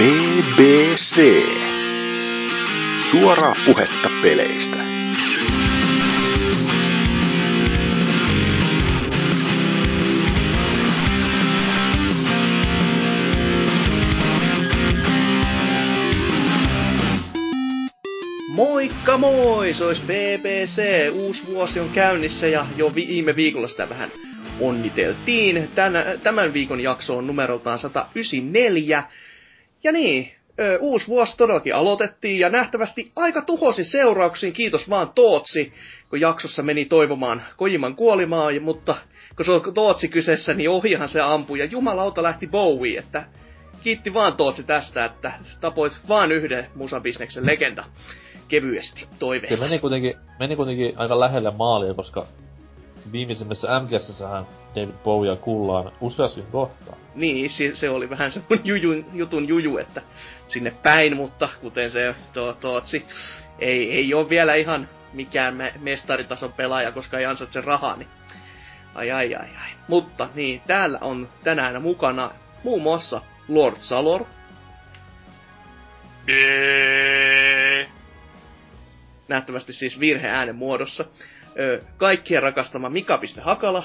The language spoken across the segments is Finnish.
BBC. Suoraa puhetta peleistä. Moikka moi! Se olisi BBC. Uusi vuosi on käynnissä ja jo viime viikolla sitä vähän onniteltiin. Tänä, tämän viikon jakso on numeroltaan 194. Ja niin, uusi vuosi todellakin aloitettiin ja nähtävästi aika tuhosi seurauksiin, kiitos vaan Tootsi, kun jaksossa meni toivomaan Kojiman kuolimaa, mutta kun se on Tootsi kyseessä, niin ohihan se ampui ja jumalauta lähti Bowie, että kiitti vaan Tootsi tästä, että tapoit vaan yhden musabisneksen legenda kevyesti toiveessa. Meni kuitenkin, meni kuitenkin aika lähelle maalia, koska viimeisimmässä MGSssähän David Bowie kuullaan useasti kohtaan. Niin, se, se oli vähän se jujun, jutun juju, että sinne päin, mutta kuten se to, tootsi, ei, ei ole vielä ihan mikään me, mestaritason pelaaja, koska ei ansaitse rahaa, niin ai ai ai ai. Mutta niin, täällä on tänään mukana muun muassa Lord Salor. Nähtävästi siis virheäänen muodossa. Ö, kaikkien rakastama Mika.Hakala.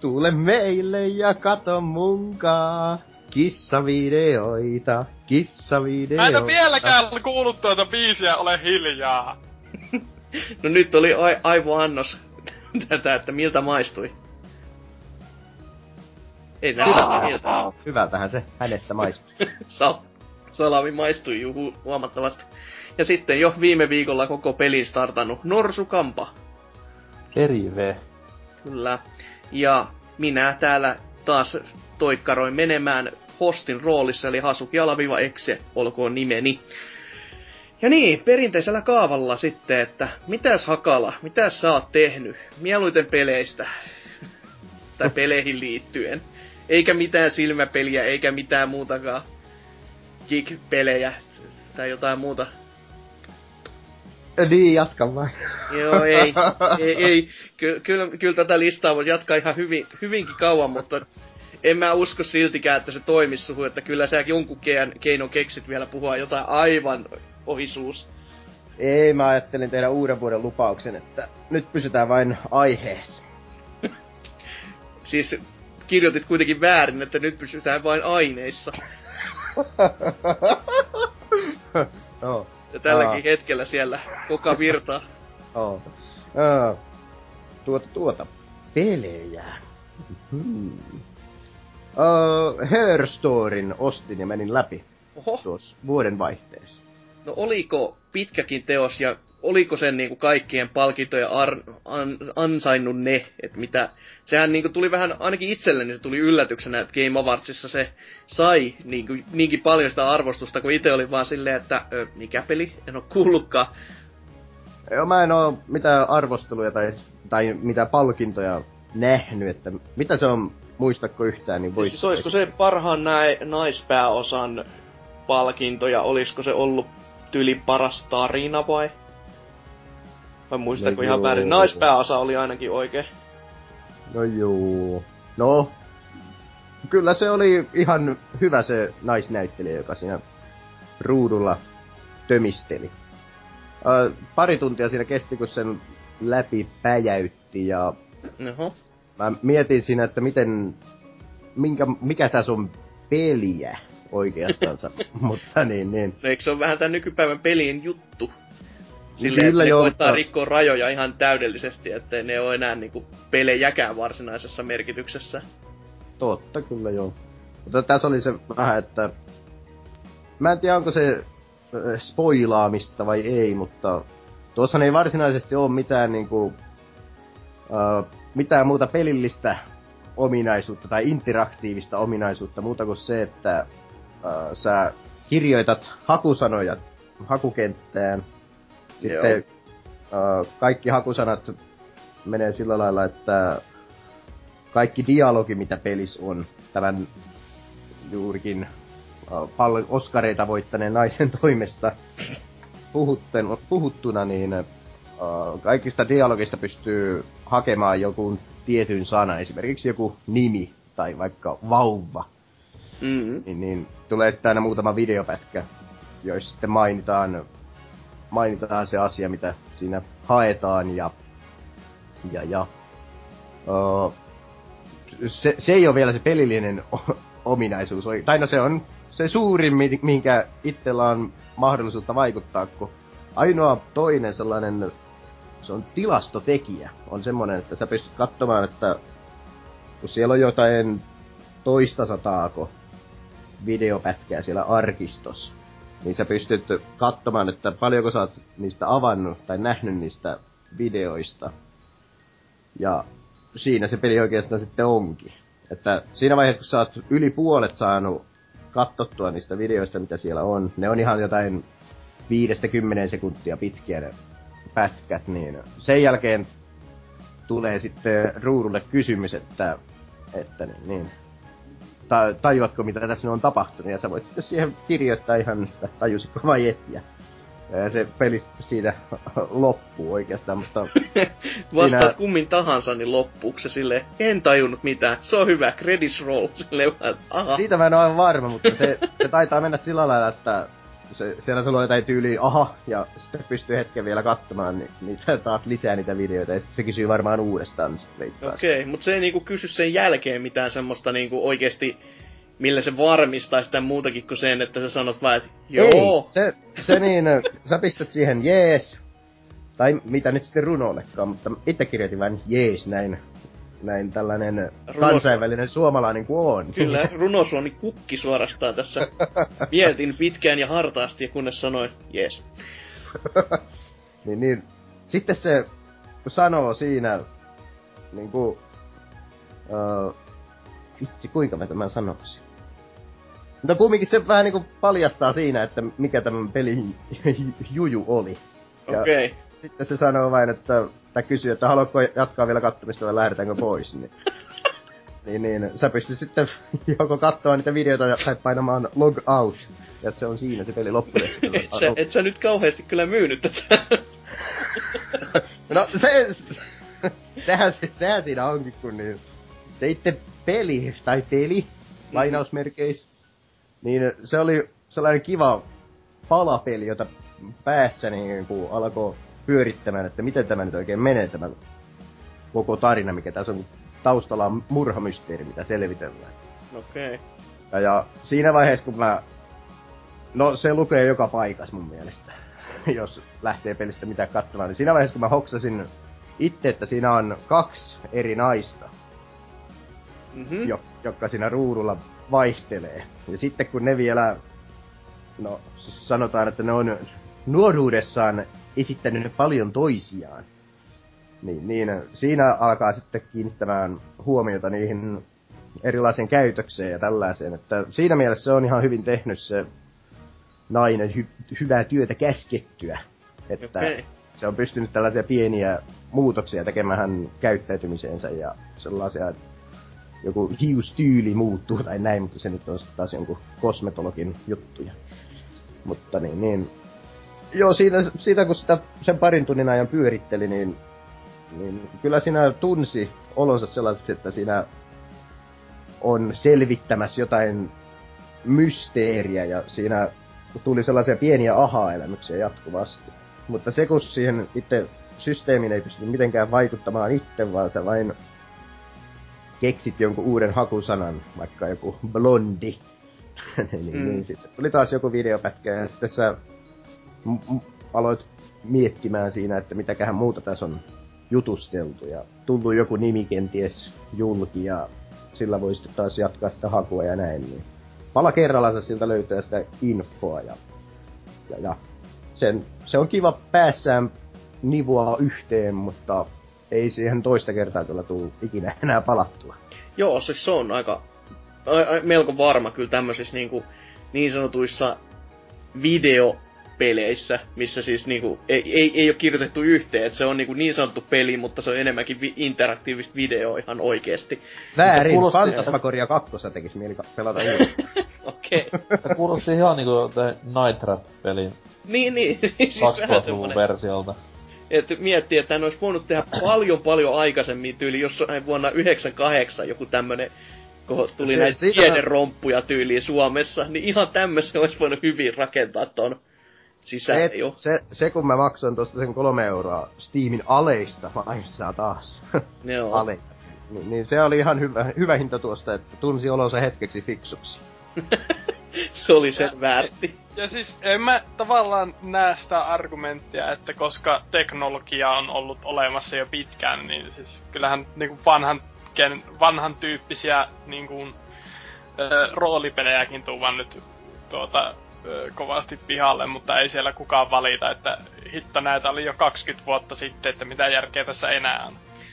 Tule meille ja kato munkaa. Kissavideoita, kissavideoita. Mä en oo vieläkään kuullut tuota biisiä, ole hiljaa. no nyt oli a- aivoannos tätä, että miltä maistui. Ei tää hyvältä miltä. Hyvältähän se hänestä maistuu. Sal- salami maistui juhu huomattavasti. Ja sitten jo viime viikolla koko pelin startannut Norsu Kampa. Terve. Kyllä. Ja minä täällä taas toikkaroin menemään hostin roolissa, eli Hasuki alaviva Exe, olkoon nimeni. Ja niin, perinteisellä kaavalla sitten, että mitäs Hakala, mitäs sä oot tehnyt? Mieluiten peleistä. tai peleihin liittyen. Eikä mitään silmäpeliä, eikä mitään muutakaan gig-pelejä tai jotain muuta. Niin, jatka vaan. Joo, ei, ei, ei. Ky- kyllä, kyllä tätä listaa voisi jatkaa ihan hyvin, hyvinkin kauan, mutta en mä usko siltikään, että se toimisi suhun, että kyllä sä jonkun kein, keinon keksit vielä puhua jotain aivan ohisuus. Ei, mä ajattelin tehdä uuden vuoden lupauksen, että nyt pysytään vain aiheessa. Siis kirjoitit kuitenkin väärin, että nyt pysytään vain aineissa. Joo. Ja tälläkin Aa. hetkellä siellä koka virtaa. Oo. Aa, tuota, tuota. Pelejä. Hmm. Uh, ostin ja menin läpi Oho, tuossa vuoden vaihteessa. no oliko pitkäkin teos ja oliko sen niinku kaikkien palkintoja ar- an- ansainnut ne, että mitä... Sehän niinku tuli vähän, ainakin itselleni se tuli yllätyksenä, että Game Awardsissa se sai niinku, niinkin paljon sitä arvostusta, kun itse oli vaan silleen, että ö, mikä peli, en oo kuullutkaan. Joo, mä en oo mitään arvosteluja tai, tai mitään palkintoja nähnyt, että mitä se on, muistatko yhtään, niin voit... Siis olisiko se parhaan näin naispääosan palkinto ja olisiko se ollut tyli paras tarina vai? Vai muistatko No ihan joo. väärin? Naispääosa oli ainakin oikein. No juu. No, kyllä se oli ihan hyvä se naisnäyttelijä, joka siinä ruudulla tömisteli. Ö, pari tuntia siinä kesti, kun sen läpi päjäytti ja Oho. mä mietin siinä, että miten, minkä, mikä tässä on peliä oikeastansa, mutta niin, niin. No eikö se ole vähän tämän nykypäivän pelien juttu? Silleen, Kyllä joo, koittaa mutta- rikkoa rajoja ihan täydellisesti, ettei ne ole enää niinku pelejäkään varsinaisessa merkityksessä. Totta, kyllä joo. Mutta tässä oli se vähän, että... Mä en tiedä, onko se ö, spoilaamista vai ei, mutta... Tuossa ei varsinaisesti ole mitään niinku... Ö, mitään muuta pelillistä ominaisuutta tai interaktiivista ominaisuutta muuta kuin se, että ö, sä kirjoitat hakusanoja hakukenttään. Sitten ö, kaikki hakusanat menee sillä lailla, että kaikki dialogi, mitä pelissä on, tämän juurikin äh, paljon Oscareita voittaneen naisen toimesta puhutten, puhuttuna, niin äh, kaikista dialogista pystyy hakemaan joku tietyn sana, esimerkiksi joku nimi tai vaikka vauva. Mm. niin, niin tulee sitten aina muutama videopätkä, joissa sitten mainitaan, mainitaan se asia, mitä siinä haetaan ja, ja, ja uh, se, se ei ole vielä se pelillinen ominaisuus, tai no se on se suurin, mi- minkä itsellä on mahdollisuutta vaikuttaa, kun ainoa toinen sellainen, se on tilastotekijä, on semmoinen, että sä pystyt katsomaan, että kun siellä on jotain toista sataako videopätkää siellä arkistossa, niin sä pystyt katsomaan, että paljonko sä oot niistä avannut tai nähnyt niistä videoista. Ja siinä se peli oikeastaan sitten onkin. Että siinä vaiheessa, kun sä oot yli puolet saanut katsottua niistä videoista, mitä siellä on, ne on ihan jotain viidestä kymmeneen sekuntia pitkiä ne pätkät, niin sen jälkeen tulee sitten ruudulle kysymys, että, että niin, niin ta- tajuatko mitä tässä on tapahtunut, ja sä voit sitten siihen kirjoittaa ihan, että tajusitko vai et, ja se peli siitä loppuu oikeastaan, mutta Vastaat Siinä- kummin tahansa, niin loppuuko se sille en tajunnut mitään. Se on hyvä, credits roll. Sille aha. Siitä mä en ole aivan varma, mutta se, se taitaa mennä sillä lailla, että se, siellä tulee jotain tyyliin aha, ja sitten pystyy hetken vielä katsomaan ni, niitä taas lisää niitä videoita, ja sitten se kysyy varmaan uudestaan. Okei, okay, mutta se ei niinku kysy sen jälkeen mitään semmoista niinku oikeesti, millä se varmistaa sitä muutakin kuin sen, että sä sanot vaan, että joo. Ei, se, se niin, sä pistät siihen jees, tai mitä nyt sitten runollekaan, mutta itse kirjoitin vain jees näin, näin tällainen Runos- kansainvälinen suomalainen kuin on. Kyllä, runosuoni kukki suorastaan tässä. Mietin pitkään ja hartaasti, kunnes sanoin, jees. niin, niin, sitten se sanoo siinä, niinku, uh, vitsi kuinka mä tämän sanoisin. Mutta kumminkin se vähän niinku paljastaa siinä, että mikä tämän pelin juju oli. Okei. Okay. sitten se sanoo vain, että, tai kysyy, että haluatko jatkaa vielä kattomista vai lähdetäänkö pois, niin, niin, niin sä pystyt sitten joko katsomaan niitä videoita tai painamaan log out, ja se on siinä se peli loppu. Et sä, et sä nyt kauheasti kyllä myynyt tätä. No se, sehän, se- sehän siinä onkin, kun niin, se itse peli, tai peli, lainausmerkeissä, niin se oli sellainen kiva palapeli, jota päässä niin kuin alkoi pyörittämään, että miten tämä nyt oikein menee tämä koko tarina, mikä tässä on, taustalla on murhamysteeri, mitä selvitellään. Okei. Okay. Ja, ja siinä vaiheessa, kun mä... No, se lukee joka paikassa mun mielestä, jos lähtee pelistä mitä katsomaan. Niin siinä vaiheessa, kun mä hoksasin itse, että siinä on kaksi eri naista, Mm-hmm. jo, jotka siinä ruudulla vaihtelee. Ja sitten kun ne vielä, no sanotaan, että ne on nuoruudessaan esittänyt paljon toisiaan, niin, niin siinä alkaa sitten kiinnittämään huomiota niihin erilaiseen käytökseen ja tällaiseen. Että siinä mielessä se on ihan hyvin tehnyt se nainen hy- hyvää työtä käskettyä. Että. Okay. se on pystynyt tällaisia pieniä muutoksia tekemään käyttäytymiseensä ja sellaisia, että joku hiustyyli muuttuu tai näin, mutta se nyt on sitten taas jonkun kosmetologin juttuja. Mutta niin, niin. Joo, siitä, siitä kun sitä sen parin tunnin ajan pyöritteli, niin, niin kyllä siinä tunsi olonsa sellaiseksi, että siinä on selvittämässä jotain mysteeriä ja siinä tuli sellaisia pieniä aha-elämyksiä jatkuvasti. Mutta se kun siihen itse systeemiin ei pysty mitenkään vaikuttamaan itse, vaan sä vain keksit jonkun uuden hakusanan, vaikka joku blondi. niin, Mm. mm. niin sitten tuli taas joku videopätkä ja sitten sä m- aloit miettimään siinä, että mitäköhän muuta tässä on jutusteltu ja tullut joku nimi kenties julki ja sillä voi sitten taas jatkaa sitä hakua ja näin. Niin pala kerrallaan siltä löytää sitä infoa ja, ja, ja sen, se on kiva päässään nivoa yhteen, mutta ei siihen toista kertaa kyllä tuu ikinä enää palattua. Joo, siis se on aika, melko varma kyllä tämmöisissä niinku, niin sanotuissa videopeleissä, missä siis niinku, ei, ei, ei ole kirjoitettu yhteen, että se on niinku niin sanottu peli, mutta se on enemmänkin vi- interaktiivista videoa ihan oikeesti. Väärin, Fantasmagoria 2 tekisi mieli pelata uudestaan. Okei. Okay. Se kuulosti ihan niinku Night Trap-pelin niin, niin. siis vähän 2000-luvun semmonen, versiolta. että miettii, että hän olisi voinut tehdä paljon paljon aikaisemmin, tyyli jossain vuonna 98 joku tämmönen kun tuli Se- näitä siitä- tiederomppuja tyyliin Suomessa, niin ihan tämmöisen olisi voinut hyvin rakentaa ton sisään Se, jo. se, se, kun mä maksoin tosta sen kolme euroa Steamin aleista, maistaa taas. Joo. Ale. Niin, niin, se oli ihan hyvä, hyvä hinta tuosta, että tunsi olonsa hetkeksi fiksuksi. se oli sen väärti. Ja siis en mä tavallaan näe sitä argumenttia, että koska teknologia on ollut olemassa jo pitkään, niin siis kyllähän niinku vanhan, ken, vanhan tyyppisiä niinku, ö, roolipelejäkin tuvan nyt tuota, kovasti pihalle, mutta ei siellä kukaan valita, että hitto näitä oli jo 20 vuotta sitten, että mitä järkeä tässä enää on.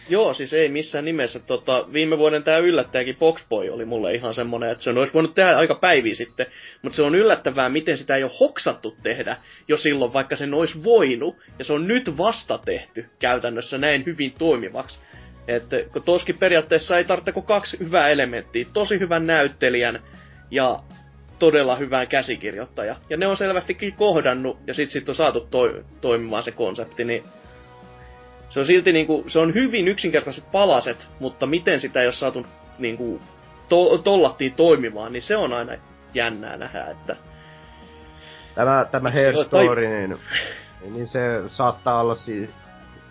Joo, siis ei missään nimessä. Tota, viime vuoden tämä yllättäjäkin Boxboy oli mulle ihan semmonen, että se olisi voinut tehdä aika päiviä sitten, mutta se on yllättävää, miten sitä ei ole hoksattu tehdä jo silloin, vaikka sen olisi voinut, ja se on nyt vasta tehty käytännössä näin hyvin toimivaksi. Että kun toskin periaatteessa ei tarvitse kuin kaksi hyvää elementtiä, tosi hyvän näyttelijän ja todella hyvän käsikirjoittaja. Ja ne on selvästikin kohdannut, ja sit, sit on saatu toi, toimimaan se konsepti, niin se on silti niinku, se on hyvin yksinkertaiset palaset, mutta miten sitä ei ole saatu niinku, to, tollattiin toimimaan, niin se on aina jännää nähdä, että Tämä, tämä Hair tai- Story, niin, niin se saattaa olla si,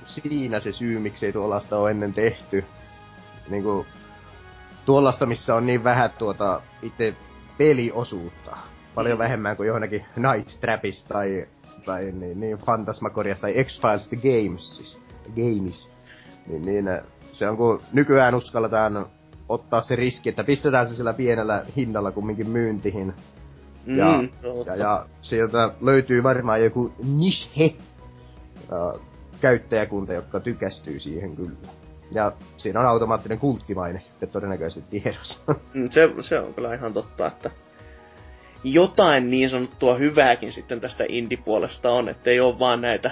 siinä se syy, miksi ei tuollaista ole ennen tehty. Niinku, tuollaista, missä on niin vähän tuota itse peliosuutta. Paljon Mm. vähemmän kuin johonkin Night Trapissa tai, tai niin, niin Fantasmagoriassa tai X-Files The Games. Games. Niin, niin, äh, se on kun nykyään uskalletaan ottaa se riski, että pistetään se sillä pienellä hinnalla kumminkin myyntiin. Ja, mm, ja, ja sieltä löytyy varmaan joku nishe uh, käyttäjäkunta, jotka tykästyy siihen kyllä. Ja siinä on automaattinen kulttimaine sitten todennäköisesti tiedossa. Mm, se, se on kyllä ihan totta, että jotain niin sanottua hyvääkin sitten tästä indie-puolesta on, ettei ole vaan näitä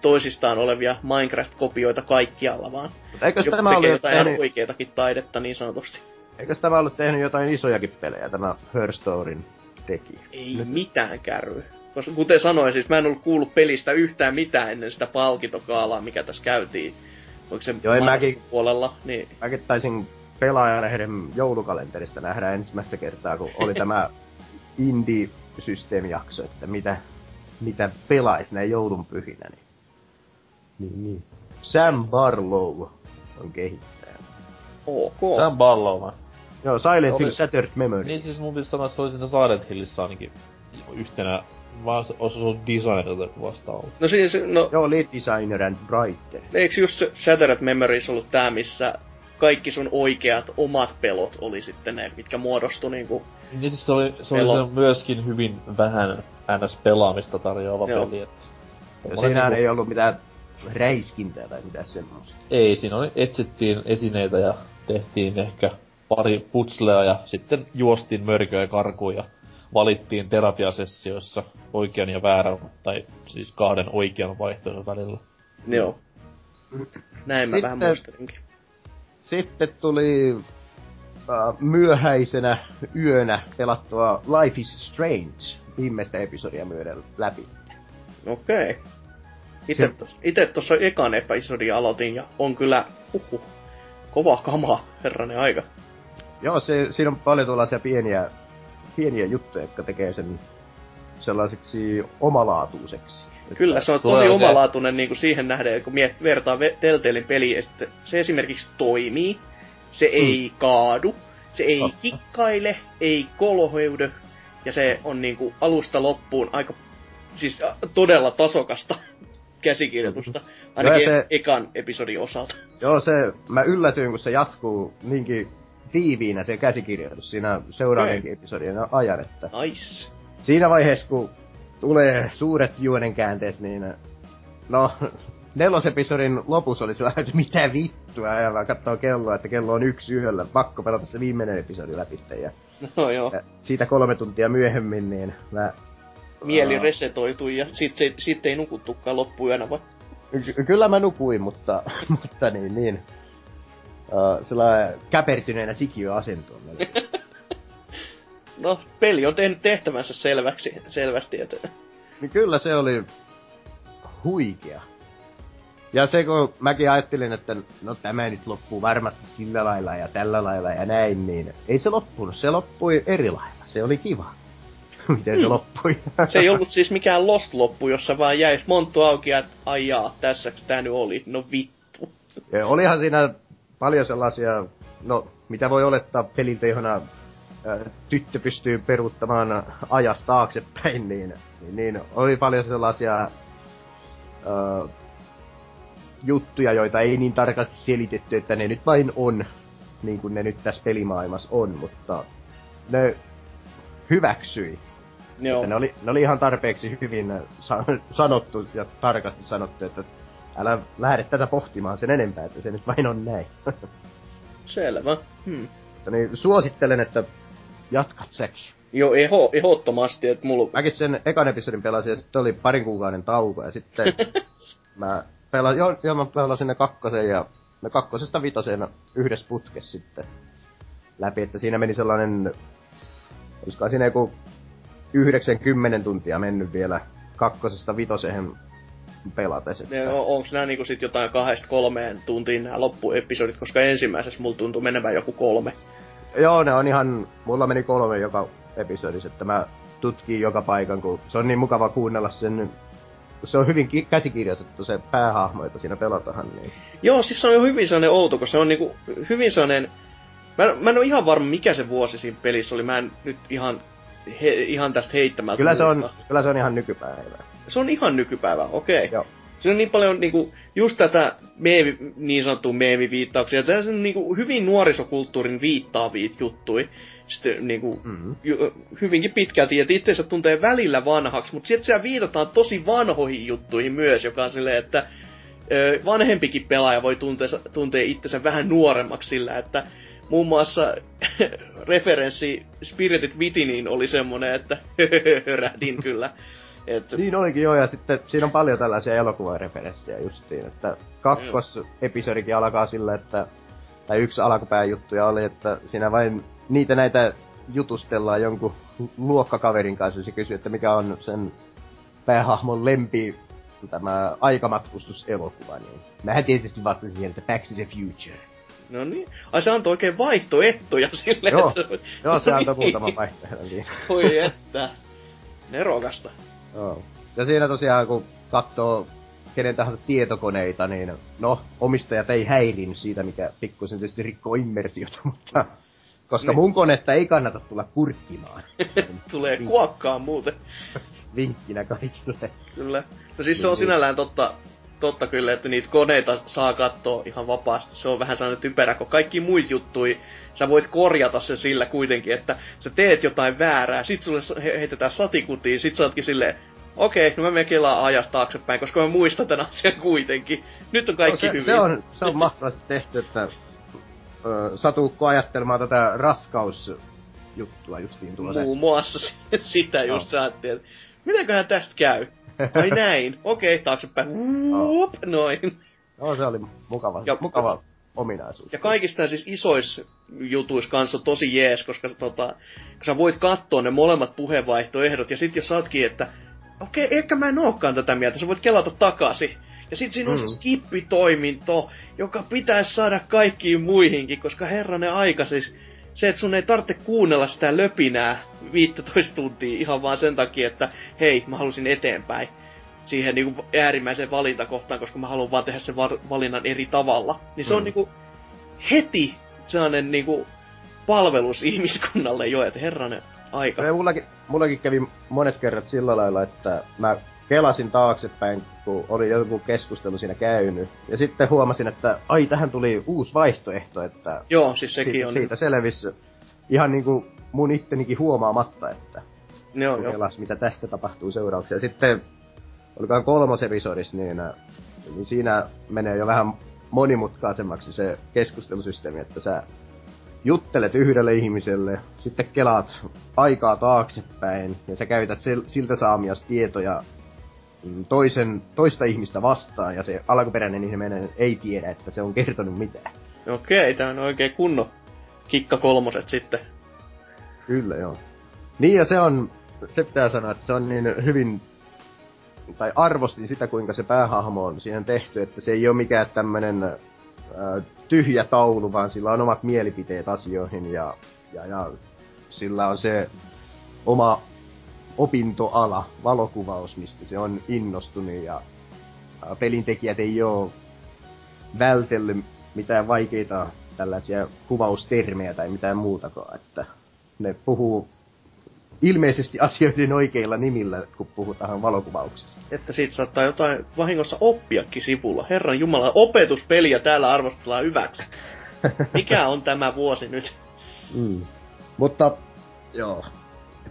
toisistaan olevia Minecraft-kopioita kaikkialla, vaan Mutta eikös joku tämä, tekee jotain tehnyt, oikeatakin taidetta niin sanotusti. eikös tämä ollut tehnyt jotain isojakin pelejä, tämä Her Storyn tekijä? Ei Nyt. mitään kärry. Koska kuten sanoin, siis mä en ollut kuullut pelistä yhtään mitään ennen sitä palkintokaalaa, mikä tässä käytiin. Onko se Joo, mäkin- puolella, niin Mäkin taisin pelaajalehden joulukalenterista nähdä ensimmäistä kertaa, kun oli tämä indie-systeemijakso, että mitä, mitä pelais näin joulunpyhinä. Niin, niin, niin. Sam Barlow on kehittäjä. ok. Sam Barlow vai? Joo, Silent Oli- Hill Shattered Memory. Niin siis mun pitäisi sanoa, että se oli siinä Silent Hillissä ainakin yhtenä, vaan ollut designerilta vastaava. No siis, no, Joo, lead designer and writer. eikö just Shattered Memories ollut tää, missä kaikki sun oikeat omat pelot oli sitten ne, mitkä muodostu niinku... Niin siis se oli, se oli se myöskin hyvin vähän NS-pelaamista tarjoava Joo. peli, et... Siinähän niinku- ei ollut mitään räiskintää tai mitään semmoista. Ei, siinä oli, etsittiin esineitä ja tehtiin ehkä pari putslea ja sitten juostiin mörköä karkuun ja valittiin terapiasessioissa oikean ja väärän, tai siis kahden oikean vaihtoehdon välillä. Joo. Näin mä Sitten- vähän muistelinkin. Sitten tuli äh, myöhäisenä yönä pelattua Life is Strange viimeistä episodia myöden läpi. Okei. Ite, Se- tos, ite tossa ekan episodin aloitin ja on kyllä, uhu, kova kama, herranen aika. Joo, se, siinä on paljon tuollaisia pieniä, pieniä juttuja, jotka tekee sen sellaiseksi omalaatuiseksi. Kyllä, se on tosi oikein- omalaatuinen niin kuin siihen nähden, kun miet, vertaa ve- Telltalein peliä, että se esimerkiksi toimii, se ei kaadu, se ei Totta. kikkaile, ei koloheudu, ja se on niin kuin alusta loppuun aika, siis todella tasokasta käsikirjoitusta, ainakin se- ekan episodin osalta. Joo, se, mä yllätyin, kun se jatkuu niinkin tiiviinä se käsikirjoitus siinä seuraavienkin episodien ajan, että Nice. siinä vaiheessa, kun tulee suuret juonenkäänteet, niin no, nelosepisodin lopussa oli sellainen, että mitä vittua, ja mä katsoo kelloa, että kello on yksi yöllä, pakko pelata se viimeinen episodi läpi, ja, No joo, ja siitä kolme tuntia myöhemmin, niin mä mieli Aa. resetoitui ja sitten sit ei nukuttukaan loppuyönä vai? Ky- kyllä mä nukuin, mutta, mutta niin, niin. Uh, sellainen käpertyneenä sikiöasentoon. No, peli on tehnyt tehtävänsä selväksi, selvästi, että niin kyllä se oli huikea. Ja se kun mäkin ajattelin, että no tämä nyt loppuu varmasti sillä lailla ja tällä lailla ja näin, niin ei se loppunut. Se loppui eri lailla. Se oli kiva. Miten se Hmm. loppui. Se ei ollut siis mikään Lost-loppu, jossa vaan jäi monttu auki, että ai jaa, tässäks tää nyt oli. No vittu. Ja olihan siinä paljon sellaisia, no mitä voi olettaa peliltä, johon ä, tyttö pystyy peruuttamaan ajasta taaksepäin, niin, niin, niin oli paljon sellaisia ä, juttuja, joita ei niin tarkasti selitetty, että ne nyt vain on, niin kuin ne nyt tässä pelimaailmassa on, mutta ne hyväksyi. Joo. Että ne, oli, ne oli ihan tarpeeksi hyvin sa- sanottu ja tarkasti sanottu, että älä lähde tätä pohtimaan sen enempää, että se nyt vain on näin. Selvä. Hmm. Niin suosittelen, että jatkat säkin. Joo, eho, ehdottomasti, että mulla... Mäkin sen ekan episodin pelasin ja sitten oli parin kuukauden tauko ja sitten mä pelasin, joo, joo, mä pelasin ne kakkosen ja me kakkosesta vitoseen yhdessä putkessa sitten läpi, että siinä meni sellainen, olisikohan siinä joku 90 tuntia mennyt vielä kakkosesta vitoseen pelates. Että... Ne, on, onks nää niinku sit jotain kahdesta kolmeen tuntiin nämä loppuepisodit, koska ensimmäisessä mulla tuntui menevän joku kolme. Joo, ne on ihan, mulla meni kolme joka episodissa, että mä tutkin joka paikan, kun se on niin mukava kuunnella sen, se on hyvin ki- käsikirjoitettu se päähahmo, jota siinä pelatahan, niin Joo, siis se on jo hyvin sellainen outo, kun se on niinku hyvin sellainen... Mä, mä en ole ihan varma, mikä se vuosi siinä pelissä oli. Mä en nyt ihan, he, ihan tästä heittämältä kyllä se, on, kyllä se on ihan nykypäivää. Se on ihan nykypäivä, okei. Okay. Joo. Se on niin paljon niinku, just tätä meemi, niin sanottua meemiviittauksia. Tässä on niinku hyvin nuorisokulttuurin viittaavia juttui. Sitten niinku, Mm. ju, hyvinkin pitkälti, että itseensä tuntee välillä vanhaksi, mutta sitten siellä viitataan tosi vanhoihin juttuihin myös, joka on silleen, että ö, vanhempikin pelaaja voi tuntea, tuntea itsensä vähän nuoremmaksi sillä, että muun muassa referenssi Spirited Witiniin oli semmonen, että hörähdin kyllä. Et, Niin olikin joo, ja sitten siinä on paljon tällaisia elokuvareferenssejä justiin, että kakkosepisodikin alkaa sillä, että, tai yksi alkupääjuttuja oli, että siinä vain niitä näitä jutustellaan jonkun luokkakaverin kanssa, ja se kysyy, että mikä on sen päähahmon lempi tämä aikamatkustuselokuva, niin mähän tietysti vastasin siihen, että Back to the Future. No niin. Ai se antoi oikein vaihtoehtoja silleen. Joo, että- joo, se antoi muutaman vaihtoehdon siinä. Oi että. Nerokasta. Joo. Ja siinä tosiaan, kun katsoo kenen tahansa tietokoneita, niin no, omistajat ei häirinyt siitä, mikä pikkusen tietysti rikkoo immersiota, mutta koska Niin. mun konetta ei kannata tulla kurkkimaan. Tulee Niin. kuokkaa muuten. Vinkkinä kaikille. Kyllä. No siis se on Niin. sinällään totta, totta kyllä, että niitä koneita saa katsoa ihan vapaasti. Se on vähän sellainen typerä, kun kaikki muit juttui, sä voit korjata sen sillä kuitenkin, että sä teet jotain väärää, sit sulle heitetään satikutiin, sit sä ootkin silleen, okei, no mä menen kelaa ajasta taaksepäin, koska mä muistan tämän asian kuitenkin. Nyt on kaikki no, se, hyvin. se, on, se on mahtavasti tehty, että ö, satuukko ajattelemaan tätä raskausjuttua justiin tuolla Muun muassa sitä just Joo. sä ajattelin, että mitenköhän tästä käy? Ai näin, okei, taaksepäin. Uup, noin. No se oli mukava, Ja- mukava ominaisuus. Ja kaikista siis isois jutuissa kanssa on tosi jees, koska tota, kun sä voit katsoa ne molemmat puheenvaihtoehdot, ja sit jos sä ootkin, että okei, okay, ehkä mä en ookaan tätä mieltä, sä voit kelata takaisin. Ja sit siinä on se Mm. skippitoiminto, joka pitäisi saada kaikkiin muihinkin, koska herranen aika siis, se, että sun ei tarvitse kuunnella sitä löpinää 15 tuntia ihan vaan sen takia, että hei, mä halusin eteenpäin siihen niinku äärimmäiseen valintakohtaan, koska mä haluan vaan tehdä sen valinnan eri tavalla. Niin se on Mm. niinku heti sellainen niinku palvelus ihmiskunnalle jo, että herranen aika. Ja mullakin, mullakin kävi monet kerrat sillä lailla, että mä kelasin taaksepäin, kun oli joku keskustelu siinä käynyt. Ja sitten huomasin, että ai, tähän tuli uusi vaihtoehto, että Joo, siis sekin siitä, on. siitä selvisi ihan niinku mun ittenikin huomaamatta, että Joo, joo. kelas, mitä tästä tapahtuu seurauksia. Ja sitten, olikohan kolmos episodissa, niin, niin siinä menee jo vähän monimutkaisemmaksi se keskustelusysteemi, että sä juttelet yhdelle ihmiselle, sitten kelaat aikaa taaksepäin, ja sä käytät sil- siltä saamias tietoja toisen, toista ihmistä vastaan, ja se alkuperäinen ihminen ei tiedä, että se on kertonut mitään. Okei, tää on oikein kunno kikka kolmoset sitten. Kyllä, joo. Niin, ja se on, se pitää sanoa, että se on niin hyvin tai arvostin sitä, kuinka se päähahmo on siihen tehty, että se ei ole mikään tämmönen äh, tyhjä taulu, vaan sillä on omat mielipiteet asioihin ja, ja, ja sillä on se oma opintoala, valokuvaus, mistä se on innostunut ja pelintekijät ei ole vältellyt mitään vaikeita tällaisia kuvaustermejä tai mitään muutakaan, että ne puhuu ilmeisesti asioiden oikeilla nimillä, kun puhutaan valokuvauksesta. Että siitä saattaa jotain vahingossa oppiakin sivulla. Herran Jumala, opetuspeliä täällä arvostellaan hyväksi. Mikä on tämä vuosi nyt? Mm. Mutta, joo,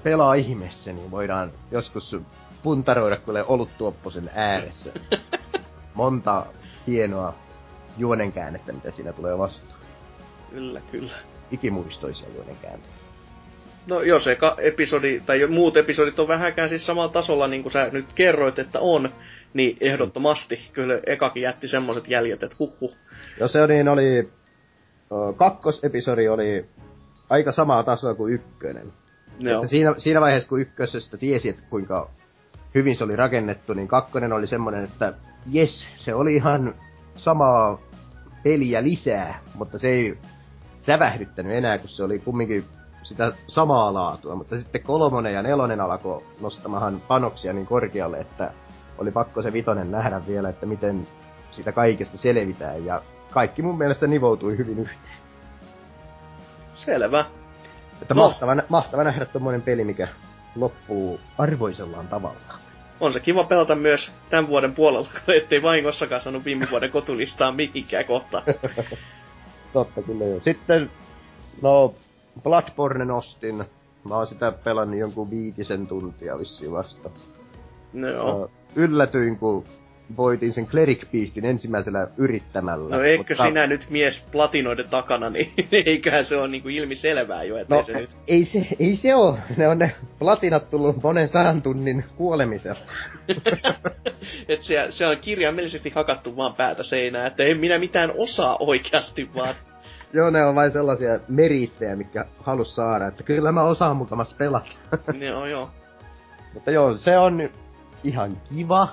pelaa ihmeessä, niin voidaan joskus puntaroida kuule oluttuopposen ääressä. Monta hienoa juonenkäännettä, mitä siinä tulee vastaan. Kyllä, kyllä. Ikimuistoisia juonenkäännettä. No jos eka episodi, tai muut episodit on vähäkään siis samalla tasolla, niin kuin sä nyt kerroit, että on, niin ehdottomasti kyllä ekakin jätti semmoset jäljet, että huh. Joo, se niin oli, kakkosepisodi oli aika samaa tasoa kuin ykkönen. Joo. siinä, siinä vaiheessa, kun ykkösestä tiesi, että kuinka hyvin se oli rakennettu, niin kakkonen oli semmoinen, että jes, se oli ihan samaa peliä lisää, mutta se ei sävähdyttänyt enää, kun se oli kumminkin sitä samaa laatua. Mutta sitten kolmonen ja nelonen alkoi nostamahan panoksia niin korkealle, että oli pakko se vitonen nähdä vielä, että miten sitä kaikesta selvitään. Ja kaikki mun mielestä nivoutui hyvin yhteen. Selvä. Että no. mahtava, mahtava nähdä tommonen peli, mikä loppuu arvoisellaan tavalla. On se kiva pelata myös tämän vuoden puolella, ettei vahingossakaan saanut viime vuoden kotulistaan mihinkään kohta. Totta kyllä joo. Sitten, no, Bloodborne nostin. Mä oon sitä pelannut jonkun viitisen tuntia vissiin vasta. No joo. Yllätyin, kun voitin sen Cleric Beastin ensimmäisellä yrittämällä. No eikö mutta... sinä nyt mies platinoiden takana, niin eiköhän se ole niinku ilmi selvää jo, että no, se nyt... ei se, ei se oo. Ne on ne platinat tullut monen sadan tunnin kuolemisella. Et se, se on kirjaimellisesti hakattu vaan päätä seinään, että en minä mitään osaa oikeasti vaan. joo, ne on vain sellaisia meriittejä, mikä halus saada, että kyllä mä osaan mukamas pelata. joo, joo. Mutta joo, se on ihan kiva.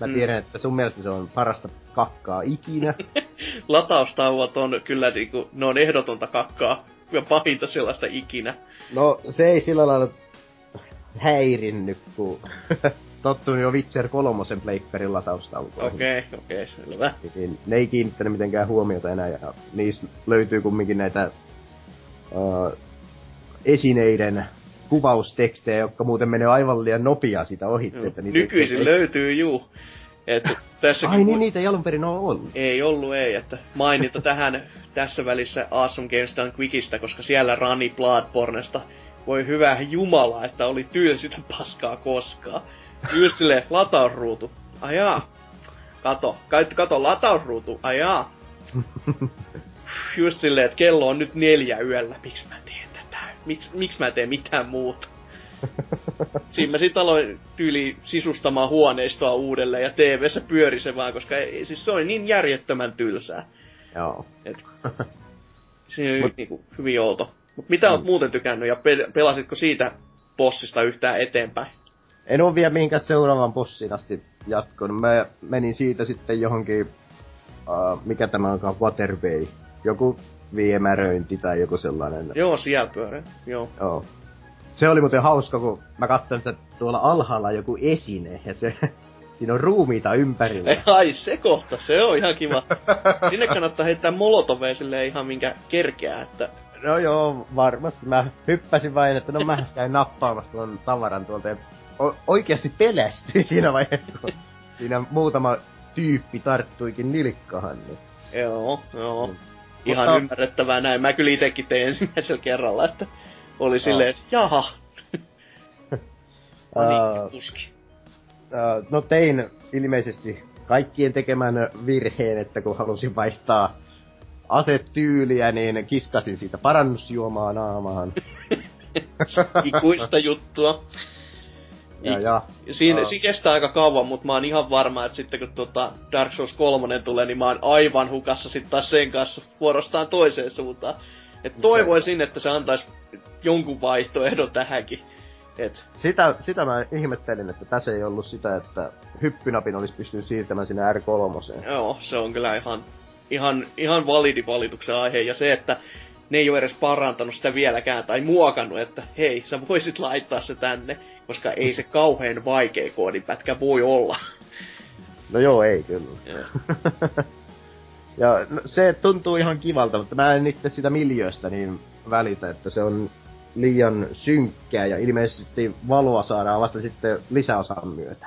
Mä mm. tiedän, että sun mielestä se on parasta kakkaa ikinä. Lataustauot on kyllä niinku, ne on ehdotonta kakkaa. Ja pahinta sellaista ikinä. No, se ei sillä lailla häirinnyt, kun tottunut jo Witcher kolmosen pleikkarin lataustaukoihin. Okei, okay, okei, okay, selvä. Niin, ne ei kiinnittänyt mitenkään huomiota enää, ja niissä löytyy kumminkin näitä uh, esineiden kuvaustekstejä, jotka muuten menee aivan liian nopea sitä ohi. Että niitä Nykyisin ei... löytyy, juu. Että tässä Ai niin, niitä ei alun perin ole ollut. Ei ollut, ei. Että mainita tähän tässä välissä Awesome Games Done Quickistä, koska siellä Rani Bloodbornesta voi hyvä jumala, että oli tylsintä paskaa koskaan. Just silleen, latausruutu. Ajaa. Kato, kato latausruutu. Ajaa. Just silleen, että kello on nyt neljä yöllä. Miksi mä tätä? Miks, miksi mä teen mitään muuta? Siinä mä sit aloin tyyli sisustamaan huoneistoa uudelleen ja TV-ssä pyöri se vaan, koska ei, siis se oli niin järjettömän tylsää. Joo. Et, siinä oli Mut, niinku hyvin outo. Mut mitä mm. oot muuten tykännyt ja pel- pelasitko siitä bossista yhtään eteenpäin? En oo vielä mihinkään seuraavan bossin asti jatkonut. Mä menin siitä sitten johonkin, uh, mikä tämä onkaan, Waterway. Joku viemäröinti tai joku sellainen. Joo, siellä pyörä. Joo. Joo. Se oli muuten hauska, kun mä katsoin, että tuolla alhaalla joku esine ja se Siinä on ruumiita ympärillä. Ei, ai se kohta, se on ihan kiva. Sinne kannattaa heittää molotovea silleen ihan minkä kerkeää, että... No joo, varmasti. Mä hyppäsin vain, että no mä käyn nappaamassa tuon tavaran tuolta ja o- oikeasti pelästyi siinä vaiheessa, kun siinä muutama tyyppi tarttuikin nilkkahan. Niin. Joo, joo. Mm. Ihan Mutta... ymmärrettävää näin. Mä kyllä itekin tein ensimmäisellä kerralla, että oli silleen, että jaha. no niin, puski. Uh, no tein ilmeisesti kaikkien tekemän virheen, että kun halusin vaihtaa asetyyliä, niin kiskasin siitä parannusjuomaa naamaan. Ikuista juttua. Ja, ja, siinä, siinä kestää aika kauan, mutta mä oon ihan varma, että sitten kun tuota Dark Souls 3 tulee, niin mä oon aivan hukassa sitten taas sen kanssa vuorostaan toiseen suuntaan. Et toivoisin, että se antaisi jonkun vaihtoehdon tähänkin. Et, Sitä, sitä mä ihmettelin, että tässä ei ollut sitä, että hyppynapin olisi pystynyt siirtämään sinne R3. joo, se on kyllä ihan, ihan, ihan validi valituksen aihe. Ja se, että ne ei ole edes parantanut sitä vieläkään tai muokannut, että hei, sä voisit laittaa se tänne, koska ei se kauhean vaikea koodinpätkä voi olla. No joo, ei kyllä. Joo. Ja no, se tuntuu ihan kivalta, mutta mä en itse sitä miljööstä niin välitä, että se on liian synkkää ja ilmeisesti valoa saadaan vasta sitten lisäosan myötä,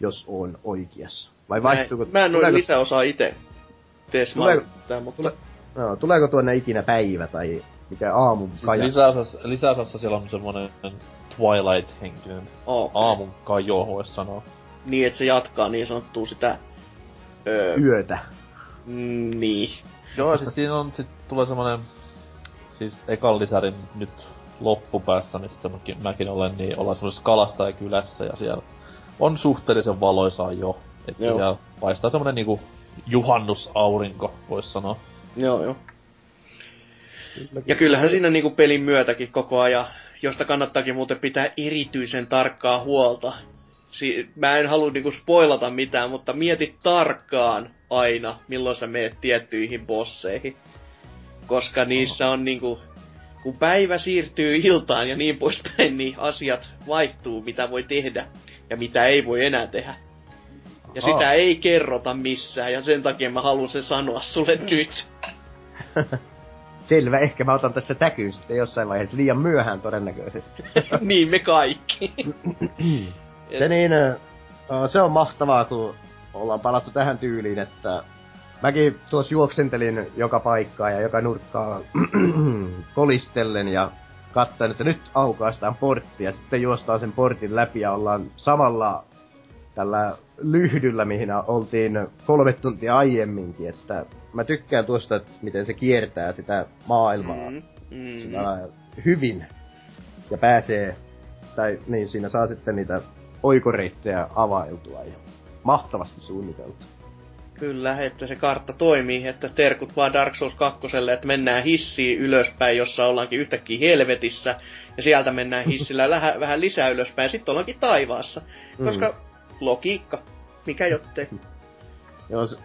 jos on oikeassa. Vai vaihtuuko... Mä en ole tuleeko- lisäosaa itse mutta tule- No, tuleeko tuonne ikinä päivä tai mikä aamun Siis lisäosassa, lisäosassa siellä on semmonen Twilight-henkinen okay. aamun kajo, vois sanoa. Niin, että se jatkaa niin sanottua sitä... Öö, Yötä. mm, niin. Joo, siis siinä on, sit tulee semmonen, siis ekan lisärin nyt loppupäässä, missä mäkin, mäkin olen, niin ollaan semmoisessa kalastajakylässä ja siellä on suhteellisen valoisaa jo. Että Joo. siellä paistaa semmonen niinku juhannusaurinko, vois sanoa. Joo, joo. Ja kyllähän siinä niinku pelin myötäkin koko ajan, josta kannattaakin muuten pitää erityisen tarkkaa huolta. Si- mä en halua niinku spoilata mitään, mutta mieti tarkkaan aina, milloin sä meet tiettyihin bosseihin. Koska niissä on niinku, kun päivä siirtyy iltaan ja niin poispäin, niin asiat vaihtuu, mitä voi tehdä ja mitä ei voi enää tehdä. Ja Ahaa. sitä ei kerrota missään, ja sen takia mä haluan sen sanoa sulle nyt. Selvä, ehkä mä otan tästä täkyyn sitten jossain vaiheessa liian myöhään todennäköisesti. niin me kaikki. se niin, se on mahtavaa, kun ollaan palattu tähän tyyliin, että mäkin tuossa juoksentelin joka paikkaa ja joka nurkkaa kolistellen ja katsoin, että nyt aukaistaan portti ja sitten juostaan sen portin läpi ja ollaan samalla tällä lyhdyllä, mihin oltiin kolme tuntia aiemminkin, että mä tykkään tuosta, että miten se kiertää sitä maailmaa Mm, mm. sillä hyvin ja pääsee, tai niin siinä saa sitten niitä oikoreittejä availtua ja mahtavasti suunniteltu. Kyllä, että se kartta toimii, että terkut vaan Dark Souls 2, että mennään hissiin ylöspäin, jossa ollaankin yhtäkkiä helvetissä, ja sieltä mennään hissillä lähä, vähän lisää ylöspäin, ja sitten ollaankin taivaassa. Koska logiikka, mikä jottei. Jos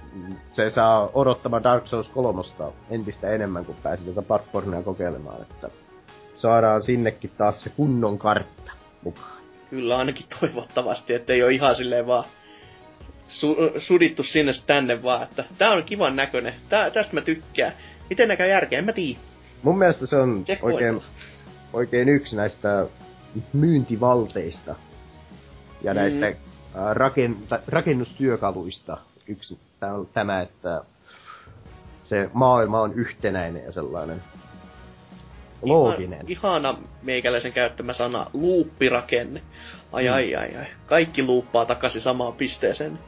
se saa odottamaan Dark Souls 3 entistä enemmän, kun pääsee tätä Bloodbornea kokeilemaan, että saadaan sinnekin taas se kunnon kartta mukaan. Kyllä ainakin toivottavasti, että ei ole ihan silleen vaan su- sudittu sinne tänne vaan, että tää on kivan näköinen, tää, tästä mä tykkään. Miten näkää järkeä, en mä tiedä. Mun mielestä se on oikein, oikein yksi näistä myyntivalteista ja Mm. näistä ää, raken, ta- rakennustyökaluista yksi tämä, että se maailma on yhtenäinen ja sellainen looginen. Ihan, ihana meikäläisen käyttämä sana, luuppirakenne. Ai Mm. ai ai ai. Kaikki luuppaa takaisin samaan pisteeseen.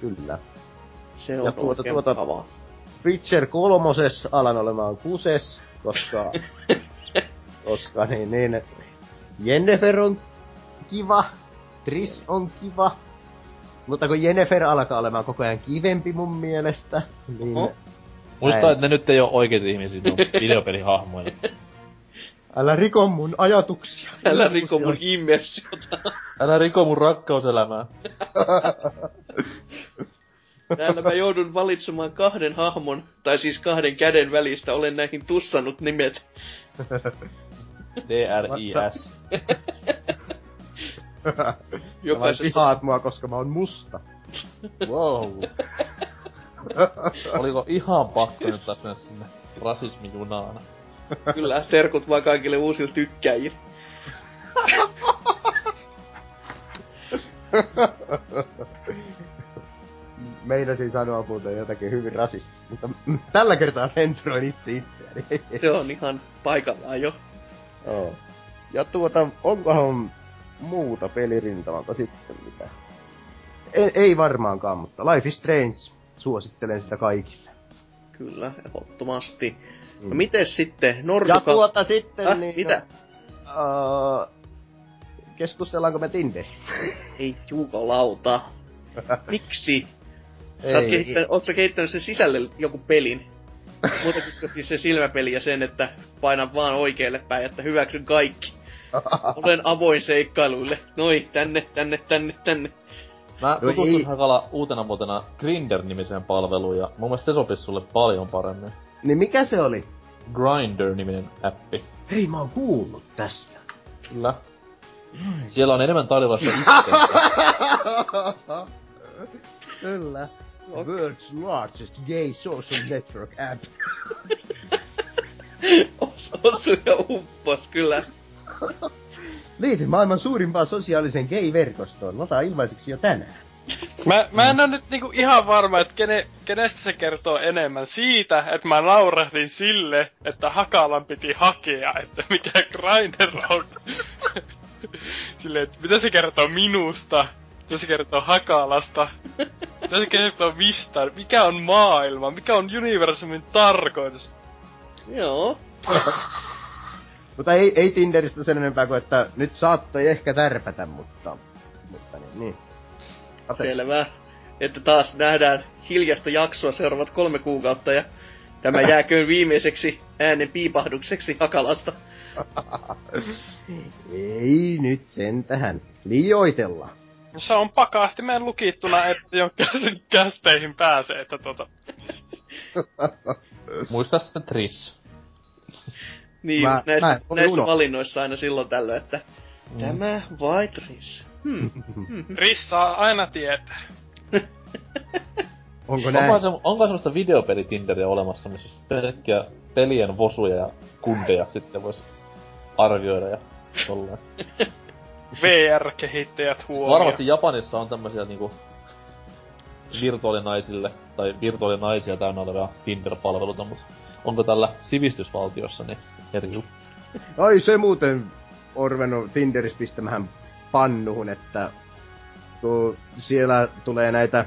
Kyllä. Se on Ja tuota- tuota- mukavaa. Witcher kolmoses alan olemaan kuses, koska, koska niin, niin, Jennifer on kiva, Tris on kiva, mutta kun Jennifer alkaa olemaan koko ajan kivempi mun mielestä, niin Oho. Muista, että ne nyt ei oo oikeita ihmisiä, ne on videopelihahmoja. älä riko mun ajatuksia. Älä riko mun immersiota. Älä riko mun rakkauselämää. Täällä mä joudun valitsemaan kahden hahmon, tai siis kahden käden välistä. Olen näihin tussannut nimet. D-R-I-S. Jokaisessa... vihaat mua, koska mä oon musta. Wow. Oliko ihan pakko nyt taas mennä sinne rasismijunaan? Kyllä, terkut vaan kaikille uusille tykkäjille. Meinasin sanoa muuten jotakin hyvin rasistista, mutta tällä kertaa sensuroin itse itseäni. Se on ihan paikallaan jo. Joo. Ja tuota, onkohan muuta pelirintamalta sitten mitä? Ei, ei varmaankaan, mutta Life is Strange. Suosittelen sitä kaikille. Kyllä, ehdottomasti. No Mm. miten sitten? Ja Norsuka... tuota sitten Äh, niin... mitä? Uh, keskustellaanko me Tinderistä? Ei juukolauta. Miksi? Sä oot, kehittänyt, oot sä kehittänyt sen sisälle joku pelin? Muutakin kuin siis se silmäpeli ja sen, että painan vaan oikealle päin, että hyväksyn kaikki. Olen avoin seikkailuille. Noi, tänne, tänne, tänne, tänne. Mä No tutustuin ei. Hakala uutena vuotena Grinder-nimiseen palveluun ja mun mielestä se sopisi sulle paljon paremmin. Niin mikä se oli? Grinder-niminen appi. Hei, mä oon kuullut tästä. Kyllä. Siellä on enemmän tarjolla se. Kyllä. World's largest gay social network app. Os, osu ja uppos, kyllä. Liity maailman suurimpaan sosiaalisen gay-verkostoon. Lataa ilmaiseksi jo tänään. Mä, mä en oo nyt niinku ihan varma, että kene, kenestä se kertoo enemmän. Siitä, että mä naurahdin sille, että Hakalan piti hakea, että mikä Grindr on. Silleen, että mitä se kertoo minusta? Mitä se kertoo Hakalasta? Mitä se kertoo mistä? Mikä on maailma? Mikä on universumin tarkoitus? Joo. Mutta ei, ei Tinderistä sen enempää kuin, että nyt saattoi ehkä tärpätä, mutta... Mutta niin, niin. Selvä. Että taas nähdään hiljasta jaksoa seuraavat kolme kuukautta ja tämä jääköön viimeiseksi äänen piipahdukseksi Hakalasta. Ei nyt sen tähän. Liioitella. Se on pakastimeen lukittuna, että jo käs- kästeihin pääsee, että tota... Muista sitten Triss. Niin, Mä- näissä, mä näissä valinnoissa aina silloin tällöin, että tämä vai Tris? Hmm. Rissaa aina tietää. Onko näin? Onko, se, onko semmoista videopeli-Tinderiä olemassa, missä pelkkiä pelien vosuja ja kundeja sitten vois arvioida ja tolleen. VR-kehittäjät huomioon. Varmasti Japanissa on tämmösiä niinku virtuaalinaisille tai virtuaalinaisia täynnä olevia Tinder-palveluita, mutta onko tällä sivistysvaltiossa niin eri juttu? Ai se muuten on ruvennut Tinderissä pistämähän pannuhun, että kun siellä tulee näitä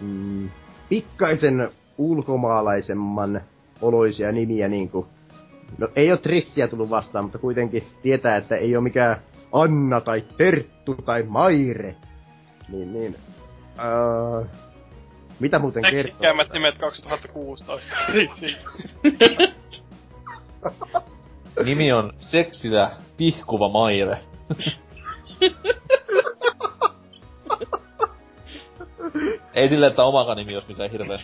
mm, pikkaisen ulkomaalaisemman oloisia nimiä niinku No ei ole Trissiä tullut vastaan, mutta kuitenkin tietää, että ei ole mikään Anna tai Terttu tai Maire. Niin, niin. Uh, mitä muuten kertoo? Teknikäämät nimet 2016. Nimi on Seksilä tihkuva Maire. Ei sille, että omakaan nimi olisi mikään hirveä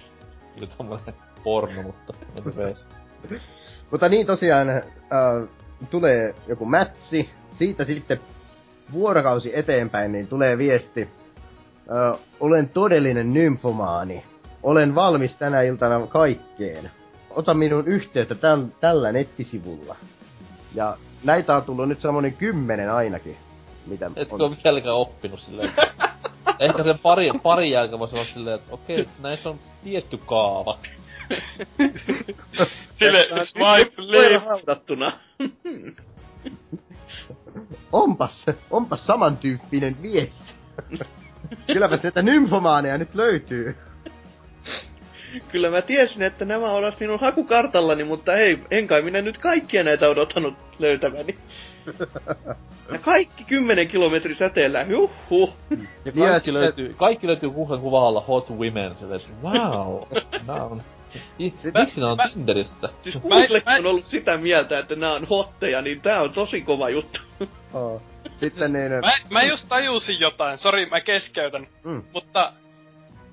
niinku tommonen porno, mutta anyways. Mutta niin tosiaan äh, tulee joku mätsi, siitä sitten vuorokausi eteenpäin, niin tulee viesti. Äh, olen todellinen nymfomaani. Olen valmis tänä iltana kaikkeen. Ota minun yhteyttä täl, tällä nettisivulla. Ja näitä on tullut nyt semmonen kymmenen ainakin. Mitä Etkö on. ole vieläkään oppinut silleen. Ehkä sen pari, pari jälkeen voisi olla silleen, että okei, näissä on tietty kaava. Sille, flip. haudattuna. Onpas, onpas samantyyppinen viesti. Kylläpäs näitä nymfomaaneja nyt löytyy. Kyllä mä tiesin, että nämä ovat minun hakukartallani, mutta ei, en kai minä nyt kaikkia näitä odottanut löytäväni. Ja kaikki 10 kilometrin säteellä, juhu. Ja kaikki että- löytyy, kaikki löytyy Googlen kuvalla Hot Women, silleen, että wow, nää on... I, miksi nää on mä- Tinderissä? Siis Mä- Google on ollut sitä mieltä, että nämä on hotteja, niin tää on tosi kova juttu. Oo. Sitten niin... Mä, mä just tajusin jotain, sori mä keskeytän. Mm. Mutta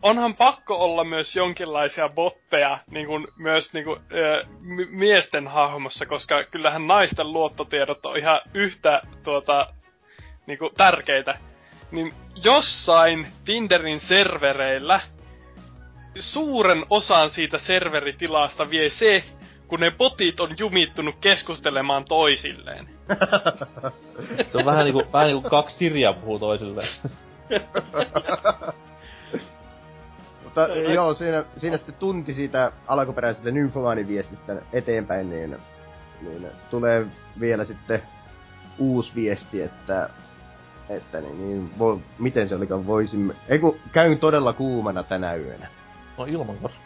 onhan pakko olla myös jonkinlaisia botteja niin kuin, myös niin kuin, ö, miesten hahmossa, koska kyllähän naisten luottotiedot on ihan yhtä tuota, niin kuin, tärkeitä. Niin jossain Tinderin servereillä suuren osan siitä serveritilasta vie se, kun ne botit on jumittunut keskustelemaan toisilleen. Se on vähän niinku, vähän niinku kaksi sirjaa puhuu toisilleen. Mutta joo, siinä, siinä sitten tunti siitä alkuperäisestä nymfomaaniviestistä eteenpäin, niin, niin tulee vielä sitten uusi viesti, että että niin, niin vo, miten se olikaan, voisimme... Ei kun käyn todella kuumana tänä yönä. No ilman kanssa.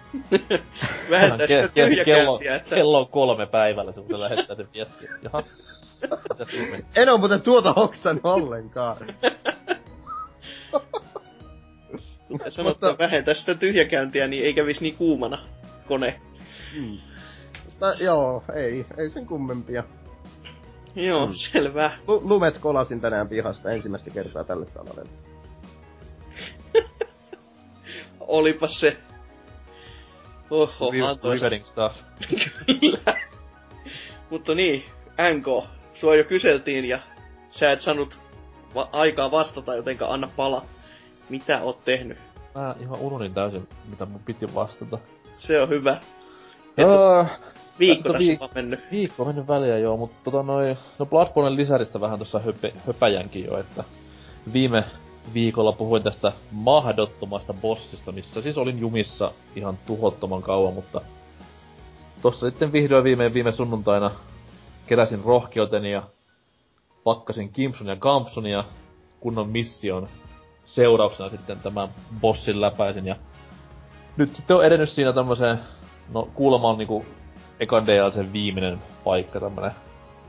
Vähentää sitä kello, tyhjäkäyntiä, että kello on kolme päivällä, se kun se lähettää sen viestin. Jaha. En oo muuten tuota hoksannut ollenkaan. kuten sanottu, Mutta- vähentää sitä tyhjäkäyntiä, niin ei kävisi niin kuumana kone. Mutta joo, ei, ei sen kummempia. Joo, Mm. selvä. Lu- lumet kolasin tänään pihasta ensimmäistä kertaa tälle talvelle. Olipas se. Oho, Re- antoisa. Rivering stuff. Kyllä. Mutta niin, NK, sua jo kyseltiin ja sä et saanut va- aikaa vastata, jotenka anna pala. Mitä oot tehnyt? Mä ihan unohdin täysin, mitä mun piti vastata. Se on hyvä. Et Uh, viikko tässä viik- on mennyt. viikko on mennyt väliä joo, mutta tota noi, no Bloodborne lisäristä vähän tuossa höpe, höpäjänkin jo, että viime viikolla puhuin tästä mahdottomasta bossista, missä siis olin jumissa ihan tuhottoman kauan, mutta tossa sitten vihdoin viimein viime sunnuntaina keräsin rohkeuteni ja pakkasin Kimpsun ja Kampsun ja kunnon mission seurauksena sitten tämän bossin läpäisin ja nyt sitten on edennyt siinä tämmöiseen, no kuulemma on niinku ekan DLCn viimeinen paikka tämmönen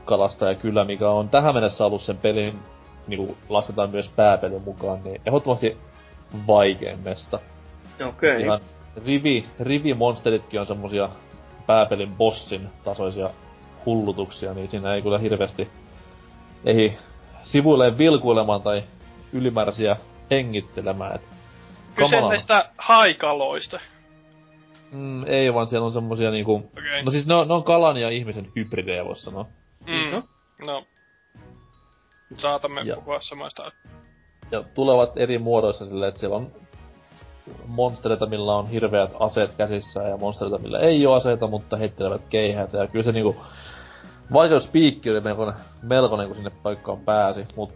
kalastajakylä, mikä on tähän mennessä ollut sen pelin, niinku lasketaan myös pääpelin mukaan, niin ehdottomasti vaikein mesta. Okei. Ihan rivi, rivimonsteritkin on semmosia pääpelin bossin tasoisia hullutuksia, niin siinä ei kyllä hirveästi ei sivuilleen vilkuilemaan tai ylimääräisiä hengittelemään. Et Kyse näistä haikaloista. Mm, ei vaan siellä on semmosia niinku... Okei. No siis ne on, ne on kalan ja ihmisen hybridejä voisi sanoa. Mm. No. No. Saatamme Ja. puhua samasta. Ja tulevat eri muodoissa silleen, että siellä on monstereita, millä on hirveät aseet käsissään ja monstereita, millä ei ole aseita, mutta heittelevät keihäitä. Ja kyllä se niinku vaikeuspiikki oli melkoinen, melkoinen kun sinne paikkaan pääsi, mut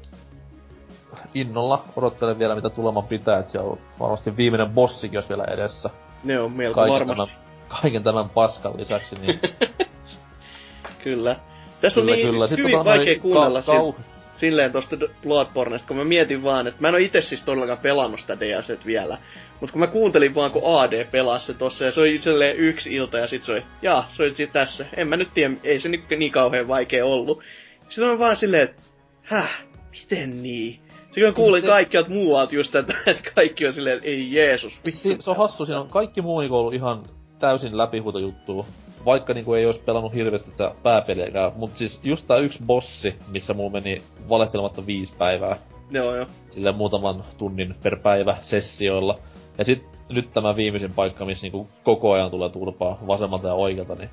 innolla odottelen vielä mitä tuleman pitää, että siellä on varmasti viimeinen bossikin jos vielä edessä. Ne on melko Kaiken varmasti. tämän, kaiken tämän paskan lisäksi, niin Kyllä. Tässä kyllä on niin kyllä. Sitten hyvin tota, noi vaikea kuunnella ka- kau- sil- silleen tosta Bloodborneista, kun mä mietin vaan, että mä en oo itse siis todellakaan pelannut sitä DLCt vielä. Mut kun mä kuuntelin vaan, kun AD pelasi se tossa, ja se oli silleen yksi ilta, ja sit se oli, jaa, se oli tässä. En mä nyt tiedä, ei se nyt niin kauhean vaikea ollut. Sitten on vaan silleen, että, häh, miten niin? Sitten kun kuulin Se- kaikkialta muualta just tätä, että kaikki on silleen, että ei Jeesus. Si- se on hassu, siinä on kaikki muu niinku ollut ihan täysin läpihuutojuttua. Vaikka niinku ei olisi pelannut hirveästi tätä pääpeliäkään. Mut siis just tää yksi bossi, missä muu meni valehtelematta viisi päivää. Joo, joo. Sille muutaman tunnin per päivä sessioilla. Ja sit nyt tämä viimeisin paikka, missä niinku koko ajan tulee turpaa vasemmalta ja oikealta, niin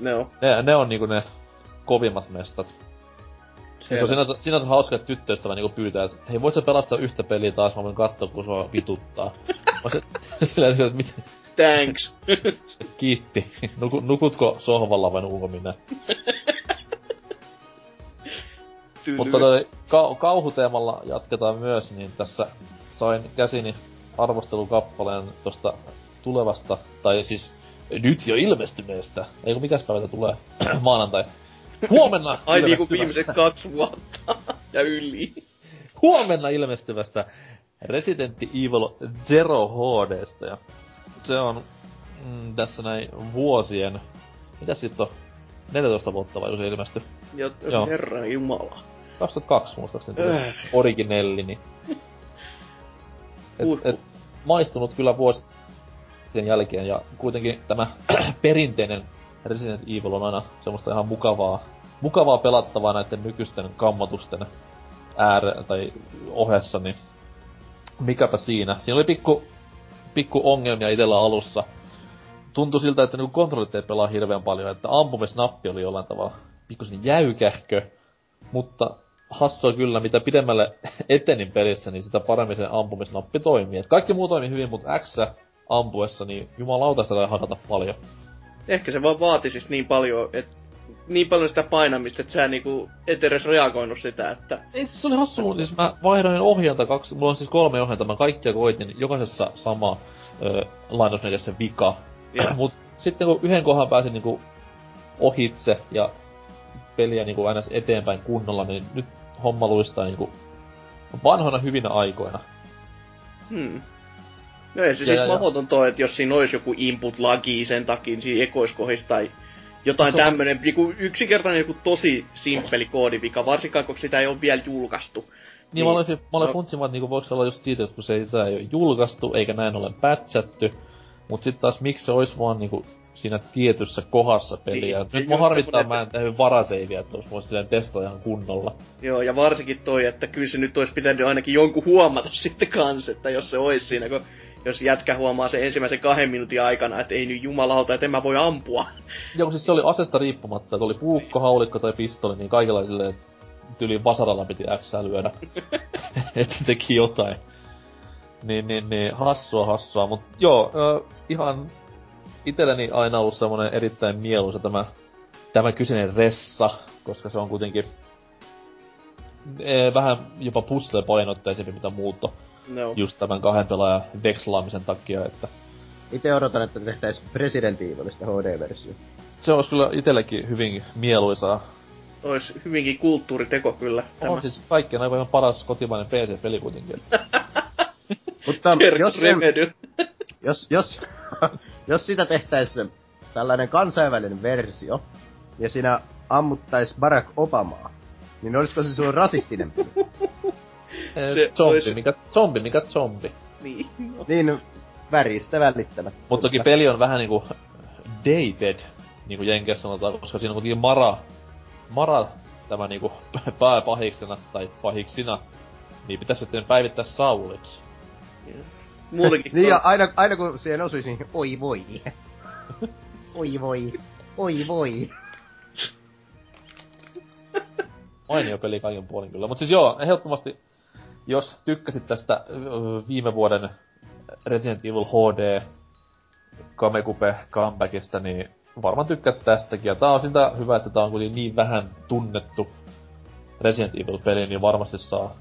Joo. ne, ne on niinku ne kovimmat mestat. Se on sinänsä, sinänsä hauska, että tyttöystävä niinku pyytää, että hei voit sä pelastaa yhtä peliä taas, mä voin katsoa, kun sua vituttaa. Mä se, silleen, että mit, Thanks. kiitti. Nuku, nukutko sohvalla vai nukuko minä? Mutta toi ka- kauhuteemalla jatketaan myös, niin tässä sain käsini arvostelukappaleen tosta tulevasta, tai siis nyt jo ilmestyneestä. Ei kun mikäs päivältä tulee? Maanantai. Huomenna Ai niinku ilmestyvästä- viimeiset kaksi vuotta. ja yli. huomenna ilmestyvästä Resident Evil Zero HDstä. Ja se on mm, tässä näin vuosien... Mitä sit on? 14 vuotta vai kun se ilmestyi? Ja Joo. herran jumala. 2002 muistaakseni tuli Äh. originelli, niin... Et, et, maistunut kyllä vuosien jälkeen, ja kuitenkin tämä perinteinen Resident Evil on aina semmoista ihan mukavaa, mukavaa pelattavaa näiden nykyisten kammatusten äärä tai ohessa, niin mikäpä siinä. Siinä oli pikku, pikku ongelmia itellä alussa. Tuntui siltä, että niinku kontrollit ei pelaa hirveän paljon, että ampumisnappi oli jollain tavalla pikkusen jäykähkö, mutta hassua kyllä, mitä pidemmälle etenin pelissä, niin sitä paremmin se ampumisnappi toimii. Et kaikki muu toimii hyvin, mutta X ampuessa, niin jumalauta sitä sai hakata paljon. Ehkä se vaan vaati siis niin paljon, että niin paljon sitä painamista, että sä niinku et edes reagoinut sitä, että Ei, siis se oli hassu, siis mä vaihdoin ohjainta kaksi, mulla on siis kolme ohjainta, mä kaikkia koitin, jokaisessa sama ö, lainausmerkissä vika. Joo. Mut sitten kun yhden kohdan pääsin niinku ohitse ja peliä niinku aina eteenpäin kunnolla, niin nyt homma luistaa niinku vanhoina hyvinä aikoina. hmm. No ei se Ja- siis ja- ja- mahdoton toi, että jos siinä olisi joku input lagi sen takia siinä ekoiskohdissa tai jotain Se on- tämmönen, joku yksinkertainen joku tosi simppeli koodivika, varsinkaan kun sitä ei ole vielä julkaistu. Niin, Niin. mä olen, mä olen No. funtsimaan, että niinku voiko olla just siitä, että kun se ei, sitä ei ole julkaistu, eikä näin ole pätsätty. Mut sit taas miksi se olisi vaan niinku siinä tietyssä kohdassa peliä. Niin, Nyt mua just harvittaa, semmonen- mä en tehnyt varaseiviä, että vois voisi silleen testata ihan kunnolla. Joo, ja varsinkin toi, että kyllä se nyt olisi pitänyt ainakin jonkun huomata sitten kans, että jos se olisi siinä, kun jos jätkä huomaa sen ensimmäisen kahden minuutin aikana, että ei nyt jumalauta, että en mä voi ampua. Joo, siis se oli asesta riippumatta, että oli puukko, haulikko tai pistoli, niin kaikilla silleen, että tyliin vasaralla piti X lyödä. että teki jotain. Niin, niin, niin, hassua, hassua. Mut joo, ö, ihan itselleni aina ollut semmonen erittäin mieluisa tämä, tämä kyseinen ressa, koska se on kuitenkin eh, vähän jopa puzzle-painotteisempi mitä muut on, No. just tämän kahden pelaajan vekslaamisen takia, että Itse odotan, että tehtäis Resident Evilista HD-versio. se olisi kyllä itsellekin hyvin mieluisaa. Olisi hyvinkin kulttuuriteko kyllä. Tämä. On siis kaikkien aivan paras kotimainen PC-peli kuitenkin. Mutta jos, sen, Remedy. jos, jos, jos sitä tehtäis tällainen kansainvälinen versio, ja siinä ammuttais Barack Obamaa, niin olisiko se sun rasistinen peli? Se, Se zombi, olisi- mikä, zombi, mikä zombi. Niin. No. Niin, väristä välittämättä. Mutta toki peli on vähän niinku dated, niinku Jenkeissä sanotaan, koska siinä on kuitenkin Mara, Mara tämä niinku pääpahiksena tai pahiksina, niin pitäisi sitten päivittää Sauliksi. Muutenkin. Niin ja aina, aina kun siihen osuisi, niin oi voi. oi voi. Oi voi. Mainio peli kaiken puolin kyllä. Mutta siis joo, ehdottomasti, jos tykkäsit tästä viime vuoden Resident Evil HD Kamekupe comebackista, niin varmaan tykkäät tästäkin. Ja tää on sitä hyvä, että tää on kuitenkin niin vähän tunnettu Resident Evil-peli, niin varmasti saa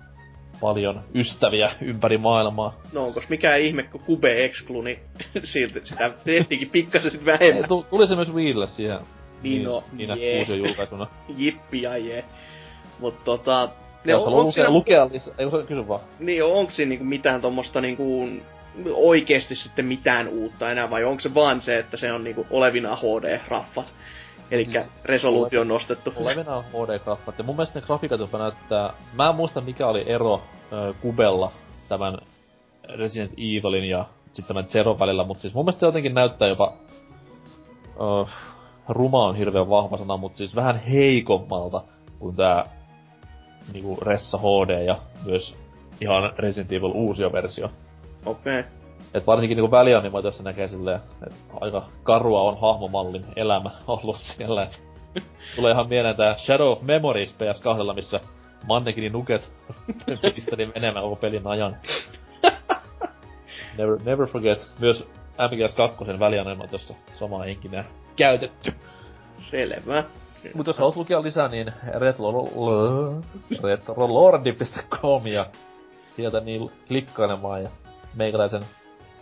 paljon ystäviä ympäri maailmaa. No onkos mikään ihme, kun Kube Exclu, niin silti sitä tehtiinkin pikkasen sit Ei, vähemmän. tu- tuli se myös Wiille siihen Niin no, siinä jee. julkaisuna. Jippi ja jee. Mut tota... Ne on, onko siinä, lukea lisää, ei se kysy vaan. niin, onko siinä niinku mitään tommosta niinku oikeesti sitten mitään uutta enää, vai onko se vaan se, että se on niinku olevina HD-raffat? Eli Siis resoluutio on nostettu. Olevina on HD-graffat, ja mun mielestä ne grafiikat jopa näyttää... Mä en muista mikä oli ero ö, Kubella tämän Resident Evilin ja sitten tämän Zero välillä, mutta siis mun mielestä jotenkin näyttää jopa... Ö, ruma on hirveän vahva sana, mutta siis vähän heikommalta kuin tää niinku Ressa HD ja myös ihan Resident Evil uusia versio. Okei. Okay. Et varsinkin niinku välianimoitoissa näkee silleen, että aika karua on hahmomallin elämä ollut siellä. Tulee ihan mieleen tää Shadow of Memories PS2, missä Mannekinin nuket pisteli menemään koko pelin ajan. Never, never forget. Myös MGS2 välianimoitossa sama henkinen käytetty. Selvä. Mutta jos haluat lukea lisää, niin retro- retrolordi.com ja sieltä niin klikkailemaan ja meikäläisen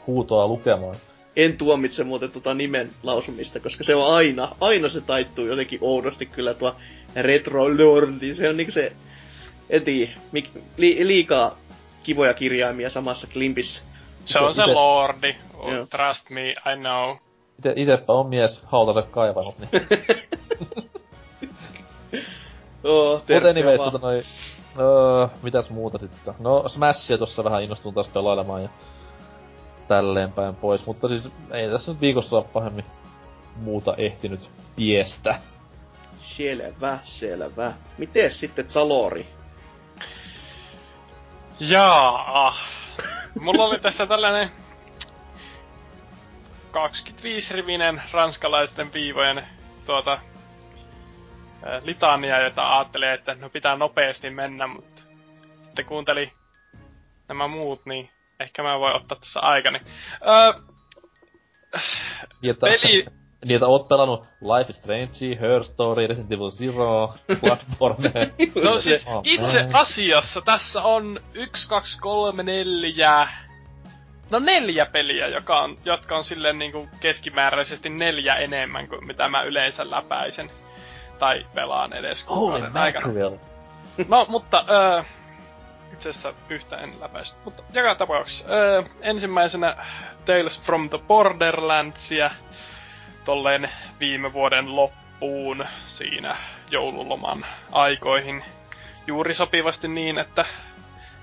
huutoa lukemaan. En tuomitse muuten tota nimen lausumista, koska se on aina, aina se taittuu jotenkin oudosti kyllä tuo Retro Lordi. Se on niinku se, en tiedä, mik, li, liikaa kivoja kirjaimia samassa klimpissä. Se on se ite- lordi. Oh, Joo. Trust me, I know. Ite, itepä on mies hautansa kaivanut, niin. Oh, Mut terveisiä anyways, vaan. tota noi... Öö, mitäs muuta sitten? No, Smashia tossa vähän innostun taas pelailemaan ja tälleen päin pois, mutta siis ei tässä nyt viikossa ole pahemmin muuta ehtinyt piestä. Selvä, selvä. Miten sitten Salori? Jaa. Mulla oli tässä tällainen 25-rivinen ranskalaisten viivojen tuota litania, jota ajattelee, että no pitää nopeasti mennä, mutta sitten kuunteli nämä muut, niin ehkä mä voin ottaa tässä aikani. Öö, Niin, että, Peli- niin, että oot pelannut Life is Strange, Her Story, Resident Evil Zero, Bloodborne. No siis Oh, itse asiassa tässä on 1, 2, 3, 4... No neljä peliä, joka on, jotka on silleen niinku keskimääräisesti neljä enemmän kuin mitä mä yleensä läpäisen. Tai pelaan edes kuukauden aikana. No, mutta öö, itse asiassa yhtä en läpäistä. Mutta joka tapauksessa öö, ensimmäisenä Tales from the Borderlandsia tolleen viime vuoden loppuun siinä joululoman aikoihin. Juuri sopivasti niin, että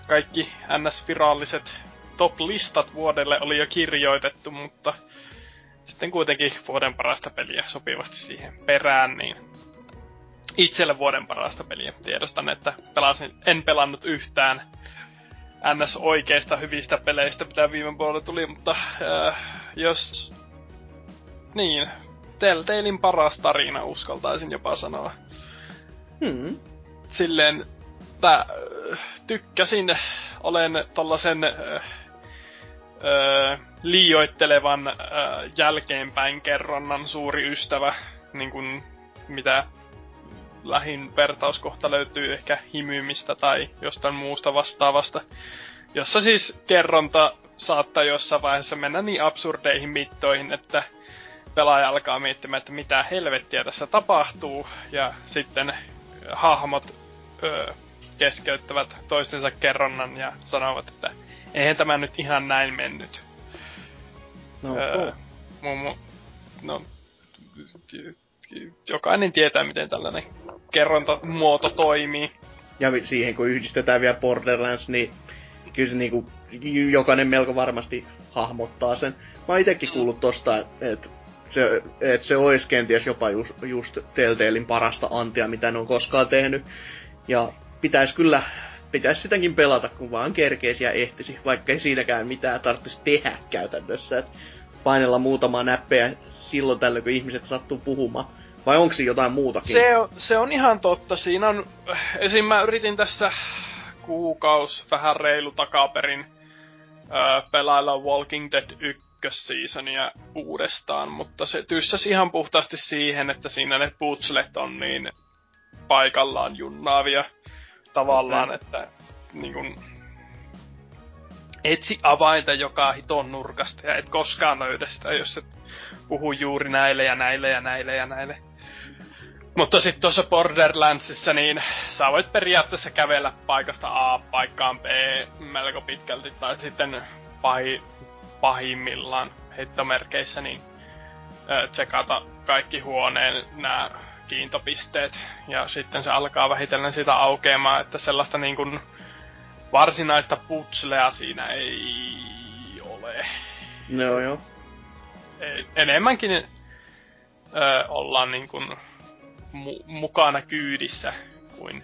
kaikki NS-viralliset top-listat vuodelle oli jo kirjoitettu, mutta sitten kuitenkin vuoden parasta peliä sopivasti siihen perään, niin itselle vuoden parasta peliä. Tiedostan, että pelasin, en pelannut yhtään ns. oikeista hyvistä peleistä, mitä viime vuonna tuli, mutta äh, jos... Niin, Telltalein paras tarina uskaltaisin jopa sanoa. Hmm. Silleen, että tykkäsin, olen tollasen äh, äh, liioittelevan äh, jälkeenpäin kerronnan suuri ystävä, niin kuin mitä lähin vertauskohta löytyy ehkä himymistä tai jostain muusta vastaavasta, jossa siis kerronta saattaa jossain vaiheessa mennä niin absurdeihin mittoihin, että pelaaja alkaa miettimään, että mitä helvettiä tässä tapahtuu, ja sitten hahmot ö, keskeyttävät toistensa kerronnan ja sanovat, että eihän tämä nyt ihan näin mennyt. No, öö, oh. mu, mu, no, jokainen tietää, miten tällainen kerrontamuoto toimii. Ja siihen kun yhdistetään vielä Borderlands, niin kyllä se niinku, jokainen melko varmasti hahmottaa sen. Mä oon itekin kuullut tosta, että se, et se olisi kenties jopa just, just Telltalein parasta antia, mitä ne on koskaan tehnyt. Ja pitäisi kyllä, pitäisi sitäkin pelata, kun vaan kerkeisi ja ehtisi, vaikka ei siinäkään mitään tarvitsisi tehdä käytännössä. Et painella muutamaa näppejä silloin tällöin, kun ihmiset sattuu puhumaan. Vai onko siinä jotain muutakin? Se on, se on ihan totta. Siinä on, esim. mä yritin tässä kuukaus vähän reilu takaperin öö, pelailla Walking Dead 1 ykkösseasonia uudestaan, mutta se tyssäsi ihan puhtaasti siihen, että siinä ne putslet on niin paikallaan junnaavia tavallaan, okay. että niin kun, etsi avainta joka hiton nurkasta ja et koskaan löydä sitä, jos et puhu juuri näille ja näille ja näille ja näille. Mutta sitten tuossa Borderlandsissa, niin sä voit periaatteessa kävellä paikasta A paikkaan B melko pitkälti, tai sitten pahi, pahimmillaan heittomerkeissä, niin ö, tsekata kaikki huoneen nämä kiintopisteet. Ja sitten se alkaa vähitellen sitä aukeamaan, että sellaista niin kuin varsinaista putslea siinä ei ole. No joo. Ei, enemmänkin ö, ollaan niin kuin mu- mukana kyydissä kuin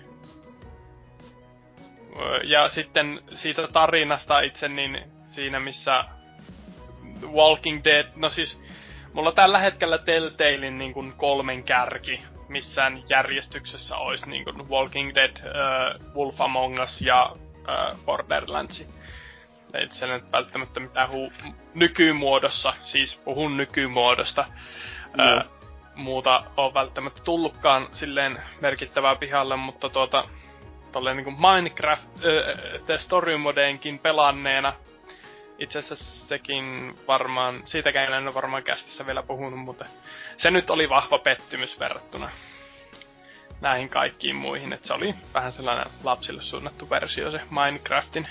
ja sitten siitä tarinasta itse, niin siinä missä Walking Dead, no siis mulla tällä hetkellä Telltalein niin kuin kolmen kärki missään järjestyksessä olisi niin kuin Walking Dead, uh, Wolf Among Us ja uh, Borderlands. Ei se nyt välttämättä mitään hu- nykymuodossa, siis puhun nykymuodosta, no. uh, muuta on välttämättä tullutkaan silleen merkittävää pihalle, mutta tuota, tolleen niin Minecraft, uh, The Story Modeenkin pelanneena, itse asiassa sekin varmaan, siitäkään en ole varmaan kästissä vielä puhunut, mutta se nyt oli vahva pettymys verrattuna näihin kaikkiin muihin, että se oli vähän sellainen lapsille suunnattu versio se Minecraftin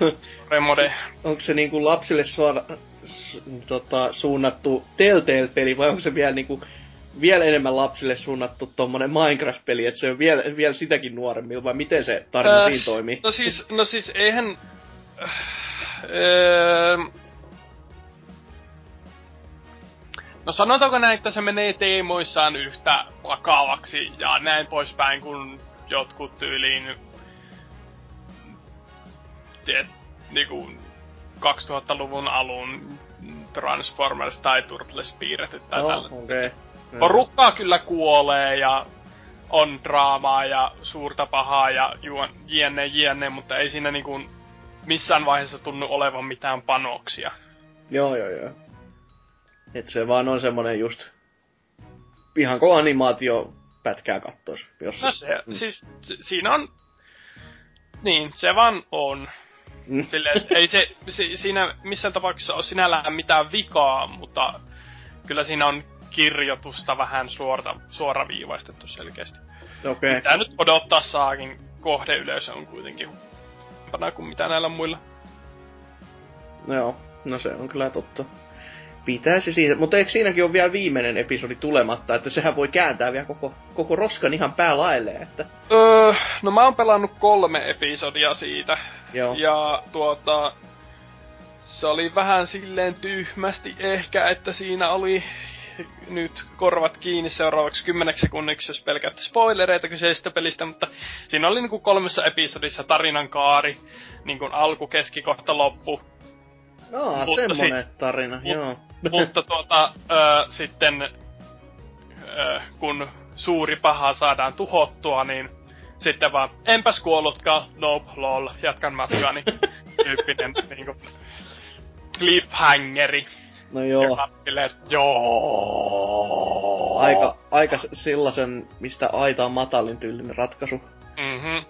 remode. Onko se niinku lapsille suora, s, tota, suunnattu Telltale-peli vai onko se vielä niinku vielä enemmän lapsille suunnattu tommonen Minecraft-peli, että se on vielä, vielä sitäkin nuoremmilla, vai miten se tarina äh, siinä toimii? No siis, no siis eihän... Öö, no sanotaanko näin, että se menee teemoissaan yhtä vakavaksi ja näin poispäin kuin jotkut tyyliin tiet, niinku 2000-luvun alun Transformers tai Turtles piirretyt tai no, tällä. Okay. Porukkaa kyllä kuolee ja on draamaa ja suurta pahaa ja juon, jne, jne, mutta ei siinä niinku missään vaiheessa tunnu olevan mitään panoksia. Joo, joo, joo. Et se vaan on semmonen just... Ihan kuin animaatio pätkää kattois. Jos... No se, mm. siis si- siinä on... Niin, se vaan on. Mm. Sille, ei se, si, siinä missään tapauksessa ole sinällään mitään vikaa, mutta kyllä siinä on kirjoitusta vähän suorta, suoraviivaistettu selkeästi. Okei. Okay. Mitä nyt odottaa saakin, kohdeyleisö on kuitenkin parempana kuin mitä näillä muilla. No joo, no se on kyllä totta. Pitäisi siitä, mutta eikö siinäkin ole vielä viimeinen episodi tulematta, että sehän voi kääntää vielä koko, koko roskan ihan päälaelle, että... Öö, no mä oon pelannut kolme episodia siitä. Joo. Ja tuota... se oli vähän silleen tyhmästi ehkä, että siinä oli nyt korvat kiinni seuraavaksi kymmeneksi sekunniksi, jos pelkäätte spoilereita kyseisestä pelistä, mutta siinä oli niinku kolmessa episodissa tarinan kaari, niinku alku, keski, kohta, loppu. Aa, mutta semmonen si- tarina, mut, joo. Mutta tuota, ö, sitten ö, kun suuri paha saadaan tuhottua, niin sitten vaan, enpäs kuollutkaan, nope, lol, jatkan matkaani. tyyppinen niinku cliffhangeri. No joo. Ja joo. Aika, aika sellaisen, mistä aita on matalin tyylinen ratkaisu. Mhm.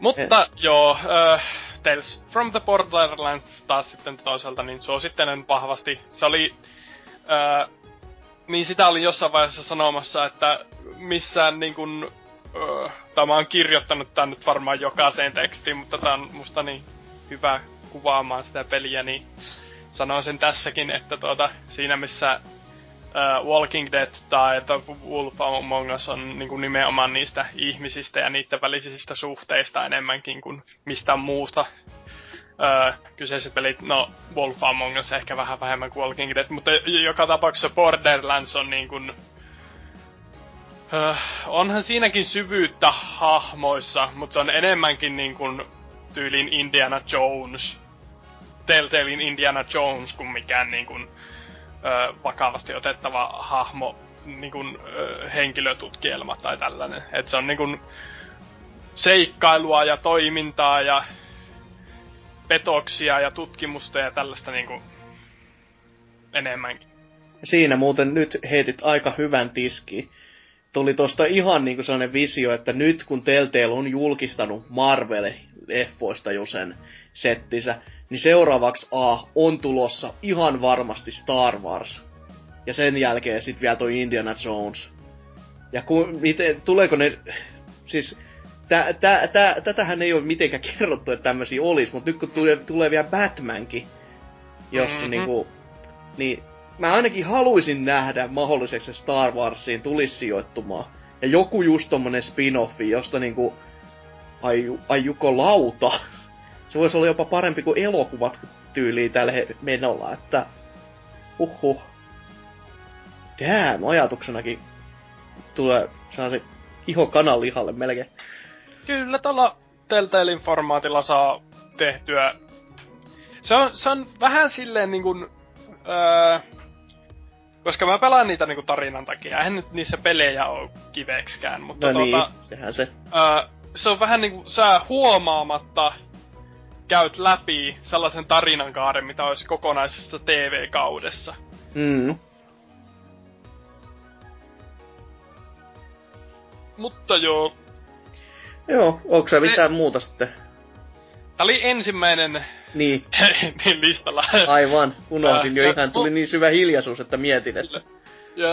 Mutta He. joo, uh, Tales from the Borderlands taas sitten toisaalta niin suosittelen vahvasti. Se oli... Uh, niin sitä oli jossain vaiheessa sanomassa, että missään niin kun, uh, tämä on kirjoittanut tän nyt varmaan jokaiseen tekstiin, mutta tää on musta niin hyvä kuvaamaan sitä peliä, niin sanon sen tässäkin, että tuota, siinä missä uh, Walking Dead tai The Wolf Among Us on niin kuin nimenomaan niistä ihmisistä ja niiden välisistä suhteista enemmänkin kuin mistään muusta. Uh, kyseiset pelit, no Wolf Among Us ehkä vähän vähemmän kuin Walking Dead, mutta joka tapauksessa Borderlands on niin kuin, uh, onhan siinäkin syvyyttä hahmoissa, mutta se on enemmänkin niin kuin tyylin Indiana Jones Telltalein Indiana Jones kuin mikään niin kuin, ö, vakavasti otettava hahmo niin kuin, ö, henkilötutkielma tai tällainen. Et se on niin kuin, seikkailua ja toimintaa ja petoksia ja tutkimusta ja tällaista niin kuin, enemmänkin. Siinä muuten nyt heitit aika hyvän tiski. Tuli tosta ihan niinku sellainen visio, että nyt kun Telltale on julkistanut Marvel-leffoista jo sen settinsä, niin seuraavaksi A on tulossa ihan varmasti Star Wars. Ja sen jälkeen sitten vielä toi Indiana Jones. Ja kun, miten, tuleeko ne, siis tä, tä, tä, tätähän ei ole mitenkään kerrottu, että tämmöisiä olisi, mutta nyt kun tulee, tulee vielä Batmankin, jossa mm-hmm. niinku, niin mä ainakin haluaisin nähdä mahdolliseksi Star Warsiin tulisi sijoittumaan. Ja joku just tommonen spin-offi, josta niinku, ai, ai juko lauta, se voisi olla jopa parempi kuin elokuvat tyyliin tällä menolla, että uhu. Damn, ajatuksenakin tulee se iho kananlihalle melkein. Kyllä, tuolla Telltalein formaatilla saa tehtyä. Se on, se on vähän silleen niin kuin, öö, koska mä pelaan niitä niinku tarinan takia. Eihän nyt niissä pelejä ole kivekskään, mutta no tuota, niin, sehän se. Öö, se on vähän niinku sä huomaamatta käyt läpi sellaisen tarinankaaren, mitä olisi kokonaisessa TV-kaudessa. Mm. Mutta joo. Joo, onko se mitään muuta sitten? Tää oli ensimmäinen niin. niin listalla. Aivan, unohdin jo ihan, tuli niin syvä hiljaisuus, että mietin, että... Ja,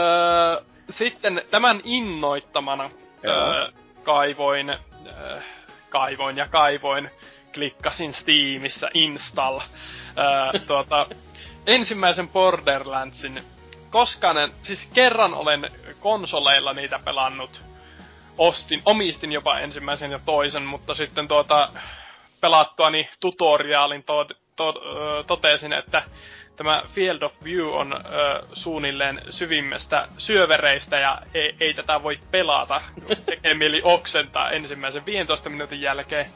sitten tämän innoittamana öö, kaivoin, öö, kaivoin ja kaivoin klikkasin Steamissa install ää, tuota, ensimmäisen Borderlandsin. Koska en, siis kerran olen konsoleilla niitä pelannut. Ostin, omistin jopa ensimmäisen ja toisen, mutta sitten tuota pelattuani tutoriaalin to, to, totesin, että tämä Field of View on ö, suunnilleen syvimmästä syövereistä ja ei, ei tätä voi pelata. Tekee mieli oksentaa ensimmäisen 15 minuutin jälkeen.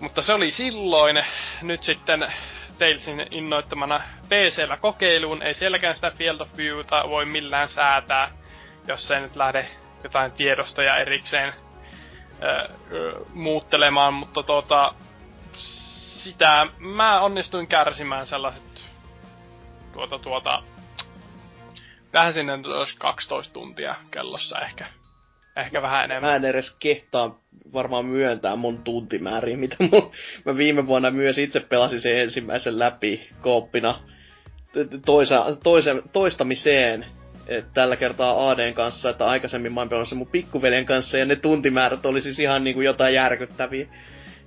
Mutta se oli silloin. Nyt sitten Talesin innoittamana PCllä kokeiluun. Ei sielläkään sitä Field of Viewta voi millään säätää, jos ei nyt lähde jotain tiedostoja erikseen ö, ö, muuttelemaan, mutta tota, sitä mä onnistuin kärsimään sellaiset tuota tuota vähän sinne 12 tuntia kellossa ehkä. Ehkä vähän enemmän. Mä en edes kehtaa varmaan myöntää mun tuntimääriä, mitä mun... Mä viime vuonna myös itse pelasin sen ensimmäisen läpi kooppina toisa, toisa, toistamiseen. Tällä kertaa ADn kanssa, että aikaisemmin mä oon pelannut sen mun pikkuveljen kanssa, ja ne tuntimäärät oli siis ihan niinku jotain järkyttäviä.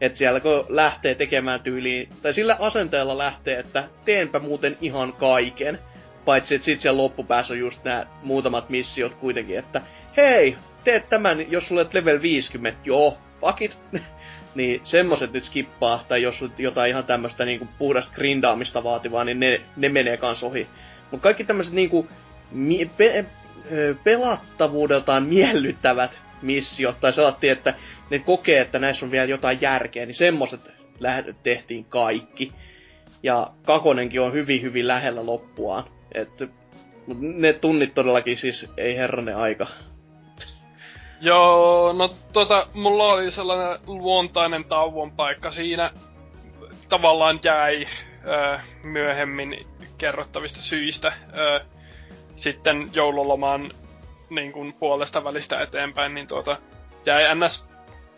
Että siellä kun lähtee tekemään tyyliin, tai sillä asenteella lähtee, että teenpä muuten ihan kaiken. Paitsi että sit siellä loppupäässä on just nämä muutamat missiot kuitenkin, että hei, teet tämän, jos sulle level 50, joo, fuck it. niin semmoset nyt skippaa, tai jos jotain ihan tämmöstä niinku puhdasta grindaamista vaativaa, niin ne, ne menee kans ohi. Mutta kaikki tämmöiset niinku mie- pe- pelattavuudeltaan miellyttävät missiot, tai sellainen, että ne kokee, että näissä on vielä jotain järkeä, niin semmoset tehtiin kaikki. Ja kakonenkin on hyvin, hyvin lähellä loppuaan. Et, ne tunnit todellakin siis ei herranen aika. Joo, no tota, mulla oli sellainen luontainen tauon paikka siinä. Tavallaan jäi ö, myöhemmin kerrottavista syistä ö, sitten joululoman niin kuin puolesta välistä eteenpäin, niin tuota, jäi ns.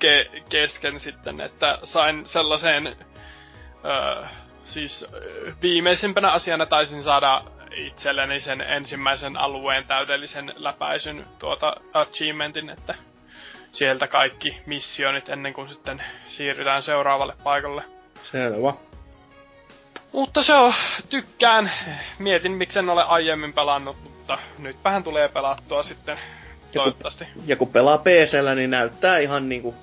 Ke- kesken sitten, että sain sellaiseen, ö, siis ö, viimeisimpänä asiana taisin saada itselleni sen ensimmäisen alueen täydellisen läpäisyn tuota achievementin, että sieltä kaikki missionit ennen kuin sitten siirrytään seuraavalle paikalle. Selvä. Mutta se on, tykkään. Mietin, miksen ole aiemmin pelannut, mutta nytpähän tulee pelattua sitten. Toivottavasti. Ja kun pelaa PCllä, niin näyttää ihan niinku,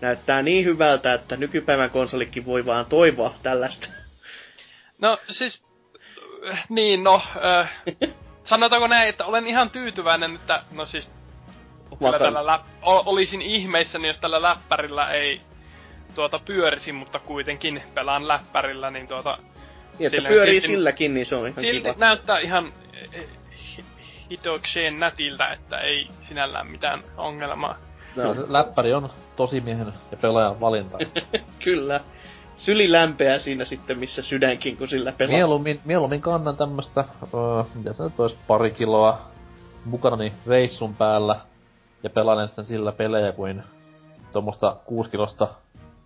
näyttää niin hyvältä, että nykypäivän konsolikin voi vaan toivoa tällaista. No siis, niin no, äh, sanotaanko näin, että olen ihan tyytyväinen, että no siis kyllä tällä läp, olisin ihmeissäni, jos tällä läppärillä ei tuota pyörisi, mutta kuitenkin pelaan läppärillä, niin tuota... Niin, että pyörii silti- silläkin, niin se on ihan Silti kiva. näyttää ihan eh, hi- hitokseen nätiltä, että ei sinällään mitään ongelmaa. No, läppäri on tosimiehen ja pelaajan valinta. kyllä. Syli lämpeää siinä sitten, missä sydänkin, kun sillä pelaa. mieluummin, mieluummin kannan tämmöstä, öö, mitä se nyt olisi, pari kiloa mukanani reissun päällä ja pelailen sitten sillä pelejä kuin tuommoista kuuskilosta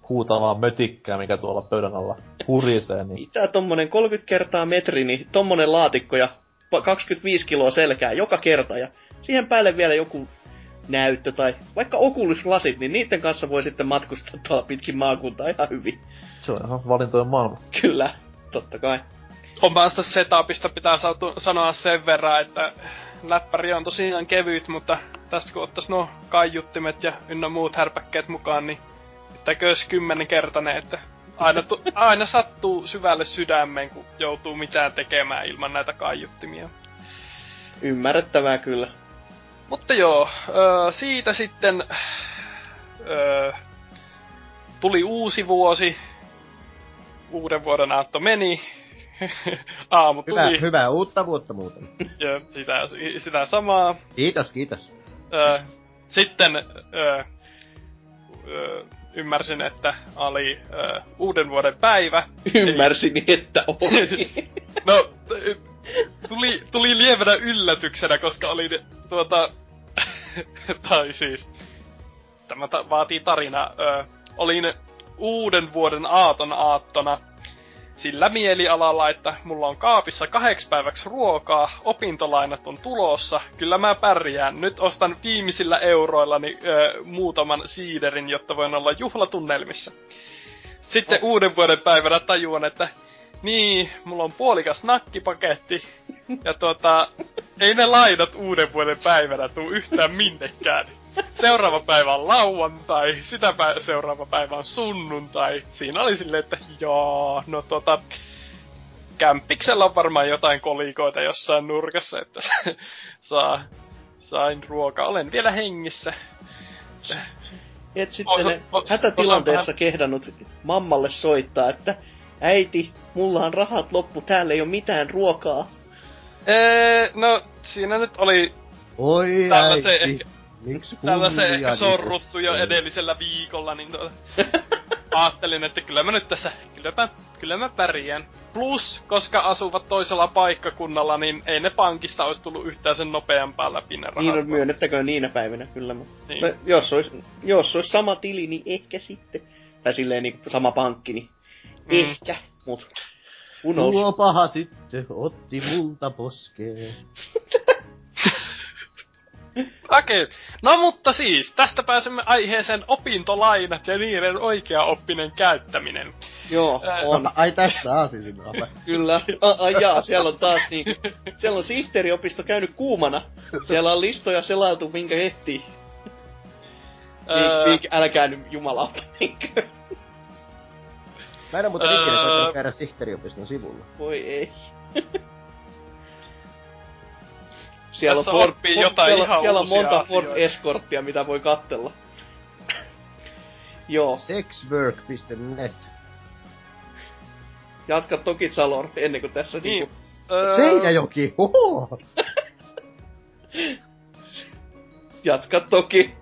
huutavaa mötikkää, mikä tuolla pöydän alla hurisee, niin Mitä tommonen 30 kertaa metri, niin tommonen laatikko ja pa- 25 kiloa selkää joka kerta ja siihen päälle vielä joku näyttö tai vaikka okuluslasit, niin niiden kanssa voi sitten matkustaa tuolla pitkin maakuntaa ihan hyvin. se on ihan valintojen maailma. Kyllä, totta kai. Omasta setupista pitää sautu, sanoa sen verran, että läppäri on tosiaan kevyt, mutta tästä kun ottais nuo kaiuttimet ja ynnä muut härpäkkeet mukaan, niin pitäkös kymmenenkertainen, että aina, tu, aina sattuu syvälle sydämeen, kun joutuu mitään tekemään ilman näitä kaiuttimia. Ymmärrettävää kyllä. Mutta joo, öö, siitä sitten öö, tuli uusi vuosi. Uuden vuoden aatto meni. Aamu Hyvä, tuli. hyvää uutta vuotta muuten. Ja sitä, sitä samaa. Kiitos, kiitos. Öö, sitten öö, öö, ymmärsin, että oli öö, uuden vuoden päivä. Ymmärsin, että oli. No, tuli, tuli lievänä yllätyksenä, koska oli tuota... tai siis... Tämä ta- vaatii tarina. Ö, olin uuden vuoden aaton aattona sillä mielialalla, että mulla on kaapissa kahdeksi päiväksi ruokaa, opintolainat on tulossa, kyllä mä pärjään. Nyt ostan viimeisillä euroillani ö, muutaman siiderin, jotta voin olla juhlatunnelmissa. Sitten Oh. uuden vuoden päivänä tajuan, että niin, mulla on puolikas nakkipaketti. Ja tota, ei ne lainat uuden vuoden päivänä tuu yhtään minnekään. Seuraava päivä on lauantai, sitä pä- seuraava päivä on sunnuntai. Siinä oli silleen, että jaa, no tota, kämppiksellä on varmaan jotain kolikoita jossain nurkassa, että saa, sain ruokaa. Olen vielä hengissä. Et sitten ne o- hätätilanteessa kehdannut mammalle soittaa, että äiti, mulla on rahat loppu, täällä ei ole mitään ruokaa. Ee, no, siinä nyt oli Oi Täällä se äiti, ehkä- miksi Täällä se ehkä sorruttu jo edellisellä viikolla, niin tuota, ajattelin, että kyllä mä nyt tässä, kyllä mä, kyllä mä pärjään. Plus, koska asuvat toisella paikkakunnalla, niin ei ne pankista olisi tullut yhtään sen nopeampaa läpi ne rahat. Niin on myönnettäköön niinä päivinä, kyllä. Mutta Niin. no, jos, olisi, jos olisi sama tili, niin ehkä sitten. Tai silleen niin sama pankki, niin Mm. ehkä. Mut knows? Tuo paha tyttö otti multa poskeen. Okei. Okay. No mutta siis, tästä pääsemme aiheeseen opintolainat ja niiden oikea-oppinen käyttäminen. Joo, Ää, on. Ai tästä aasinsilta. Kyllä. Ai a, jaa, siellä on taas niin. Siellä on sihteeriopisto käynyt kuumana. Siellä on listoja selailtu minkä ehtii. Öö, Viik, viik, älkää nyt jumalauta niinkö. Mä en oo muuten Öö. ikinä koittanut käydä sihteeriopiston sivulla. Voi ei. siellä on, Tästä Ford, Ford- jotain siellä, ihan siellä on monta Ford asioita. Escorttia, mitä voi kattella. Joo, Sexwork.net. jatka toki Salor ennen kuin tässä Niin. niinku... Öö, Seinäjoki! Oho! Jatka toki.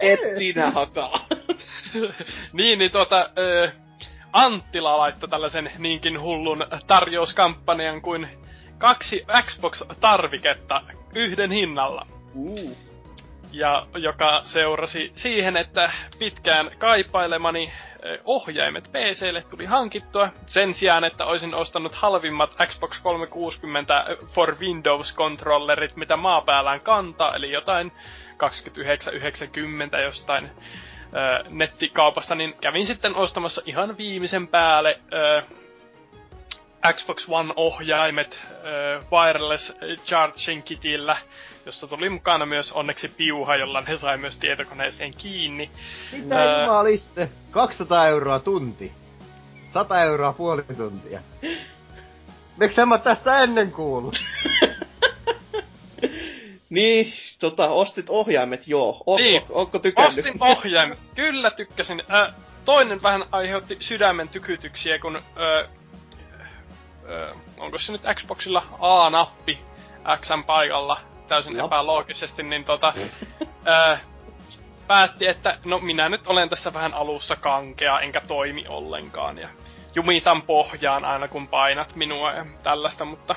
Et sinä hakaa. niin, niin tuota, ö, Anttila laittoi tällaisen niinkin hullun tarjouskampanjan kuin kaksi Xbox-tarviketta yhden hinnalla. Uh. Ja joka seurasi siihen, että pitkään kaipailemani ö, ohjaimet PClle tuli hankittua. Sen sijaan, että olisin ostanut halvimmat Xbox 360 for Windows-kontrollerit, mitä maapäällään kantaa, eli jotain 29,90 jostain ö, nettikaupasta, niin kävin sitten ostamassa ihan viimeisen päälle ö, Xbox One-ohjaimet ö, wireless charging kitillä, jossa tuli mukana myös onneksi piuha, jolla ne sai myös tietokoneeseen kiinni. Mitä Ää. jumaliste? 200 euroa tunti. 100 euroa puoli tuntia. Miksi en mä tästä ennen kuullut? Niin, tota, ostit ohjaimet, joo. Ootko, Niin. ootko tykännyt? Ostin ohjaimet. Kyllä tykkäsin. Äh, toinen vähän aiheutti sydämen tykytyksiä, kun... Äh, äh, onko se nyt Xboxilla A-nappi Xn paikalla täysin Jop. epäloogisesti, niin tota... äh, päätti, että no minä nyt olen tässä vähän alussa kankea, enkä toimi ollenkaan. Ja jumitan pohjaan aina kun painat minua ja tällaista, mutta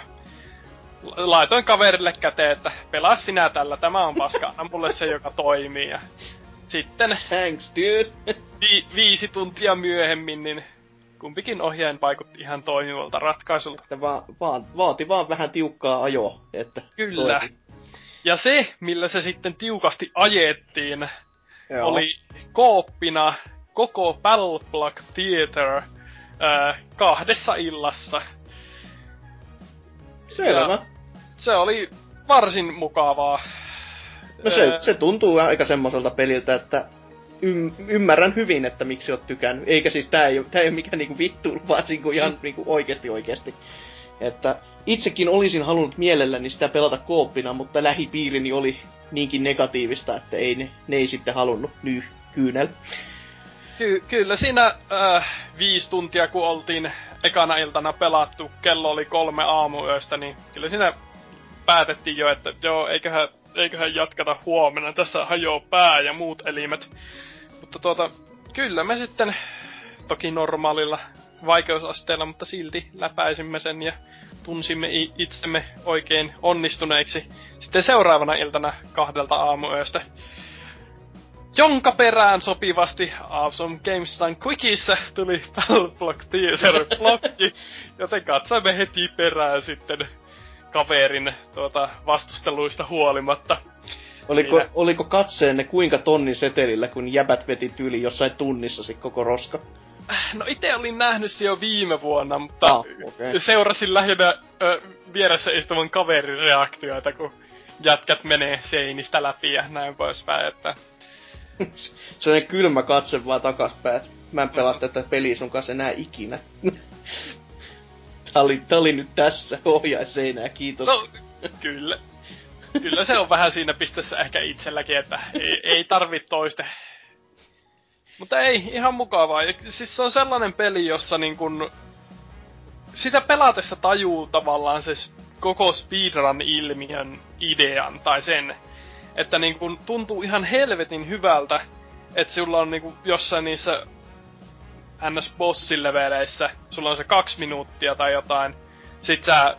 laitoin kaverille käteen, että pelaa sinä tällä, tämä on paska, anna mulle se, joka toimii. Ja sitten Thanks, dude. vi- viisi tuntia myöhemmin, niin kumpikin ohjain vaikutti ihan toimivalta ratkaisulta. Että va- vaan, vaati vaan vähän tiukkaa ajoa, että Kyllä. toimi. Ja se, millä se sitten tiukasti ajettiin, Joo. oli kooppina koko Battle Block Theater ää, kahdessa illassa. Selvä. Ja- Se oli varsin mukavaa. No se, se tuntuu aika semmoiselta peliltä, että ym, ymmärrän hyvin, että miksi oot tykännyt. Eikä siis tää ei, tää ei ole mikään niinku vittu, vaan niinku ihan niinku oikeesti oikeesti. Että itsekin olisin halunnut mielelläni sitä pelata kooppina, mutta lähipiirini oli niinkin negatiivista, että ei ne, ne ei sitten halunnut nyh, kyynel. Ky- kyllä siinä äh, viisi tuntia kun oltiin ekana iltana pelattu, kello oli kolme aamuyöstä, niin kyllä siinä päätettiin jo, että joo, eiköhän, eiköhän jatkata huomenna, tässä hajoaa pää ja muut elimet. Mutta tuota, kyllä me sitten toki normaalilla vaikeusasteella, mutta silti läpäisimme sen ja tunsimme itsemme oikein onnistuneiksi. Sitten seuraavana iltana kahdelta aamuyöstä jonka perään sopivasti Awesome Games Time Quickissä tuli Battleblock Theater blokki, joten katsoimme heti perään sitten kaverin tuota, vastusteluista huolimatta. Oliko, Siinä. oliko katseenne kuinka tonnin setelillä, kun jäbät veti tyli jossain tunnissa sit koko roska? No itse olin nähnyt se jo viime vuonna, mutta Ah, okei. seurasin lähinnä ö, vieressä istuvan kaverin reaktioita, kun jätkät menee seinistä läpi ja näin poispäin, että Sellainen kylmä katse vaan takaspäin, että mä en pelaa tätä peliä sun kanssa enää ikinä. tää, oli, tää oli nyt tässä, ohjais seinää, kiitos. No, kyllä. Kyllä se on vähän siinä pisteessä ehkä itselläkin, että ei, ei tarvi toiste. Mutta ei, ihan mukavaa. Ja siis se on sellainen peli, jossa niin kun... Sitä pelatessa tajuu tavallaan se koko speedrun-ilmiön idean, tai sen, että niin kun tuntuu ihan helvetin hyvältä, että sulla on niin kun jossain niissä ns bossileveleissä, sulla on se kaksi minuuttia tai jotain, sit sä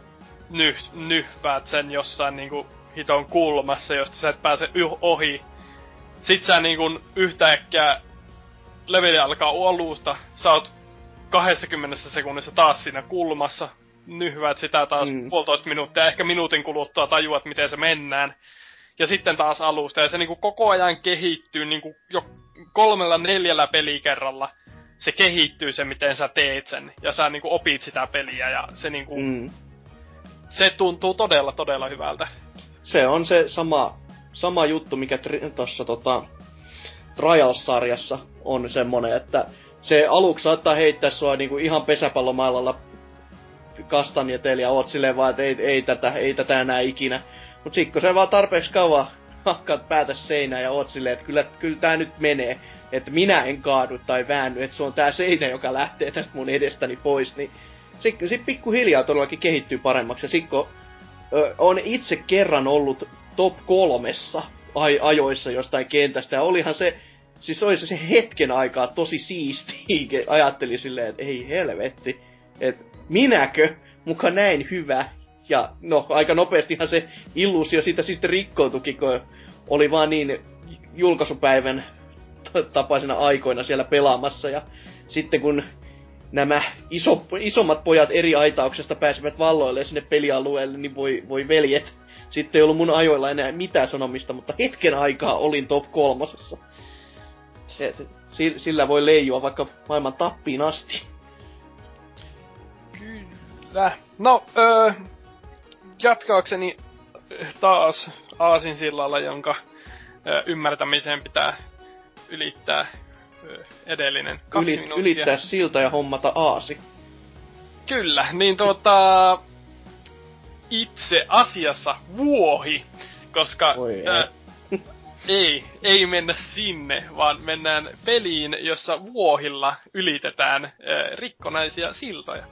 nyh, nyhväät sen jossain niinku hiton kulmassa, josta sä et pääse yh- ohi. Sit sä niinku yhtäkkiä leveli alkaa alusta, sä oot 20 sekunnissa taas siinä kulmassa, nyhväät sitä taas mm. puolitoista minuuttia, ehkä minuutin kuluttua tajuat, miten se mennään. Ja sitten taas alusta, ja se niinku koko ajan kehittyy niinku jo kolmella neljällä pelikerralla. Se kehittyy se, miten sä teet sen, ja sä niinku opit sitä peliä, ja se niinku, mm. Se tuntuu todella, todella hyvältä. Se on se sama, sama juttu, mikä tri- tossa tota, Trials-sarjassa on semmonen, että se aluksi saattaa heittää sua niinku ihan pesäpallomailalla kastanjeteillä ja oot silleen vaan, että ei, ei, tätä, ei tätä enää ikinä. Mut sit kun se vaan tarpeeksi kauan hakkaat päätä seinään ja oot silleen, että kyllä, kyllä tää nyt menee, että minä en kaadu tai väänny, että se on tää seinä, joka lähtee tästä mun edestäni pois, niin sitten sit pikkuhiljaa todellakin kehittyy paremmaksi. Ja sit kun ö, on itse kerran ollut top kolmessa aj- ajoissa jostain kentästä, ja olihan se, siis oli se hetken aikaa tosi siistiä, ajattelin silleen, että ei helvetti, että minäkö muka näin hyvä. Ja no, aika nopeastihan se illuusio siitä sitten rikkoutukin, kun oli vaan niin julkaisupäivän tapaisena aikoina siellä pelaamassa. Ja sitten kun nämä iso, isommat pojat eri aitauksesta pääsivät valloille sinne pelialueelle, niin voi, voi veljet. Sitten ei ollut mun ajoilla enää mitään sanomista, mutta hetken aikaa olin top kolmosessa. Sillä voi leijua vaikka maailman tappiin asti. Kyllä. No, öö, jatkaakseni taas Aasin sillalla, jonka ö, ymmärtämiseen pitää ylittää ö, edellinen kaksi Yli, Ylittää silta ja hommata aasi. Kyllä, niin tuota... Itse asiassa vuohi, koska... Oi, ö, ei, ei mennä sinne, vaan mennään peliin, jossa vuohilla ylitetään ö, rikkonaisia siltoja.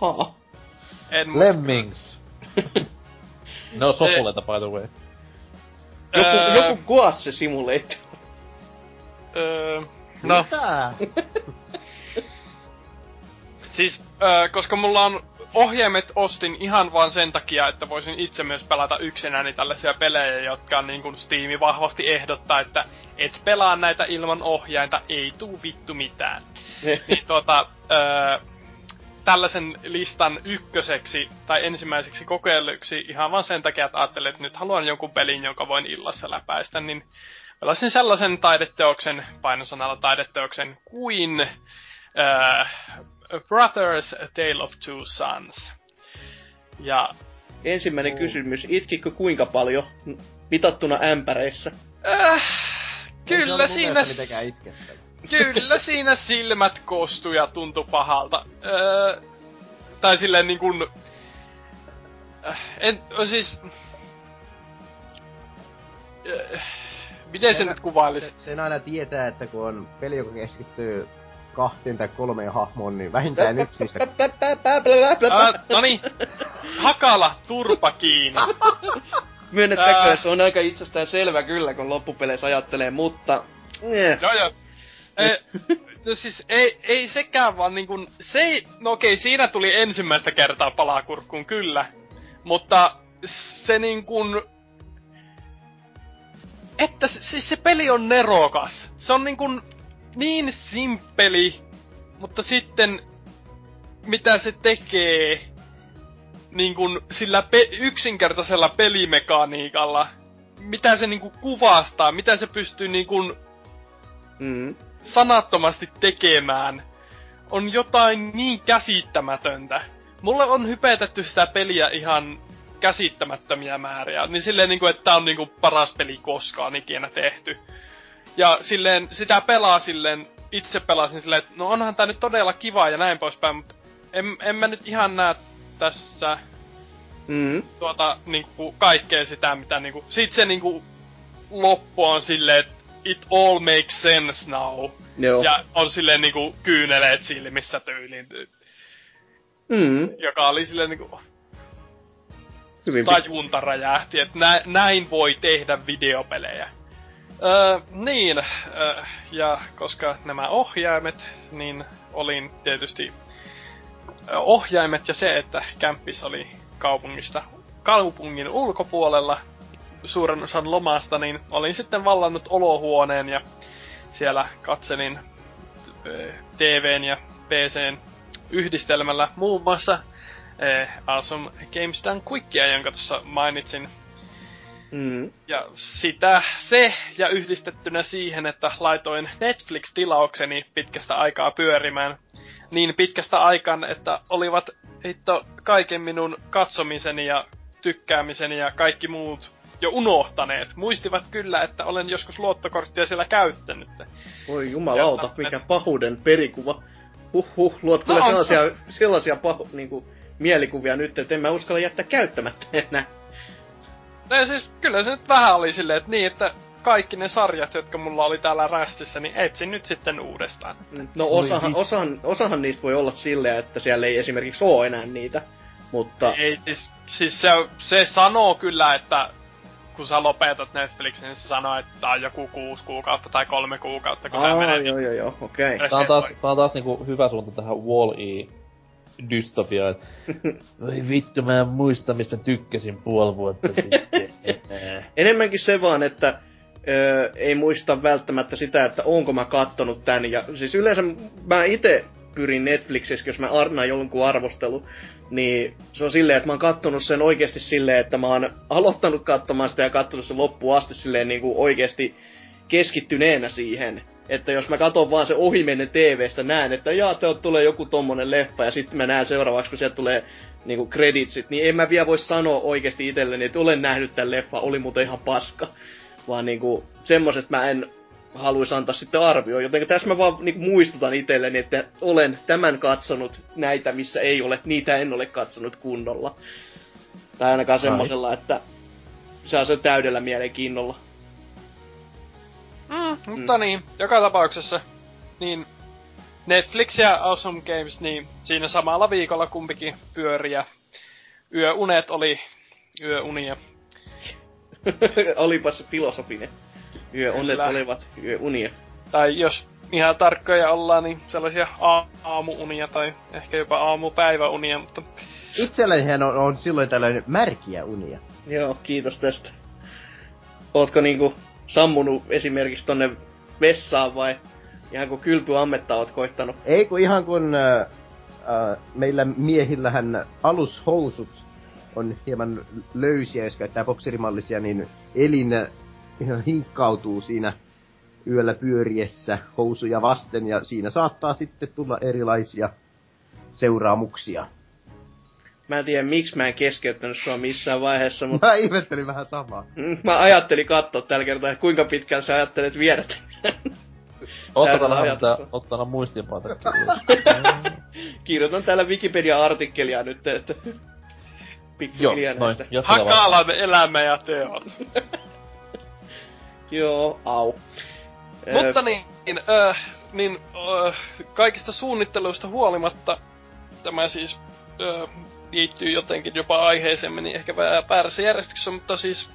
Ha. En Lemmings. no sopuleita by the way. Joku, Öö, joku Goatse Simulator. Öö, no, Mitä? siis, öö, koska mulla on ohjaimet ostin ihan vaan sen takia, että voisin itse myös pelata yksinäni tällaisia pelejä, jotka niin kuin Steam vahvasti ehdottaa, että et pelaa näitä ilman ohjainta, ei tuu vittu mitään. niin tuota, öö, tällaisen listan ykköseksi tai ensimmäiseksi kokeiluksi ihan vaan sen takia, että ajattelin, että nyt haluan jonkun pelin, jonka voin illassa läpäistä, niin pelasin sellaisen taideteoksen, painosanalla taideteoksen, kuin äh, Brothers A Tale of Two Sons. Ja Ensimmäinen Oh. kysymys, itkikö kuinka paljon mitattuna ämpäreissä? äh, kyllä siinä, mitenkään itkettävä. Kyllä siinä silmät kostui ja tuntui pahalta. Öö, tai silleen niin kuin... Äh, en, siis... Öö, miten se Sen- nyt kuvailisi? Se, sen aina tietää, että kun on peli, joka keskittyy kahteen tai kolmeen hahmoon, niin vähintään yksi niistä... Ah, noni. Hakala, turpa kiinni. Myönnettäkö, Ää. se on aika itsestään selvä kyllä, kun loppupeleissä ajattelee, mutta... Eh. Joo joo. No siis ei, ei sekään vaan niin kuin, se ei, no okei, siinä tuli ensimmäistä kertaa palakurkkuun kyllä, mutta se niin kuin, että siis se peli on nerokas. Se on niin kuin niin simppeli, mutta sitten mitä se tekee niin kuin sillä pe- yksinkertaisella pelimekaniikalla, mitä se niinku kuvastaa, mitä se pystyy niinku Mm. Sanattomasti tekemään, on jotain niin käsittämätöntä. Mulle on hypetetty sitä peliä ihan käsittämättömiä määriä, niin silleen niinku, että tää on niinku paras peli koskaan ikinä tehty. Ja silleen, sitä pelaa silleen, itse pelasin silleen, että no onhan tää nyt todella kiva ja näin poispäin, mutta en, en mä nyt ihan näe tässä Mm. tuota niinku kaikkea sitä, mitä niinku... Sit se niinku loppu on silleen, että it all makes sense now. Joo. Ja on silleen niinku kyyneleet silmissä tyyliin. Mm. Joka oli silleen niinku Hyvin tajunta räjähti, että nä, näin voi tehdä videopelejä. Öö, niin, öö, ja koska nämä ohjaimet, niin olin tietysti ohjaimet ja se, että kämppis oli kaupungista kaupungin ulkopuolella suuren osan lomasta, niin olin sitten vallannut olohuoneen ja siellä katselin ö, TVn ja PCn yhdistelmällä muun muassa eh, Awesome Games Done Quickia, jonka tuossa mainitsin. Mm. Ja sitä, se ja yhdistettynä siihen, että laitoin Netflix-tilaukseni pitkästä aikaa pyörimään. Niin pitkästä aikaan, että olivat hitto kaiken minun katsomiseni ja tykkäämiseni ja kaikki muut jo unohtaneet. Muistivat kyllä, että olen joskus luottokorttia siellä käyttänyt. Voi jumalauta, mikä pahuuden perikuva. Huhhuh, luot kyllä no, sellaisia, on. sellaisia pahu, niinku, mielikuvia nyt, että en mä uskalla jättää käyttämättä enää. No siis kyllä se nyt vähän oli silleen, että niin, että kaikki ne sarjat, jotka mulla oli täällä rästissä, niin etsin nyt sitten uudestaan. No osahan, osahan, osahan niistä voi olla silleen, että siellä ei esimerkiksi ole enää niitä, mutta... Ei, siis, siis se, se sanoo kyllä, että kun sä lopetat Netflixin, niin se sanoo, että tää on joku kuusi kuukautta tai kolme kuukautta, kun Aa, menee. joo, joo, joo, okei. Okay. Tää on taas, tää on taas niinku hyvä suunta tähän Wall-E dystopia, että voi vittu, mä en muista, mistä tykkäsin puoli vuotta sitten. Enemmänkin se vaan, että öö, ei muista välttämättä sitä, että onko mä kattonut tän. Ja siis yleensä mä itse pyrin Netflixissä, jos mä arnaan jonkun arvostelu, niin se on silleen, että mä oon kattonut sen oikeasti silleen, että mä oon aloittanut katsomaan sitä ja kattonut sen loppuun asti silleen niin kuin oikeasti keskittyneenä siihen. Että jos mä katson vaan se ohimennen TVstä, näen, että jaa, te tulee joku tommonen leffa, ja sitten mä näen seuraavaksi, kun sieltä tulee niinku kreditsit, niin en mä vielä voi sanoa oikeasti itselleni, että olen nähnyt tämän leffa, oli muuten ihan paska. Vaan niinku, semmosesta mä en haluaisi antaa sitten arvio. Joten tässä mä vaan niinku muistutan itselleni, että olen tämän katsonut näitä, missä ei ole, niitä en ole katsonut kunnolla. Tai ainakaan semmosella, että se on se täydellä mielenkiinnolla. Mm, mutta mm. niin, joka tapauksessa, niin Netflix ja Awesome Games, niin siinä samalla viikolla kumpikin pyöriä. Yöunet oli yöunia. Olipa se filosofinen. Yöunet Kyllä. olivat yöunia. Tai jos ihan tarkkoja ollaan, niin sellaisia a- aamuunia tai ehkä jopa aamupäiväunia, mutta... Itsellänihän on, on silloin tällainen märkiä unia. Joo, kiitos tästä. Ootko niinku sammunut esimerkiksi tonne vessaan vai ihan kun kylpyammetta oot koittanut? Ei kun ihan kun äh, äh, meillä miehillähän alushousut on hieman löysiä, jos käyttää bokserimallisia, niin elin hinkkautuu siinä yöllä pyöriessä housuja vasten ja siinä saattaa sitten tulla erilaisia seuraamuksia. Mä en tiedä, miksi mä en keskeyttänyt sua missään vaiheessa, mutta... Mä ihmettelin vähän samaa. Mm, mä ajattelin katsoa tällä kertaa, että kuinka pitkään sä ajattelet viedä Otetaan mitä ottaa muistiinpaita Kirjoitan täällä Wikipedia-artikkelia nyt, että... Pikkuhiljaa näistä. Hakalan elämä ja teot. Joo, au. Mutta niin, äh, niin äh, kaikista suunnitteluista huolimatta tämä siis äh, liittyy jotenkin jopa aiheeseen, niin ehkä väärässä järjestyksessä, mutta siis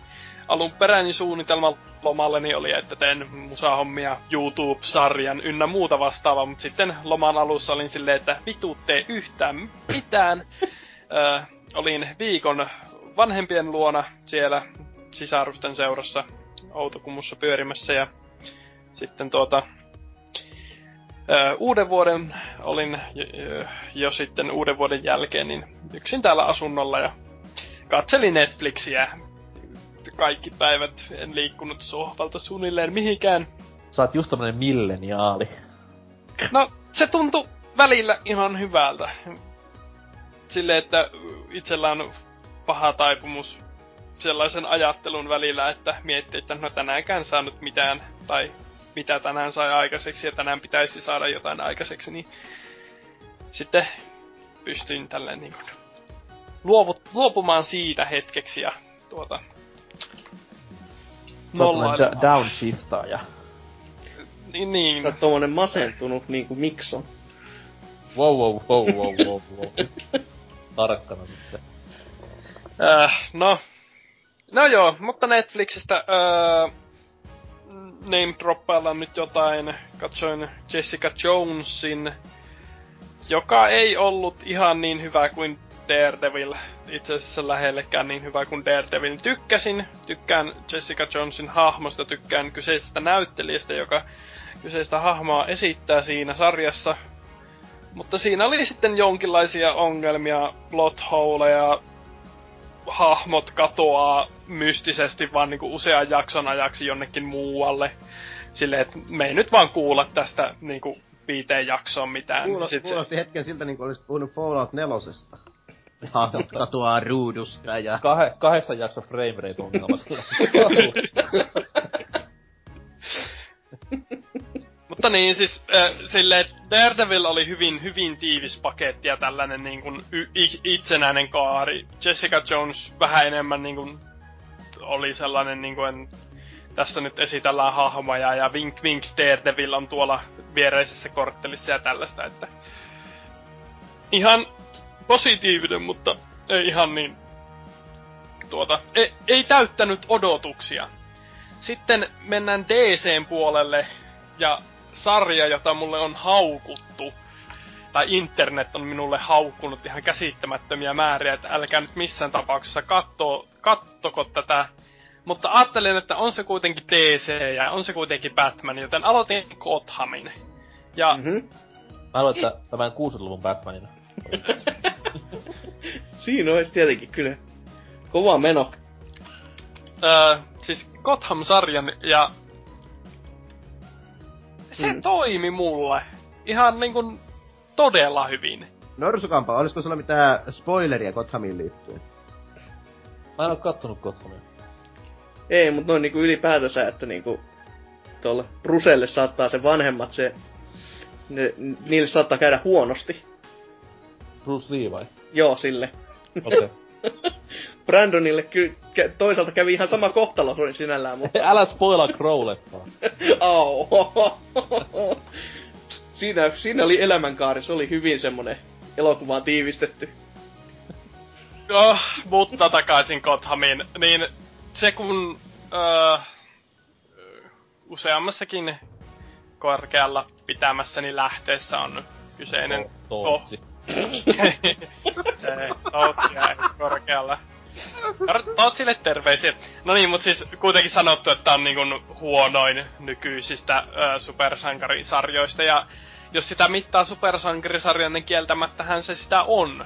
alunperäinen suunnitelma lomalleni oli, että teen musahommia, YouTube-sarjan ynnä muuta vastaavaa, mutta sitten loman alussa olin silleen, että vituutte yhtään mitään. ö, olin viikon vanhempien luona siellä sisarusten seurassa Outokumussa pyörimässä ja sitten tuota uuden vuoden olin jo, jo sitten uuden vuoden jälkeen niin yksin täällä asunnolla ja katselin Netflixiä kaikki päivät. En liikkunut sohvalta suunnilleen mihinkään. Sä oot just tämmönen milleniaali. No, se tuntui välillä ihan hyvältä. Sille, että itsellä on paha taipumus sellaisen ajattelun välillä, että miettii, että no tänäänkään saanut mitään, tai mitä tänään sai aikaiseksi, ja tänään pitäisi saada jotain aikaiseksi, niin sitten pystyin tälleen niin kuin luovut, luopumaan siitä hetkeksi ja tuota... Nolla da- downshiftaaja. Niin, niin. Sä oot tommonen masentunut niinku Mikson. Wow, wow, wow, wow, wow, wow. Tarkkana sitten. Äh, no. No joo, mutta Netflixistä äh, name nyt jotain. Katsoin Jessica Jonesin, joka ei ollut ihan niin hyvä kuin Daredevil. Itse asiassa lähellekään niin hyvä kuin Daredevil. Tykkäsin, tykkään Jessica Jonesin hahmosta, tykkään kyseisestä näyttelijästä, joka kyseistä hahmoa esittää siinä sarjassa. Mutta siinä oli sitten jonkinlaisia ongelmia, plot holeja, hahmot katoaa mystisesti vaan niinku usean jakson ajaksi jonnekin muualle. Silleen, että me ei nyt vaan kuulla tästä niinku viiteen jaksoon mitään. Kuulosti, Sitten... kuulosti hetken siltä, niin kuin olisit puhunut Fallout nelosesta. hahmot katoaa ruudusta ja... Kah- kahdeksan jakso frame rate ongelma sillä. Mutta niin, siis äh, silleen, Daredevil oli hyvin, hyvin tiivis paketti ja tällainen niin kuin, y- itsenäinen kaari. Jessica Jones vähän enemmän niin kuin, oli sellainen, niin kuin, tässä nyt esitellään hahmoja ja Wink Wink Daredevil on tuolla viereisessä korttelissa ja tällaista, että ihan positiivinen, mutta ei ihan niin tuota, ei, ei täyttänyt odotuksia. Sitten mennään DCn puolelle ja sarja, jota mulle on haukuttu, tai internet on minulle haukkunut ihan käsittämättömiä määriä, että älkää nyt missään tapauksessa katso, kattoko tätä. Mutta ajattelin, että on se kuitenkin DC ja on se kuitenkin Batman, joten aloitin Gothamin. Ja Mm-hmm. Mä luulen, että tämän 60-luvun Batmanina. Siinä olisi tietenkin kyllä kova meno. öö, siis Gotham-sarjan ja se Mm. toimi mulle ihan niinku todella hyvin. Norsukampa, olisiko sulla mitään spoileria Gothamiin liittyen? Mä en oo kattonut Gothamia. Ei, mutta noin niinku ylipäätänsä, että niinku tuolla Bruselle saattaa se vanhemmat se, ne, niille saattaa käydä huonosti. Bruce Lee vai? Joo, sille. Okei. Okay. Brandonille ky- toisaalta kävi ihan sama kohtalo sun sinällään, mutta... Älä spoilaa Crow-leffaa. Au. siinä, siinä oli elämänkaari, se oli hyvin semmonen elokuvaan tiivistetty. Oh, mutta takaisin Gothamiin. Niin se kun öö, useammassakin korkealla pitämässäni lähteessä on kyseinen Tootsi. Ei, Tootsia korkealla. Tar- Tootsille terveisiä. No niin, mutta siis kuitenkin sanottu, että on niin huonoin nykyisistä ö, supersankarisarjoista. Ja jos sitä mittaa supersankarisarjan, niin kieltämättähän se sitä on.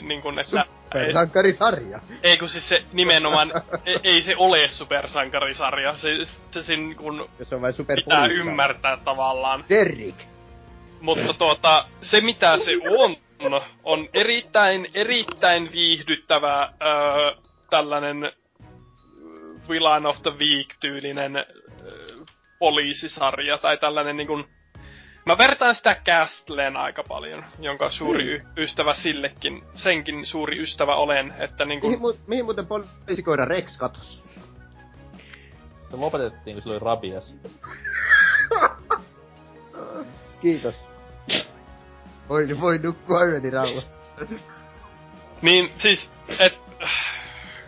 Niin kuin, että ei, Sankarisarja. ei kun siis se nimenomaan, ei, ei se ole supersankarisarja. Se, se sen kun Jos on vain pitää ymmärtää tavallaan. Derrick. Mutta tuota, se mitä se on, on erittäin, erittäin viihdyttävä öö, tällainen Villain of the Week-tyylinen öö, poliisisarja, tai tällainen niin kuin, Mä vertaan sitä Castleen aika paljon, jonka suuri y- ystävä sillekin, senkin suuri ystävä olen, että niin Mihin, mu- mihin muuten poliisikoira Rex katos? Se lopetettiin, kun sillä oli rabias. Kiitos. Voi, voi nukkua yöni rauhassa. Niin siis, et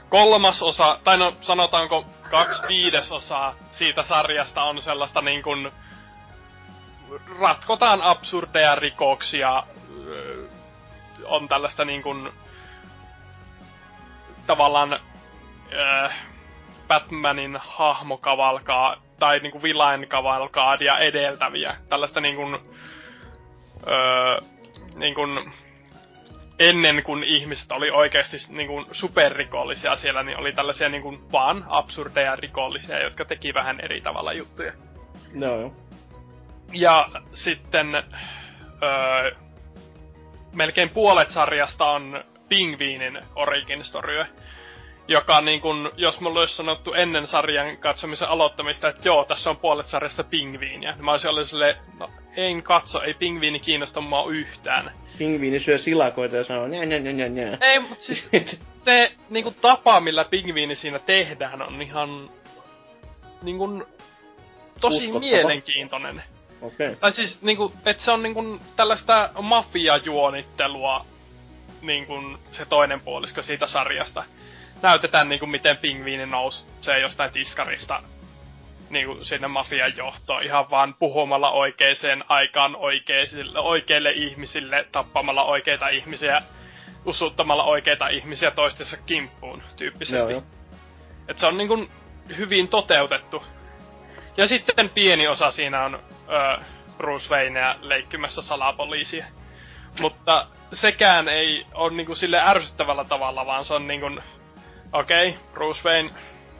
kolmas osa, tai no sanotaanko kaksi viidesosaa siitä sarjasta on sellaista niin kuin ratkotaan absurdeja rikoksia, on tällaista niin kuin tavallaan öö, Batmanin hahmokavalkaa tai niinku villain kavalkaadia edeltäviä. Tällaista niin kuin, öö, niin kuin ennen kuin ihmiset oli oikeasti niin kuin superrikollisia siellä, niin oli tällaisia niin kuin vaan absurdeja rikollisia, jotka teki vähän eri tavalla juttuja. No joo. Ja sitten öö, melkein puolet sarjasta on Pingviinin origin story, joka niin kun, jos mulla olisi sanottu ennen sarjan katsomisen aloittamista, että joo, tässä on puolet sarjasta pingviiniä, niin mä olisin ollut silleen, no en katso, ei pingviini kiinnosta mua yhtään. Pingviini syö silakoita ja sanoo nää nää nää nää. Ei, mutta siis se niinku tapa, millä pingviini siinä tehdään, on ihan niinku tosi Uskottava. mielenkiintoinen. Okei. Okay. Tai siis niinku, että se on niinku tällaista mafiajuonittelua niinku se toinen puolisko siitä sarjasta. Näytetään niinku miten pingviini nousee jostain tiskarista niinku sinne mafian johtoon ihan vaan puhumalla oikeaan aikaan oikeisille, oikeille ihmisille, tappamalla oikeita ihmisiä, usuttamalla oikeita ihmisiä toistensa kimppuun tyyppisesti. Joo, joo. Et se on niinku hyvin toteutettu. Ja sitten pieni osa siinä on ö, Bruce Wayneä leikkimässä salapoliisia. Mutta sekään ei ole niinku sille ärsyttävällä tavalla, vaan se on niinku... Okei, okay, Bruce Wayne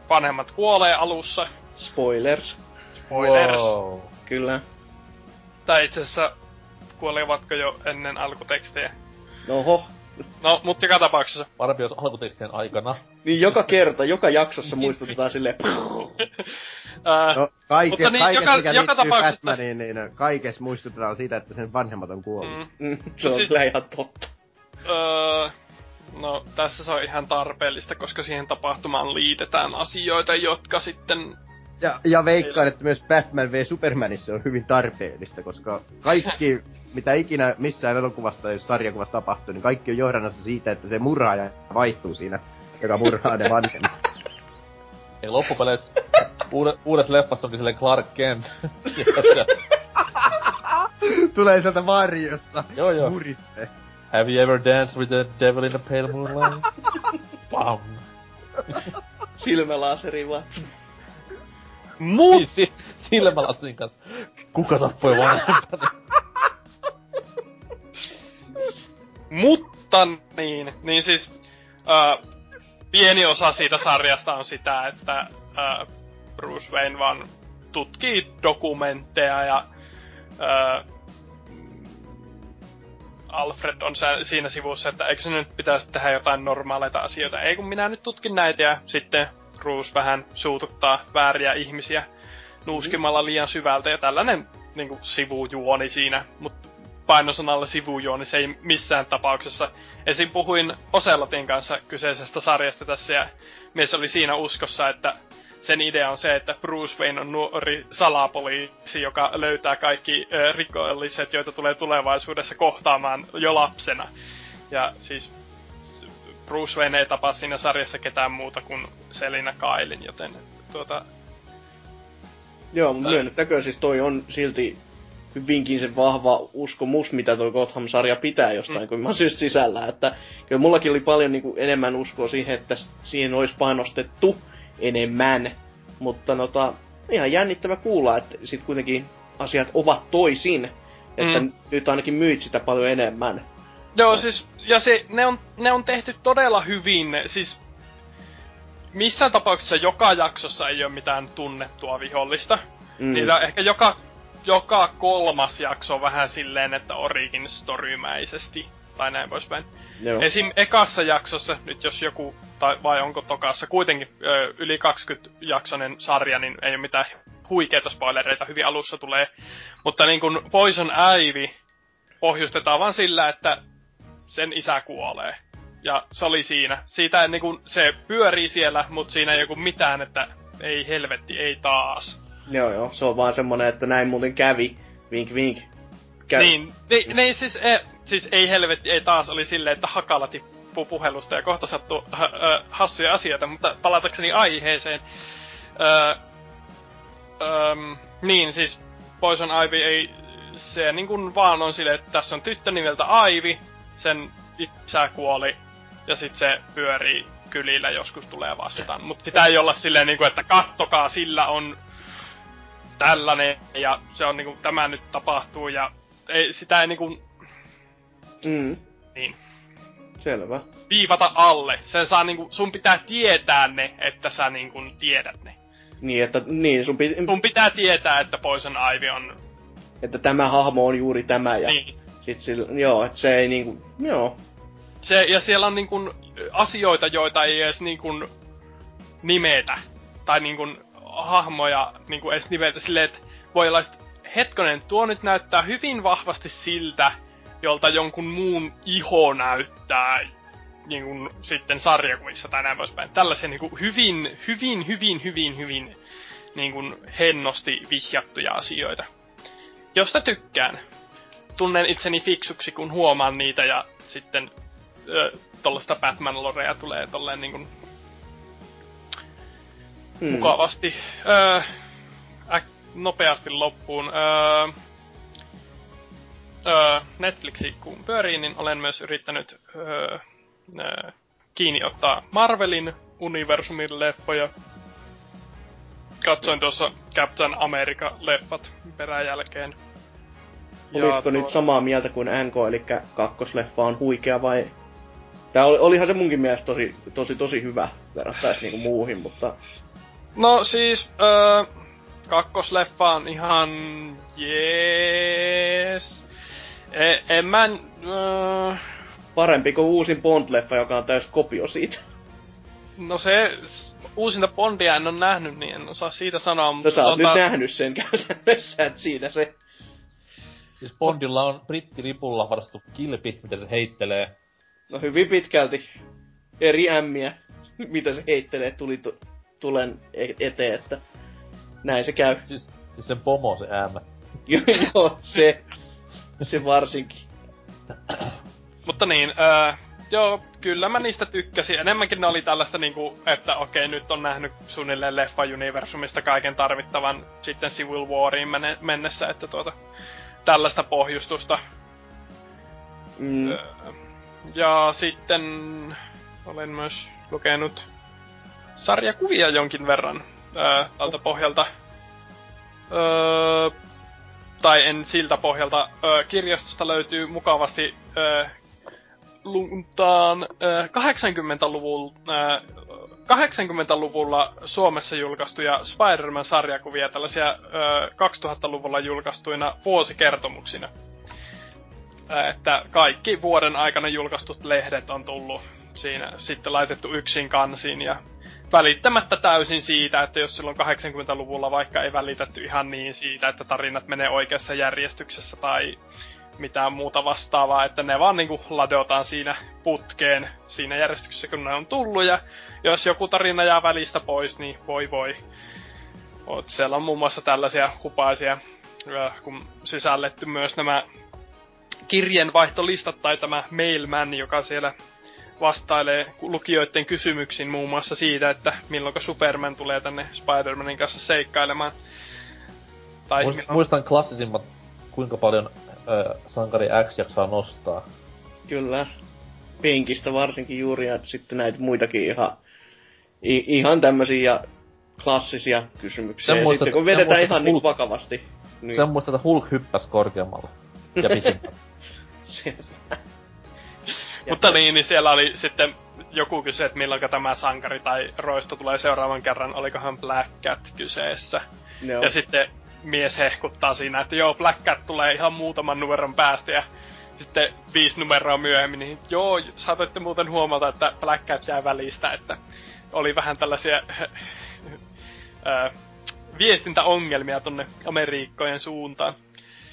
vanhemmat kuolee alussa. Spoilers. Spoilers. Wow. Kyllä. Tai itse asiassa kuolevatko jo ennen alkutekstejä. Oho. No, mutta joka tapauksessa. Parempi jos alkutekstien aikana. Niin joka kerta, joka jaksossa muistutetaan silleen... Ää, No, kaike, Mutta niin, kaikessa, joka- mikä joka tapauksessa- Batmaniin, niin kaikessa muistutetaan siitä, että sen vanhemmat on kuollut. mm, Mm, se on kyllä ihan totta. öö, no, tässä se on ihan tarpeellista, koska siihen tapahtumaan liitetään asioita, jotka sitten... Ja, ja veikkaan, että myös Batman v Supermanissa on hyvin tarpeellista, koska kaikki, mitä ikinä missään elokuvasta tai sarjakuvassa tapahtuu, niin kaikki on johdannassa siitä, että se murhaaja vaihtuu siinä, joka murhaa ne vanhemmat. Ei loppupeleissä uude, uudessa leffassa onkin silleen Clark Kent. Tulee sieltä varjosta. Joo, joo. Muriste. Have you ever danced with the devil in the pale moonlight? Pam. Silmälaseri vaan. Mut, si- silmälastin kanssa. Kuka tappoi vanhempani? mutta niin, niin siis... Öö, pieni osa siitä sarjasta on sitä, että öö, Bruce Wayne vaan tutkii dokumentteja ja öö, Alfred on siinä sivussa, että eikö se nyt pitäisi tehdä jotain normaaleita asioita. Ei kun minä nyt tutkin näitä ja sitten Bruce vähän suututtaa vääriä ihmisiä nuuskimalla liian syvältä ja tällainen niin kuin, sivujuoni siinä, mutta painosanalla sivujuoni se ei missään tapauksessa. Esim. puhuin Oselotin kanssa kyseisestä sarjasta tässä ja mies oli siinä uskossa, että sen idea on se, että Bruce Wayne on nuori salapoliisi, joka löytää kaikki ö, rikolliset, joita tulee tulevaisuudessa kohtaamaan jo lapsena. Ja siis Bruce Wayne ei tapaa siinä sarjassa ketään muuta kuin Selina Kailin, joten tuota, Joo, mutta myönnettäkö siis toi on silti hyvinkin se vahva uskomus, mitä toi Gotham-sarja pitää jostain, mm. oon just sisällä. Että kyllä mullakin oli paljon niin kuin, enemmän uskoa siihen, että siihen olisi panostettu enemmän. Mutta nota, ihan jännittävä kuulla, että sit kuitenkin asiat ovat toisin. Että Mm. nyt ainakin myyt sitä paljon enemmän. Joo, siis, ja se, ne on, ne on tehty todella hyvin, siis missään tapauksessa joka jaksossa ei ole mitään tunnettua vihollista. Mm. Niitä ehkä joka, joka kolmas jakso on vähän silleen, että origin storymäisesti, tai näin poispäin. Joo. Esim. ekassa jaksossa, nyt jos joku, tai vai onko tokassa, kuitenkin ö, yli 20 jaksonen sarja, niin ei ole mitään huikeita spoilereita, hyvin alussa tulee. Mutta niin kuin Poison Ivy pohjustetaan vaan sillä, että sen isä kuolee. Ja se oli siinä. Siitä niin kuin, se pyörii siellä, mutta siinä ei joku mitään, että ei helvetti, ei taas. Joo, joo. Se on vaan semmonen, että näin muuten kävi. Vink, vink. Kä- Niin, ne, ne siis, e, siis ei helvetti, ei taas oli silleen, että hakala tippuu puhelusta ja kohta sattuu ha, ö, hassuja asioita, mutta palatakseni aiheeseen. Ö, öm, niin, siis Poison Ivy ei, se niin kuin vaan on silleen, että tässä on tyttö nimeltä Ivy, sen isä kuoli, ja sitten se pyörii kylillä joskus tulee vastaan. Mutta pitää olla silleen, niin kuin, että kattokaa, sillä on tällainen, ja se on niinku, tämä nyt tapahtuu, ja ei, sitä ei niinku Mm. Niin. Selvä. viivata alle. Sen saa niinku, sun pitää tietää ne, että sä niinku tiedät ne. Niin, että niin, sun piti, Sun pitää tietää, että Poison Ivy on... että tämä hahmo on juuri tämä ja Niin. sit sillä, joo, että se ei niinku, joo. Se, ja siellä on niinku asioita, joita ei edes niinku nimetä. Tai niinku hahmoja niinku edes nimetä silleen, että voi olla, hetkonen, tuo nyt näyttää hyvin vahvasti siltä, jolta jonkun muun iho näyttää niin kuin sitten sarjakuvissa tai näin poispäin. Tällaisia niin kuin hyvin, hyvin, hyvin, hyvin, hyvin niin kuin hennosti vihjattuja asioita. Josta tykkään. Tunnen itseni fiksuksi, kun huomaan niitä ja sitten ö, tollaista Batman-lorea tulee tolleen niin kuin Mm. mukavasti. Öö, nopeasti loppuun. Öö, öö, Netflixi kun pyörii, niin olen myös yrittänyt öö, öö, kiinni ottaa Marvelin universumin leffoja. Katsoin tuossa Captain America-leffat peräjälkeen. Olitko nyt samaa mieltä kuin NK, eli kakkosleffa on huikea vai... Tää oli, olihan se munkin mielestä tosi, tosi, tosi hyvä verrattaisi niinku muuhin, mutta... No siis, öö, kakkosleffa on ihan jees. E, en mä, öö, parempi kuin uusin Bond-leffa, joka on täys kopio siitä. No se, uusinta Bondia en ole nähnyt, niin en osaa siitä sanoa, mutta No sä oot tota- nyt nähnyt sen käytännössä, että siinä se... Siis Bondilla on brittilipulla varastettu kilpi, mitä se heittelee. No hyvin pitkälti eri ämmiä, mitä se heittelee tuli tu- tulen e- eteen, että näin se käy. Siis, siis sen pomo se äämä. Joo, se, se varsinkin. Mutta niin, öö, joo, kyllä mä niistä tykkäsin. Enemmänkin ne oli tällaista niinku, että okei, nyt on nähnyt suunnilleen leffa-universumista kaiken tarvittavan sitten Civil Wariin mennessä, että tuota, tällaista pohjustusta. Mm. Öö, ja sitten olen myös lukenut sarjakuvia jonkin verran öö, tältä pohjalta. Öö, tai en siltä pohjalta. Öö, kirjastosta löytyy mukavasti öö, luntaan öö, 80-luvulla, öö, 80-luvulla Suomessa julkaistuja Spider-Man-sarjakuvia, tällaisia öö, 2000-luvulla julkaistuina vuosikertomuksina. Ää, että kaikki vuoden aikana julkaistut lehdet on tullut siinä sitten laitettu yksin kansiin ja välittämättä täysin siitä, että jos silloin 80-luvulla vaikka ei välitetty ihan niin siitä, että tarinat menee oikeassa järjestyksessä tai mitään muuta vastaavaa, että ne vaan niinku ladotaan siinä putkeen siinä järjestyksessä, kun ne on tullut, ja jos joku tarina jää välistä pois, niin voi voi. Oot, siellä on muun muassa tällaisia hupaisia, kun sisälletty myös nämä kirjeenvaihtolistat tai tämä Mailman, joka siellä vastailee lukijoiden kysymyksiin muun muassa siitä, että milloin Superman tulee tänne Spider-Manin kanssa seikkailemaan. Tai Muist, milloin- muistan klassisimmat, kuinka paljon ö, sankari X jaksaa nostaa. Kyllä. Pinkistä varsinkin juuri, ja sitten näitä muitakin ihan, i, ihan tämmöisiä ja klassisia kysymyksiä. Sen ja muistat- sitten kun vedetään muistat ihan niin Hulk- vakavasti. Niin. Sen muistan, että Hulk hyppäsi korkeammalle. Ja. Mutta niin, niin siellä oli sitten joku kysy, että milloin tämä sankari tai roisto tulee seuraavan kerran, olikohan Black Cat kyseessä. Joo. Ja sitten mies hehkuttaa siinä, että joo, Black Cat tulee ihan muutaman numeron päästä ja sitten viisi numeroa myöhemmin, niin joo, saatoitte muuten huomata, että Black Cat jää välistä, että oli vähän tällaisia ää, viestintäongelmia tonne Amerikkojen suuntaan.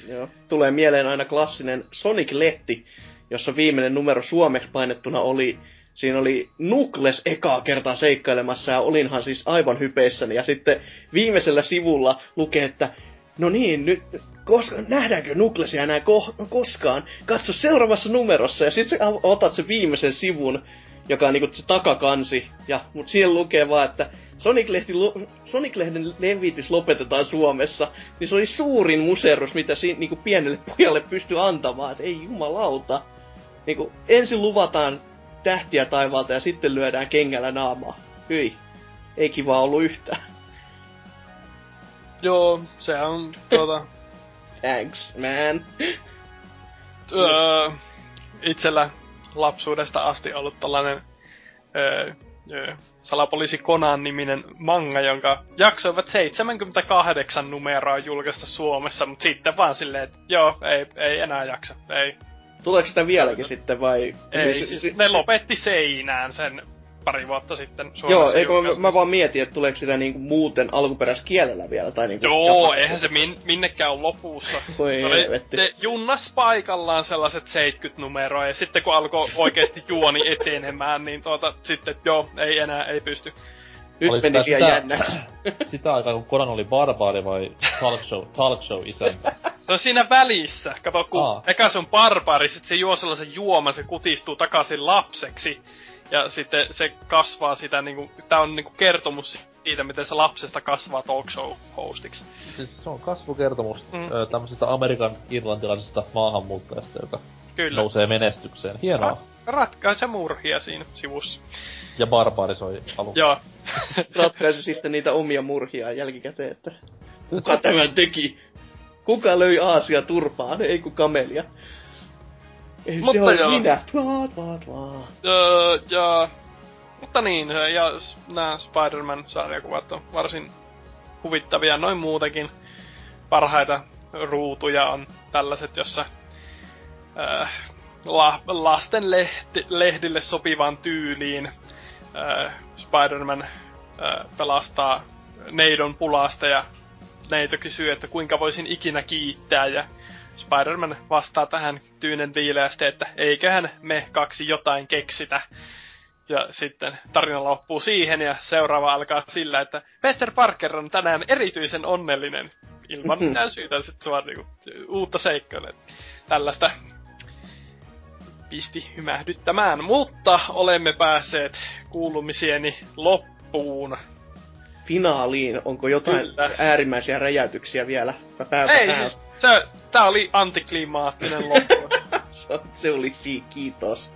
Joo. Tulee mieleen aina klassinen Sonic-letti, jossa viimeinen numero suomeksi painettuna oli, siinä oli Nukles ekaa kertaa seikkailemassa ja olinhan siis aivan hypeissäni. Ja sitten viimeisellä sivulla lukee, että no niin, nyt koska, nähdäänkö Nuklesia enää ko- koskaan? Katso seuraavassa numerossa ja sitten otat sen viimeisen sivun, joka on niinku se takakansi. Ja, mut siellä lukee vaan, että Sonic-lehti, Sonic-lehden levitys lopetetaan Suomessa. Niin se oli suurin muserus, mitä siinä niinku pienelle pojalle pystyi antamaan. Et ei jumalauta. Niinku, ensin luvataan tähtiä taivaalta ja sitten lyödään kengällä naamaa. Hyi. Ei kiva ollut yhtään. Joo, se on tuota... Thanks, man. öö, itsellä lapsuudesta asti ollut tällainen öö, öö, salapoliisi Conan niminen manga, jonka jaksoivat 78 numeroa julkaista Suomessa, mutta sitten vaan silleen, että joo, ei, ei enää jaksa, ei. Tuleeko sitä vieläkin sitten vai? ei Siis- si- ne lopetti seinään sen pari vuotta sitten Joo, Suomessa. eikö mä, julkaistu. mä vaan mietin, että tuleeko sitä niinku muuten alkuperäiskielellä vielä, tai niinku... Joo, eihän se min, minnekään ole lopussa. Voi oli- helvetti. se junnas paikallaan sellaiset 70 numeroa, ja sitten kun alkoi oikeasti juoni etenemään, niin tuota, sitten joo, ei enää, ei pysty. Nyt Oliko meni vielä sitä- jännäksi. Sitä aikaa, kun Conan oli barbaari vai talk show, talk show isäntä. Se on siinä välissä. Kato, kun Aa. eka se on barbaari, sit se juo sellaisen juoman, se kutistuu takaisin lapseksi. Ja sitten se kasvaa sitä niinku, tää on niinku kertomus siitä, miten se lapsesta kasvaa talk show hostiksi. Siis se on kasvukertomus Mm. mm. tämmöisestä Amerikan irlantilaisesta maahanmuuttajasta, joka Kyllä. nousee menestykseen. Hienoa. Ratkaise murhia siinä sivussa. Ja barbaarisoi alun. Joo. Ratkaisi sitten niitä omia murhia jälkikäteen, että kuka tämän teki? Kuka löi Aasia turpaan? Ei kun kamelia. Ei Mutta se ole joo. minä. Tvaa, tvaa, tvaa. Öö, ja... Mutta niin, ja nämä Spider-Man-sarjakuvat on varsin huvittavia noin muutenkin. Parhaita ruutuja on tällaiset, jossa öö, la, lasten lehti, lehdille sopivaan tyyliin. Äh, Spider-Man äh, pelastaa neidon pulasta ja neito kysyy, että kuinka voisin ikinä kiittää ja Spider-Man vastaa tähän tyynen viileästi, että eiköhän me kaksi jotain keksitä. Ja sitten tarina loppuu siihen ja seuraava alkaa sillä, että Peter Parker on tänään erityisen onnellinen. Ilman mitään syytä sitten suoraan niinku, uutta seikkailua. Tällaista pisti hymähdyttämään, mutta olemme päässeet kuulumisieni loppuun. Finaaliin, onko jotain Kyllä. äärimmäisiä räjäytyksiä vielä? Päältä Ei, päältä. siis, tää, tää oli antiklimaattinen loppu. Se- oli si, kiitos.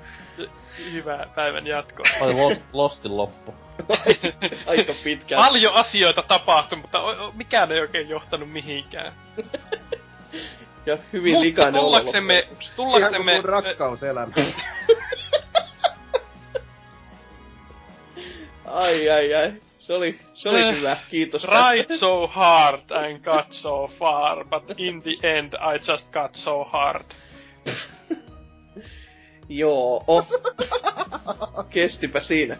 Hyvää päivän jatkoa. Oli Lost, Lostin loppu. Aika pitkään. Paljon asioita tapahtui, mutta mikään ei oikein johtanut mihinkään. ja hyvin Mutta likainen olo tullaksemme. Ihan tullaksemme, kuin mun rakkauselämä. Ai ai ai. Se oli, se oli Eh, hyvä, kiitos. Tried so hard and got so far, but in the end I just got so hard. Joo, oh. kestipä siinä.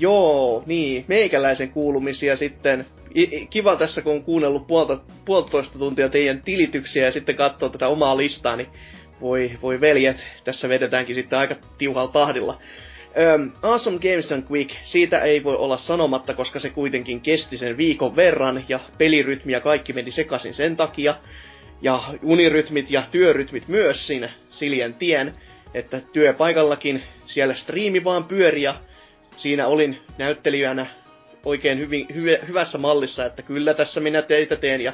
Joo, niin, meikäläisen kuulumisia sitten. I- kiva tässä, kun on kuunnellut puolta, puolitoista tuntia teidän tilityksiä ja sitten katsoo tätä omaa listaa, niin voi, voi veljet, tässä vedetäänkin sitten aika tiuhalla tahdilla. Um, awesome Games Done Quick, siitä ei voi olla sanomatta, koska se kuitenkin kesti sen viikon verran, ja pelirytmi ja kaikki meni sekaisin sen takia. Ja unirytmit ja työrytmit myös siinä siljen tien, että työpaikallakin siellä striimi vaan pyöri ja siinä olin näyttelijänä oikein hyvin, hyve, hyvässä mallissa, että kyllä tässä minä teitä teen ja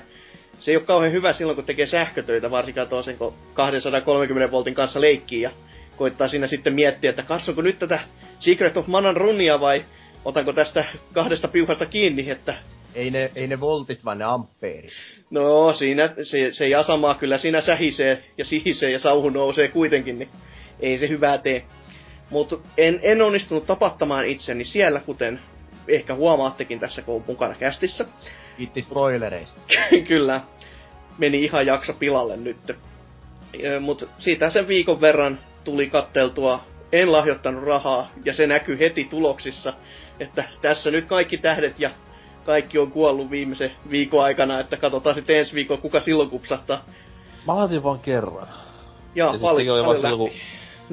se ei ole kauhean hyvä silloin, kun tekee sähkötöitä, varsinkaan toisen, kun 230 voltin kanssa leikkii ja koittaa siinä sitten miettiä, että katsonko nyt tätä Secret of Manan runia vai otanko tästä kahdesta piuhasta kiinni, että Ei ne, ei ne voltit, vaan ne ampeerit. no siinä se, se jasamaa kyllä siinä sähisee ja sihisee ja sauhu nousee kuitenkin, niin ei se hyvää tee. Mutta en, en onnistunut tapattamaan itseni siellä, kuten ehkä huomaattekin tässä, kun on mukana kästissä. Kiitti spoilereista. Kyllä, meni ihan jakso pilalle nyt. Mutta siitä sen viikon verran tuli katteltua, en lahjoittanut rahaa, ja se näkyy heti tuloksissa, että tässä nyt kaikki tähdet ja kaikki on kuollut viimeisen viikon aikana, että katsotaan sitten ensi viikolla, kuka silloin kupsahtaa. Mä laitin vaan kerran. Ja, Ja siis paljon, paljon silloin, kun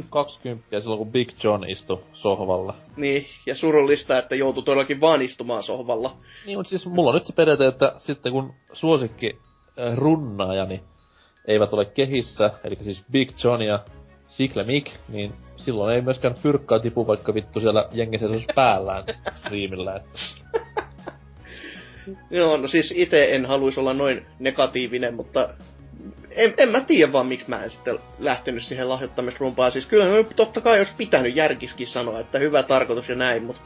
20 silloin, kun Big John istui sohvalla. Niin, ja surullista, että joutui todellakin vaan istumaan sohvalla. Niin, mutta siis mulla on nyt se periaate, että sitten kun suosikki äh, runnaajani eivät ole kehissä, eli siis Big John ja Sikle Mick, niin silloin ei myöskään fyrkkaa tipu, vaikka vittu siellä jengi seisoisi päällään striimillä. Että Joo, no siis itse en haluaisi olla noin negatiivinen, mutta en, en mä tiedä vaan miksi mä en sitten lähtenyt siihen lahjoittamisrumpaan. Siis kyllä totta kai olisi pitänyt järkiskin sanoa, että hyvä tarkoitus ja näin, mutta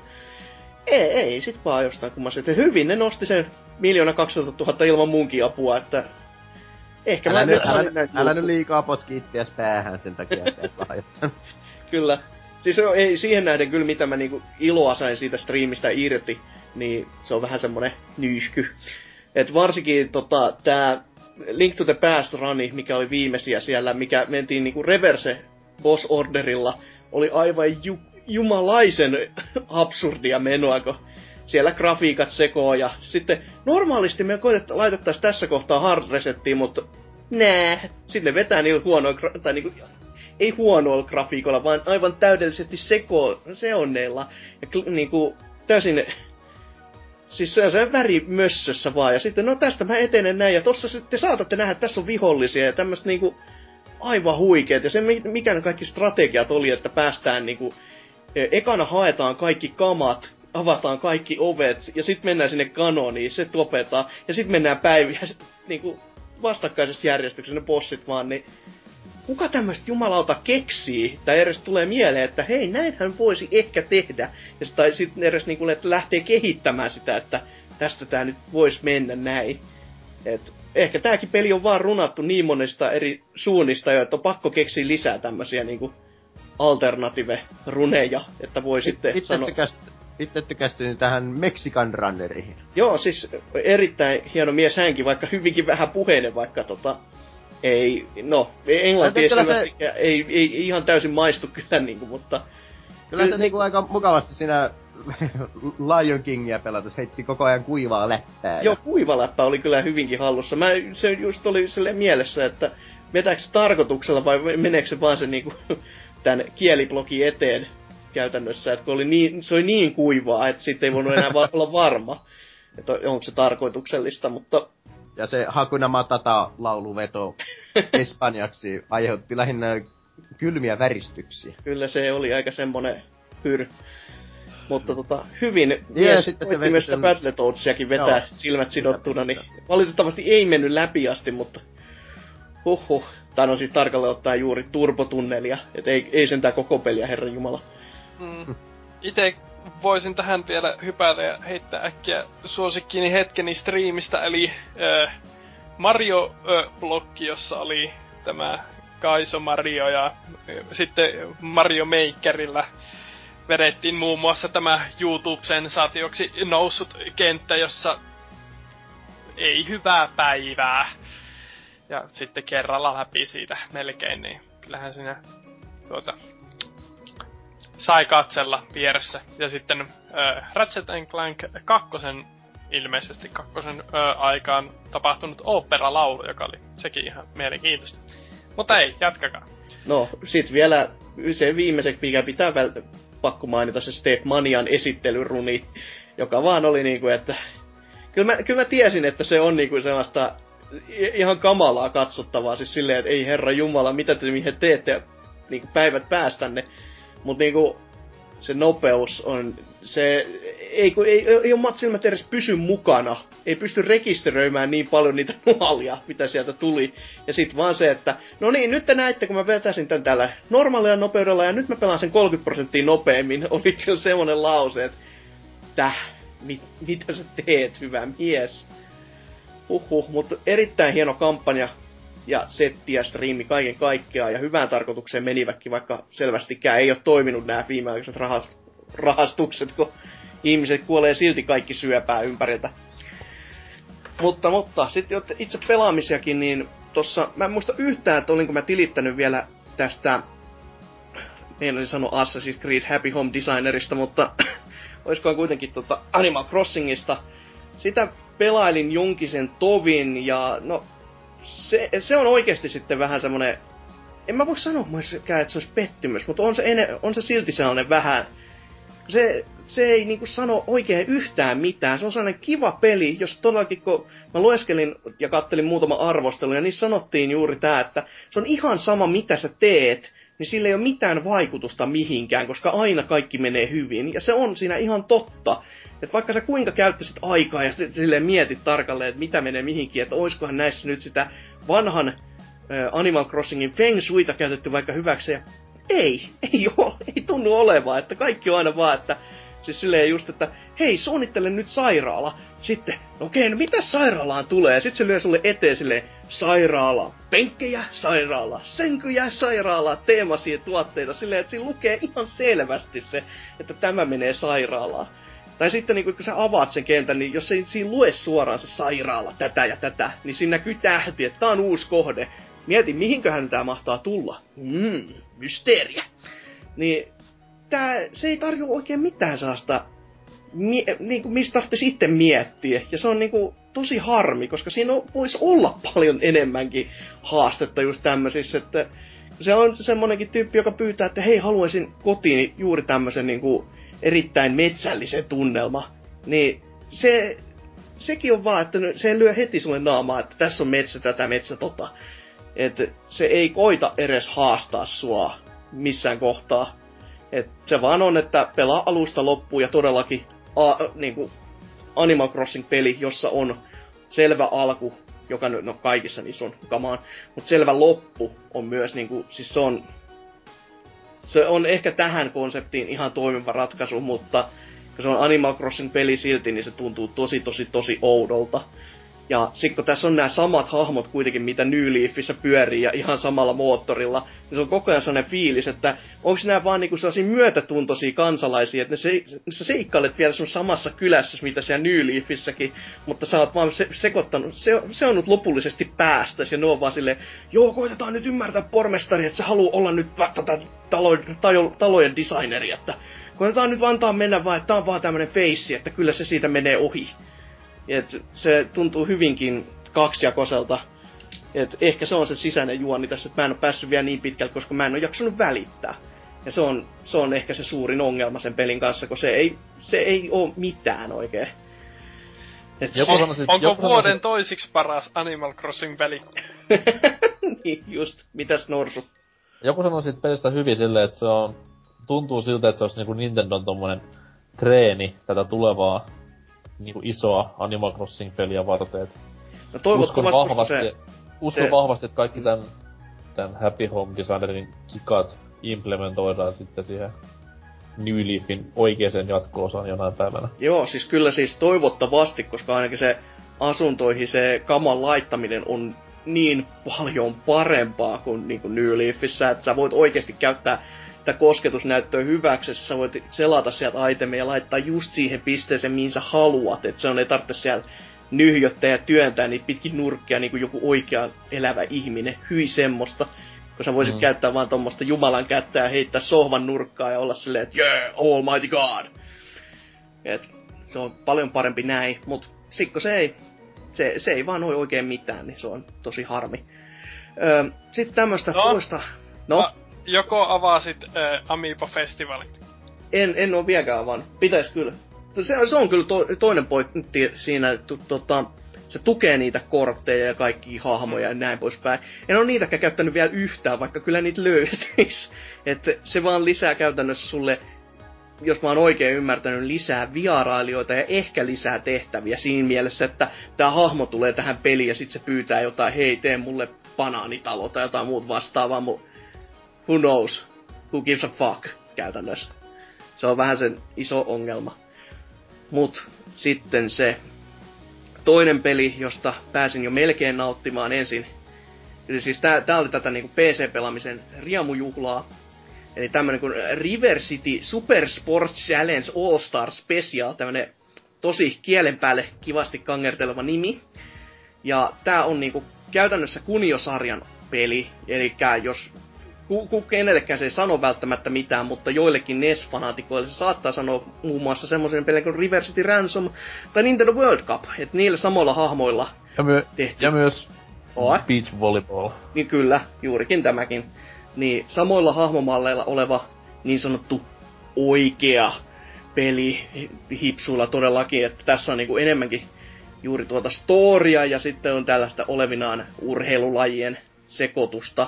ei, ei sit vaan jostain kumman että hyvin ne nosti sen miljoona 200 000 ilman munkin apua, että ehkä Älä, mä nyt, älä, näin älä nyt liikaa potki itseäsi päähän sen takia, että. Kyllä. Siis ei siihen nähden kyllä, mitä mä niinku iloa sain siitä striimistä irti, niin se on vähän semmonen nyyhky. Et varsinkin tota, tää Link to the Past runi, mikä oli viimeisiä siellä, mikä mentiin niinku reverse boss orderilla, oli aivan ju, jumalaisen absurdia menoa, kun siellä grafiikat sekoo ja sitten normaalisti me koetet, laitettaisiin tässä kohtaa hard resettiin, mutta nää, sitten ne vetää niillä huonoilla, gra- tai niinku, ei huonoilla grafiikoilla, vaan aivan täydellisesti seko, seonneilla. Ja kl- niinku täysin Siis se on se väri mössössä vaan, ja sitten no tästä mä etenen näin, ja tossa sitten saatatte nähdä, että tässä on vihollisia, ja tämmöistä niinku aivan huikeet, ja se mi- mikä ne kaikki strategiat oli, että päästään niinku, e, ekana haetaan kaikki kamat, avataan kaikki ovet, ja sitten mennään sinne kanoniin, se topetaan, ja sitten mennään päiviä, niinku vastakkaisessa järjestyksessä ne bossit vaan, niin kuka tämmöistä jumalauta keksii, tai edes tulee mieleen, että hei, näinhän voisi ehkä tehdä, ja tai sitten edes niinku, että lähtee kehittämään sitä, että tästä tää nyt voisi mennä näin. Et ehkä tääkin peli on vaan runattu niin monesta eri suunnista jo, että on pakko keksiä lisää tämmösiä niinku alternative-runeja, että voi sitten Itse sanoa... tykäst- itse tykästyin tähän Mexican Runneriin. Joo, siis erittäin hieno mies hänkin, vaikka hyvinkin vähän puheinen, vaikka tota, Ei, no, englanti ei, se- ei, ei, ihan täysin maistu kyllä niinku, mutta Kyllä se niinku aika mukavasti siinä Lion Kingia pelatus heitti koko ajan kuivaa läppää. Joo, kuivaläppä oli kyllä hyvinkin hallussa. Mä, se just oli sille mielessä, että vetääkö se tarkoituksella vai meneekö se vaan se niinku, tämän kieliblogin eteen käytännössä, että kun oli niin, se oli niin kuivaa, että sitten ei voinut enää va- olla varma, että onko se tarkoituksellista, mutta Ja se Hakuna Matata lauluveto espanjaksi aiheutti lähinnä kylmiä väristyksiä. kyllä se oli aika semmonen pyr. Mutta tota, hyvin Ja mies sitten se myös sitä sen- Battletoadsiakin vetää Joo. silmät sidottuna, niin valitettavasti ei mennyt läpi asti, mutta huhhuh. Tai no siis tarkalleen ottaen juuri turbotunnelia, et ei, ei sentään koko peliä, herran jumala. Mm. Ite voisin tähän vielä hypätä ja heittää äkkiä suosikkini hetkeni striimistä, eli äh, Mario-blokki, jossa oli tämä Kaiso Mario ja äh, sitten Mario Makerilla vedettiin muun muassa tämä YouTube-sensaatioksi noussut kenttä, jossa ei hyvää päivää. Ja sitten kerralla läpi siitä melkein, niin kyllähän siinä tuota, sai katsella vieressä. Ja sitten äh, Ratchet and Clank 2 ilmeisesti kakkosen äh, aikaan tapahtunut oopperalaulu, joka oli sekin ihan mielenkiintoista. Mutta ei, jatkakaa. No, sit vielä se viimeiseksi, mikä pitää vält- pakko mainita, se Step Manian esittelyruni, joka vaan oli niinku, että... Kyllä mä, kyllä mä tiesin, että se on niinku sellaista ihan kamalaa katsottavaa, siis silleen, että ei herra jumala, mitä te mihin teette niinku päivät päästänne. Mut niinku, se nopeus on, se ei, kun ei, ei omat silmät edes pysy mukana. Ei pysty rekisteröimään niin paljon niitä nuolia, mitä sieltä tuli. Ja sit vaan se, että no niin, nyt te näitte, kun mä vetäisin tän tällä normaalilla nopeudella ja nyt mä pelaan sen 30 prosenttia nopeammin. Oli kyllä semmonen lause, että täh, mit, mitä sä teet, hyvä mies. Huhhuh, mutta erittäin hieno kampanja ja setti ja striimi kaiken kaikkiaan ja hyvään tarkoitukseen menivätkin, vaikka selvästikään ei ole toiminut nämä viimeaikaiset rahas, rahastukset, kun ihmiset kuolee silti kaikki syöpää ympäriltä. Mutta, mutta sitten itse pelaamisiakin, niin tossa, mä en muista yhtään, että olinko mä tilittänyt vielä tästä, meinasin sanoa Assassin's Creed Happy Home Designerista, mutta olisikohan kuitenkin tota Animal Crossingista. Sitä pelailin jonkisen tovin ja no se, se on oikeasti sitten vähän semmonen, en mä voi sanoa että se olisi pettymys, mutta on se, ene, on se silti sellainen vähän, se, se ei niinku sano oikein yhtään mitään. Se on sellainen kiva peli, jos todellakin kun mä lueskelin ja kattelin muutama arvostelu, ja niissä sanottiin juuri tää, että se on ihan sama mitä sä teet, niin sillä ei ole mitään vaikutusta mihinkään, koska aina kaikki menee hyvin. Ja se on siinä ihan totta. Että vaikka sä kuinka käyttäisit aikaa ja silleen mietit tarkalleen, että mitä menee mihinkin, että oiskohan näissä nyt sitä vanhan äh, Animal Crossingin Feng Shuita käytetty vaikka hyväksi, ja ei, ei oo, ei tunnu olevaa, että kaikki on aina vaan, että siis silleen just, että hei, suunnittele nyt sairaala. Sitten, no okei, no mitä sairaalaan tulee? Sitten se lyö sulle eteen silleen, sairaala, penkkejä, sairaala, sänkyjä, sairaala, teemaisia tuotteita, silleen, että siinä lukee ihan selvästi se, että tämä menee sairaalaan. Tai sitten niin kun sä avaat sen kentän, niin jos ei siinä lue suoraan se sairaala, tätä ja tätä, niin siinä näkyy tähti, että tää on uusi kohde. Mieti, mihinköhän tää mahtaa tulla. Mm, mysteeriä. Niin tää, se ei tarjoa oikein mitään sellaista, mie, niin kuin, mistä tarvitsisi itse miettiä. Ja se on niin kuin, tosi harmi, koska siinä on, voisi olla paljon enemmänkin haastetta just tämmöisissä, että se on semmonenkin tyyppi, joka pyytää, että hei, haluaisin kotiin juuri tämmöisen niin kuin, erittäin metsällisen tunnelma. Niin se, sekin on vaan, että se lyö heti sulle naamaa, että tässä on metsä tätä, metsä tota. Että se ei koita edes haastaa sua missään kohtaa. Et se vaan on, että pelaa alusta loppuun ja todellakin a, niinku Animal Crossing-peli, jossa on selvä alku, joka nyt, no kaikissa niissä on kamaan, mutta selvä loppu on myös niinku, siis se on, se on ehkä tähän konseptiin ihan toimiva ratkaisu, mutta se on Animal Crossing-peli silti, niin se tuntuu tosi tosi tosi oudolta. Ja sitten kun tässä on nämä samat hahmot kuitenkin, mitä New Leafissä pyörii ja ihan samalla moottorilla, niin se on koko ajan sellainen fiilis, että onko nämä vaan niinku sellaisia myötätuntoisia kansalaisia, että ne se, sä seikkailet vielä sun samassa kylässä, mitä siellä New Leafissäkin, mutta sä oot vaan se, sekoittanut, se, se on nyt lopullisesti päästä, ja ne on vaan silleen, joo, koitetaan nyt ymmärtää pormestari, että se haluaa olla nyt tätä talo, talo, talojen designeri, että koitetaan nyt antaa mennä vaan, että tää on vaan tämmönen face, että kyllä se siitä menee ohi. Et se tuntuu hyvinkin kaksijakoiselta. Et ehkä se on se sisäinen juoni tässä, että mä en ole päässyt vielä niin pitkälle, koska mä en ole jaksanut välittää. Ja se on, se on ehkä se suurin ongelma sen pelin kanssa, kun se ei, se ei ole mitään oikein. Et joku sanoisi, onko joku vuoden sanoisi... toisiksi paras Animal Crossing-peli? niin, just. Mitäs Norsu? Joku sanoi siitä pelistä hyvin silleen, että se on... Tuntuu siltä, että se olisi niinku Nintendon tommonen treeni tätä tulevaa niinku isoa Animal Crossing-peliä varten. No uskon vahvasti, se, uskon se... vahvasti, että kaikki tän, tän Happy Home Designerin kikat implementoidaan sitten siihen New Leafin oikeeseen jatko-osaan jonain päivänä. Joo, siis kyllä siis toivottavasti, koska ainakin se asuntoihin se kaman laittaminen on niin paljon parempaa kuin, niin kuin New Leafissä, että sä voit oikeasti käyttää sitä kosketusnäyttöä hyväksi, sä voit selata sieltä itemia ja laittaa just siihen pisteeseen, mihin sä haluat. Että se on, ei tarvitse siellä nyhjöttää ja työntää niitä pitkin nurkkia niin kuin joku oikea elävä ihminen. Hyi semmoista. Kun sä voisit mm. käyttää vaan tuommoista Jumalan kättä ja heittää sohvan nurkkaa ja olla silleen, että yeah, almighty god. Et se on paljon parempi näin, mut sikko se ei, se, se ei vaan ole oikein mitään, niin se on tosi harmi. Öö, Sitten tämmöstä no. toista... No? no joko avasit äh, Amiibo-festivaalin? En, en ole vieläkään avannut. Pitäis kyllä. Se, se on kyllä to, toinen pointti siinä, että tota, se tukee niitä kortteja ja kaikki hahmoja ja näin poispäin. En ole niitäkään käyttänyt vielä yhtään, vaikka kyllä niitä löytyisi. Että se vaan lisää käytännössä sulle, jos mä oon oikein ymmärtänyt, lisää vierailijoita ja ehkä lisää tehtäviä siinä mielessä, että tämä hahmo tulee tähän peliin ja sitten se pyytää jotain, hei tee mulle banaanitalo tai jotain muut vastaavaa who knows, who gives a fuck käytännössä. Se on vähän sen iso ongelma. Mut sitten se toinen peli, josta pääsin jo melkein nauttimaan ensin. Eli siis tää, tää oli tätä niinku PC-pelaamisen riamujuhlaa. Eli tämmönen kuin River City Super Sports Challenge All Star Special, tämmönen tosi kielen päälle kivasti kangerteleva nimi. Ja tää on niinku käytännössä Kunio-sarjan peli, eli jos ku, ku kenellekään se ei sano välttämättä mitään, mutta joillekin NES-fanaatikoille se saattaa sanoa muun muassa semmoisen pelin kuin River City Ransom tai Nintendo World Cup, että niillä samoilla hahmoilla ja, myö- tehty. ja myös Oe? Beach Volleyball. Niin kyllä, juurikin tämäkin. Niin samoilla hahmomalleilla oleva niin sanottu oikea peli hipsuilla todellakin, että tässä on niinku enemmänkin juuri tuota storia ja sitten on tällaista olevinaan urheilulajien sekoitusta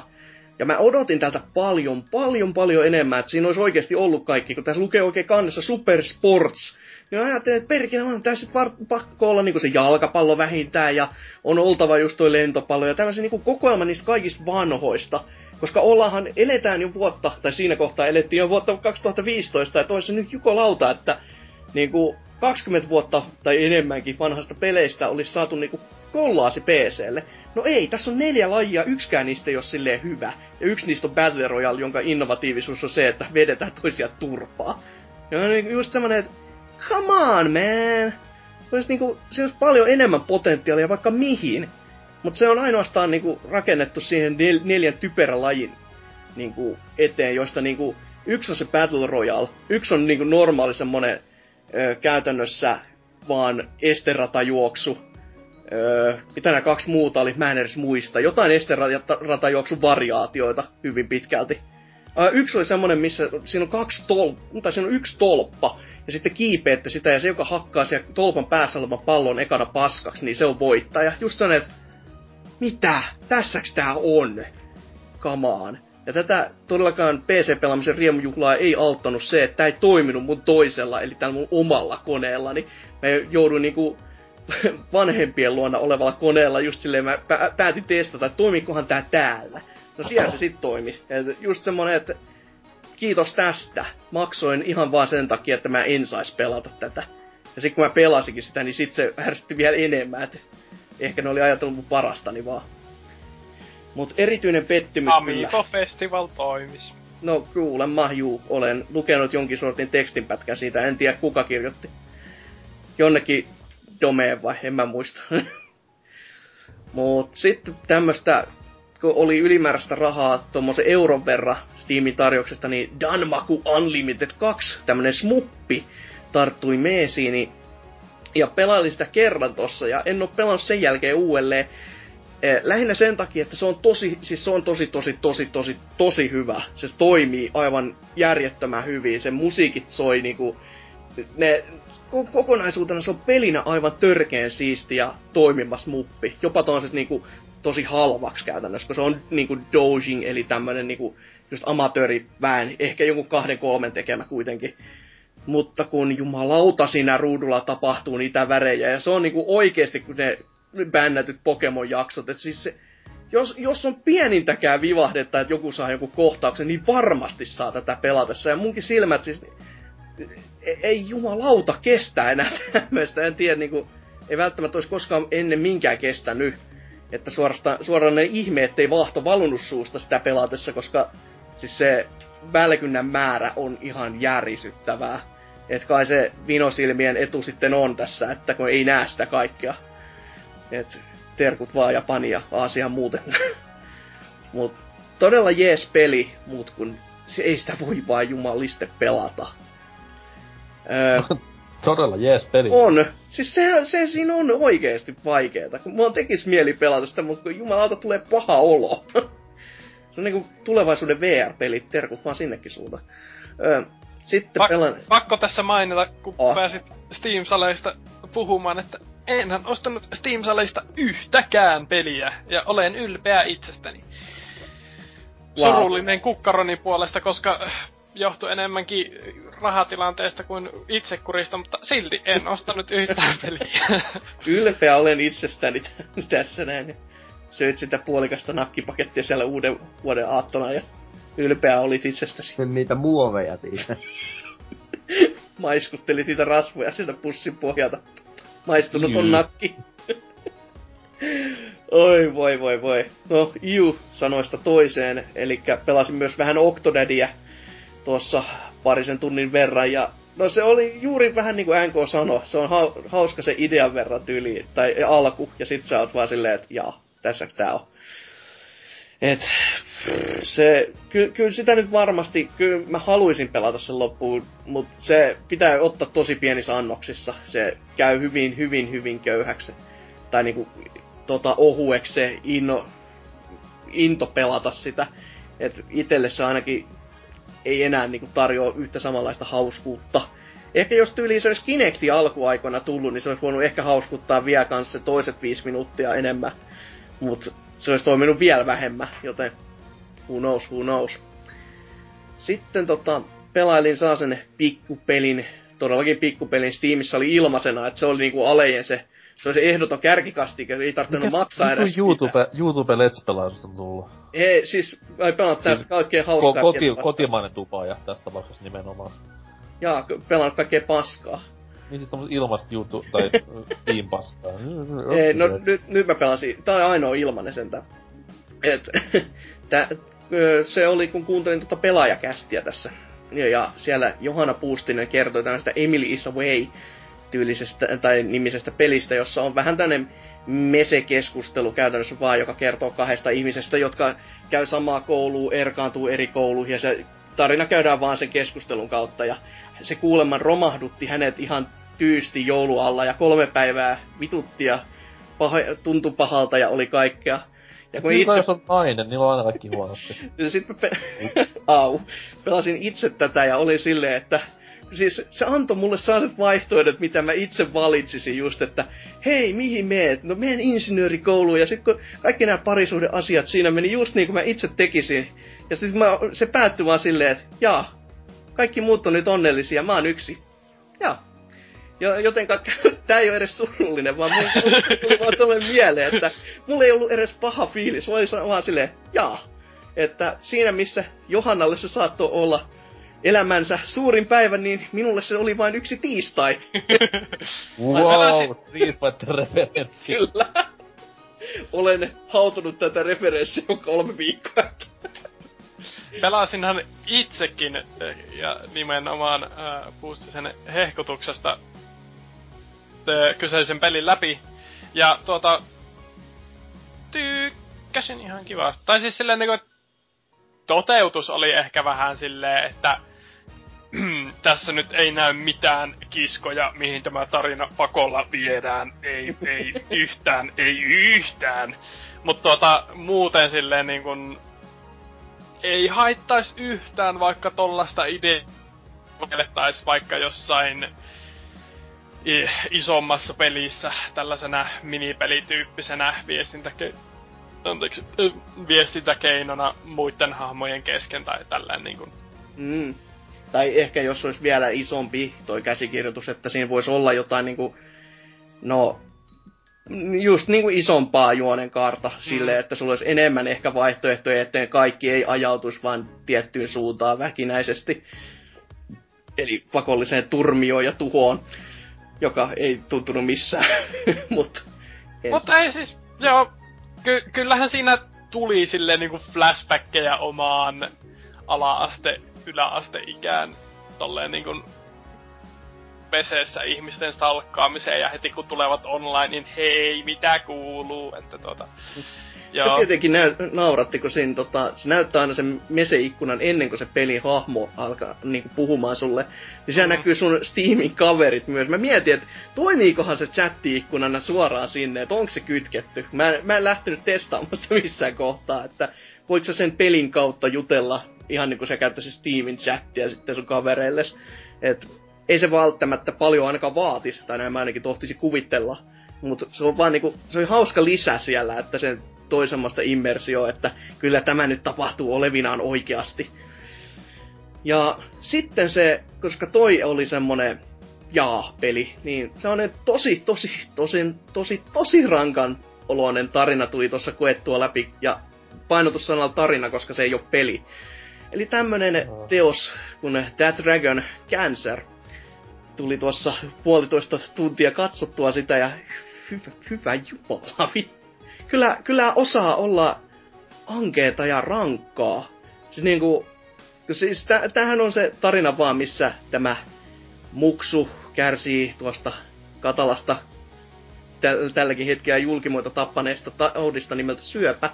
ja mä odotin tältä paljon, paljon, paljon enemmän, että siinä olisi oikeasti ollut kaikki, kun tässä lukee oikein kannessa Super Sports. Niin ajattelin, että perkele on tässä pakko olla niin se jalkapallo vähintään ja on oltava just toi lentopallo ja tämmöisen niin kokoelma niistä kaikista vanhoista. Koska ollaanhan, eletään jo vuotta, tai siinä kohtaa elettiin jo vuotta 2015, ja toissa nyt juko lauta, että niin kuin 20 vuotta tai enemmänkin vanhasta peleistä olisi saatu niin kuin kollaasi PClle. No ei, tässä on neljä lajia, yksikään niistä ei ole silleen hyvä. Ja yksi niistä on Battle Royale, jonka innovatiivisuus on se, että vedetään toisia turpaa. Ja on niinku just semmonen, että come on man! Olisi niinku, se olisi paljon enemmän potentiaalia vaikka mihin. Mutta se on ainoastaan niinku rakennettu siihen nel- neljän typerän lajin niinku eteen, joista niinku yksi on se Battle Royale, yksi on niinku normaali semmonen ö, käytännössä vaan esteratajuoksu, Öö, mitä nämä kaksi muuta oli, mä en edes muista. Jotain esteratajuoksun variaatioita hyvin pitkälti. Öö, yksi oli semmonen, missä siinä on kaksi tolppaa, tai siinä on yksi tolppa, ja sitten kiipeette sitä, ja se, joka hakkaa siellä tolpan päässä olevan pallon ekana paskaksi, niin se on voittaja. Just sellainen, että mitä? Tässäks tää on? Kamaan. Ja tätä todellakaan PC-pelaamisen riemujuhlaa ei auttanut se, että tämä ei toiminut mun toisella, eli tällä mun omalla koneella, niin mä jouduin niinku vanhempien luona olevalla koneella just silleen mä päätin testata, että toimikohan tää täällä. No siellä se sitten toimi. Et just semmonen, että kiitos tästä. Maksoin ihan vaan sen takia, että mä en sais pelata tätä. Ja sitten kun mä pelasikin sitä, niin sitten se ärsytti vielä enemmän. Et Ehkä ne oli ajatellut mun parastani vaan. Mut erityinen pettymys kyllä. Amiibo Festival toimis. No kuulemma, juu, olen lukenut jonkin sortin tekstinpätkän siitä, en tiedä kuka kirjoitti. Jonnekin domeen vai, en mä muista. Mut sitten tämmöstä, kun oli ylimääräistä rahaa tuommoisen euron verran Steamin tarjouksesta, niin Danmaku Unlimited 2, tämmönen smuppi, tarttui meesiini. Ja pelailin sitä kerran tossa, ja en oo pelannut sen jälkeen uudelleen. Eh, lähinnä sen takia, että se on tosi, siis se on tosi, tosi, tosi, tosi, tosi hyvä. Se toimii aivan järjettömän hyvin. Se musiikit soi niinku, ne, kokonaisuutena se on pelinä aivan törkeen siisti ja toimivas muppi. Jopa siis niinku tosi halvaksi käytännössä, kun se on niinku dojing, eli tämmönen niinku just amatööriväen, ehkä joku kahden kolmen tekemä kuitenkin. Mutta kun jumalauta siinä ruudulla tapahtuu niitä värejä, ja se on niinku oikeesti, kun se bännätyt Pokemon-jaksot, että siis se, jos, jos on pienintäkään vivahdetta, että joku saa joku kohtauksen, niin varmasti saa tätä pelatessa. Ja munkin silmät siis, ei jumalauta kestä enää tämmöistä. En tiedä, niin kuin, ei välttämättä olisi koskaan ennen minkään kestänyt. Että suorastaan, suoraan ihme, ettei vahto valunut suusta sitä pelatessa, koska siis se välkynnän määrä on ihan järisyttävää. Että kai se vinosilmien etu sitten on tässä, että kun ei näe sitä kaikkea. Et terkut vaan Japania, Aasiaan muuten. Mut todella jees peli, mut kun se ei sitä voi vaan jumaliste pelata. Öö, todella jees peli. On. Siis se, se siinä on oikeesti vaikeeta. Kun mulla tekis mieli pelata sitä, mutta kun jumalauta tulee paha olo. se on niinku tulevaisuuden VR-pelit, terkut vaan sinnekin suuntaan. Öö, sitten Pak- pelan... Pakko tässä mainita, kun oh. pääsit Steam-saleista puhumaan, että enhän ostanut Steam-saleista yhtäkään peliä, ja olen ylpeä itsestäni. Wow. Surullinen kukkaroni puolesta, koska johtui enemmänkin rahatilanteesta kuin itsekurista, mutta silti en ostanut yhtään peliä. Ylpeä olen itsestäni tässä näin. Söit sitä puolikasta nakkipakettia siellä uuden vuoden aattona ja ylpeä olit itsestäsi. Niitä muoveja siitä. Maiskuttelit niitä rasvoja sieltä pussin pohjalta. Maistunut on nakki. Oi voi voi voi. No, Iu sanoista toiseen, eli pelasin myös vähän Octodadia tuossa parisen tunnin verran, ja no se oli juuri vähän niin kuin NK sanoi, se on hauska se idean verran tyyli, tai alku, ja sit sä oot vaan silleen, että jaa, tässäks tää on. Et, se, ky, kyllä sitä nyt varmasti, kyllä mä haluaisin pelata sen loppuun, mutta se pitää ottaa tosi pienissä annoksissa. Se käy hyvin, hyvin, hyvin köyhäksi. Tai niinku, tota, ohueksi se inno, into pelata sitä. Et itelle se ainakin ei enää niinku tarjoa yhtä samanlaista hauskuutta. Ehkä jos tyyli se olisi Kinecti alkuaikoina tullut, niin se olisi voinut ehkä hauskuttaa vielä kanssa se toiset viisi minuuttia enemmän. Mutta se olisi toiminut vielä vähemmän, joten who knows, who knows. Sitten tota, pelailin saa sen pikkupelin, todellakin pikkupelin Steamissa oli ilmaisena, että se oli niinku alejen se, se oli se ehdoton kärkikastike, ei tarvinnut maksaa edes YouTube, YouTube Let's Pelaisusta tullut? Ei, siis ei pelannut tästä siis kaikkea hauskaa. Ko- koti, kotimainen ja tästä tapauksessa nimenomaan. Jaa, pelannut kaikkea paskaa. Niin siis tommoset ilmasta YouTube tai Steam paskaa. Ei, no nyt, nyt mä pelasin, tää on ainoa ilmanen sentä. Et, tä, se oli kun kuuntelin tuota pelaajakästiä tässä. Ja, ja siellä Johanna Puustinen kertoi tämmöistä Emily is Away tyylisestä tai nimisestä pelistä, jossa on vähän tämmönen mese-keskustelu käytännössä vaan, joka kertoo kahdesta ihmisestä, jotka käy samaa koulua, erkaantuu eri kouluihin ja se tarina käydään vaan sen keskustelun kautta ja se kuuleman romahdutti hänet ihan tyysti joulualla ja kolme päivää vitutti ja paha, tuntui pahalta ja oli kaikkea. Ja kun itse... on nainen, niin on aina kaikki huonosti. Sitten pe... Au. Pelasin itse tätä ja oli silleen, että siis se antoi mulle sellaiset vaihtoehdot, mitä mä itse valitsisin just, että hei, mihin meet? No menen insinöörikouluun ja sitten kun kaikki nämä parisuuden asiat siinä meni just niin kuin mä itse tekisin. Ja sitten se päättyi vaan silleen, että jaa, kaikki muut on nyt onnellisia, mä oon yksi. Jaa, jo, joten tää ei ole edes surullinen, vaan mulla tuli vaan sellainen mieleen, että mulla ei ollut edes paha fiilis. Mä olin vaan silleen, jaa. Että siinä missä Johannalle se saattoi olla elämänsä suurin päivä, niin minulle se oli vain yksi tiistai. wow, Street Fighter referenssi. Kyllä. olen hautunut tätä referenssiä jo kolme viikkoa. Pelasinhan itsekin eh, ja nimenomaan äh, Puustisen hehkutuksesta äh, kyseisen pelin läpi. Ja tuota, tykkäsin ihan kivasti. Tai siis silleen niinku, toteutus oli ehkä vähän silleen, että tässä nyt ei näy mitään kiskoja, mihin tämä tarina pakolla viedään. Ei, ei yhtään, ei yhtään. Mutta tuota, muuten silleen niin kun, ei haittais yhtään vaikka tollasta ideaa vaikka jossain isommassa pelissä tällaisena minipelityyppisenä viestintäke... Anteeksi, viestintäkeinona muiden hahmojen kesken tai tällainen niin kuin. Mm. Tai ehkä jos olisi vielä isompi toi käsikirjoitus, että siinä voisi olla jotain niinku, no, just niinku isompaa juonen kaarta mm. sille, että sulla olisi enemmän ehkä vaihtoehtoja, että kaikki ei ajautuisi vaan tiettyyn suuntaan väkinäisesti. Eli pakolliseen turmioon ja tuhoon, joka ei tuntunut missään. Mutta Mutta ei siis, joo, ky- kyllähän siinä tuli silleen niinku flashbackkejä omaan ala-aste yläasteikään tolleen niin kuin peseessä ihmisten stalkkaamiseen ja heti kun tulevat online, niin hei, mitä kuuluu, että tota... Joo. Se tietenkin näy, nauratti, kun siinä, tota, se näyttää aina sen meseikkunan ennen kuin se pelin hahmo alkaa niin kuin, puhumaan sulle. Niin siellä mm. näkyy sun Steamin kaverit myös. Mä mietin, että toimiikohan se chatti-ikkunana suoraan sinne, että onko se kytketty. Mä, mä en lähtenyt testaamaan sitä missään kohtaa, että voiko sä sen pelin kautta jutella ihan niin kuin sä käyttäisit Steamin chattia sitten sun kavereille. Et ei se välttämättä paljon ainakaan vaatisi, tai näin mä ainakin tohtisi kuvitella. Mutta se on vaan niinku, se on hauska lisä siellä, että se toi semmoista immersio, että kyllä tämä nyt tapahtuu olevinaan oikeasti. Ja sitten se, koska toi oli semmonen jaa-peli, niin se on tosi, tosi, tosi, tosi, tosi rankan oloinen tarina tuli tuossa koettua läpi, ja painotussanalla tarina, koska se ei ole peli. Eli tämmönen teos kun That Dragon Cancer tuli tuossa puolitoista tuntia katsottua sitä ja hyvä, hyvä jumala, kyllä, kyllä osaa olla ankeeta ja rankkaa. Siis niinku, siis tämähän on se tarina vaan, missä tämä muksu kärsii tuosta katalasta tälläkin hetkellä julkimoita tappaneesta taudista nimeltä syöpä.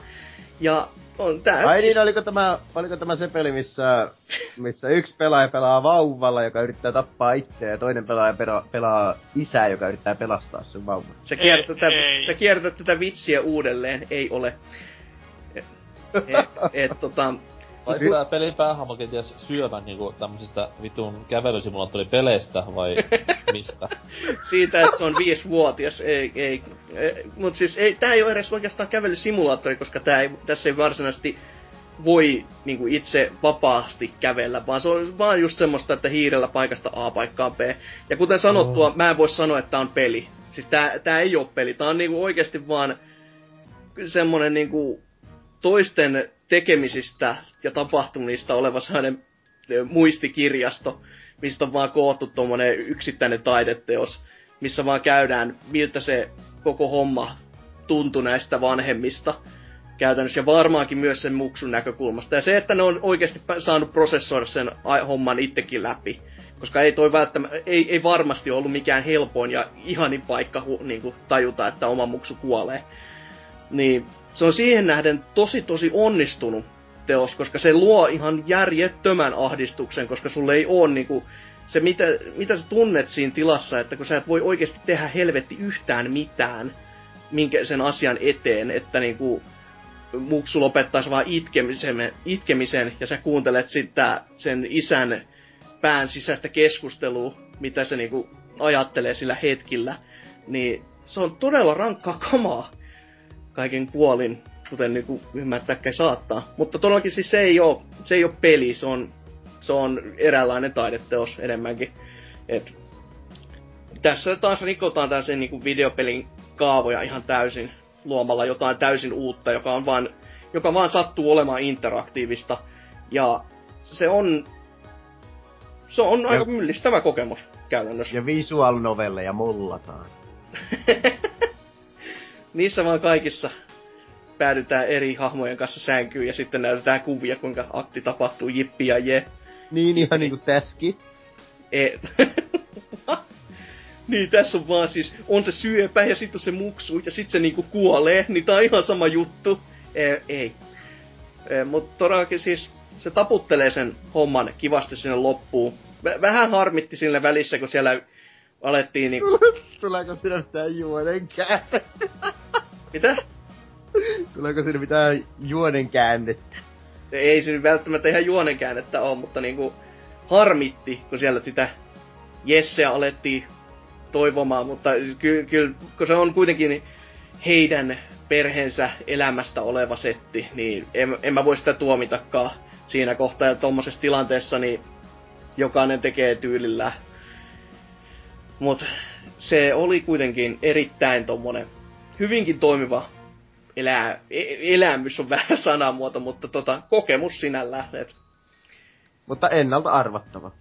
Ja on tää... Ai niin, oliko tämä, oliko tämä se peli, missä, missä yksi pelaaja pelaa vauvalla, joka yrittää tappaa itseä, ja toinen pelaaja pelaa, pelaa isää, joka yrittää pelastaa sen vauvan? Se kiertää, tätä, se kiertää tätä vitsiä uudelleen, ei ole. Et, et, tota, vai tää pelin päähahmo kenties syövän niinku tämmöisistä vitun kävelysimulaattoripeleistä vai mistä? Siitä, että se on viisivuotias, ei, ei. Mut siis ei, tää ei ole edes oikeastaan kävelysimulaattori, koska tää ei, tässä ei varsinaisesti voi niinku itse vapaasti kävellä, vaan se on vaan just semmoista, että hiirellä paikasta A paikkaan B. Ja kuten sanottua, oh. mä en voi sanoa, että tää on peli. Siis tää, tää ei ole peli, tää on niinku oikeasti vaan semmonen niinku toisten tekemisistä ja tapahtumista oleva sellainen muistikirjasto, mistä on vaan koottu tuommoinen yksittäinen taideteos, missä vaan käydään, miltä se koko homma tuntui näistä vanhemmista käytännössä, ja varmaankin myös sen muksun näkökulmasta. Ja se, että ne on oikeasti saanut prosessoida sen homman itsekin läpi, koska ei toi välttämättä, ei, ei varmasti ollut mikään helpoin ja ihanin paikka hu, niin kuin tajuta, että oma muksu kuolee. Niin se on siihen nähden tosi tosi onnistunut teos, koska se luo ihan järjettömän ahdistuksen, koska sulle ei ole niinku, se mitä, mitä sä tunnet siinä tilassa, että kun sä et voi oikeasti tehdä helvetti yhtään mitään minkä sen asian eteen, että niinku muksu lopettaisi vaan itkemisen, itkemisen ja sä kuuntelet sitä sen isän pään sisäistä keskustelua, mitä se niinku ajattelee sillä hetkillä, niin se on todella rankkaa kamaa kaiken puolin, kuten niinku ymmärtääkään saattaa. Mutta todellakin siis se ei ole, se ei ole peli, se on, se on eräänlainen taideteos enemmänkin. Et tässä taas rikotaan tällaisen niinku videopelin kaavoja ihan täysin luomalla jotain täysin uutta, joka on vaan, joka vaan sattuu olemaan interaktiivista. Ja se on, se on ja, aika myllistävä kokemus käytännössä. Ja visual novelleja mullataan. niissä vaan kaikissa päädytään eri hahmojen kanssa sänkyyn ja sitten näytetään kuvia, kuinka akti tapahtuu, jippi ja je. Niin, ihan niinku täski. E- niin, tässä on vaan siis, on se syöpä ja sitten se muksu ja sitten se niinku kuolee, niin tää on ihan sama juttu. E- ei. E- Mutta todellakin siis se taputtelee sen homman kivasti sinne loppuun. V- vähän harmitti sille välissä, kun siellä alettiin niinku... Tuleeko siinä mitään juonen käännettä? Mitä? Tuleeko siinä mitään juonen käännettä? Ei se välttämättä ihan juonenkäännettä ole, mutta niinku harmitti, kun siellä sitä Jesseä alettiin toivomaan, mutta kyllä, ky, kun se on kuitenkin heidän perheensä elämästä oleva setti, niin en, en mä voi sitä tuomitakaan siinä kohtaa. Ja tuommoisessa tilanteessa niin jokainen tekee tyylillä. Mut se oli kuitenkin erittäin tommonen hyvinkin toimiva elää, e- elämys on vähän sanamuoto, mutta tota, kokemus sinällään. Et, Mutta ennalta arvattava.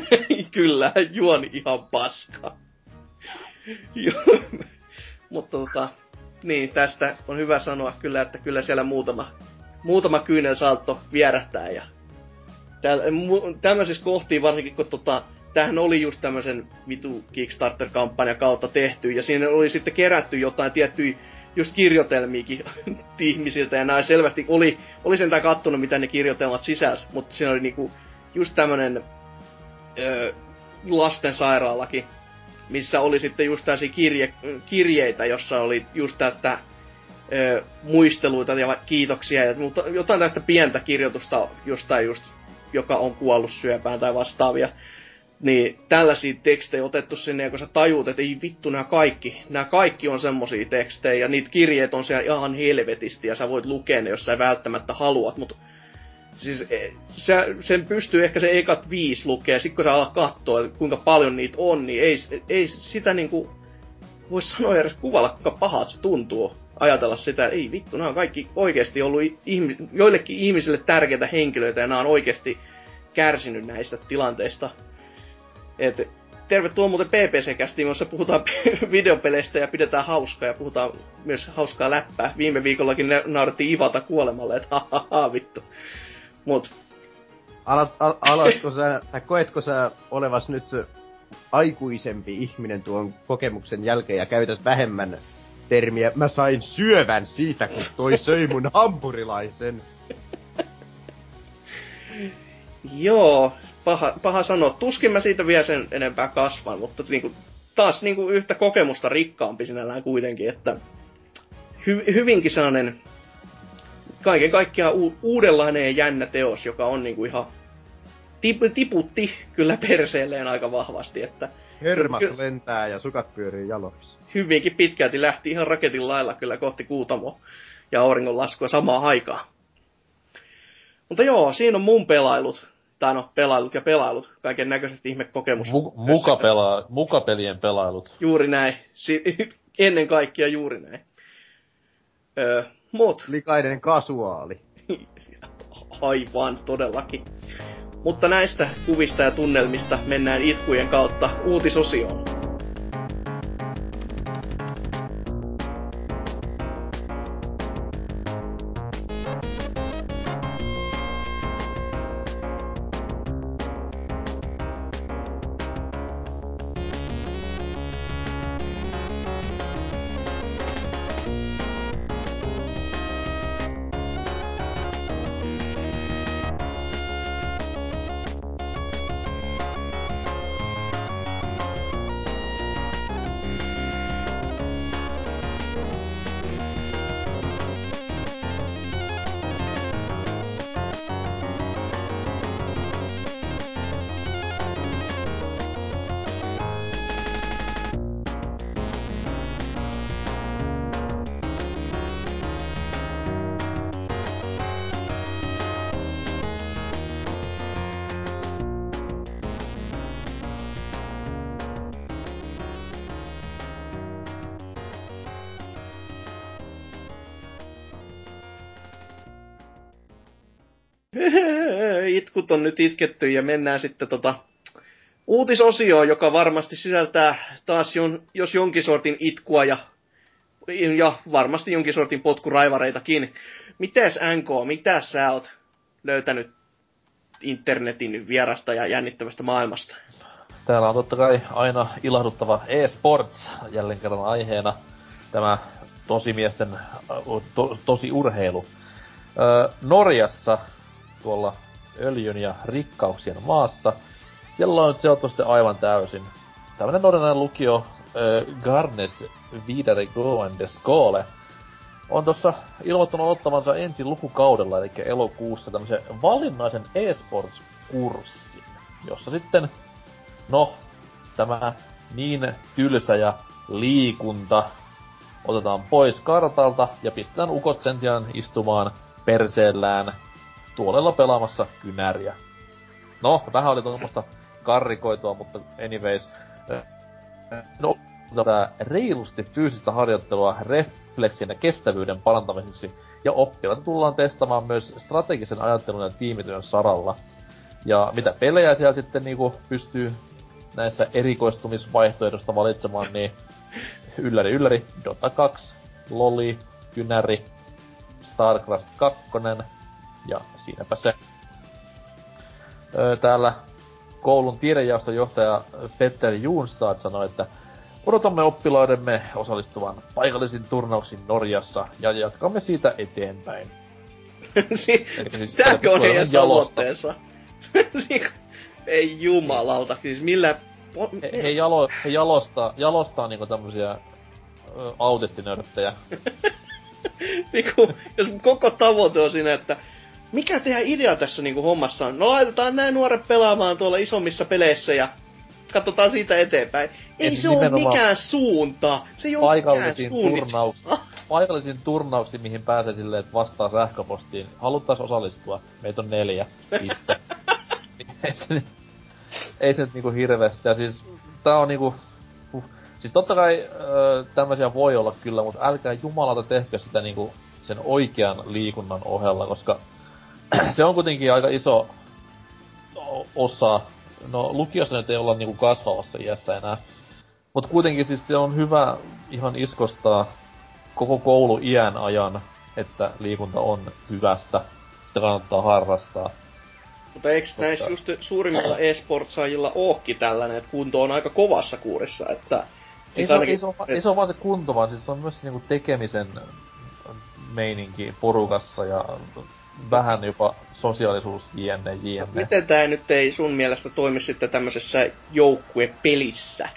kyllä, juoni ihan paska. Mutta tota, niin, tästä on hyvä sanoa kyllä, että kyllä siellä muutama, muutama kyynelsaltto vierähtää. Ja täällä, mu- tämmöisissä kohtiin varsinkin, kun tota, tämähän oli just tämmöisen vitu Kickstarter-kampanjan kautta tehty, ja siinä oli sitten kerätty jotain tiettyjä just kirjoitelmiakin ihmisiltä, ja nämä selvästi oli, oli sentään kattonut, mitä ne kirjoitelmat sisäs, mutta siinä oli niinku just tämmönen ö, lastensairaalakin, missä oli sitten just tällaisia kirje, kirjeitä, jossa oli just tästä ö, muisteluita ja kiitoksia, ja, mutta jotain tästä pientä kirjoitusta jostain just, joka on kuollut syöpään tai vastaavia niin tällaisia tekstejä otettu sinne, ja kun sä tajuut, että ei vittu, nämä kaikki, nämä kaikki on semmosia tekstejä, ja niitä kirjeet on siellä ihan helvetisti, ja sä voit lukea ne, jos sä välttämättä haluat, mutta siis e, sä, sen pystyy ehkä se ekat viisi lukea, ja sit kun sä alat katsoa, että kuinka paljon niitä on, niin ei, ei sitä niinku, voi sanoa edes kuvalla, kuinka pahat se tuntuu ajatella sitä, ei vittu, nämä on kaikki oikeasti ollut ihmis, joillekin ihmisille tärkeitä henkilöitä, ja nämä on oikeasti kärsinyt näistä tilanteista. Et, tervetuloa muuten PPC-kästiin, jossa puhutaan videopeleistä ja pidetään hauskaa ja puhutaan myös hauskaa läppää. Viime viikollakin ne naurettiin Ivata kuolemalle, että ha, ha, ha vittu. Mut. Alat, al, alatko sä, tai koetko sä olevas nyt aikuisempi ihminen tuon kokemuksen jälkeen ja käytät vähemmän termiä, mä sain syövän siitä, kun toi söi mun hampurilaisen. Joo, paha, paha sanoa. Tuskin mä siitä vielä sen enempää kasvan, mutta niinku, taas niinku yhtä kokemusta rikkaampi sinällään kuitenkin, että hy, hyvinkin sellainen kaiken kaikkiaan u, uudenlainen ja jännä teos, joka on niinku ihan tip, tiputti kyllä perseelleen aika vahvasti, että Hermat ky- lentää ja sukat pyörii jaloissa. Hyvinkin pitkälti lähti ihan raketin lailla kyllä kohti Kuutamo ja auringonlaskua samaan aikaan. Mutta joo, siinä on mun pelailut tai no, pelailut ja pelailut, kaiken näköiset ihmekokemus. Mu- muka pela- mukapelien pelailut. Juuri näin. Si- ennen kaikkea juuri näin. Öö, mut. Likainen kasuaali. Aivan, todellakin. Mutta näistä kuvista ja tunnelmista mennään itkujen kautta uutisosioon. Itkut on nyt itketty ja mennään sitten tota uutisosioon, joka varmasti sisältää taas jon, jos jonkin sortin itkua ja ja varmasti jonkin sortin potkuraivareitakin. Mites NK, mitä sä oot löytänyt internetin vierasta ja jännittävästä maailmasta? Täällä on totta kai aina ilahduttava e-sports jälleen kerran aiheena. Tämä tosimiesten to, tosi urheilu. Norjassa, tuolla öljyn ja rikkauksien maassa, siellä on nyt sijoittu sitten aivan täysin. Tämmönen norjalainen lukio öö, Garnes Videregående Skole on tuossa ilmoittanut ottavansa ensi lukukaudella, eli elokuussa tämmöisen valinnaisen e-sports-kurssin, jossa sitten, no, tämä niin tylsä ja liikunta otetaan pois kartalta ja pistetään ukot sen sijaan istumaan perseellään tuolella pelaamassa kynäriä. No, vähän oli tuommoista karrikoitua, mutta anyways. No, tätä reilusti fyysistä harjoittelua refleksin ja kestävyyden parantamiseksi, ja oppilaita tullaan testamaan myös strategisen ajattelun ja tiimityön saralla. Ja mitä pelejä siellä sitten niinku pystyy näissä erikoistumisvaihtoehdosta valitsemaan, niin ylläri ylläri, Dota 2, Loli, Kynäri, StarCraft 2 ja siinäpä se. Öö, täällä koulun tiedejaoston johtaja Petter Junstad sanoi, että odotamme oppilaidemme osallistuvan paikallisiin turnauksiin Norjassa ja jatkamme siitä eteenpäin. siis, Tämäkö on heidän tavoitteensa? Ei jumalauta, siis millä... He, he, jalo, he jalostaa, jalostaa niinku tämmösiä autistinörttejä. niinku, jos koko tavoite on siinä, että mikä teidän idea tässä niinku hommassa on? No laitetaan näin nuoret pelaamaan tuolla isommissa peleissä ja katsotaan siitä eteenpäin. Ei ja se siis ole mikään suunta. Se ei ole mikään turnauks, paikallisiin turnauksiin, mihin pääsee silleen, että vastaa sähköpostiin. Haluttais osallistua. Meitä on neljä. Piste. ei se nyt, ei se nyt niinku hirveästi. Ja siis tää on niinku Siis totta kai öö, tämmöisiä voi olla kyllä, mutta älkää jumalata tehkö sitä niinku sen oikean liikunnan ohella, koska se on kuitenkin aika iso osa. No lukiossa nyt ei olla niinku kasvavassa iässä enää. Mut kuitenkin siis se on hyvä ihan iskostaa koko koulu iän ajan, että liikunta on hyvästä. Sitä kannattaa harrastaa. Mutta eikö Mutta... näissä just suurimmilla e-sportsaajilla ookin tällainen, että kunto on aika kovassa kuurissa, että Siis ei, ainakin, se, on, et... ei se ole vaan se kunto, vaan siis se on myös niinku tekemisen meininki porukassa ja vähän jopa sosiaalisuus jne, jne. Miten tämä nyt ei sun mielestä toimi sitten tämmöisessä joukkuepelissä?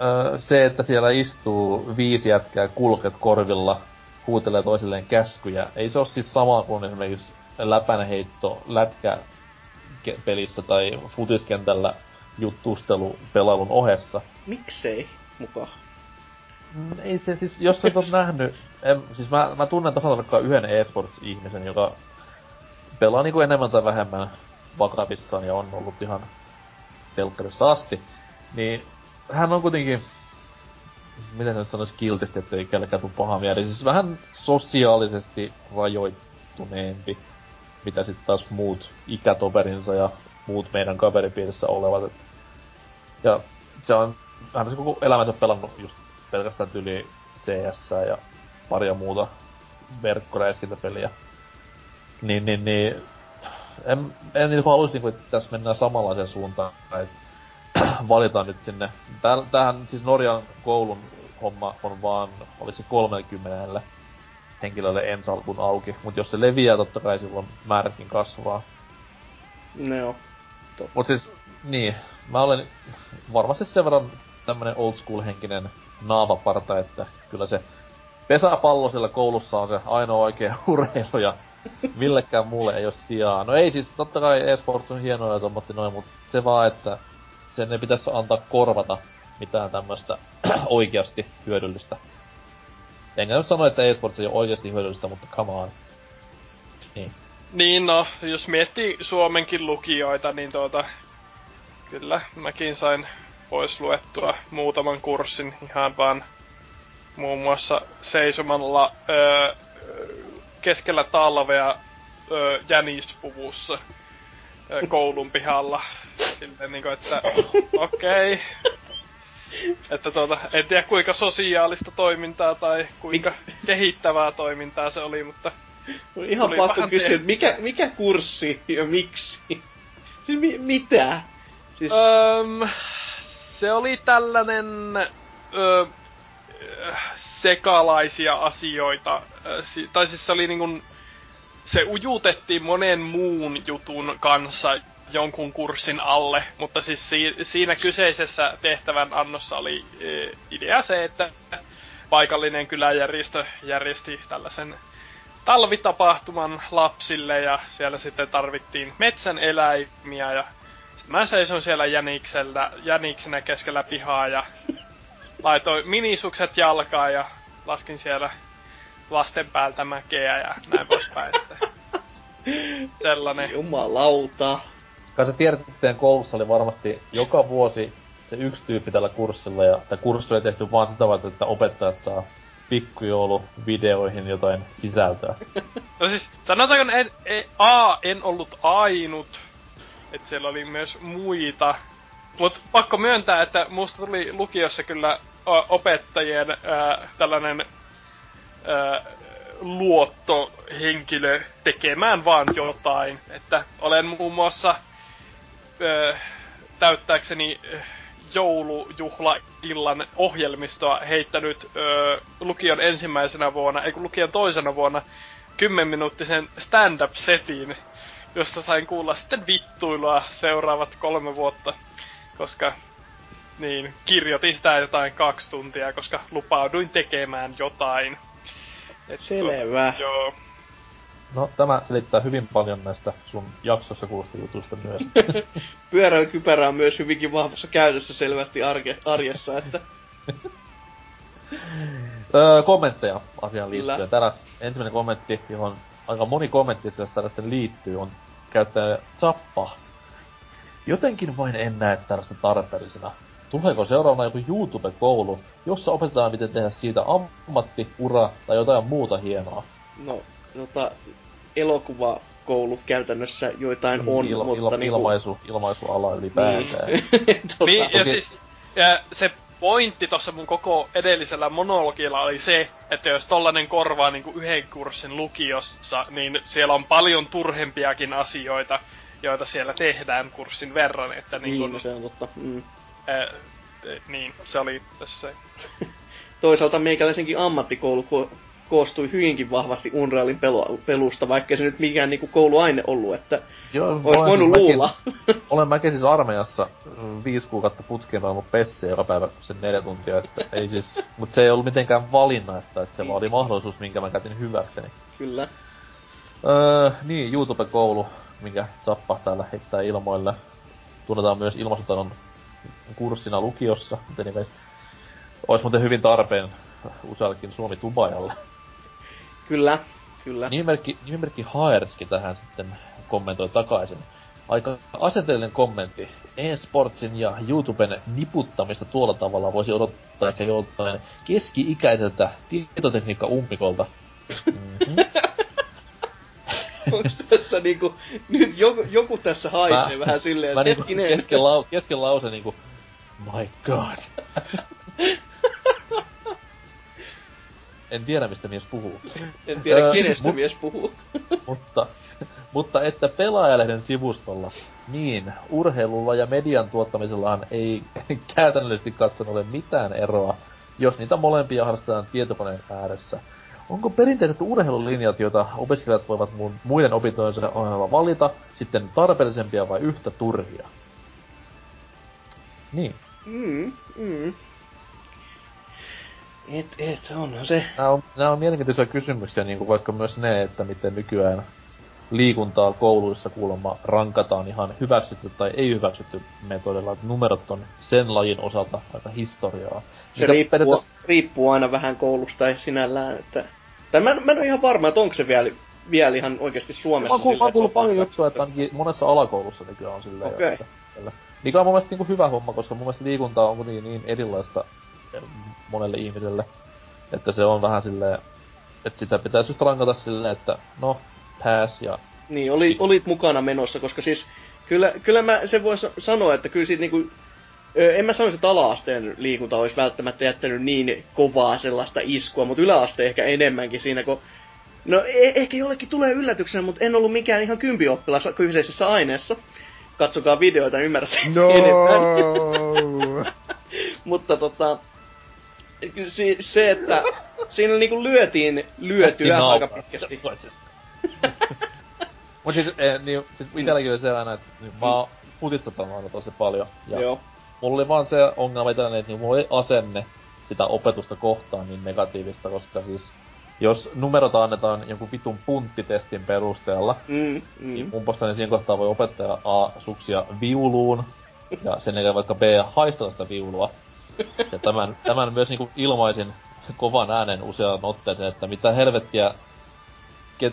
Öö, se, että siellä istuu viisi jätkää kulket korvilla, huutelee toisilleen käskyjä, ei se ole siis sama kuin esimerkiksi läpänheitto lätkä pelissä tai futiskentällä juttustelu pelailun ohessa. Miksei? mukaan? Mm, ei se siis, jos et ole nähnyt, en, siis mä, mä tunnen tasan yhden eSports-ihmisen, joka pelaa niinku enemmän tai vähemmän vakavissaan ja on ollut ihan telkkarissa asti, niin hän on kuitenkin, miten nyt sanoisi kiltisti, ettei kellekään tule paha mieli, siis vähän sosiaalisesti rajoittuneempi, mitä sitten taas muut ikätoverinsa ja muut meidän kaveripiirissä olevat. Ja se on hän on se koko elämänsä pelannut just pelkästään tyli CS ja paria muuta verkkoräiskintäpeliä. Niin, niin, niin en, en niin haluaisin, että niinku, tässä mennään samanlaiseen suuntaan, että valitaan nyt sinne. Tää, tämähän siis Norjan koulun homma on vaan, oliko se 30 henkilölle ensalkun auki, mutta jos se leviää, totta kai silloin määräkin kasvaa. No joo. Mut siis, niin, mä olen varmasti sen verran tämmönen old school henkinen naavaparta, että kyllä se pesäpallo siellä koulussa on se ainoa oikea urheilu ja millekään muulle ei ole sijaa. No ei siis, totta kai eSports on hienoa ja tommatti noin, mutta se vaan, että sen ei pitäisi antaa korvata mitään tämmöistä oikeasti hyödyllistä. Enkä nyt sano, että eSports ei ole oikeasti hyödyllistä, mutta come on. Niin. Niin no, jos miettii Suomenkin lukijoita, niin tuota, kyllä mäkin sain pois luettua muutaman kurssin ihan vaan muun muassa seisomalla öö, keskellä talvea öö, jänispuvussa öö, koulun pihalla. Silleen niinku, että okei. Okay. että tuota, en tiedä kuinka sosiaalista toimintaa tai kuinka kehittävää toimintaa se oli, mutta... On ihan pakko kysyä, te- mikä, mikä kurssi ja miksi? Siis mi- mitä? Siis... Öm, se oli tällainen... Ö, sekalaisia asioita. Tai siis se oli niin se ujutettiin monen muun jutun kanssa jonkun kurssin alle, mutta siis si- siinä kyseisessä tehtävän annossa oli e, idea se, että paikallinen kyläjärjestö järjesti tällaisen talvitapahtuman lapsille ja siellä sitten tarvittiin metsän eläimiä ja sitten mä seison siellä jäniksellä, jäniksenä keskellä pihaa ja laitoin minisukset jalkaan ja laskin siellä lasten päältä mäkeä ja näin poispäin. Sellainen. Jumalauta. Kai sä tiedät, että teidän koulussa oli varmasti joka vuosi se yksi tyyppi tällä kurssilla, ja tämä kurssi oli tehty vaan sitä varten, että opettajat saa pikkujouluvideoihin jotain sisältöä. No siis, sanotaanko, en, en, A, en ollut ainut, että siellä oli myös muita. Mut pakko myöntää, että musta tuli lukiossa kyllä opettajien ää, tällainen ää, luottohenkilö tekemään vaan jotain. Että olen muun muassa ää, täyttääkseni joulujuhlaillan ohjelmistoa heittänyt ö, lukion ensimmäisenä vuonna, ei kun lukion toisena vuonna, kymmenminuuttisen stand-up-setin, josta sain kuulla sitten vittuilua seuraavat kolme vuotta, koska niin, kirjoitin sitä jotain kaksi tuntia, koska lupauduin tekemään jotain. Et Selvä. Joo. No, tämä selittää hyvin paljon näistä sun jaksossa kuulosta jutuista myös. Pyöräilykypärä on myös hyvinkin vahvassa käytössä selvästi arke, arjessa, että... öö, kommentteja asiaan liittyen. Kyllä. Täällä ensimmäinen kommentti, johon aika moni kommentti jos tällaista liittyy, on käyttäjä Zappa. Jotenkin vain en näe tällaista tarpeellisena. Tuleeko seuraavana joku YouTube-koulu, jossa opetetaan miten tehdä siitä ammatti, ura tai jotain muuta hienoa? No, tota, elokuvakoulut käytännössä joitain on, Il, mutta il, niinku... ilmaisu, ilmaisuala ylipäätään. Niin, tota, niin ja, siis, ja se pointti tuossa mun koko edellisellä monologilla oli se, että jos tollanen korvaa niinku yhden kurssin lukiossa, niin siellä on paljon turhempiakin asioita, joita siellä tehdään kurssin verran, että niin, niin kun, se on totta. Mm. Ää, niin, se oli tässä Toisaalta meikäläisenkin ammattikoulu koostui hyvinkin vahvasti Unrealin pelu, pelusta, vaikka se nyt mikään niinku kouluaine ollut, että Joo, olisi voinut mäkin, luulla. olen mäkin siis armeijassa viisi kuukautta putkeen ollut pessiä joka päivä sen neljä tuntia, että ei siis, mutta se ei ollut mitenkään valinnaista, että se vaan oli mahdollisuus, minkä mä käytin hyväkseni. Kyllä. Öö, niin, YouTube-koulu, minkä Zappa täällä heittää ilmoille. Tunnetaan myös ilmaisutaidon kurssina lukiossa, mutta anyways. Ois muuten hyvin tarpeen useallekin Suomi-tubajalle. Kyllä, kyllä. Nimimerkki, nimimerkki Haerski tähän sitten kommentoi takaisin. Aika asenteellinen kommentti. E-sportsin ja YouTuben niputtamista tuolla tavalla voisi odottaa ehkä joltain keski-ikäiseltä tietotekniikka-ummikolta. Mm-hmm. Onko tässä niinku, nyt joku, joku tässä haisee mä, vähän silleen, mä niinku kesken, lau, kesken lause niinku, my god. en tiedä mistä mies puhuu. En tiedä kenestä mies puhuu. mutta, mutta että pelaajalehden sivustolla, niin, urheilulla ja median tuottamisellahan ei käytännöllisesti katson ole mitään eroa, jos niitä molempia harrastetaan tietokoneen ääressä. Onko perinteiset urheilulinjat, joita opiskelijat voivat muiden opintojensa ohella valita, sitten tarpeellisempia vai yhtä turhia? Niin. Mm, mm. Et, et, onhan se. Nämä on, nämä on mielenkiintoisia kysymyksiä, niin kuin vaikka myös ne, että miten nykyään liikuntaa kouluissa kuulemma rankataan ihan hyväksytty tai ei hyväksytty metodilla. Numerot on sen lajin osalta aika historiaa. Se riippuu, periaatteessa... riippuu aina vähän koulusta ja sinällään, että... Tai mä, mä en ole ihan varma, että onko se vielä, vielä ihan oikeasti Suomessa Mä, sille, mä oon kuullut paljon juttuja, että ainakin monessa alakoulussa nykyään on silleen. Okei. Okay. Mikä on mun mielestä niin hyvä homma, koska mun mielestä liikunta on kuitenkin niin erilaista monelle ihmiselle. Että se on vähän silleen, että sitä pitäisi just rankata silleen, että no, pass ja... Niin, oli, olit mukana menossa, koska siis kyllä, kyllä mä sen voin sanoa, että kyllä siitä niinku en mä sanoisi, että ala-asteen liikunta olisi välttämättä jättänyt niin kovaa sellaista iskua, mutta yläaste ehkä enemmänkin siinä, kun No e- ehkä jollekin tulee yllätyksenä, mutta en ollut mikään ihan kympioppilas kyseisessä aineessa. Katsokaa videoita, niin ymmärrätte No. enemmän. mutta tota, si- se, että siinä niinku lyötiin lyötyä aika pitkästi. Mut siis, eh, niin, siis itelläkin oli sellainen, että niin, mä oon futista tosi paljon. Ja Joo. Mulla oli vaan se ongelma itselläni, että niin mulla oli asenne sitä opetusta kohtaan niin negatiivista, koska siis jos numerota annetaan jonkun vitun punttitestin perusteella, Mm, niin mm. mun posta niin siinä kohtaa voi opettaja A suksia viuluun, ja sen jälkeen vaikka B haistella sitä viulua. Ja tämän, tämän myös niinku ilmaisin kovan äänen useaan otteeseen, että mitä helvettiä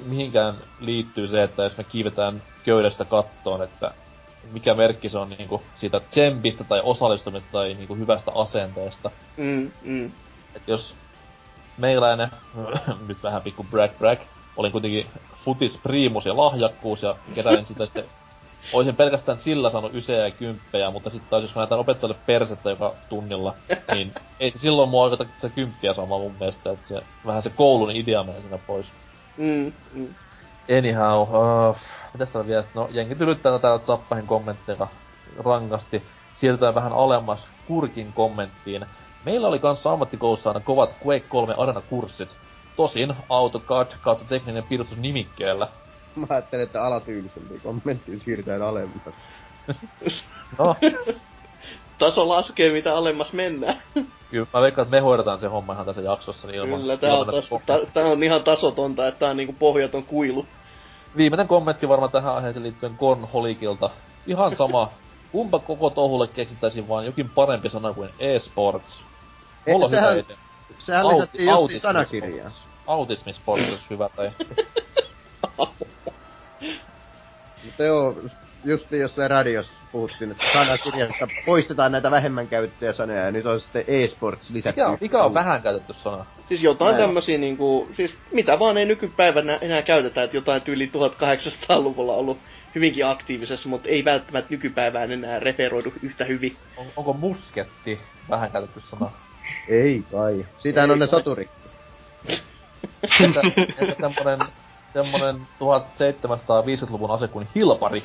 mihinkään liittyy se, että jos me kiivetään köydestä kattoon, että mikä merkki se on niinku siitä tsempistä tai osallistumisesta tai niinku hyvästä asenteesta. Mm, mm. Et jos meiläinen, nyt vähän pikku brag brag, olin kuitenkin futis priimus ja lahjakkuus ja keräin sitä sitten Oisin pelkästään sillä saanut ysejä ja kymppejä, mutta sitten taas jos mä näytän opettajalle persettä joka tunnilla, niin ei se silloin mua oikeata se kymppiä sama mun mielestä, että se, vähän se koulun idea menee siinä pois. Mm, mm. Anyhow, uh, mitäs täällä vielä? No, jenki tylyttää täällä Zappahin kommentteja rankasti. Siirrytään vähän alemmas Kurkin kommenttiin. Meillä oli kanssa ammattikoulussa aina kovat Quake 3 Arena-kurssit. Tosin AutoCAD kautta tekninen piirustus nimikkeellä. Mä ajattelin, että alatyylisempi kommenttiin siirrytään alemmas. No, Taso laskee, mitä alemmas mennään. kyllä mä veikkaan, että me hoidetaan se homma ihan tässä jaksossa. Niin ilman, Kyllä, tää on, ilman, tää on ihan tasotonta, että tää on niinku pohjaton kuilu. Viimeinen kommentti varmaan tähän aiheeseen liittyen Gon Holikilta. Ihan sama. Kumpa koko touhulle keksittäisiin vaan jokin parempi sana kuin e-sports. Mulla on sehän- hyvä idea. Sehän Auti- lisättiin just autismi sanakirjaan. sports. Autismisports olisi hyvä tai... Mutta joo, just jossain radiossa puhuttiin, että sanakirjasta poistetaan näitä vähemmän käytettyjä sanoja, ja nyt on sitten e-sports lisätty. Mikä, mikä on vähän käytetty sana? Siis jotain Aivan. tämmösiä niinku, siis mitä vaan ei nykypäivänä enää käytetä, että jotain tyyli 1800-luvulla ollut hyvinkin aktiivisessa, mutta ei välttämättä nykypäivään enää referoidu yhtä hyvin. On, onko musketti vähän käytetty sana? Ei kai. Siitähän Ei on ne kai. soturit. Entä, entä semmonen, semmonen 1750-luvun ase kuin hilpari?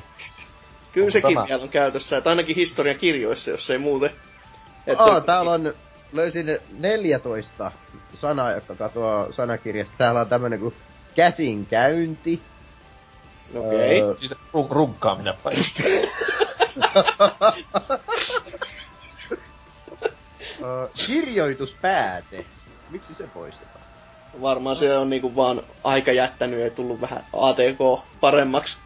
Kyllä Onko sekin tämä? vielä on käytössä, että ainakin historiakirjoissa, jos ei muuten. Et Aa, se- täällä on, löysin 14 sanaa, jotka katoaa sanakirjasta. Täällä on tämmönen kuin käsinkäynti. Okei. Öö, Siis run, öö, kirjoituspääte. Miksi se poistetaan? Varmaan se on niinku vaan aika jättänyt ja tullut vähän ATK paremmaksi.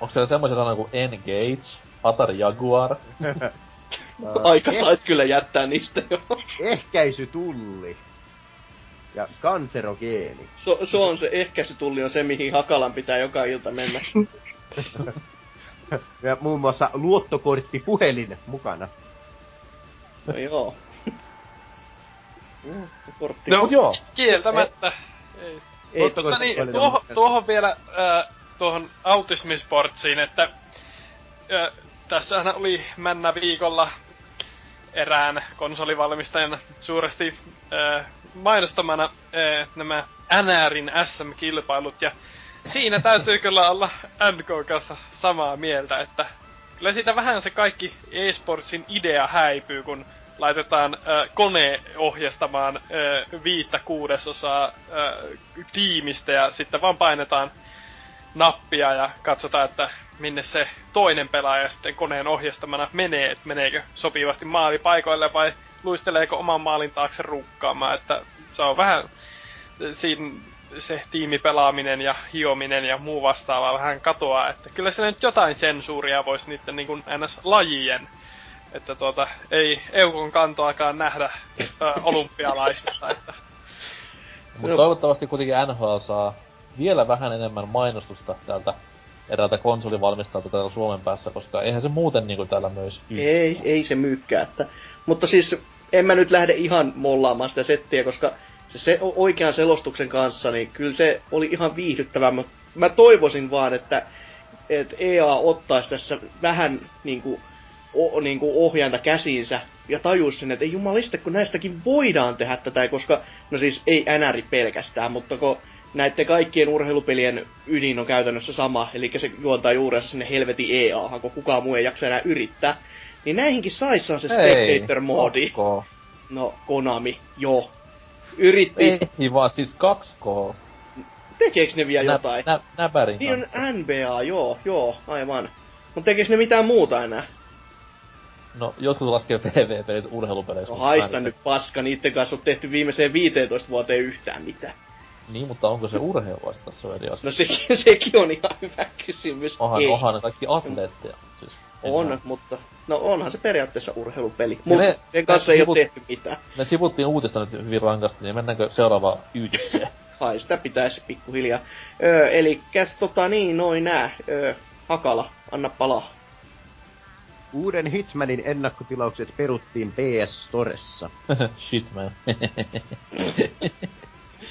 Onko siellä semmoisia sanoja kuin engage, Atari Jaguar? Aika eh- sais kyllä jättää niistä jo. ehkäisytulli. Ja kanserogeeni. Se, se on se ehkäisytulli on se, mihin Hakalan pitää joka ilta mennä. Ja muun muassa luottokortti puhelin mukana. No joo. Mm, Kortti. No, joo. Kieltämättä. Ei. ei, Mutta totta- niin, tuohon, tuohon vielä äh, tuohon autismisportsiin, että äh, tässähän oli männä viikolla erään konsolivalmistajan suuresti äh, mainostamana äh, nämä NRin SM-kilpailut ja siinä täytyy kyllä olla NK kanssa samaa mieltä, että kyllä siitä vähän se kaikki eSportsin idea häipyy, kun laitetaan äh, kone ohjastamaan äh, viittä kuudesosaa äh, tiimistä ja sitten vaan painetaan nappia ja katsotaan, että minne se toinen pelaaja sitten koneen ohjastamana menee, että meneekö sopivasti maalipaikoille vai luisteleeko oman maalin taakse rukkaamaan, että se on vähän siinä se tiimipelaaminen ja hiominen ja muu vastaava vähän katoaa, että kyllä se nyt jotain sensuuria voisi niiden niin kuin NS-lajien, että tuota, ei Eukon kantoakaan nähdä ö, olympialaisissa, että Mutta toivottavasti kuitenkin NHL saa vielä vähän enemmän mainostusta täältä eräältä konsolivalmistajalta täällä Suomen päässä, koska eihän se muuten niinku täällä myös Ei, ei se myykkää. Että. Mutta siis en mä nyt lähde ihan mollaamaan sitä settiä, koska se, se oikean selostuksen kanssa, niin kyllä se oli ihan viihdyttävää. Mutta mä toivoisin vaan, että, että EA ottaisi tässä vähän niin kuin, o, niin kuin ohjainta käsiinsä ja tajus sen, että ei jumalista, kun näistäkin voidaan tehdä tätä, koska, no siis ei NR pelkästään, mutta kun näiden kaikkien urheilupelien ydin on käytännössä sama, eli se juontaa juurensa sinne helvetin EA, kun kukaan muu ei jaksa enää yrittää, niin näihinkin saissaan se Spectator-moodi. No, Konami, joo. Yritti. Ei vaan siis 2K. Tekeekö ne vielä nä, jotain? Nä, näpärin Niin on NBA, joo, joo, aivan. Mutta tekeekö ne mitään muuta enää? No, jotkut laskee PvP urheilupeleiksi. No haista nyt paska, niitten kanssa on tehty viimeiseen 15 vuoteen yhtään mitään. Niin, mutta onko se urheilua tässä on eri asia? No sekin, sekin on ihan hyvä kysymys. Onhan, Ei. onhan ne kaikki atleetteja. Siis, on, näin. mutta no onhan se periaatteessa urheilupeli. Mutta ne, sen kanssa ne ei sivut, ole tehty mitään. Me sivuttiin uutista nyt hyvin rankasti, niin mennäänkö seuraavaan yytisseen? Kai sitä pitäisi pikkuhiljaa. Öö, eli tota niin, noin nää. Öö, Hakala, anna palaa. Uuden Hitmanin ennakkotilaukset peruttiin PS Storessa. Shitman.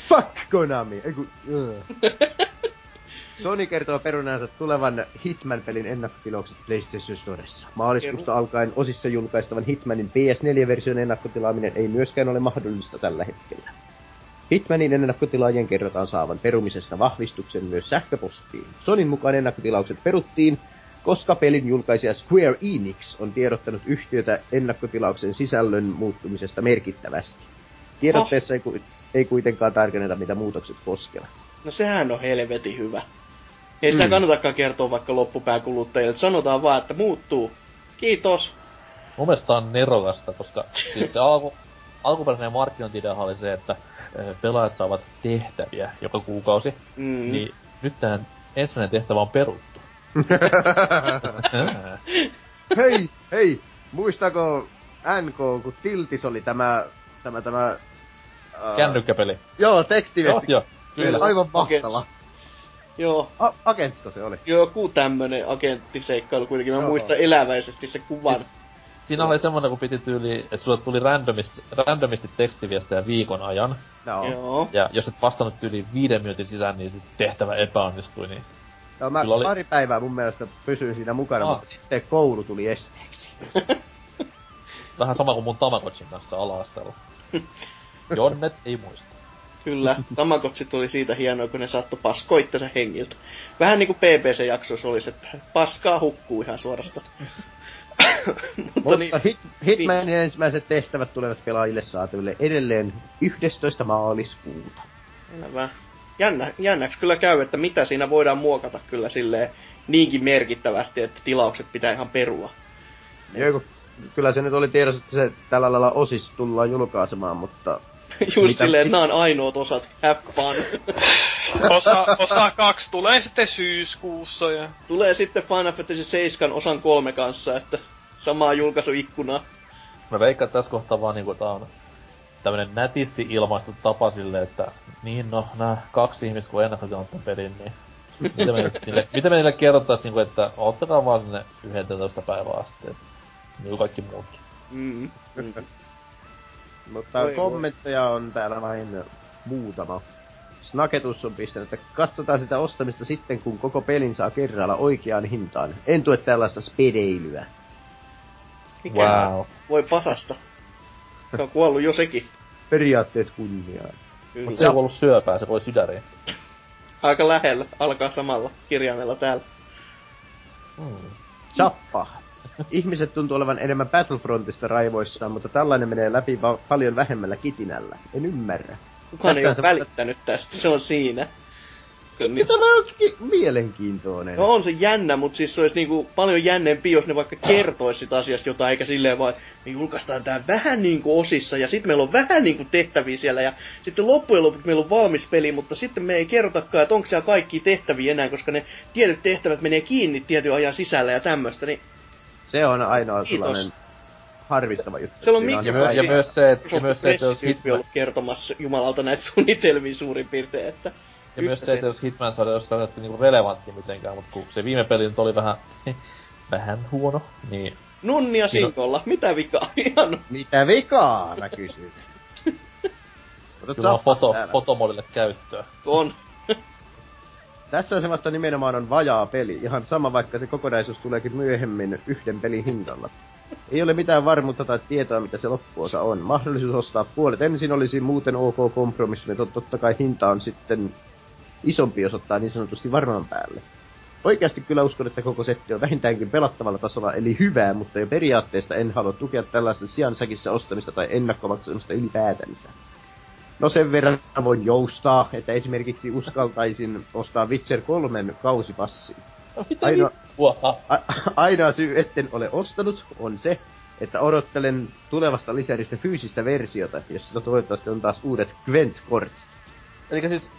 Fuck Konami! Eiku, uh. Sony kertoo peruneensa tulevan Hitman-pelin ennakkotilaukset PlayStation Storessa. Maaliskuusta alkaen osissa julkaistavan Hitmanin PS4-version ennakkotilaaminen ei myöskään ole mahdollista tällä hetkellä. Hitmanin ennakkotilaajien kerrotaan saavan perumisesta vahvistuksen myös sähköpostiin. Sonin mukaan ennakkotilaukset peruttiin, koska pelin julkaisija Square Enix on tiedottanut yhtiötä ennakkotilauksen sisällön muuttumisesta merkittävästi. Tiedotteessa oh. ei, ku- ei kuitenkaan tarkenneta, mitä muutokset koskevat. No sehän on helvetin hyvä. Ei sitä mm. kannatakaan kertoa vaikka loppupään kuluttajille. Sanotaan vaan, että muuttuu. Kiitos. Mun mielestä on nerokasta, koska siis se alku, alkuperäinen markkinointi oli se, että pelaajat saavat tehtäviä joka kuukausi. Mm. Niin nyt tähän ensimmäinen tehtävä on peruttu. hei, hei, muistako NK, kun Tiltis oli tämä, tämä, tämä... Uh, Kännykkäpeli. Joo, tekstiviesti. Joo, joo, kyllä. Aivan mahtava. Joo. A- agentsko se oli? Joku tämmönen agenttiseikkailu kuitenkin. Mä Joo. muistan eläväisesti se kuvan. Siis, siinä oli semmonen, kun piti tyyli, että sulle tuli randomist, randomisti tekstiviestejä viikon ajan. Joo. Ja jos et vastannut yli viiden minuutin sisään, niin sit tehtävä epäonnistui, niin... Joo, mä oli... pari päivää mun mielestä pysyin siinä mukana, ah. mutta sitten koulu tuli esteeksi. Vähän sama kuin mun Tamagotchin kanssa ala-asteella. Jonnet ei muista. Kyllä, Tamagotchi tuli siitä hienoa, kun ne saattoi paskoa itsensä hengiltä. Vähän niinku PPC-jaksoissa olisi, että paskaa hukkuu ihan suorasta. Mutta, Mutta niin, hit, Hitmanin niin, ensimmäiset tehtävät tulevat pelaajille saataville edelleen 11. maaliskuuta. Hyvä. Jännä, jännäks kyllä käy, että mitä siinä voidaan muokata kyllä silleen niinkin merkittävästi, että tilaukset pitää ihan perua. Joo, kyllä se nyt oli tiedossa, että se tällä lailla osis tullaan julkaisemaan, mutta Just Mitä? silleen, nämä on ainoat osat. Have fun. osa, osa kaksi tulee sitten syyskuussa ja... Tulee sitten Final Fantasy 7 osan kolme kanssa, että samaa julkaisuikkunaa. Mä veikkaan, että tässä kohtaa vaan niinku tää on tämmönen nätisti ilmaistu tapa silleen, että niin no, nää kaksi ihmistä kun ennakkotilannut tämän pelin, niin mitä me, niille, mitä me niille kerrottais niinku, että ottakaa vaan sinne 11 päivää asti, että niin kuin kaikki muutkin. Mm. Mutta voi kommentteja voi. on täällä vain muutama. Snaketus on pistänyt, että katsotaan sitä ostamista sitten, kun koko pelin saa kerralla oikeaan hintaan. En tue tällaista spedeilyä. Mikä wow. Voi pasasta. Se on kuollut jo sekin. Periaatteet kunniaan. Mutta se on ollut syöpää, se voi sydäriin. Aika lähellä, alkaa samalla kirjaimella täällä. Hmm. Zappa. Ihmiset tuntuu olevan enemmän Battlefrontista raivoissaan, mutta tällainen menee läpi va- paljon vähemmällä kitinällä. En ymmärrä. Kukaan ei ole se... välittänyt tästä, se on siinä. Niin. Tämä on ki- mielenkiintoinen. No on se jännä, mutta siis se olisi niinku paljon jännempi, jos ne vaikka kertoisi sitä asiasta jotain, eikä silleen vaan, me julkaistaan tää vähän niinku osissa, ja sitten meillä on vähän niinku tehtäviä siellä, ja sitten loppujen lopuksi meillä on valmis peli, mutta sitten me ei kerrotakaan, että onko siellä kaikki tehtäviä enää, koska ne tietyt tehtävät menee kiinni tietyn ajan sisällä ja tämmöistä, niin se on ainoa Kiitos. sellainen harvistava juttu. Se on Mikko ja, my- ja myös se, että, myös se, että jos Hitman... ollut kertomassa jumalalta näitä suunnitelmia suurin piirtein, että... Ja myös se, että jos Hitman saada jostain näytti niinku relevantti mitenkään, mutta kun se viime peli nyt oli vähän, vähän huono, niin... Nunnia Sinkolla, mitä vikaa? Ihan... Mitä vikaa, mä kysyn. Kyllä on foto, fotomodille käyttöä. On. Tässä se vasta nimenomaan on vajaa peli. Ihan sama, vaikka se kokonaisuus tuleekin myöhemmin yhden pelin hinnalla. Ei ole mitään varmuutta tai tietoa, mitä se loppuosa on. Mahdollisuus ostaa puolet ensin olisi muuten ok kompromissi, mutta totta kai hinta on sitten isompi, jos ottaa niin sanotusti varmaan päälle. Oikeasti kyllä uskon, että koko setti on vähintäänkin pelattavalla tasolla, eli hyvää, mutta jo periaatteesta en halua tukea tällaista sijansäkissä ostamista tai ennakkomaksamista ylipäätänsä. No sen verran voin joustaa, että esimerkiksi uskaltaisin ostaa Witcher 3 kausipassi. No Ainoa- vittua? A- ainoa syy, etten ole ostanut, on se, että odottelen tulevasta lisäristä fyysistä versiota, jossa toivottavasti on taas uudet Gwent-kortit. Eli siis,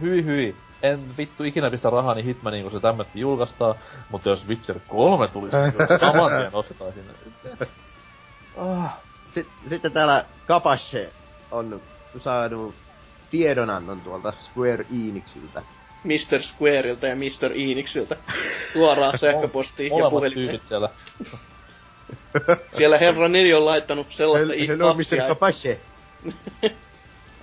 hyi hyi, en vittu ikinä pistä rahani Hitmaniin, kun se tämmötti julkaistaan, mutta jos Witcher 3 tulisi, niin saman tien ostaisin. Ah, Sit- Sitten täällä Kapashe on saanut tiedonannon tuolta Square Enixiltä. Mr. Squareilta ja Mr. Enixiltä suoraan sähköpostiin ja puhelimeen. tyypit siellä. Siellä herra Neli on laittanut sellaista Hello, Mr. Kapashe.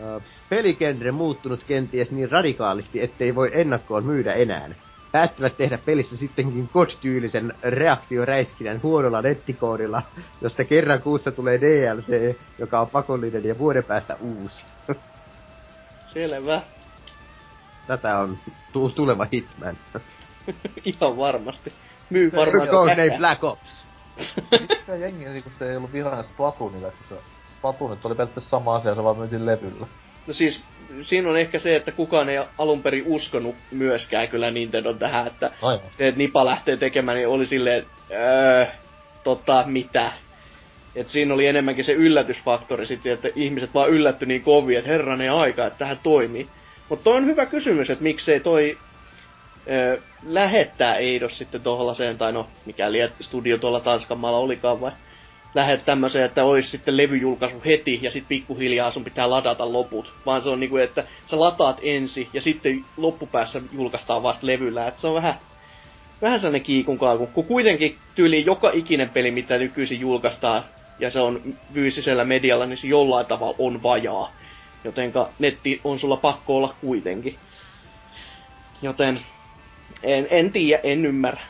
Ö, Peligenre muuttunut kenties niin radikaalisti, ettei voi ennakkoon myydä enää. Päättävät tehdä pelistä sittenkin kod-tyylisen reaktioräiskinän huonolla nettikoodilla, josta kerran kuussa tulee DLC, joka on pakollinen ja vuoden päästä uusi. Selvä. Tätä on tu- tuleva Hitman. Ihan varmasti. Myy varmaan Codename häkä. Black Ops. Mikä jengi, niin kun sitä ei ollut vihainen Splatoonilla, kun se Splatoon oli periaatteessa sama asia, se vaan myytiin levyllä. No siis, siinä on ehkä se, että kukaan ei alun perin uskonut myöskään kyllä Nintendo tähän, että joo. se, että Nipa lähtee tekemään, niin oli silleen, öö, tota, mitä? Et siinä oli enemmänkin se yllätysfaktori sitten, että ihmiset vaan yllätty niin kovin, että herranen aika, että tähän toimii. Mutta toi on hyvä kysymys, että miksei toi öö, lähettää Eidos sitten tohlaseen, tai no, mikäli studio tuolla Tanskan maalla olikaan, vai lähet tämmöiseen, että olisi sitten levyjulkaisu heti ja sitten pikkuhiljaa sun pitää ladata loput. Vaan se on niinku, että sä lataat ensin ja sitten loppupäässä julkaistaan vasta levyllä. Et se on vähän, vähän sellainen kiikun kaaku. Kun kuitenkin tyyli joka ikinen peli, mitä nykyisin julkaistaan, ja se on fyysisellä medialla, niin se jollain tavalla on vajaa. Jotenka netti on sulla pakko olla kuitenkin. Joten en, en tiedä, en ymmärrä.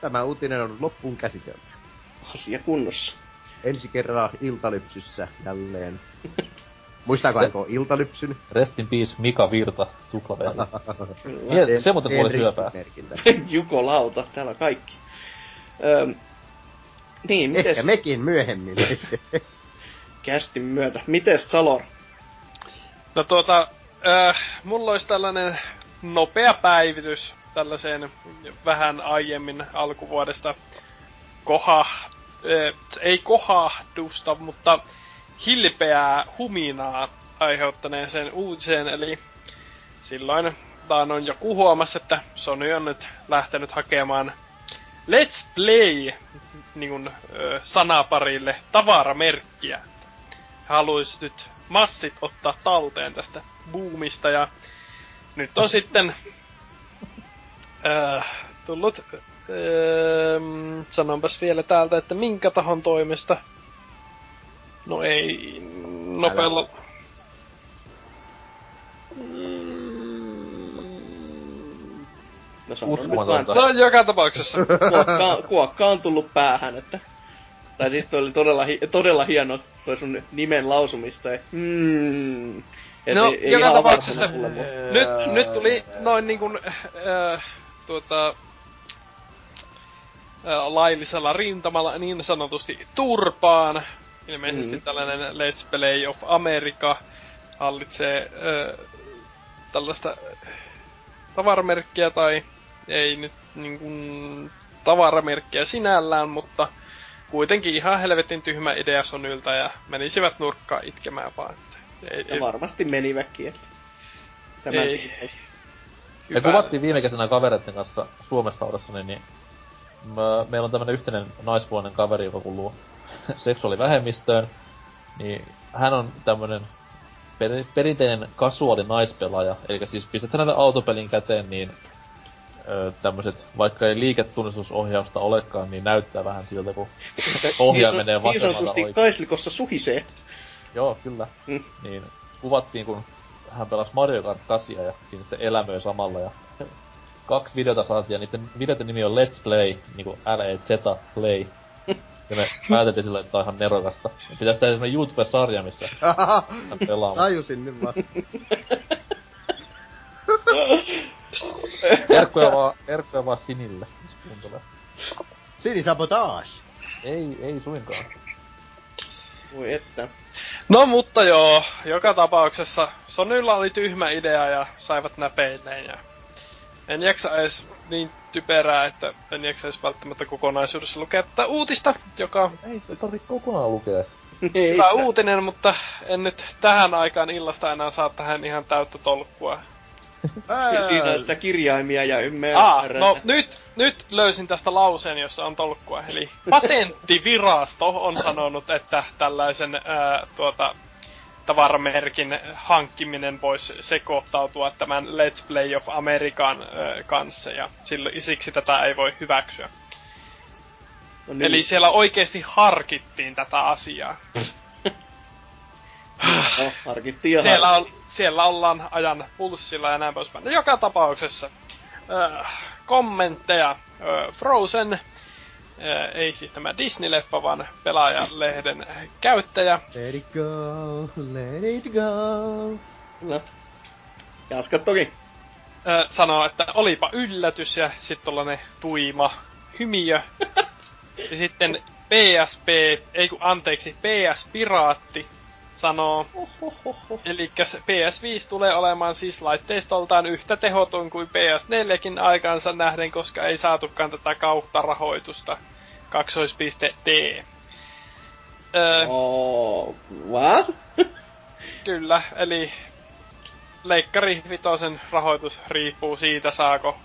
Tämä uutinen on loppuun käsitelty. Asia kunnossa. Ensi kerran iltalypsyssä jälleen. Muistaako aiko iltalypsyn? Rest in peace Mika Virta, tuplaveli. Mie- se muuten kuoli syöpää. Juko lauta, täällä on kaikki. Öm, niin, mites Ehkä mekin myöhemmin. kästin myötä? Mites Salor? No tuota, äh, mulla olisi tällainen nopea päivitys tällaiseen vähän aiemmin alkuvuodesta koha, ei kohahdusta, mutta hilpeää huminaa aiheuttaneeseen uutiseen, eli silloin on joku huomasi, että Sony on nyt lähtenyt hakemaan Let's Play niin kuin, ö, sanaparille tavaramerkkiä. Haluaisi nyt massit ottaa talteen tästä boomista ja nyt on sitten äh, tullut äh, sanonpas vielä täältä, että minkä tahon toimesta. No ei nopealla. No sano nyt Uskomatonta. No joka tapauksessa. kuokka, kuokka on tullut päähän, että... Tai siis toi oli todella, hi- todella hieno toi sun nimen lausumista. Ja, mm, et No, ei, ei joka tapauksessa- nyt, nyt tuli noin niin kuin, äh, tuota, laillisella rintamalla niin sanotusti turpaan. Ilmeisesti Mm. tällainen Let's Play of America hallitsee äh, tällaista tavaramerkkiä tai ei nyt niin kuin tavaramerkkiä sinällään, mutta kuitenkin ihan helvetin tyhmä idea Sonylta ja menisivät nurkkaan itkemään vaan. Että ei, Ja varmasti menivätkin, että... Tämän Ei. hyvä. kuvattiin viime kesänä kavereiden kanssa Suomessa ollessani, niin mä, meillä on tämmönen yhteinen naispuolinen kaveri, joka kuuluu seksuaalivähemmistöön. Niin hän on tämmönen per, perinteinen kasuaali naispelaaja. Eli siis pistät hänelle autopelin käteen, niin ö, tämmöset, vaikka ei liiketunnistusohjausta olekaan, niin näyttää vähän siltä, kun ohjaa niin, menee niin vasemmalta sanotusti oikein. kaislikossa suhisee. Joo, kyllä. Mm. Niin kuvattiin, kun hän pelasi Mario Kart 8 ja siinä sitten elämöi samalla ja kaksi videota saatiin ja niiden videoiden nimi on Let's Play, niinku L-E-Z Play. Ja me päätettiin sillä, että tää on ihan nerokasta. Pitäis tehdä semmonen YouTube-sarja, missä hän pelaa. Tajusin nyt vasta. Erkkoja vaan, erkkoja vaan Sinille, jos kuuntelee. Sini sabotage. Ei, ei suinkaan. Voi että. No mutta joo, joka tapauksessa Sonylla oli tyhmä idea ja saivat näpeilleen ja en jaksa edes niin typerää, että en jaksa edes välttämättä kokonaisuudessa lukea tätä uutista, joka Ei sitä tarvi kokonaan lukea. Ei, hyvä uutinen, mutta en nyt tähän aikaan illasta enää saa tähän ihan täyttä tolkkua. Ää, Siinä on sitä kirjaimia ja ymmärrän. Aa, no nyt, nyt löysin tästä lauseen, jossa on tolkkua. Eli patenttivirasto on sanonut, että tällaisen ää, tuota, tavaramerkin hankkiminen voisi sekoittautua tämän Let's Play of American kanssa, ja silloin, siksi tätä ei voi hyväksyä. no niin. Eli siellä oikeasti harkittiin tätä asiaa. No, harkittiin ja Siellä, on, siellä ollaan ajan pulssilla ja näin poispäin. No joka tapauksessa äh, kommentteja. Äh, Frozen, ei siis tämä Disney-leffa, vaan pelaajalehden käyttäjä. Let it go, let it go. Kyllä. Jaska toki. Äh, sanoo, että olipa yllätys ja sitten tollanen tuima hymiö. ja sitten PSP, ei kun anteeksi, PS Piraatti sanoo, Eli PS5 tulee olemaan siis laitteistoltaan yhtä tehoton kuin PS4kin aikansa nähden, koska ei saatukaan tätä kautta rahoitusta. Kaksoispiste D. Öö, Oh, what? Kyllä, eli Leikkari Vitosen rahoitus riippuu siitä, saako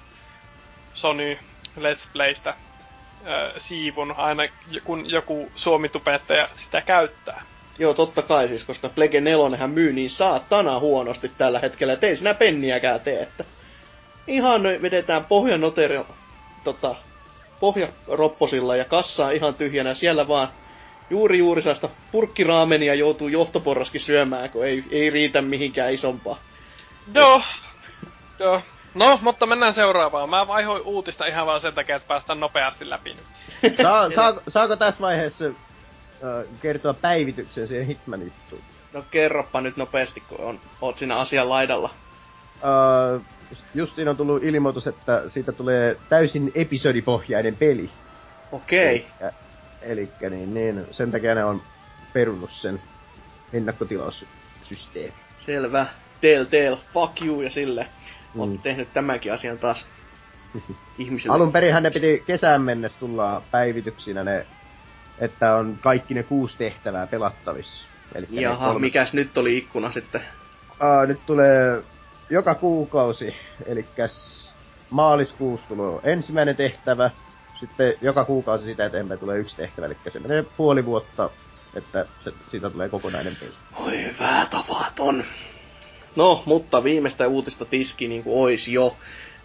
Sony Let's Playstä öö, siivun aina kun joku suomitubettaja sitä käyttää. Joo, totta kai siis, koska Plege 4 myy niin saatana huonosti tällä hetkellä, et ei sinä penniäkään tee, että ihan vedetään pohjanoteri, tota, pohjaropposilla ja kassaa ihan tyhjänä, siellä vaan juuri juuri saasta purkkiraamenia joutuu johtoporraskin syömään, kun ei, ei riitä mihinkään isompaa. Joo. Joo. No, mutta mennään seuraavaan. Mä vaihoin uutista ihan vaan sen takia, että päästään nopeasti läpi nyt. Saa, saako, saako tässä vaiheessa kertoa päivityksen siihen Hitman juttuun? No kerropa nyt nopeasti, kun on, oot siinä asian laidalla. Äh, justiin on tullut ilmoitus, että siitä tulee täysin episodipohjainen peli. Okei. Elikkä, elikkä niin, niin, sen takia ne on perunut sen ennakkotilaussysteemi. Selvä. Telltale, fuck you ja sille. Mm. Mm. tehnyt tämänkin asian taas ihmisille. Alun perinhän ne piti kesään mennessä tulla päivityksinä ne, että on kaikki ne kuusi tehtävää pelattavissa. Elikkä Jaha, kolme- mikäs nyt oli ikkuna sitten? Aa, nyt tulee joka kuukausi, eli maaliskuussa tulee ensimmäinen tehtävä, sitten joka kuukausi sitä eteenpäin tulee yksi tehtävä, eli se menee puoli vuotta, että se, siitä tulee kokonainen peli. Oi hyvää tavaton. No, mutta viimeistä uutista tiski niin kuin ois jo.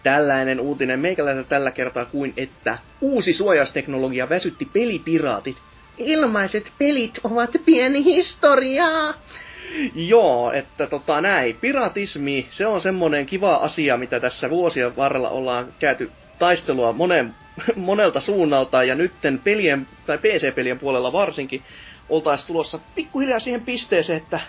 Tällainen uutinen meikäläiseltä tällä kertaa kuin, että uusi suojausteknologia väsytti pelipiraatit. Ilmaiset pelit ovat pieni historiaa. Joo, että tota näin. Piratismi, se on semmonen kiva asia, mitä tässä vuosien varrella ollaan käyty taistelua monen, monelta suunnalta, ja nytten pelien, tai PC-pelien puolella varsinkin, oltaisiin tulossa pikkuhiljaa siihen pisteeseen, että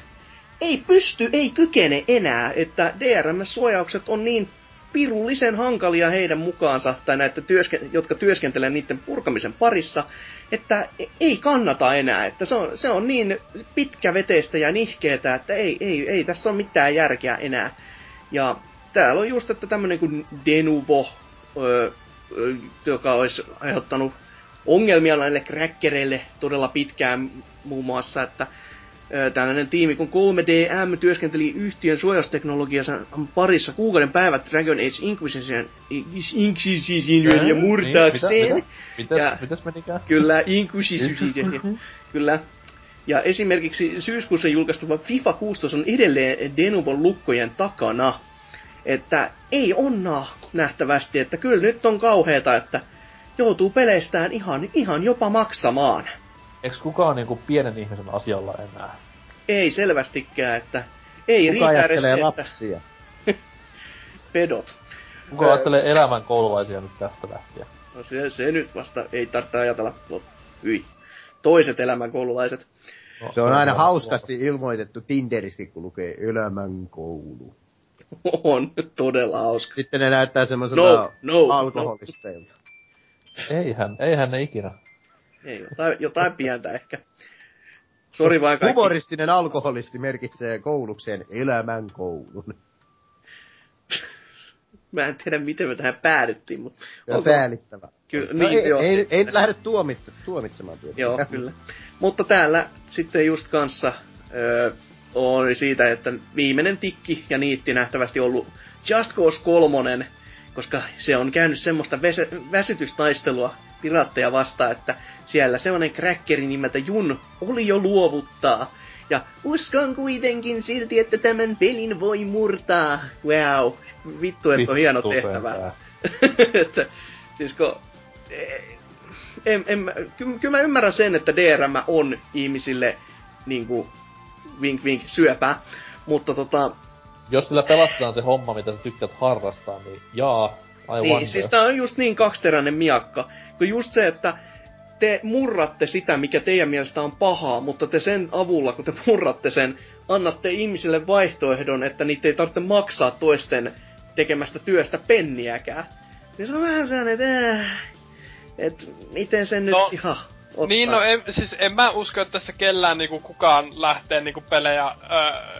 ei pysty, ei kykene enää, että DRM-suojaukset on niin pirullisen hankalia heidän mukaansa, tai näitä, työske- jotka työskentelee niiden purkamisen parissa, että ei kannata enää, että se on, se on niin pitkäveteistä ja nihkeetä, että ei, ei, ei tässä ole mitään järkeä enää. Ja täällä on just, että tämmönen kuin Denuvo, öö, joka olisi aiheuttanut ongelmia näille crackereille todella pitkään muun muassa, että tällainen tiimi kun 3DM työskenteli yhtiön suojausteknologiansa parissa kuukauden päivät Dragon Age Inquisition, Inquisition ja murtaakseen. Mitä? Mitä? Ja- mitäs menikään? Kyllä, Inquisition. Kyllä. Ja esimerkiksi syyskuussa julkaistuva FIFA 16 on edelleen Denuvon lukkojen takana. Että ei onna nähtävästi, että kyllä nyt on kauheeta, että joutuu peleistään ihan, ihan jopa maksamaan. Eiks kukaan niinku pienen ihmisen asialla enää? Ei selvästikään, että Ei Kuka riitä edes että lapsia? pedot. Kuka Öö. ajattelee elämän koululaisia nyt tästä lähtien? No se, se nyt vasta ei tarvitse ajatella. No, hyi. Toiset elämänkoululaiset. No, Se on aina hauskasti ilmoitettu Tinderiskin, kun lukee elämän koulu. On todella hauska. Sitten ne näyttää semmoiselta No, no, alkoholisteilta. Eihän, eihän ne ikinä. Ei, jotain, jotain pientä ehkä. Sori vaan kaikki. Humoristinen alkoholisti merkitsee koulukseen elämän koulun. Mä en tiedä, miten me tähän päädyttiin, mutta... Ja onko- säälittävä. Kyllä, No niin, ei, joo. ei, ei, nyt lähde tuomitse, tuomitsemaan tietysti. Joo, kyllä. Mutta täällä sitten just kanssa öö, oli siitä, että viimeinen tikki ja niitti nähtävästi ollut Just Cause 3, koska se on käynyt semmoista väsytystaistelua piraatteja vastaan, että siellä semmoinen crackeri nimeltä Jun oli jo luovuttaa. Ja uskon kuitenkin silti, että tämän pelin voi murtaa. Wow, vittu, että on hieno tehtävä. että, siis kun, eh, en, en, mä- ky- kyllä mä ymmärrän sen, että DRM on ihmisille niinku vink vink syöpää, mutta tota, Jos sillä pelastetaan se homma, mitä sä tykkäät harrastaa, niin jaa, I niin, wonder. siis tää on just niin kaksiteräinen miakka, kun just se, että te murratte sitä, mikä teidän mielestä on pahaa, mutta te sen avulla, kun te murratte sen, annatte ihmisille vaihtoehdon, että niitä ei tarvitse maksaa toisten tekemästä työstä penniäkään. Niin se on vähän sellainen, että äh, et miten sen nyt No, ihan ottaa. Niin, no en, siis en mä usko, että tässä kellään niinku kukaan lähtee niinku pelejä öö,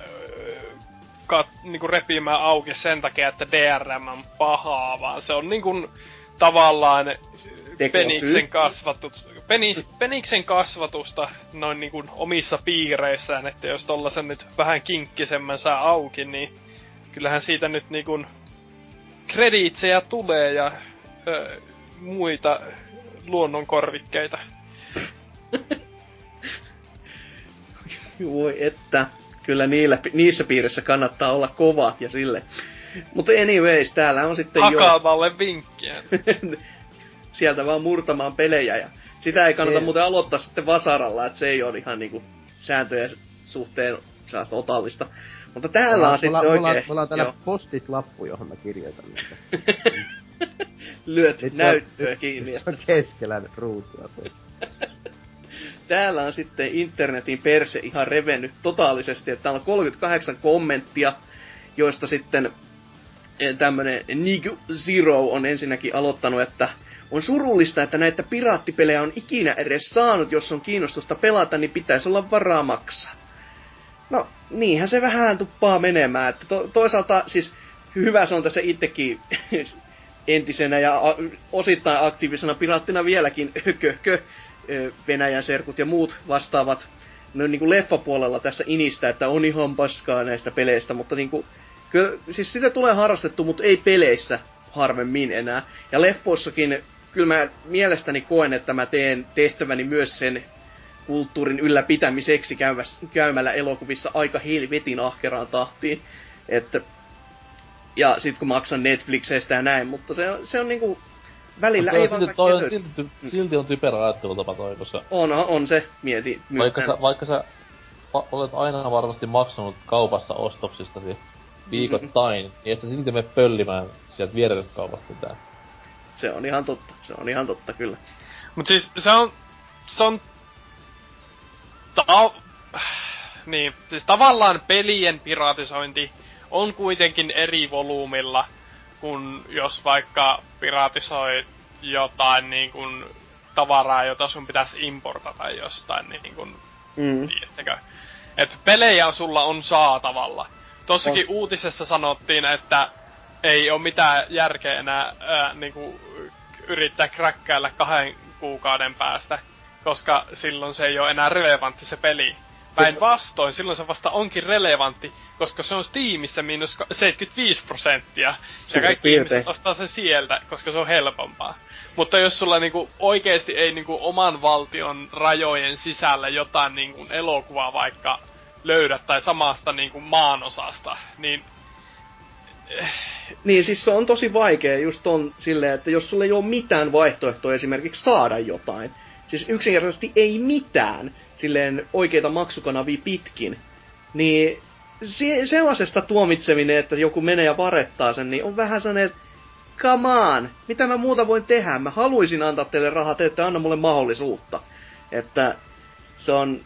kat, niinku repimään auki sen takia, että DRM on pahaa, vaan se on niinku tavallaan. Peniksen, kasvatus, Penis, Peniksen kasvatusta noin niinku omissa piireissään, että jos tollasen nyt vähän kinkkisemmän saa auki, niin kyllähän siitä nyt niinku krediitsejä tulee ja ö, muita luonnonkorvikkeita. Voi että, kyllä niillä, niissä piirissä kannattaa olla kova ja sille. Mutta anyways, täällä on sitten jo Akavalle vinkkiä. sieltä vaan murtamaan pelejä ja sitä ei kannata Ei. muuten aloittaa sitten vasaralla, että se ei ole ihan niinku sääntöjen suhteen sellaista otallista. Mutta täällä Mulla, on sitten mulla, mulla, oikein, mulla on täällä joo, postit-lappu, johon mä kirjoitan niitä. lyöt Nyt on- näyttöä nyt- kiinni. Se on keskellä ruutua. Täällä on sitten internetin perse ihan revennyt totaalisesti, että täällä on 38 kommenttia, joista sitten tämmönen Nick Zero on ensinnäkin aloittanut, että on surullista, että näitä piraattipelejä on ikinä edes saanut, jos on kiinnostusta pelata, niin pitäisi olla varaa maksaa. No, niinhän se vähän tuppaa menemään. Että to- toisaalta siis hyvä se on tässä itsekin entisenä ja a- osittain aktiivisena piraattina vieläkin köhkö Venäjän serkut ja muut vastaavat no, niin kuin leffapuolella tässä inistä, että on ihan paskaa näistä peleistä, mutta niin kuin, kyllä, siis sitä tulee harrastettu, mutta ei peleissä harvemmin enää. Ja leffoissakin kyllä mä mielestäni koen, että mä teen tehtäväni myös sen kulttuurin ylläpitämiseksi käymällä elokuvissa aika helvetin ahkeraan tahtiin. Että, ja sit kun maksan Netflixeistä ja näin, mutta se on, se on niinku välillä ei silti, vaan toi on, silti, silti on typerä ajattelutapa toi, koska on, on se, mieti. vaikka sä, vaikka sä va- olet aina varmasti maksanut kaupassa ostoksistasi viikoittain, Mm-hmm. niin et sä silti mene pöllimään sieltä viereisestä kaupasta mitään. Se on ihan totta, se on ihan totta kyllä. Mut siis se on... Se on... Ta- niin, siis tavallaan pelien piratisointi on kuitenkin eri volyymilla, kun jos vaikka piratisoi jotain niin kuin tavaraa, jota sun pitäisi importata jostain niin kuin Mm. Tiedättekö? Et pelejä sulla on saatavalla. Tossakin uutisessa sanottiin, että ei ole mitään järkeä enää ää, niinku, yrittää kräkkäillä kahden kuukauden päästä, koska silloin se ei ole enää relevantti se peli. Päinvastoin, silloin se vasta onkin relevantti, koska se on Steamissa miinus ka- 75 prosenttia. Ja kaikki piirtein. ihmiset ostaa sen sieltä, koska se on helpompaa. Mutta jos sulla niinku oikeesti ei niinku oman valtion rajojen sisällä jotain niinku elokuvaa vaikka löydä tai samasta niinku maanosasta, niin Niin, siis se on tosi vaikea just on silleen, että jos sulla ei ole mitään vaihtoehtoa esimerkiksi saada jotain, siis yksinkertaisesti ei mitään, silleen oikeita maksukanavia pitkin, niin se, sellaisesta tuomitseminen, että joku menee ja varettaa sen, niin on vähän sellainen, että come on, mitä mä muuta voin tehdä? Mä haluaisin antaa teille rahaa, te ette anna mulle mahdollisuutta. Että se on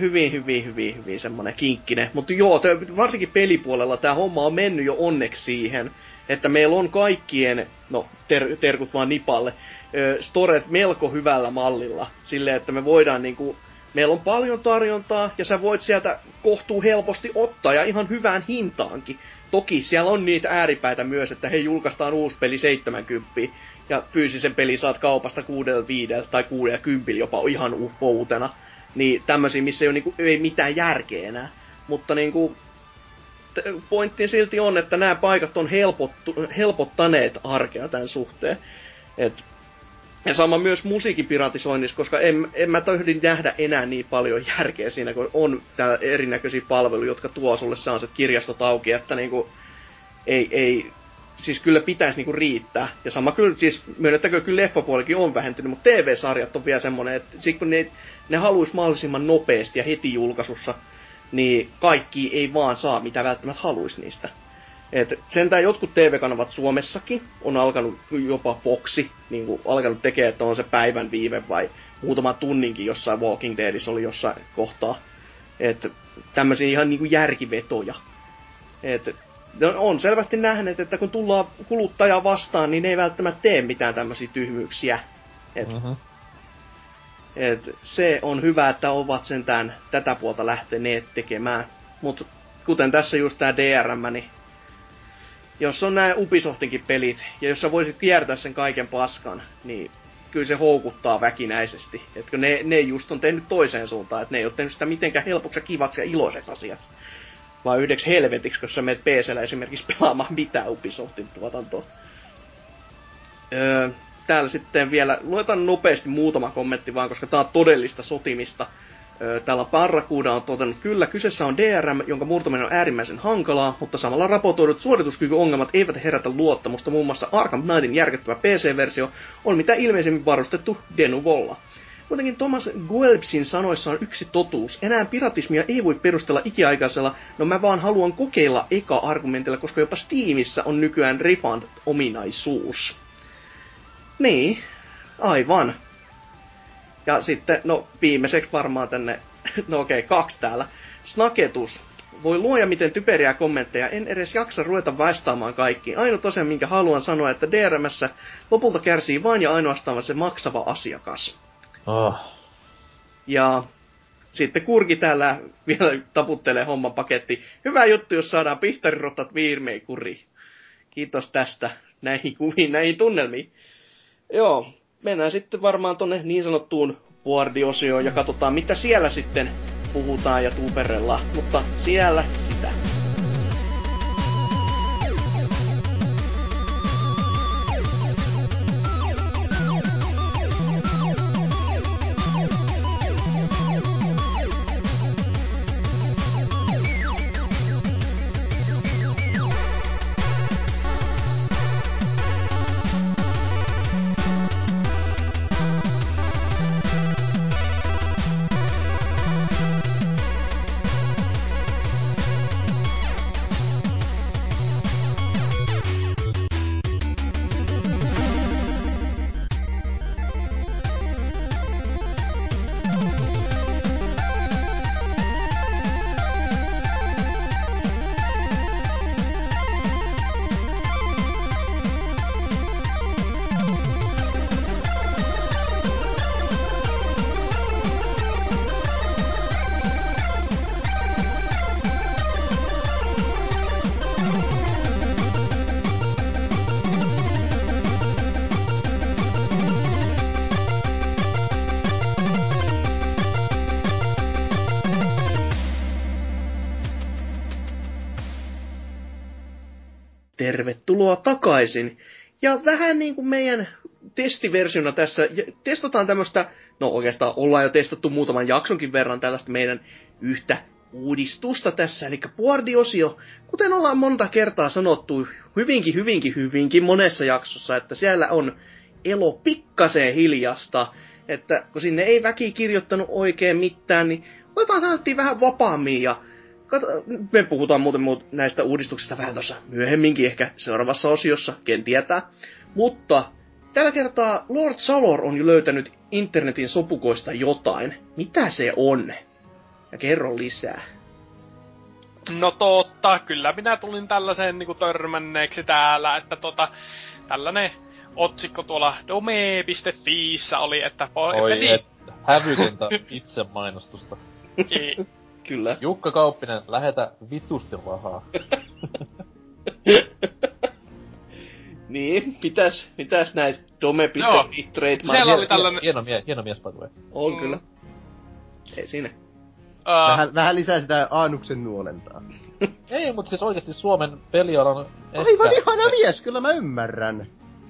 hyvin, hyvin, hyvin, hyvin semmonen kinkkinen. Mutta joo, te, varsinkin pelipuolella tämä homma on mennyt jo onneksi siihen, että meillä on kaikkien, no ter, terkut vaan Nipalle, ö, storet melko hyvällä mallilla. Silleen, että me voidaan niinku, meillä on paljon tarjontaa ja sä voit sieltä kohtuu helposti ottaa ja ihan hyvään hintaankin. Toki siellä on niitä ääripäitä myös, että he julkaistaan uusi peli 70 ja fyysisen peli saat kaupasta 65 tai 60 jopa ihan uutena. Niin tämmöisiä, missä ei ole niinku, ei mitään järkeä enää. Mutta niinku, pointti silti on, että nämä paikat on helpottu, helpottaneet arkea tämän suhteen. Et, ja sama myös musiikin piratisoinnissa, koska en, en mä tohdin nähdä enää niin paljon järkeä siinä, kun on tää erinäköisiä palveluja, jotka tuo sulle sellaiset kirjastot auki, että niinku, ei, ei, siis kyllä pitäisi niinku riittää. Ja sama kyllä, siis myönnettäkö kyllä leffapuolikin on vähentynyt, mutta TV-sarjat on vielä semmonen, että sit kun ne, ne haluaisi mahdollisimman nopeasti ja heti julkaisussa niin kaikki ei vaan saa mitä välttämättä haluaisi niistä. Et sentään jotkut TV-kanavat Suomessakin on alkanut, jopa Foxi, niin kuin alkanut tekemään, että on se päivän viive vai muutama tunninkin jossain Walking Deadissä oli jossain kohtaa. Et tämmöisiä ihan niin kuin järkivetoja. Et on selvästi nähnyt, että kun tullaan kuluttajaa vastaan, niin ne ei välttämättä tee mitään tämmöisiä tyhmyyksiä. Et uh-huh. Et se on hyvä, että ovat sentään tätä puolta lähteneet tekemään. Mutta kuten tässä just tää DRM, niin jos on nämä Ubisoftinkin pelit, ja jos sä voisit kiertää sen kaiken paskan, niin kyllä se houkuttaa väkinäisesti. Että ne, ne just on tehnyt toiseen suuntaan, että ne ei ole tehnyt sitä mitenkään helpoksi ja kivaksi ja iloiseksi asiat. Vaan yhdeksi helvetiksi, kun sä menet PCllä esimerkiksi pelaamaan mitään Ubisoftin tuotantoa. Öö, täällä sitten vielä, luetaan nopeasti muutama kommentti vaan, koska tää on todellista sotimista. Täällä Parrakuuda on todennut, kyllä kyseessä on DRM, jonka murtaminen on äärimmäisen hankalaa, mutta samalla raportoidut suorituskykyongelmat eivät herätä luottamusta. Muun muassa Arkham Knightin järkyttävä PC-versio on mitä ilmeisemmin varustettu Denuvolla. Kuitenkin Thomas Guelpsin sanoissa on yksi totuus. Enää piratismia ei voi perustella ikiaikaisella, no mä vaan haluan kokeilla eka-argumentilla, koska jopa Steamissa on nykyään refund-ominaisuus. Niin, aivan. Ja sitten, no viimeiseksi varmaan tänne, no okei, okay, kaksi täällä. Snaketus. Voi luoja miten typeriä kommentteja, en edes jaksa ruveta vastaamaan kaikkiin. Ainut asia, minkä haluan sanoa, että DRMssä lopulta kärsii vain ja ainoastaan se maksava asiakas. Oh. Ja sitten Kurki täällä vielä taputtelee homman paketti. Hyvä juttu, jos saadaan pihtarirotat viimein kuri. Kiitos tästä näihin kuviin, näihin tunnelmiin. Joo, mennään sitten varmaan tonne niin sanottuun boardiosioon ja katsotaan mitä siellä sitten puhutaan ja tuuperella. Mutta siellä takaisin. Ja vähän niin kuin meidän testiversiona tässä, testataan tämmöistä, no oikeastaan ollaan jo testattu muutaman jaksonkin verran tällaista meidän yhtä uudistusta tässä, eli puardiosio, kuten ollaan monta kertaa sanottu hyvinkin, hyvinkin, hyvinkin monessa jaksossa, että siellä on elo pikkaseen hiljasta, että kun sinne ei väki kirjoittanut oikein mitään, niin otetaan vähän vapaammin ja kato, me puhutaan muuten muut näistä uudistuksista vähän tuossa myöhemminkin, ehkä seuraavassa osiossa, ken tietää. Mutta tällä kertaa Lord Salor on jo löytänyt internetin sopukoista jotain. Mitä se on? Ja kerro lisää. No totta, kyllä minä tulin tällaiseen niinku törmänneeksi täällä, että tota, tällainen otsikko tuolla dome.fiissä oli, että... Po- Oi peli- että, hävytöntä itse mainostusta. Ki- Kyllä. Jukka Kauppinen, lähetä vitusti rahaa. Niin, mitäs, mitäs näitä Joo. dome.fi Siellä trademark oli tällainen- Hieno, mie- hieno mies, way. on Mm. kyllä. Ei siinä. ää, Vähän, vähän lisää sitä Aanuksen nuolentaa. Ei, mutta siis oikeasti Suomen pelialan Aivan ihana mies, kyllä mä ymmärrän.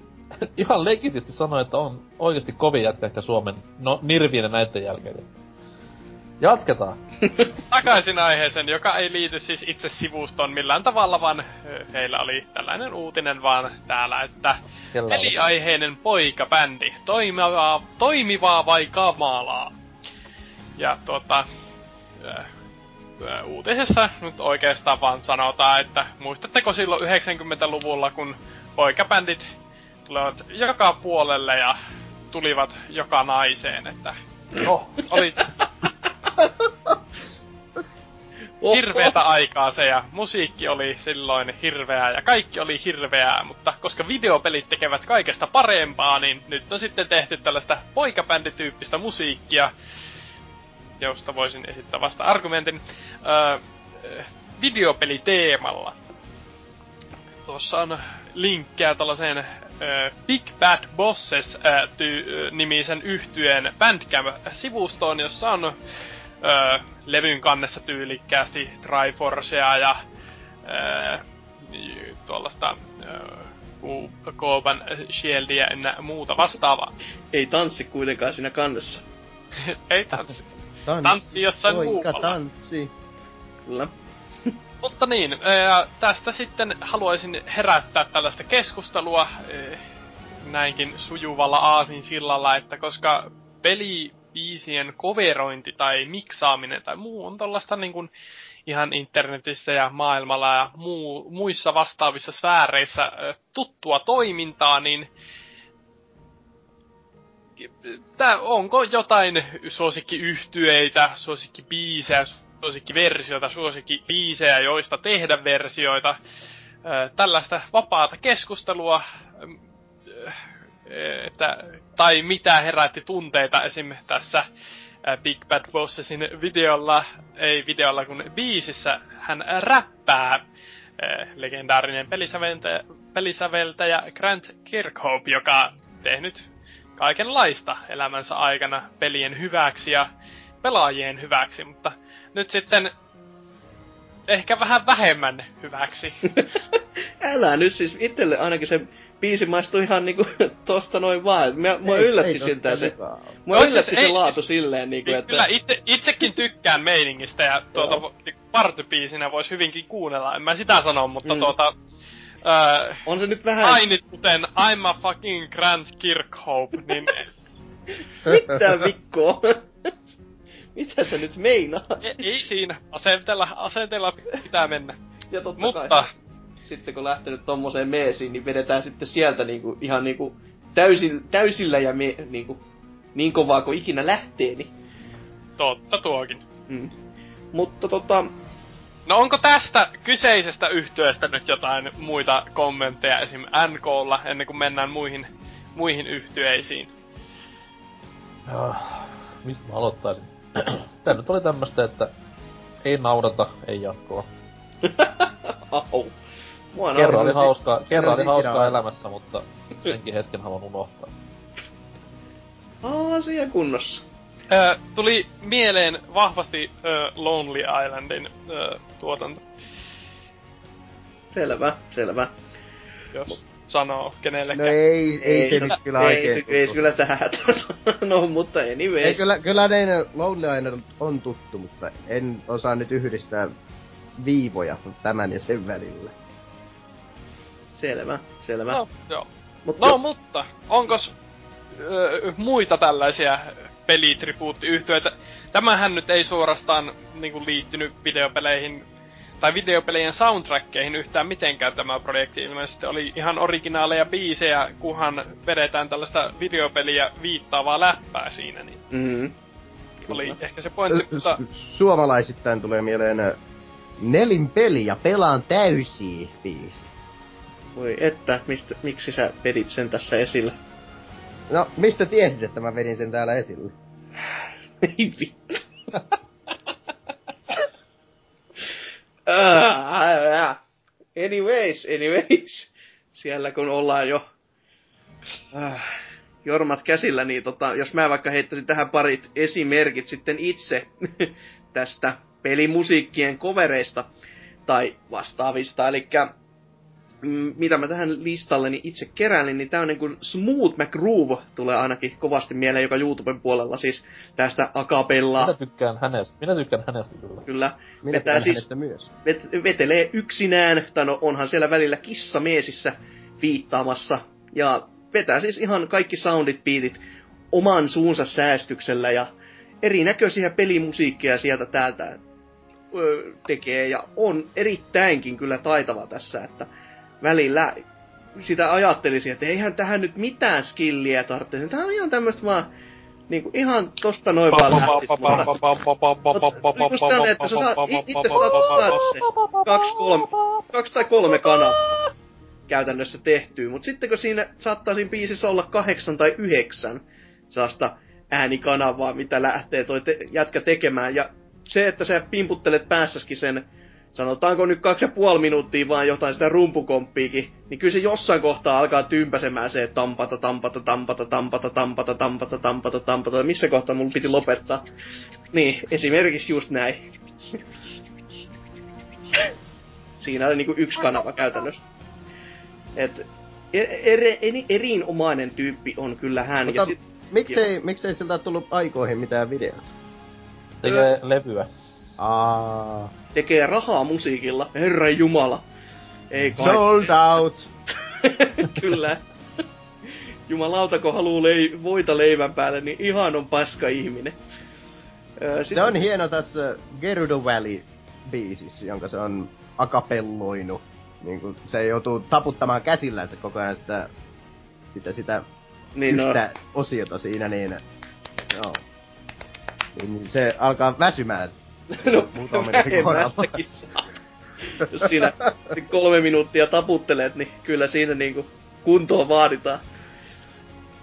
ihan legitisti sanoa, että on oikeasti kovin jätkä ehkä Suomen, no Nirviinen näiden jälkeen. Jatketaan. takaisin aiheeseen, joka ei liity siis itse sivustoon millään tavalla, vaan heillä oli tällainen uutinen vaan täällä, että Kellä oli? peliaiheinen poikabändi, toimivaa, toimivaa vai kamalaa? Ja tuota, uutisessa nyt oikeastaan vaan sanotaan, että muistatteko silloin 90-luvulla, kun poikabändit tulevat joka puolelle ja tulivat joka naiseen, että No, oli hirveätä aikaa se ja musiikki oli silloin hirveää ja kaikki oli hirveää, mutta koska videopelit tekevät kaikesta parempaa, niin nyt on sitten tehty tällaista poikabändityyppistä musiikkia, josta voisin esittää vasta argumentin, öö, videopeliteemalla. Tuossa on linkkejä tällaiseen ö, Big Bad Bosses ö, ty- nimisen yhtyeen Bandcamp-sivustoon, jossa on ö, levyn kannessa tyylikkäästi Triforcea ja ö, y- tuollaista ö, Ku- Kooban Shieldia ja muuta vastaavaa. Ei tanssi kuitenkaan siinä kannessa. Ei tanssi. Tanssi, Tanssi jossain muualla. tanssi. Kyllä. Mutta niin, ja tästä sitten haluaisin herättää tällaista keskustelua näinkin sujuvalla aasin sillalla, että koska pelibiisien coverointi tai miksaaminen tai muu on tällaista niin kuin ihan internetissä ja maailmalla ja muu, muissa vastaavissa sfääreissä tuttua toimintaa, niin tää, onko jotain suosikkiyhtyeitä, suosikkibiisejä, suosikkiversioita, suosikkibiisejä, joista tehdä versioita. Tällaista vapaata keskustelua, että, tai mitä herätti tunteita esim. tässä ö, Big Bad Bossesin videolla, ei videolla kun biisissä, hän räppää ö, legendaarinen pelisäveltäjä, pelisäveltäjä Grant Kirkhope, joka tehnyt kaikenlaista elämänsä aikana pelien hyväksi ja pelaajien hyväksi, mutta nyt sitten ehkä vähän vähemmän hyväksi. Älä nyt siis itselle ainakin se biisi maistui ihan niinku tosta noin vaan. Mä, mua Ei- yllätti ei siltä se. Mua No siis yllätti se ei- laatu silleen niinku, Niin että... Kyllä itse, itsekin tykkään meiningistä ja tuota niinku partybiisinä voisi hyvinkin kuunnella. En mä sitä sano, mutta Mm. tuota... Öö, On se nyt vähän... ainit kuten I'm a fucking Grant Kirkhope, niin Mitä vikkoa? Mitä sä nyt meinaat? ei, ei siinä. Asenteella, asenteella pitää mennä. Ja totta Mutta kai, sitten kun lähtenyt tommoseen meesiin, niin vedetään sitten sieltä niinku, ihan niinku täysin, täysillä ja me, niinku, niin kovaa kuin ikinä lähtee, niin... totta tuokin. Mm. Mutta tota, No onko tästä kyseisestä yhtyeestä nyt jotain muita kommentteja esim. NKlla ennen kuin mennään muihin, muihin yhtyeisiin? Ah, mistä mä aloittaisin? Tää nyt oli tämmöstä, että ei naurata, ei jatkoa. au. Mua Kerran oli hauskaa, kerran oli hauskaa elämässä, mutta senkin hetken haluan unohtaa. Asia kunnossa. Ö, tuli mieleen vahvasti ö, Lonely Islandin ö, tuotanto, Selvä, selvä. jos sanoo No kenellekään. ei, ei, se nyt kyllä ei, oikein se, ei se tuttu. kyllä tähän. no, mutta anyways. Ei, kyllä, kyllä ne Lonely Island on tuttu, mutta en osaa nyt yhdistää viivoja tämän ja sen välillä. Selvä, selvä. No, joo. Mut no jo- mutta, onkos ö, muita tällaisia pelitribuuttiyhtyeitä? tämähän nyt ei suorastaan niinku liittynyt videopeleihin tai videopelien soundtrackkeihin yhtään mitenkään tämä projekti ilmeisesti oli ihan originaaleja biisejä, kunhan vedetään tällaista videopeliä viittaavaa läppää siinä, niin Mm. oli ehkä se pointti, mutta Suomalaisittain tulee mieleen Nelin peli ja pelaan täysiä biisi. Voi että, mistä, miksi sä vedit sen tässä esillä? No, mistä tiesit, että mä vedin sen täällä esille? Ei vittu. Anyways, anyways. Siellä kun ollaan jo äh, jormat käsillä, niin tota, jos mä vaikka heittäisin tähän parit esimerkit sitten itse tästä pelimusiikkien kovereista tai vastaavista, eli mitä mä tähän listalleni itse keräilin, niin tämmönen kuin Smooth McGroove tulee ainakin kovasti mieleen joka YouTuben puolella, siis tästä acapella, Minä tykkään hänestä. Minä tykkään hänestä kyllä. kyllä, Minä vetää siis hänestä myös. vet, vetelee yksinään, tai no onhan siellä välillä kissa meesissä viittaamassa, ja vetää siis ihan kaikki soundit, beatit oman suunsa säästyksellä, ja erinäköisiä pelimusiikkeja sieltä täältä tekee, ja on erittäinkin kyllä taitava tässä, että välillä sitä ajattelisin, että eihän tähän nyt mitään skilliä tarvitse. Tämä on ihan tämmöistä vaan, niinku ihan tosta noin vaan lähtis. Mutta just tänne, että sä saat, itse saat saada se kaksi, kolme, kaksi tai kolme kanavaa käytännössä tehtyä. Mutta sitten kun siinä saattaa siinä biisissä olla kahdeksan tai yhdeksän sellaista äänikanavaa, mitä lähtee toi te- jätkä tekemään. Ja se, että sä pimputtelet päässäskin sen, sanotaanko nyt kaksi ja puoli minuuttia vaan jotain sitä rumpukomppiikin, niin kyllä se jossain kohtaa alkaa tympäsemään se, että tampata, tampata, tampata, tampata, tampata, tampata, tampata, tampata. Missä kohtaa mulla piti lopettaa? Niin, esimerkiksi just näin. Siinä oli niinku yksi kanava käytännössä. Et e- eri, eri, erinomainen tyyppi on kyllä hän. Mutta ja sit, miksei, miksei siltä tullut aikoihin mitään videota? Tekee levyä. Aa. tekee rahaa musiikilla. Herra Jumala. Ei kai. Sold out! Kyllä. Jumalauta, kun haluu lei- voita leivän päälle, niin ihan on paska ihminen. Öö, sit- Se on hieno tässä Gerudo Valley biisissä, jonka se on akapelloinut. Niin kun se joutuu taputtamaan käsillänsä koko ajan sitä, sitä, sitä niin no, yhtä osiota siinä, niin, joo. Niin se alkaa väsymään. no, muutama vähemmästäkin saa. Jos siinä kolme minuuttia taputtelet, niin kyllä siinä niinku kuntoa vaaditaan.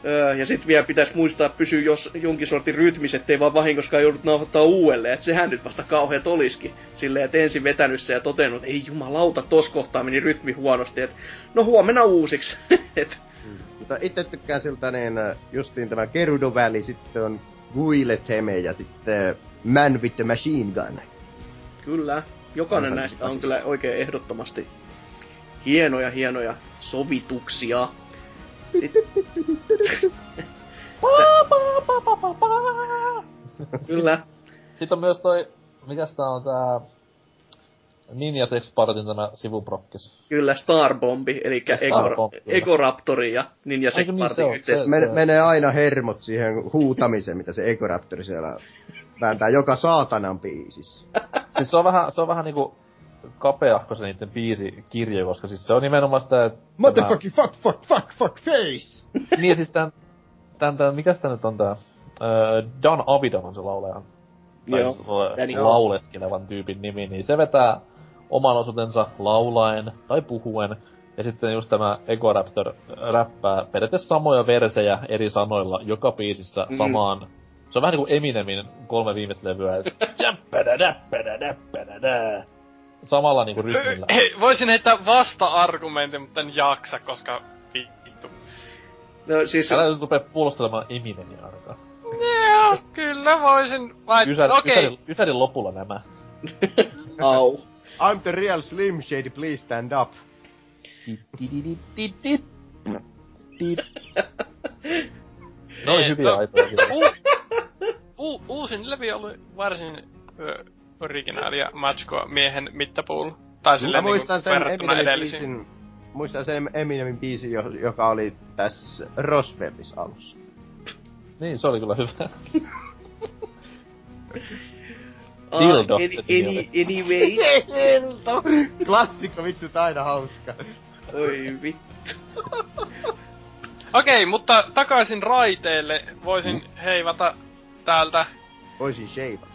Öö, ja sitten vielä pitäisi muistaa pysyä jos jonkin sortin rytmis, ettei vaan vahingoskaan joudut nauhoittaa uudelleen. Et sehän nyt vasta kauheat olisikin. Silleen, että ensin vetänyt se ja totennut, että ei jumalauta, tos kohtaa meni rytmi huonosti. Et, no huomenna uusiksi. et, Mutta itse tykkään siltä niin äh, justiin tämä Gerudo Valley, sitten on Guile Teme ja sitten Man with the Machine Gun. Kyllä. Jokainen Onhan näistä on kyllä oikein ehdottomasti hienoja, hienoja sovituksia. Sitten... kyllä. Sitten on myös toi, mikäs tää on tää Ninja Sex Partin tämä sivuprokkis. Kyllä Starbombi, eli kyllä. Egoraptori ja Ninja Eikö niin Sekpartin se on? yhteis... Se- Men, menee aina hermot siihen huutamiseen, mitä se Egoraptori siellä vääntää joka saatanan biisissä. Siis se on vähän, se on vähän niinku kapeahko se niitten biisikirjo, koska siis se on nimenomaan sitä, että... Motherfucking fuck fuck fuck fuck face! Tämä, niin siis tän, tän, tän, mikäs tää nyt on tää? Öö, Don Avidon on se laulaja. Tai Joo, siis lauleskelevan tyypin nimi, niin se vetää oman osuutensa laulaen tai puhuen. Ja sitten just tämä Ego Raptor räppää periaatteessa samoja versejä eri sanoilla joka biisissä Mm. samaan. Se on vähän niinku Eminemin kolme viimeistä levyä. Samalla niinku rytmillä. Hei, voisin heittää vasta-argumentin, mutta en jaksa, koska vittu. No siis, Älä nyt rupee puolustelemaan Eminemia ainakaan. Joo, kyllä voisin. Vai, Ysär, okei. ysärin, ysärin lopulla nämä. au. I'm the real Slim Shady, please stand up. Ne oli Ei, hyviä no. aikoja kyllä. U- uusin levy oli varsin ö, originaalia matskoa miehen mittapuulla. Tai Mä silleen muistan sen verrattuna Eminemin biisin, muistan sen Eminemin biisin, jo- joka oli tässä Roswellis alussa. Niin, se oli kyllä hyvä. Dildo, any, any, anyway. Hilto! Klassikko vitsi, tää aina hauska. Oi vittu. Okei, mutta takaisin raiteelle voisin Mm. heivata täältä. Voisin sheiva.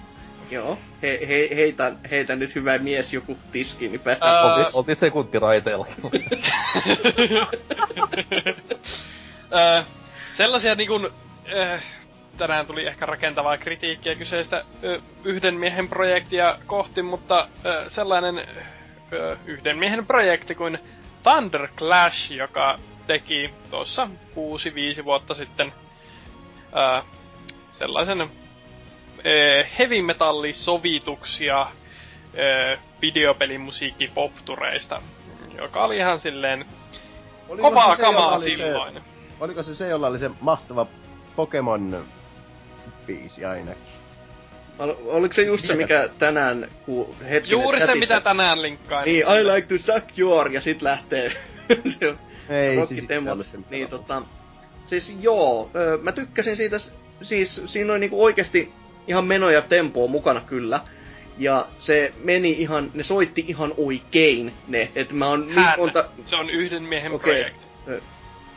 Joo, he, he, heitä, heitä nyt hyvä mies joku tiski, niin päästään Ää, pois. Oltiin, oltiin sekuntiraiteilla. Öö, sellaisia niin kuin, öö, tänään tuli ehkä rakentavaa kritiikkiä kyseistä ö, yhden miehen projektia kohti, mutta ö, sellainen ö, yhden miehen projekti kuin Thunder Clash, joka teki tuossa 6-5 vuotta sitten ö, sellaisen ö, heavy metallisovituksia ö, videopelimusiikki poptureista, joka oli ihan silleen Oliko kovaa kamaa se-. Oliko se se, jolla oli se mahtava Pokemon biisi ainakin? Ol, oliko se just se, mikä tänään, hetki Juuri se, mitä tänään linkkaan. Niin, I like to suck your, ja sit lähtee. se on Ei, siis se, Niin tota, siis joo, ö, mä tykkäsin siitä, siis siinä oli niinku oikeesti ihan menoja tempoa mukana kyllä. Ja se meni ihan, ne soitti ihan oikein ne, että mä oon niin monta, Se on yhden miehen Okei. projekti.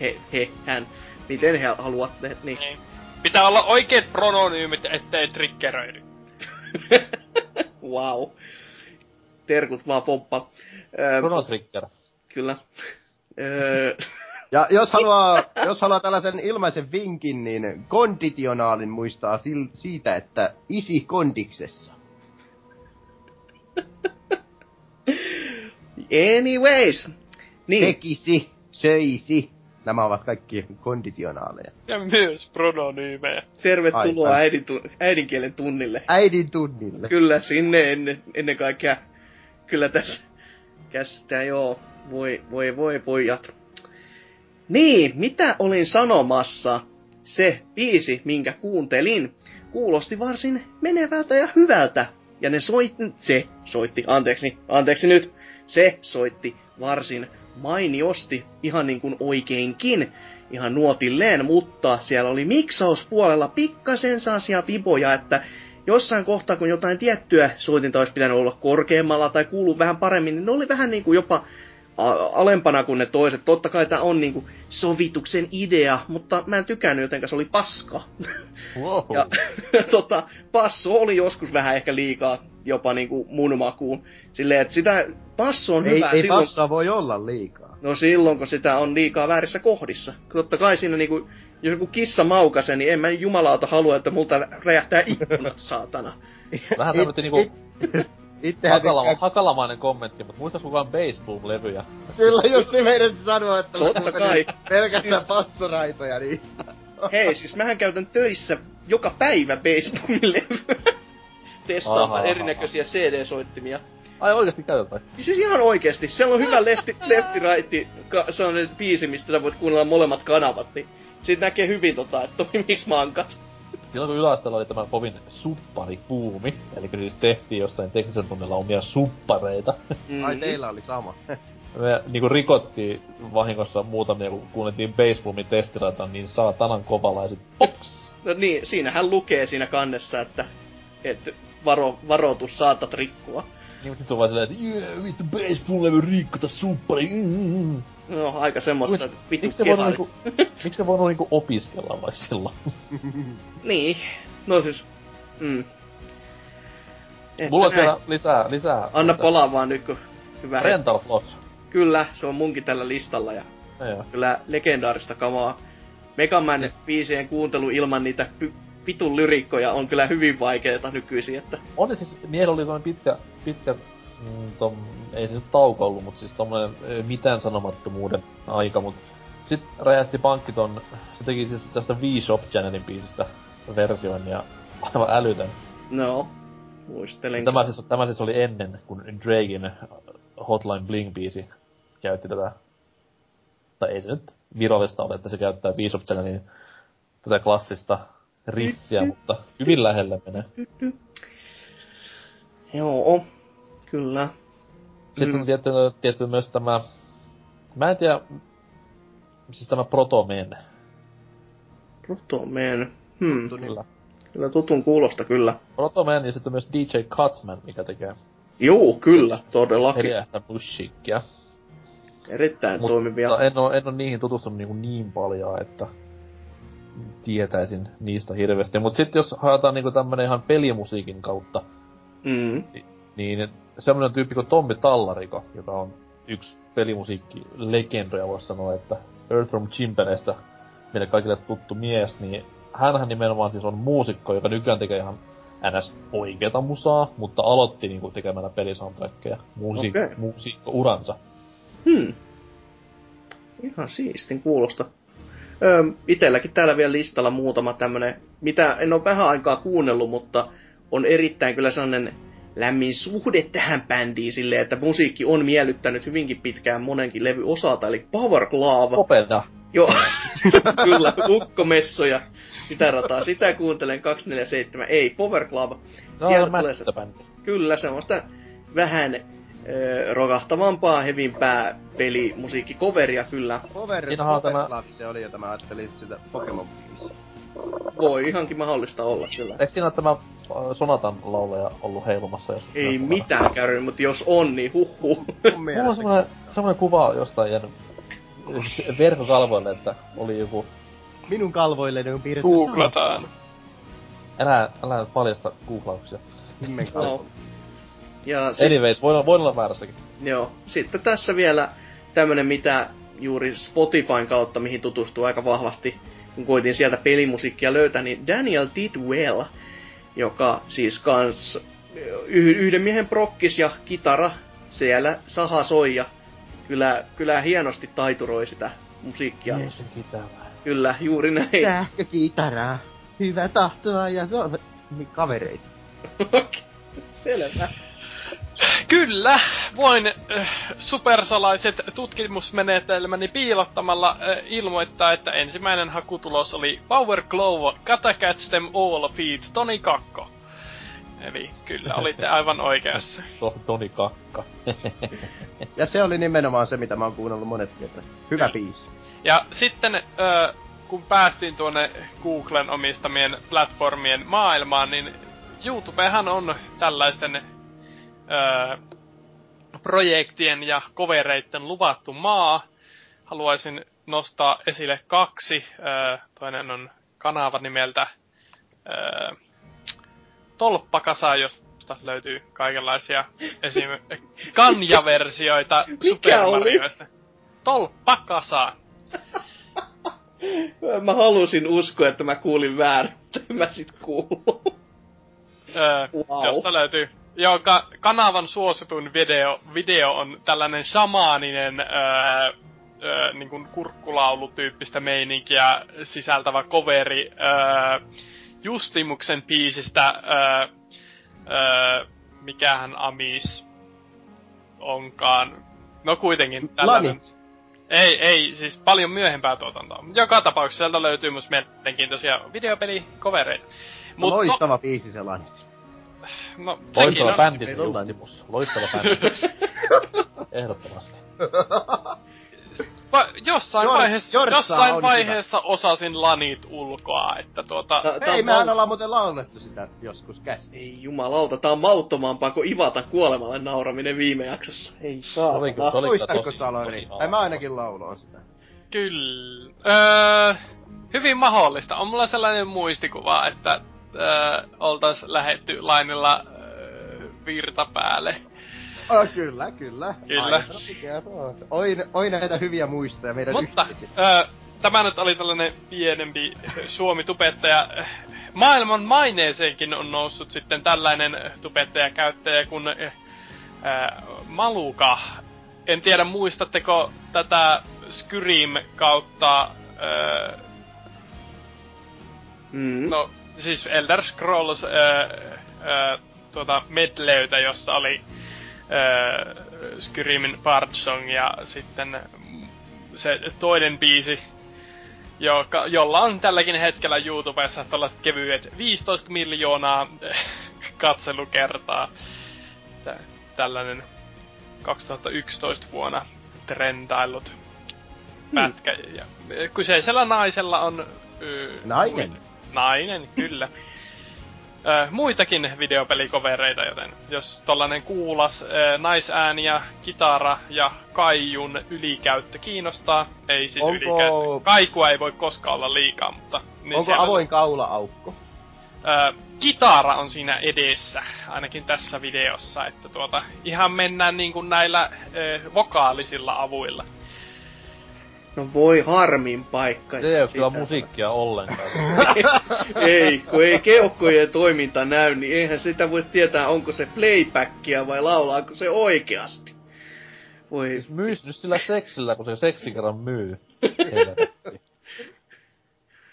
He, he, hän, miten he haluatte, niin. Niin. Pitää olla oikeat prononyymit, ettei triggeröidy. wow. Terkut vaan poppa. Ö, Chrono Trigger. kyllä. Öö, Ja jos haluaa, jos haluaa tällaisen ilmaisen vinkin, niin konditionaalin muistaa sil, siitä, että isi kondiksessa. anyways. Niin, Tekisi, söisi. Nämä ovat kaikki konditionaaleja. Ja myös prononyymejä. tervetuloa Aivan. äidin, tu- äidinkielen tunnille. Äidin tunnille. Kyllä, sinne ennen, ennen kaikkea. Kyllä tässä käsittää joo. Voi, voi, voi, pojat. Niin, mitä olin sanomassa? Se biisi, minkä kuuntelin, kuulosti varsin menevältä ja hyvältä. Ja ne soitti, se soitti, anteeksi, anteeksi nyt, se soitti varsin mainiosti, ihan niin kuin oikeinkin, ihan nuotilleen, mutta siellä oli miksauspuolella pikkasen sellaisia viboja, että jossain kohtaa, kun jotain tiettyä soitinta olisi pitänyt olla korkeammalla tai kuuluu vähän paremmin, niin ne oli vähän niin kuin jopa alempana kuin ne toiset. Totta kai tämä on niin kuin sovituksen idea, mutta mä en tykännyt, jotenka se oli paska. Wow. Ja tota, passo oli joskus vähän ehkä liikaa jopa niinku mun makuun. Silleen, että sitä, passo on Ei, hyvä ei silloin, passaa voi olla liikaa. no silloin, kun sitä on liikaa väärissä kohdissa. Totta kai siinä niinku, jos joku kissa maukase, niin en mä jumalauta halua, että multa räjähtää ikkunat, saatana. Vähän tämmönen niinku It, itsehän hakalama, tykkää, hakalamainen kommentti, mutta muistas kukaan Bass Boom-levyjä? kyllä just se meidän sanoa, että Totta kai. pelkästään passoraitoja niistä. Hei, siis mähän käytän töissä joka päivä basebalmin levyä. Testaamaan Aha, aha, erinäköisiä CD-soittimia. Ai oikeesti käytät vai? Siis ihan oikeesti, siellä on hyvä lefti, lefti righti, ka, sellainen biisi, mistä sä voit kuunnella molemmat kanavat, niin siitä näkee hyvin tota, että toimiks mankat. Silloin kun yläasteella oli tämä kovin supparipuumi, eli siis tehtiin jossain teknisen tunnilla omia suppareita. Mm. Ai teillä oli sama. Me niinku rikottiin vahingossa muutamia, kun kuunneltiin Bass Boomin testirata niin saatanan sit poks! No niin, siinähän lukee siinä kannessa, että, että varo, varoitus saatat rikkoa. Niin mut sit se on vaan silleen, että jee, vittu Bass Boom-levy rikkota suppari, mm No, aika semmoista, että vittu Miksi se voinut niinku, miksi se voinut niinku opiskella vai silloin? Niin, no siis, mm. Että Mulla on vielä lisää, lisää. Anna palaa vaan nyt, kun hyvä Rental Floss. Kyllä, se on munkin tällä listalla ja No joo. kyllä legendaarista kamaa. Megaman biisien kuuntelu ilman niitä py- vitun lyrikkoja on kyllä hyvin vaikeeta nykyisin, että On siis, miehellä oli tommonen pitkä, pitkä, mm, tom, ei se nyt tauko ollut, mutta siis tommonen mitään sanomattomuuden aika, mut sit räjähti pankki ton, se teki siis tästä V-Shop Channelin biisistä version ja aivan älytön. no, muistelen. Tämä siis, tämä siis oli ennen, kun Drakein Hotline Bling-biisi käytti tätä, tai ei se nyt virallista ole, että se käyttää V-Shop Channelin tätä klassista riffiä, mutta hyvin lähelle menee. Joo, kyllä. Sitten on tietty, tietty myös tämä, mä en tiedä, siis tämä Protomen, Protoman. Hmm. kyllä. Kyllä tutun kuulosta kyllä. Protoman ja sitten myös DJ Cutsman, mikä tekee Juu, kyllä, todellakin. eriäistä musiikkia. Erittäin toimivia. Mutta en oo, en oo niihin tutustunut niinku niin paljon, että tietäisin niistä hirveästi. Mut sitten jos haetaan niinku tämmönen ihan pelimusiikin kautta, Mm. niin semmonen tyyppi kuin Tommi Tallariko, joka on yksi pelimusiikki legendoja voisi sanoa, että Earthworm Chimpelestä meille kaikille tuttu mies, niin hänhän nimenomaan siis on muusikko, joka nykyään tekee ihan ns. oikeeta musaa, mutta aloitti niinku tekemällä pelisoundtrackeja musiik- Okei. muusikko-uransa. Hmm. Ihan siistin kuulosta. Öö, itelläkin täällä vielä listalla muutama tämmönen, mitä en ole vähän aikaa kuunnellut, mutta on erittäin kyllä sellainen lämmin suhde tähän bändiin silleen, että musiikki on miellyttänyt hyvinkin pitkään monenkin levy osalta, eli Power Glove. Opena! Joo, kyllä, ukkometsoja. Sitä rataa, sitä kuuntelen 247. Ei, Power Glove. Se on Sieltä tulee se, kyllä, semmoista vähän rokahtavampaa, hevimpää pelimusiikkikoveria kyllä. Power, Siinähän on Power tämä- se oli, jota mä ajattelin sitä Pokemon. Voi ihankin mahdollista olla kyllä. Eikö siinä ole tämä Sonatan laulaja ollut heilumassa joskus? Ei mitään käy, mutta jos on, niin huhhuh. Mulla on mielestä semmonen, semmonen kuva jostain jäänyt verkkokalvoille, että oli joku... minun kalvoilleni on piirretty Googlataan. Älä, älä paljasta googlauksia. Himmen No. Ja sit, Anyways, voin, voin olla väärässäkin. joo, sitten tässä vielä tämmönen, mitä juuri Spotifyn kautta, mihin tutustuu aika vahvasti, kun koitin sieltä pelimusiikkia löytää, niin Daniel Tidwell, joka siis kans yhden miehen prokkis ja kitara siellä saha soi ja kyllä, kyllä hienosti taituroi sitä musiikkia. Kyllä, juuri näin. Sähkökitaraa. Hyvä tahtoa ja no, kavereita. Selvä. Kyllä, voin äh, supersalaiset tutkimusmenetelmäni piilottamalla äh, ilmoittaa, että ensimmäinen hakutulos oli Power Glow, Gotta Catch Them All feat. Toni Kakko. Eli kyllä, olitte aivan oikeassa. To, Toni Kakka. Ja se oli nimenomaan se, mitä mä oon kuunnellut monet kertaa. Hyvä biisi. Ja sitten, ö, kun päästiin tuonne Googlen omistamien platformien maailmaan, niin YouTubehan on tällaisten ö, projektien ja kovereitten luvattu maa. Haluaisin nostaa esille kaksi. Ö, toinen on kanava nimeltä ö, Tolppakasa, josta löytyy kaikenlaisia esim. kanjaversioita Super? Marioista. Tolppakasa. Mä halusin uskoa, että mä kuulin väärin, mä sit kuullut. Öö, Wow. josta löytyy, joka kanavan suosituin video, video on tällainen shamaaninen öö, öö, niin kuin kurkkulaulutyyppistä meininkiä sisältävä coveri öö, Justimuksen biisistä öö, öö, mikähän Amis onkaan. No kuitenkin tällainen. Lanit. Ei, ei, siis paljon myöhempää tuotantoa. Joka tapauksessa sieltä löytyy myös mielenkiintoisia videopelikovereita. Mut Loistava biisi se Lanit. No, Loistava on. bändi se Meillä on Justimus. Loistava bändi. Ehdottomasti. Va- jossain Jor- vaiheessa, Jortsaa jossain vaiheessa osasin lanit ulkoa, että tuota... Hei, on mehän ollaan muuten laulettu sitä joskus käsiin. Ei jumalauta, tää on mauttomampaa kuin Ivata kuolemalle nauraminen viime jaksossa. Ei saa. Oliko, se oli Muistatko tosi, Salori? tosi Tai mä ainakin lauloin sitä. Kyllä. Öö, hyvin mahdollista. On mulla sellainen muistikuva, että öö, oltais lähetty lainilla öö, virta päälle. Oh, kyllä, kyllä. Kyllä. Aina. Oi, oi näitä hyviä muistoja meidän Mutta yhteisiä. öö, tämä nyt oli tällainen pienempi Suomi-tubettaja. Maailman maineeseenkin on noussut sitten tällainen tubettajakäyttäjä kuin öö, Maluka. En tiedä muistatteko tätä Skyrim kautta öö, Mm. No, siis Elder Scrolls ää, ää, tuota medleytä, jossa oli ää, Skyrimin Bard Song ja sitten se toinen biisi, joka, jolla on tälläkin hetkellä YouTubessa tällaiset kevyet 15 miljoonaa katselukertaa. Tä, tällainen 2011 vuonna trendaillut pätkä. Ja kyseisellä naisella on... Ö, Nainen? Nainen, kyllä. ö, muitakin videopelikovereita, joten jos tollanen kuulas ö, naisääni kitara ja kaijun ylikäyttö kiinnostaa, ei siis Onko- ylikäyttö, kaikua ei voi koskaan olla liikaa, mutta... Niin Onko avoin kaula-aukko? Ö, kitara on siinä edessä, ainakin tässä videossa, että tuota, ihan mennään niinku näillä ö, vokaalisilla avuilla. No voi harmin paikka. Se ei oo kyllä musiikkia ollenkaan. ei, kun ei keuhkojen toiminta näy, niin eihän sitä voi tietää, onko se playbackia vai laulaako se oikeasti. Voi, Siis myis nyt sillä seksillä, kun se seksi kerran myy.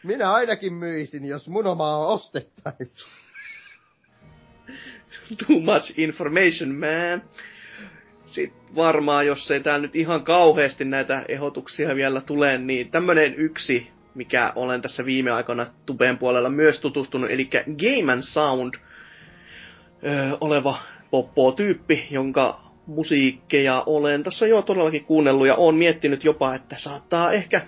Minä ainakin myisin, jos mun omaa ostettais. too much information, man. Sitten varmaan, jos ei täällä nyt ihan kauheasti näitä ehdotuksia vielä tule, niin tämmönen yksi, mikä olen tässä viime aikoina Tuben puolella myös tutustunut, eli Game Sound öö, oleva poppo-tyyppi, jonka musiikkeja olen tässä jo todellakin kuunnellut ja olen miettinyt jopa, että saattaa ehkä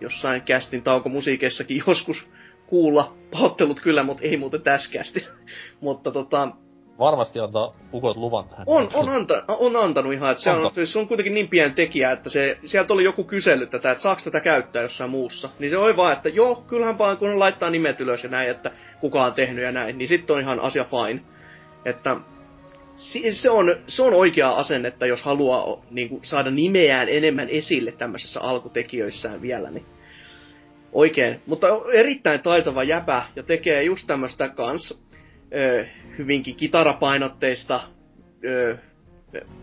jossain kästin taukomusiikeissakin joskus kuulla. Pahoittelut kyllä, mutta ei muuten täskästi. mutta tota, Varmasti antaa ukot luvan tähän. on, on, anta, on antanut ihan, että se on, siis se on kuitenkin niin pieni tekijä, että se, sieltä oli joku kysellyt tätä, että saako tätä käyttää jossain muussa. Niin se oli vaan, että joo, kyllähän vaan kun laittaa nimet ylös ja näin, että kuka on tehnyt ja näin, niin sitten on ihan asia fine. Että se on, se on oikea asennetta, jos haluaa niin kuin, saada nimeään enemmän esille tämmöisessä alkutekijöissään vielä, niin oikein. Mutta erittäin taitava jäpä ja tekee just tämmöistä kans ö, hyvinkin kitarapainotteista ö,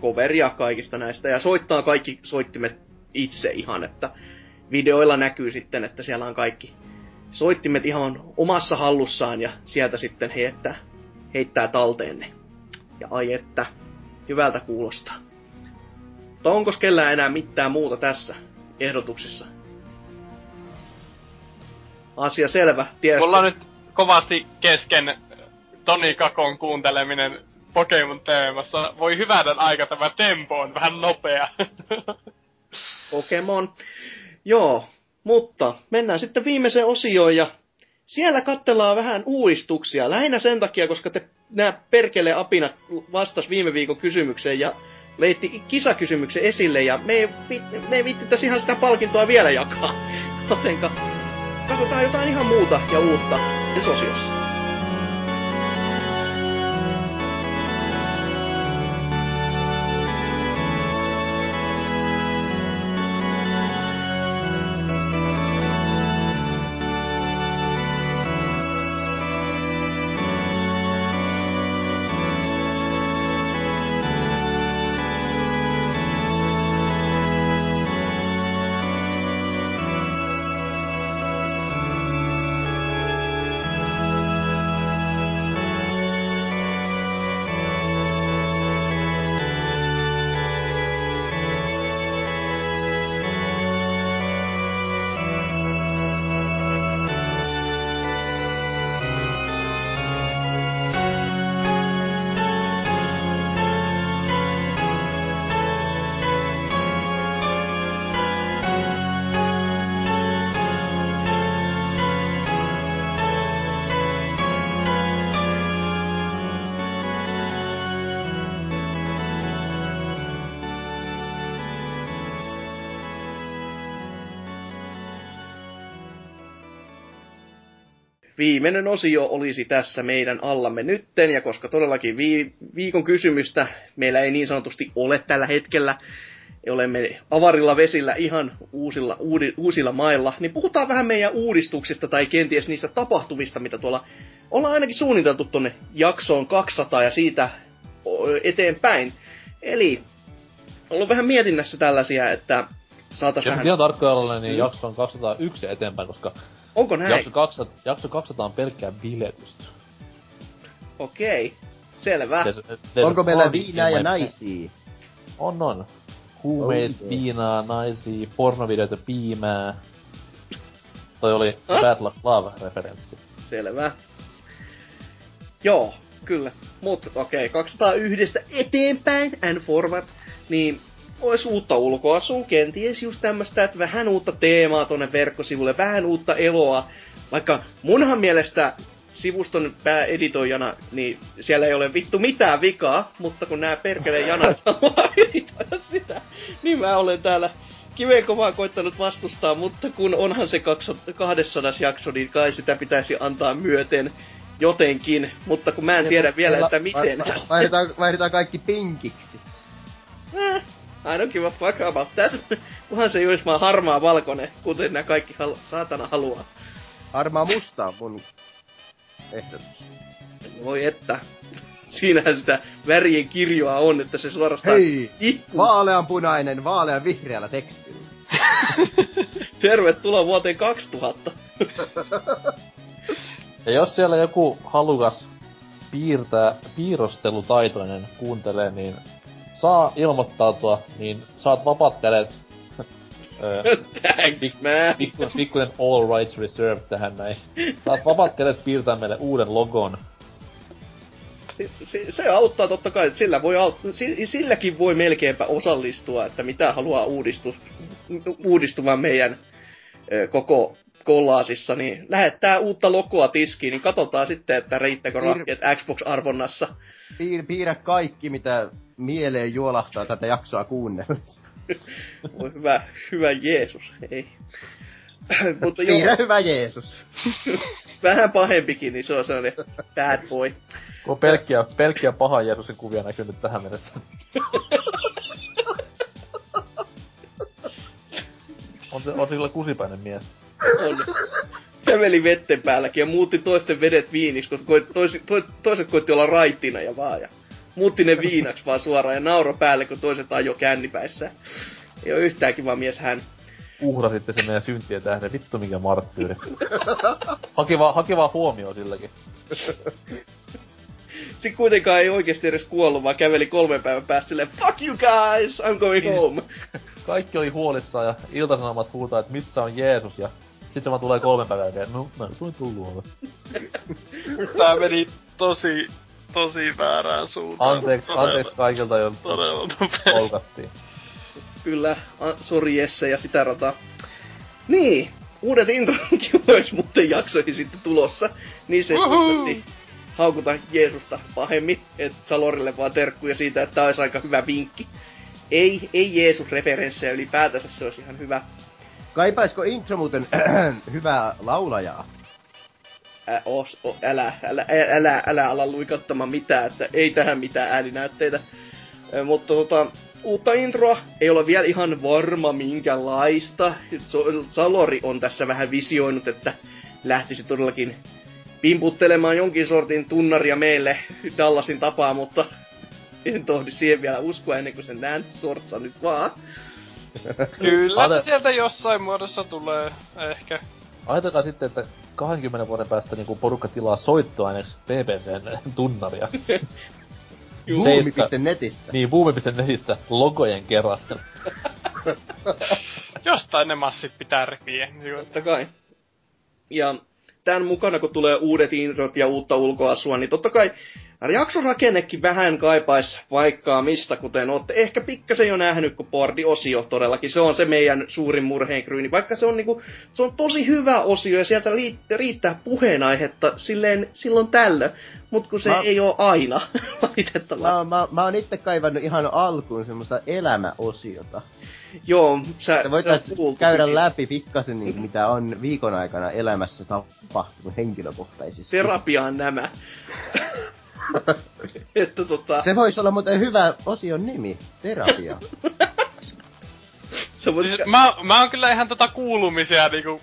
coveria kaikista näistä ja soittaa kaikki soittimet itse ihan, että videoilla näkyy sitten, että siellä on kaikki soittimet ihan omassa hallussaan ja sieltä sitten heittää, heittää talteen ne. Ja ai että, hyvältä kuulostaa. Mutta onko kellään enää mitään muuta tässä ehdotuksessa? Asia selvä. Ties, Mulla on nyt kovasti kesken Toni Kakon kuunteleminen Pokemon teemassa. Voi hyvänen aika tämä tempo on vähän nopea. Pokemon. Joo, mutta mennään sitten viimeiseen osioon ja siellä katsellaan vähän uudistuksia. Lähinnä sen takia, koska te nämä perkele apinat vastas viime viikon kysymykseen ja leitti kisakysymyksen esille ja me ei, me ei vitti ihan sitä palkintoa vielä jakaa. Jotenka katsotaan jotain ihan muuta ja uutta tässä osiossa. Viimeinen osio olisi tässä meidän allamme nytten, ja koska todellakin vi- viikon kysymystä meillä ei niin sanotusti ole tällä hetkellä, olemme avarilla vesillä ihan uusilla, uudi, uusilla mailla, niin puhutaan vähän meidän uudistuksista tai kenties niistä tapahtuvista, mitä tuolla ollaan ainakin suunniteltu tonne jaksoon 200 ja siitä eteenpäin. Eli ollut vähän mietinnässä tällaisia, että saataisiin vähän... ihan tarkkoja olla, niin Mm. jakso on 201 eteenpäin, koska Onko näin? jakso 200, jakso 200 on pelkkää biletystä. Okei, selvä. There's- there's Onko meillä viinaa in ja naisia? On, on. Huumeet, Oh, yeah. viinaa, naisia, pornovideoita, piimää. Toi oli Ah? Bad Luck Love-referenssi. Selvä. Joo, kyllä. Mut okei, okay, 201 eteenpäin and forward, niin olisi uutta ulkoasua, kenties just tämmöstä, että vähän uutta teemaa tonne verkkosivulle, vähän uutta eloa. Vaikka munhan mielestä sivuston pääeditoijana, niin siellä ei ole vittu mitään vikaa, mutta kun nämä perkeleen janat haluaa editoida sitä, niin mä olen täällä kiveen kovaa koittanut vastustaa, mutta kun onhan se 200 jakso, niin kai sitä pitäisi antaa myöten jotenkin, mutta kun mä en tiedä vielä, että miten. Vaihdetaan, vaihdetaan kaikki pinkiksi. Eh, I don't give a fuck about that. Kunhan se ei olisi vaan harmaa valkoinen, kuten nämä kaikki halu- saatana haluaa. Harmaa musta on mun ehdotus. Voi että. Siinähän sitä värien kirjoa on, että se suorastaan Hei! ihkuu. Vaaleanpunainen, vaalean vihreällä tekstillä. Tervetuloa vuoteen 2000. Ja jos siellä joku halukas piirtää, piirrostelutaitoinen kuuntelee, niin saa ilmoittautua, niin saat vapaat kädet. Öö, Thanks, man. pikku, pikkuinen all rights reserved tähän näin. Saat vapaat kädet piirtää meille uuden logon. Se, se, se auttaa totta kai, että sillä voi aut- si- silläkin voi melkeinpä osallistua, että mitä haluaa uudistus, uudistuvan meidän ö, koko kollaasissa, niin lähettää uutta logoa tiskiin, niin katsotaan sitten, että riittääkö Piir- rahkeet Xbox-arvonnassa. Piir, piirrä kaikki, mitä mieleen juolahtaa tätä jaksoa kuunnellessa. Voi hyvä, hyvä Jeesus, ei. Mutta joo, Piirrä hyvä Jeesus. vähän pahempikin, niin se on sellainen bad boy. Kun on pelkkiä, pelkkiä pahan Jeesuksen kuvia näkynyt tähän mennessä. on se, on se kyllä kusipäinen mies. On. Käveli vetten päälläkin ja muutti toisten vedet viiniksi, koska koit, tois, to, toiset koitti olla raittina ja vaan. Ja muutti ne viinaksi vaan suoraan ja nauro päälle, kun toiset ajo kännipäissä. Ei ole yhtään kiva mies hän. Uhrasitte sen meidän syntien tähden. Vittu mikä marttyyri. haki vaan, haki vaan huomioon silläkin. Sitten kuitenkaan ei oikeasti edes kuollut, vaan käveli kolmen päivän päästä silleen, Fuck you guys, I'm going home. Kaikki oli huolissaan ja iltasanomat huutaa, että missä on Jeesus ja sit se vaan tulee kolmen päivän jälkeen. No, mä tulin tullut Tää meni tosi, tosi väärään suuntaan. Anteeksi, Todella- anteeksi kaikilta, nopeasti. polkattiin. Kyllä, a, sori Jesse ja sitä rataa. Niin, uudet intronkin olisi muuten jaksoihin sitten tulossa. Niin se toivottavasti haukuta Jeesusta pahemmin. Et Salorille vaan terkkuja siitä, että tää olisi aika hyvä vinkki. Ei, ei Jeesus-referenssejä ylipäätänsä, se olisi ihan hyvä. Kaipaisko intro muuten hyvää laulajaa? Ä, os, o, älä, älä, älä, älä, älä ala luikattamaan mitään, että ei tähän mitään ääninäytteitä. Ä, mutta tota, uutta introa ei ole vielä ihan varma minkälaista. Salori on tässä vähän visioinut, että lähtisi todellakin pimputtelemaan jonkin sortin tunnaria meille Dallasin tapaa, mutta en tohdi siihen vielä uskoa ennen kuin sen näen sortsa nyt vaan. Kyllä, sieltä jossain muodossa tulee ehkä. Ajatelkaa sitten, että 20 vuoden päästä niinku porukka tilaa soittoaineeksi BBCn tunnaria. Boomi.netistä. niin, Boomi.netistä logojen kerrasta. Jostain ne massit pitää repiä. Niin kuin, Totta kai. Ja tämän mukana, kun tulee uudet introt ja uutta ulkoasua, niin totta kai jakson rakennekin vähän kaipais paikkaa mistä, kuten olette ehkä pikkasen jo nähnyt, kun Pordi-osio todellakin, se on se meidän suurin murheenkryyni, vaikka se on niinku, se on tosi hyvä osio ja sieltä riittää puheenaihetta silleen silloin tällöin, mutta kun se Mä- ei ole aina, valitettavasti. Mä, mä, mä oon itse kaivannut ihan alkuun semmoista elämäosiota. Joo, sä, sä kuultu käydä kyllä. läpi pikkasen, niin, mitä on viikon aikana elämässä tapahtunut henkilökohtaisesti. Terapiaan nämä. että tota... Se voisi olla muuten hyvä osion nimi, terapia. Voit Siis mä, mä oon kyllä ihan tota kuulumisia niinku,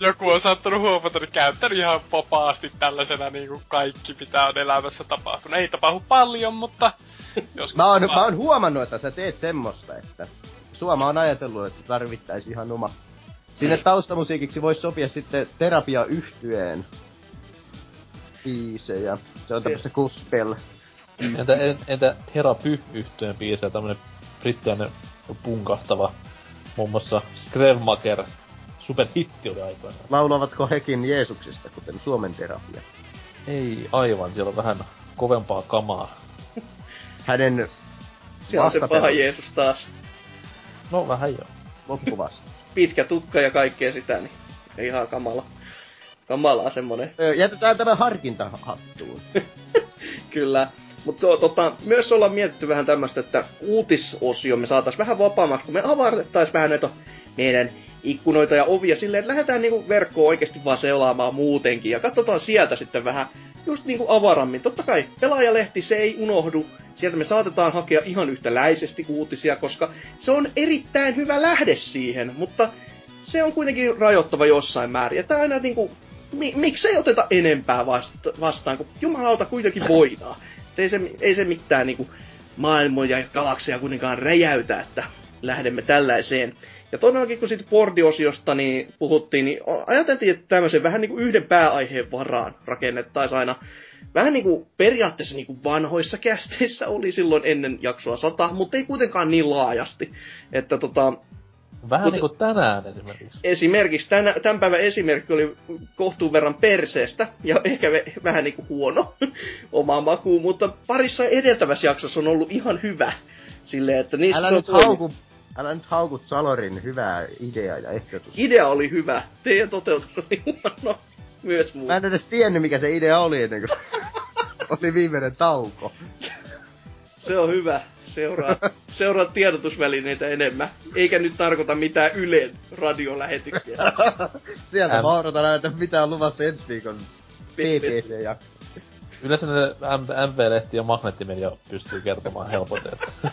joku on saattanut huomata, niin käyttänyt ihan vapaasti tällaisena niinku kaikki mitä on elämässä tapahtunut. Ei tapahdu paljon, mutta Mä oon, mä oon huomannut, että sä teet semmoista, että sua mä oon ajatellut, että tarvittaisi ihan oma. Sinne taustamusiikiksi voisi sopia sitten terapia yhtyeen biisejä. Se on tämmöstä gospel. Entä, en, entä Therapy yhtyeen biisejä, tämmönen brittiläinen punkahtava, muun muassa Skrevmaker, superhitti oli aikoinaan. Laulavatko hekin Jeesuksesta, kuten Suomen terapia? Ei aivan, siellä on vähän kovempaa kamaa. Hänen Siellä on se paha Jeesus taas. No vähän joo. loppuvasta. Pitkä tukka ja kaikkea sitä, niin ihan kamala. kamalaa semmonen. Jätetään tämä harkinta hattuun. Kyllä. Mutta tota, myös ollaan mietitty vähän tämmöistä, että uutisosio me saatais vähän vapaammaksi, kun me avartettais vähän näitä meidän ikkunoita ja ovia silleen, että lähdetään niinku verkkoon oikeasti vaan seulaamaan muutenkin ja katsotaan sieltä sitten vähän just niinku avarammin. Totta kai pelaajalehti se ei unohdu, sieltä me saatetaan hakea ihan yhtäläisesti uutisia, koska se on erittäin hyvä lähde siihen, mutta se on kuitenkin rajoittava jossain määrin. Että aina niinku, mi, miksei oteta enempää vasta, vastaan, kun jumalauta kuitenkin voidaan. Ei se, ei se mitään niinku maailmoja ja galakseja kuitenkaan räjäytä, että lähdemme tällaiseen. Ja todellakin kun siitä bordiosiosta niin puhuttiin, niin ajateltiin, että tämmöisen vähän niin kuin yhden pääaiheen varaan rakennettaisiin aina vähän niin kuin periaatteessa niin kuin vanhoissa kästeissä oli silloin ennen jaksoa 100, mutta ei kuitenkaan niin laajasti. Että tota, Vähän Mut- niinku tänään esimerkiksi. esimerkiksi tänä, tämän päivän esimerkki oli kohtuun verran perseestä ja ehkä ve, vähän niinku huono omaa makuun, mutta parissa edeltävässä jaksossa on ollut ihan hyvä. Silleen, että niissä Älä on nyt hauku, älä nyt haukut Salorin hyvää idea ja ehdotus. Idea oli hyvä, teidän toteutus oli huono. Myös muu. Mä en edes tiennyt mikä se idea oli ennen kuin oli viimeinen tauko. Se on hyvä. Seuraa, seuraa tiedotusvälineitä enemmän. Eikä nyt tarkoita mitään Ylen radiolähetyksiä. Sieltä Äm. mä odotan aina, mitä on luvassa ensi viikon PPC ja Yleensä ne M- MV-lehti ja Magneettimedia pystyy kertomaan helpoten.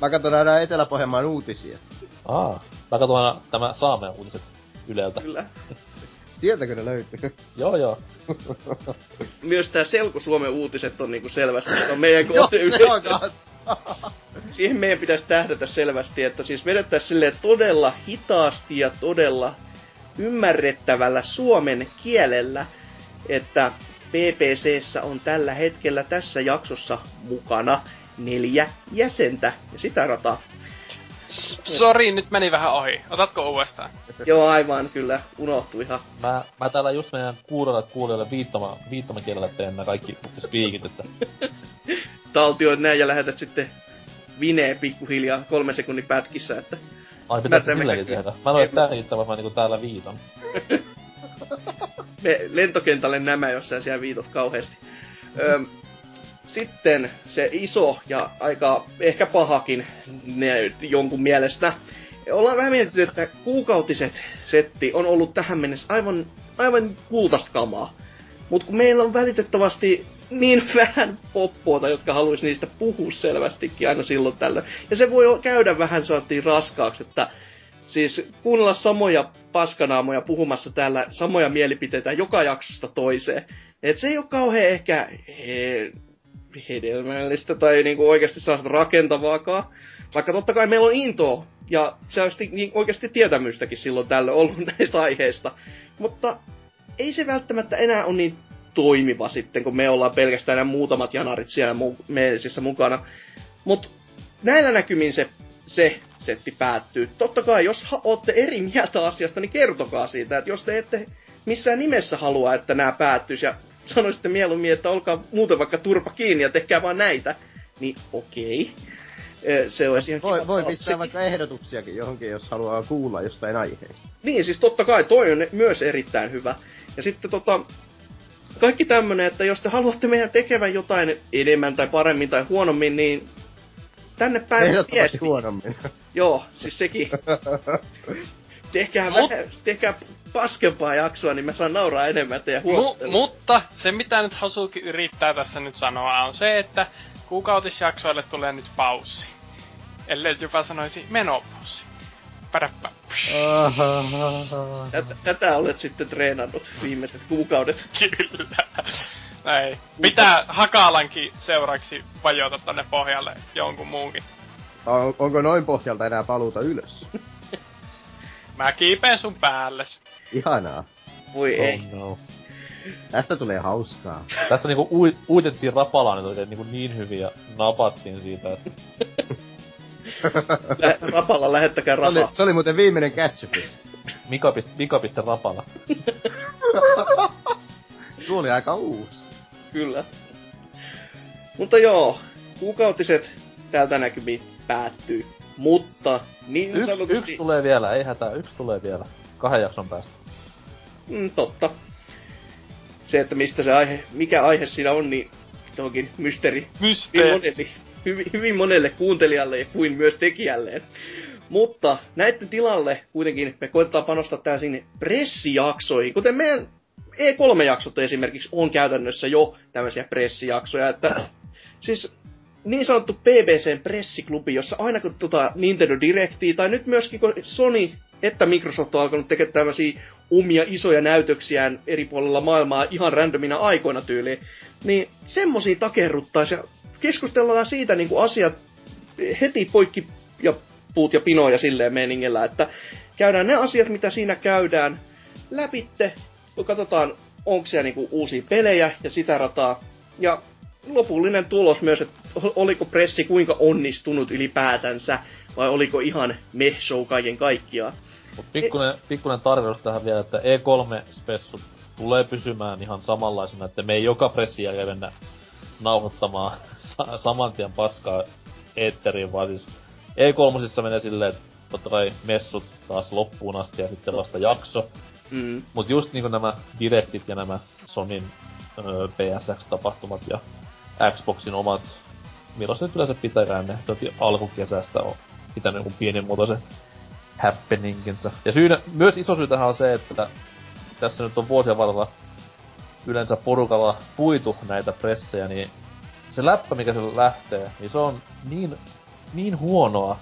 Mä katson aina Etelä-Pohjanmaan uutisia. Aa. Mä katson aina tämä Saamen uutiset Yleltä. Kyllä. Sieltäkö ne löytyy? Joo joo. Myös tää Selko Suomen uutiset on niinku selvästi. Se on meidän Joo, kohde se on kans. siihen meidän pitäisi tähdätä selvästi, että siis vedettäisiin silleen todella hitaasti ja todella ymmärrettävällä suomen kielellä, että PPCssä on tällä hetkellä tässä jaksossa mukana neljä jäsentä ja sitä rataa. Sori, nyt meni vähän ohi. Otatko uudestaan? Joo, aivan kyllä, unohtui ihan. Mä, mä täällä just meidän kuulijoille kuulijoille viittoma, viittomakielellä teen nämä kaikki speakit, että Taltioit näin ja lähetät sitten Vineen pikkuhiljaa kolme sekunnin pätkissä, että ai mä- silläkin tehdä. Mä en ole tää riittävä, mä niinku täällä viiton. me lentokentälle nämä, jos sä siellä viitot kauheasti. Öm, sitten se iso ja aika ehkä pahakin ne, jonkun mielestä. Ollaan vähän mietitty, että kuukautiset setti on ollut tähän mennessä aivan, aivan kultasta kamaa. Mutta kun meillä on välitettävästi niin vähän poppoota, jotka haluaisi niistä puhua selvästikin aina silloin tällöin. Ja se voi käydä vähän saatiin raskaaksi, että siis kuunnella samoja paskanaamoja puhumassa täällä samoja mielipiteitä joka jaksosta toiseen. Et se ei ole kauhean ehkä he, hedelmällistä tai niinku oikeasti sellaista rakentavaakaan. Vaikka totta kai meillä on intoa ja sellaista niin oikeasti tietämystäkin silloin tällöin ollut näistä aiheista. Mutta ei se välttämättä enää ole niin toimiva sitten, kun me ollaan pelkästään nämä muutamat janarit siellä mu- meisissä mukana. Mutta näillä näkymin se, se setti päättyy. Totta kai, jos olette eri mieltä asiasta, niin kertokaa siitä, että jos te ette missään nimessä halua, että nämä päättyisi ja sanoisitte mieluummin, että olkaa muuten vaikka turpa kiinni ja tehkää vaan näitä, niin okei. Se olisi ihan Voi, voi pistää vaikka ehdotuksiakin johonkin, jos haluaa kuulla jostain aiheesta. Niin, siis totta kai toi on myös erittäin hyvä. Ja sitten tota, kaikki tämmönen, että jos te haluatte meidän tekevän jotain enemmän tai paremmin tai huonommin, niin tänne päin Ehdottomasti viesti. huonommin. Joo, siis sekin. tehkää, Mut- vähän, tehkää paskempaa jaksoa, niin mä saan nauraa enemmän teidän Mu- mutta se mitä nyt Hasuki yrittää tässä nyt sanoa on se, että kuukautisjaksoille tulee nyt paussi. Ellei jopa sanoisi menopausi. Päräppä. Tätä, tätä olet sitten treenannut viimeiset kuukaudet. Kyllä. Näin. Pitää Hakalankin seuraksi vajota tonne pohjalle jonkun muunkin. On, onko noin pohjalta enää paluuta ylös? Mä kiipeen sun päälles. Ihanaa. Voi Oh ei. no. Tästä tulee hauskaa. Tässä niinku ui, uitettiin rapalaa nyt oikein niinku niin hyvin ja napattiin siitä, että Lä- rapalla lähettäkää Se oli, se oli muuten viimeinen catch Mika pist, Mika piste rapala. Tuo oli aika uusi. Kyllä. Mutta joo, kuukautiset täältä näkymin päättyy. Mutta niin Yksi, sanotusti... yksi tulee vielä, ei hätää, yksi tulee vielä. Kahden jakson päästä. Mm, totta. se, että mistä se aihe, mikä aihe siinä on, niin se onkin mysteeri hyvin Mysteeri. monelle, hyvin, hyvin monelle kuuntelijalle ja kuin myös tekijälleen. Mutta näiden tilalle kuitenkin me koitetaan panostaa tää sinne pressijaksoihin, kuten meidän E3-jaksot esimerkiksi on käytännössä jo tämmöisiä pressijaksoja, että siis niin sanottu BBCn pressiklubi, jossa aina kun tota Nintendo Directia, tai nyt myöskin kun Sony että Microsoft on alkanut tekemään tämmöisiä omia isoja näytöksiään eri puolilla maailmaa ihan randomina aikoina tyyliin, niin semmosia takerruttaisi ja keskustellaan siitä niin kuin asiat heti poikki ja puut ja pinoja silleen meningellä, että käydään ne asiat, mitä siinä käydään läpitte, katsotaan onko siellä niinku uusia pelejä ja sitä rataa. Ja lopullinen tulos myös, että oliko pressi kuinka onnistunut ylipäätänsä, vai oliko ihan meh show kaiken kaikkiaan. Mut pikkunen, pikkunen tarkennus tähän vielä, että E3-spessut tulee pysymään ihan samanlaisena, että me ei joka pressin jälkeen mennä nauhoittamaan sa- saman tien paskaa eetteriin, vaan siis E3 menee silleen, että totta kai messut taas loppuun asti ja sitten vasta jakso. Mm. Mut just niinku nämä Directit ja nämä Sonin öö, PSX-tapahtumat ja Xboxin omat, milloin se nyt yleensä pitääkään ne, se on alkukesästä on pitänyt joku pienimuotoisen happeninginsä. Ja syynä, myös iso syy tähän on se, että tässä nyt on vuosien varrella yleensä porukalla puitu näitä pressejä, niin se läppä, mikä sille lähtee, niin se on niin, niin huonoa,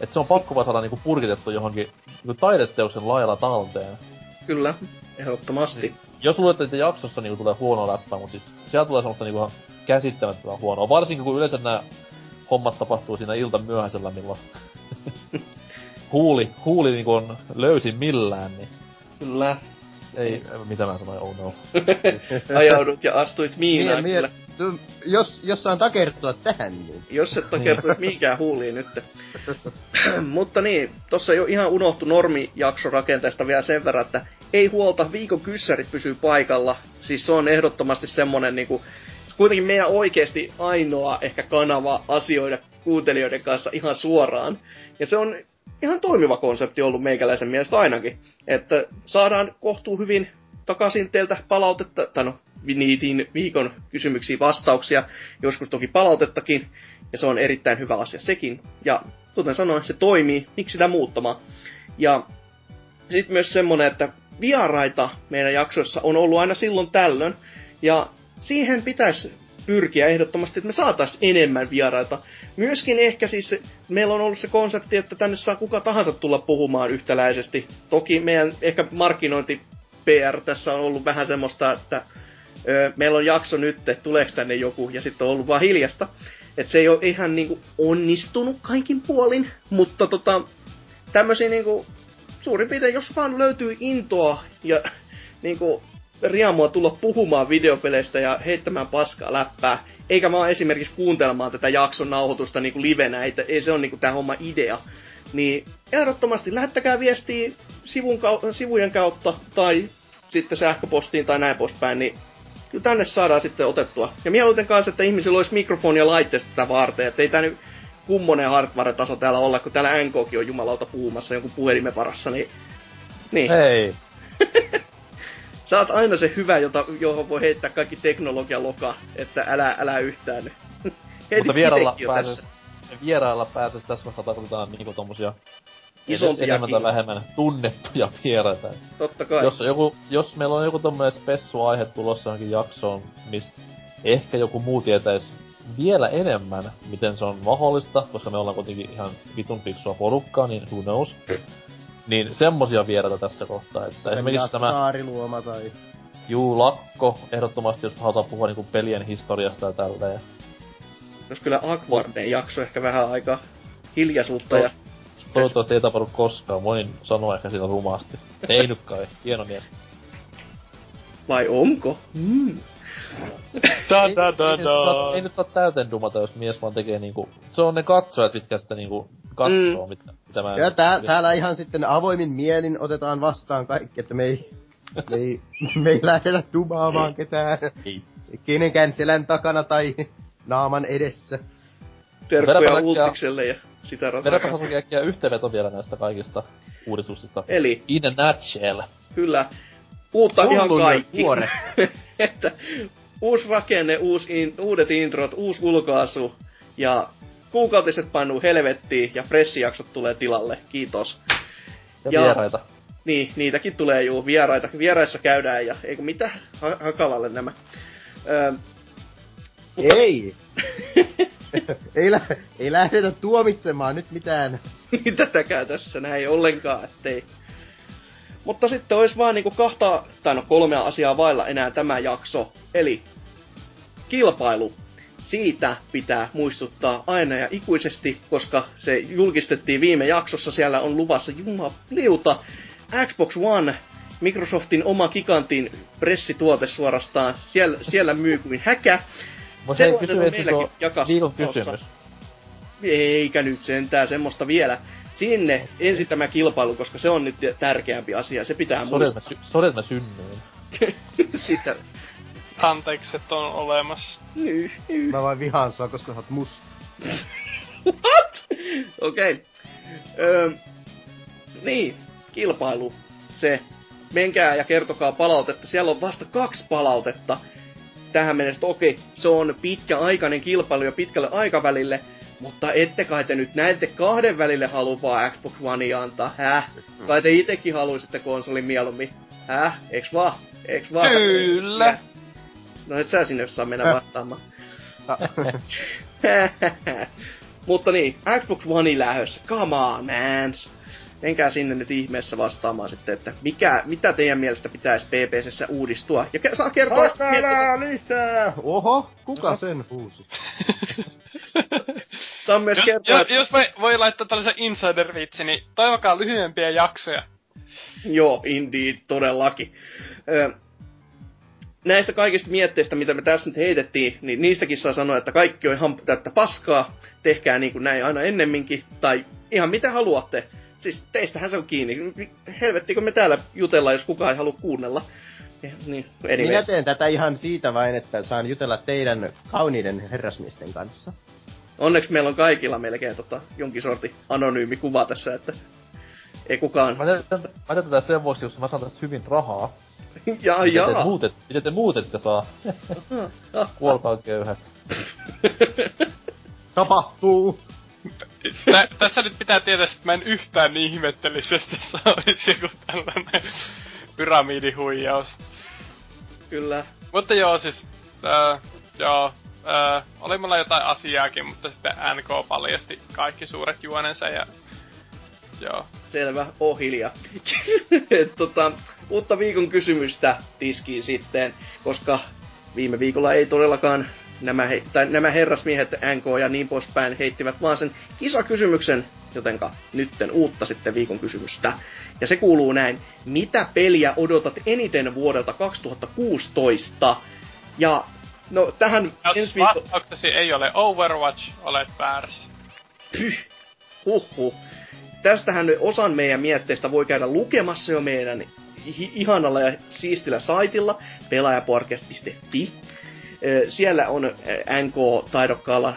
että se on pakko vaan saada niinku purkitettu johonkin niinku taideteoksen lailla talteen. Kyllä, ehdottomasti. Jos luulet, että jaksossa niinku tulee huono läppä, mutta siis siellä tulee semmoista niinku käsittämättömän huonoa. Varsinkin kun yleensä nämä hommat tapahtuu siinä ilta myöhäisellä, milloin huuli, huuli niinku on löysin millään, niin Kyllä. ei, mitä mä sanoin, oh no. Ajaudut ja astuit miinaan Mie, mie, tu, jos, jos saan takertua tähän, niin... Jos et takertuisi mihinkään huuliin nyt. Mutta niin, tossa jo ihan unohtu normijakso rakenteesta vielä sen verran, että ei huolta, viikon kyssärit pysyy paikalla. Siis se on ehdottomasti semmonen niinku, kuitenkin meidän oikeasti ainoa ehkä kanava asioida kuuntelijoiden kanssa ihan suoraan. Ja se on ihan toimiva konsepti ollut meikäläisen mielestä ainakin. Että saadaan kohtuu hyvin takaisin teiltä palautetta, tai no niitin viikon kysymyksiin vastauksia, joskus toki palautettakin, ja se on erittäin hyvä asia sekin. Ja kuten sanoin, se toimii, miksi sitä muuttamaan. Ja sitten myös semmonen, että vieraita meidän jaksoissa on ollut aina silloin tällöin, ja siihen pitäisi pyrkiä ehdottomasti, että me saatais enemmän vieraita. Myöskin ehkä siis meillä on ollut se konsepti, että tänne saa kuka tahansa tulla puhumaan yhtäläisesti. Toki meidän ehkä markkinointi PR tässä on ollut vähän semmoista, että ö, meillä on jakso nyt, että tuleeko tänne joku, ja sitten on ollut vaan hiljasta. Että se ei ole ihan niinku onnistunut kaikin puolin, mutta tota, tämmöisiä niinku, suurin piirtein, jos vaan löytyy intoa ja niinku, riamua tulla puhumaan videopeleistä ja heittämään paskaa läppää, eikä vaan esimerkiksi kuuntelemaan tätä jakson nauhoitusta niinku livenä, ei, ei se on niinku tämä homma idea, niin ehdottomasti lähettäkää viestiä sivun kau- sivujen kautta tai sitten sähköpostiin tai näin poispäin, niin kyllä tänne saadaan sitten otettua. Ja mieluiten kanssa, että ihmisillä olisi mikrofonia laitteesta tätä varten, että ei tää nyt kummonen hardware-taso täällä olla, kun täällä NKkin on jumalauta puhumassa jonkun puhelimen varassa, niin... Niin. Hei, Sä oot aina se hyvä, jota, johon voi heittää kaikki teknologialoka, että älä, älä yhtään. Heitit mutta vierailla pääses, tässä. vierailla pääses tässä kohtaa tarkoitetaan niinku tommosia edes Isompiakin. enemmän tai vähemmän tunnettuja vieraita. Totta kai. Jos, joku, jos meillä on joku tommonen spessu-aihe tulossa johonkin jaksoon, mistä ehkä joku muu tietäisi vielä enemmän, miten se on mahdollista, koska me ollaan kuitenkin ihan vitun fiksua porukkaa, niin who knows. Niin semmosia vieraita tässä kohtaa, että esimerkiksi tämä Saariluoma tai... Juu Lakko, ehdottomasti jos halutaan puhua niinku pelien historiasta ja tälleen. Jos kyllä Aquarden jakso ehkä vähän aika hiljaisuutta To- ja... Toivottavasti ei tapahdu koskaan, voin sanoa ehkä siitä rumasti. Ei nyt kai, hieno mies. Vai onko? Mm. Da, Ei, da, da, ei, nyt saa, da. ei nyt saa täyteen dumata, jos mies vaan tekee niinku... Se on ne katsojat, mitkä sitä niinku katsoo, mm. mitä, mitä mä... Ja tää, täällä ihan sitten avoimin mielin otetaan vastaan kaikki, että me ei, me ei, me ei lähdetä dumaamaan ketään. Ei. Kenenkään selän takana tai naaman edessä. Terkkuja Vedäpä Ultikselle ja sitä Vedäpä rataa. sun äkkiä yhteenveto vielä näistä kaikista uudistuksista. Eli In a nutshell. kyllä, uutta ihan Hullun kaikki. että uusi rakenne, uusi in, uudet introt, uusi ulkoasu ja kuukautiset painuu helvettiin ja pressijaksot tulee tilalle. Kiitos. Ja, ja vieraita. Niin, niitäkin tulee juu, vieraita. Vieraissa käydään ja eikö mitä? Ha- Hakalalle nämä. Öö, mutta... Ei! ei, lä- ei lähdetä tuomitsemaan nyt mitään. Tätäkään tässä näin ollenkaan, ettei. Mutta sitten olisi vaan niinku kahta, tai no kolmea asiaa vailla enää tämä jakso. Eli kilpailu. Siitä pitää muistuttaa aina ja ikuisesti, koska se julkistettiin viime jaksossa. Siellä on luvassa jumaliuta Xbox One, Microsoftin oma gigantin pressituote suorastaan. Siellä, siellä myy kuin häkä. Mutta se kysy ensin viikon kysymys. Eikä nyt sentään semmoista vielä. Sinne ensin tämä kilpailu, koska se on nyt tärkeämpi asia. Se pitää muistaa. Sodet mä synnyin. Sitä. Anteekset on olemassa. Nyh, nyh. Mä vain vihaan sua, koska sä oot mus. What? Okei. Okay. Öö, niin, kilpailu. Se. Menkää ja kertokaa palautetta. Siellä on vasta kaksi palautetta tähän mennessä. Okei, se on pitkäaikainen kilpailu ja pitkälle aikavälille, mutta ette kai te nyt näette kahden välille haluvaa Xbox One antaa, häh? Kai te itekin haluaisitte konsolin mieluummin, häh? Eiks vaan? Eiks vaan? Kyllä. No et sä sinne saa mennä vastaamaan. mutta niin, Xbox One lähössä, come on man. Menkää sinne nyt ihmeessä vastaamaan sitten, että mikä, mitä teidän mielestä pitäisi PPCssä uudistua. Ja ke- saa kertoa... Pakala lisää! Oho, kuka Oho. sen huusi? saa myös kertoa... Jos, jos voi, voi laittaa tällaisen insider-vitsi, niin toivokaa lyhyempiä jaksoja. Joo, indeed, todellakin. Ö, näistä kaikista mietteistä, mitä me tässä nyt heitettiin, niin niistäkin saa sanoa, että kaikki on ihan täyttä paskaa. Tehkää niin kuin näin aina ennemminkin, tai ihan mitä haluatte siis teistähän se on kiinni. Helvettikö me täällä jutellaan, jos kukaan ei halua kuunnella. Ja, niin, Minä teen tätä ihan siitä vain, että saan jutella teidän kauniiden herrasmiesten kanssa. Onneksi meillä on kaikilla melkein tota, jonkin sorti anonyymi kuva tässä, että ei kukaan... Mä teen, mä teen tätä sen vuoksi, jos mä saan tästä hyvin rahaa. ja, miten ja. Te muutet, miten te muutette saa? Kuolkaa köyhät. Tapahtuu! Tä, tässä nyt pitää tietää, että mä en yhtään ihmettelisi, jos tässä olisi joku tällainen pyramidihuijaus. Kyllä. Mutta joo, siis... Äh, joo, äh, oli mulla jotain asiaakin, mutta sitten NK paljasti kaikki suuret juonensa ja... Joo. Selvä, oh hiljaa. tota, uutta viikon kysymystä tiskiin sitten, koska viime viikolla ei todellakaan nämä, he, tai nämä herrasmiehet, NK ja niin poispäin, heittivät vaan sen kisakysymyksen, jotenka nytten uutta sitten viikon kysymystä. Ja se kuuluu näin, mitä peliä odotat eniten vuodelta 2016? Ja no tähän Jos ensi viikko... Ei ole Overwatch, olet väärässä. Pyh, huhhuh. Tästähän osan meidän mietteistä voi käydä lukemassa jo meidän ihanalla ja siistillä saitilla pelaajaporkest.fi siellä on NK-taidokkaalla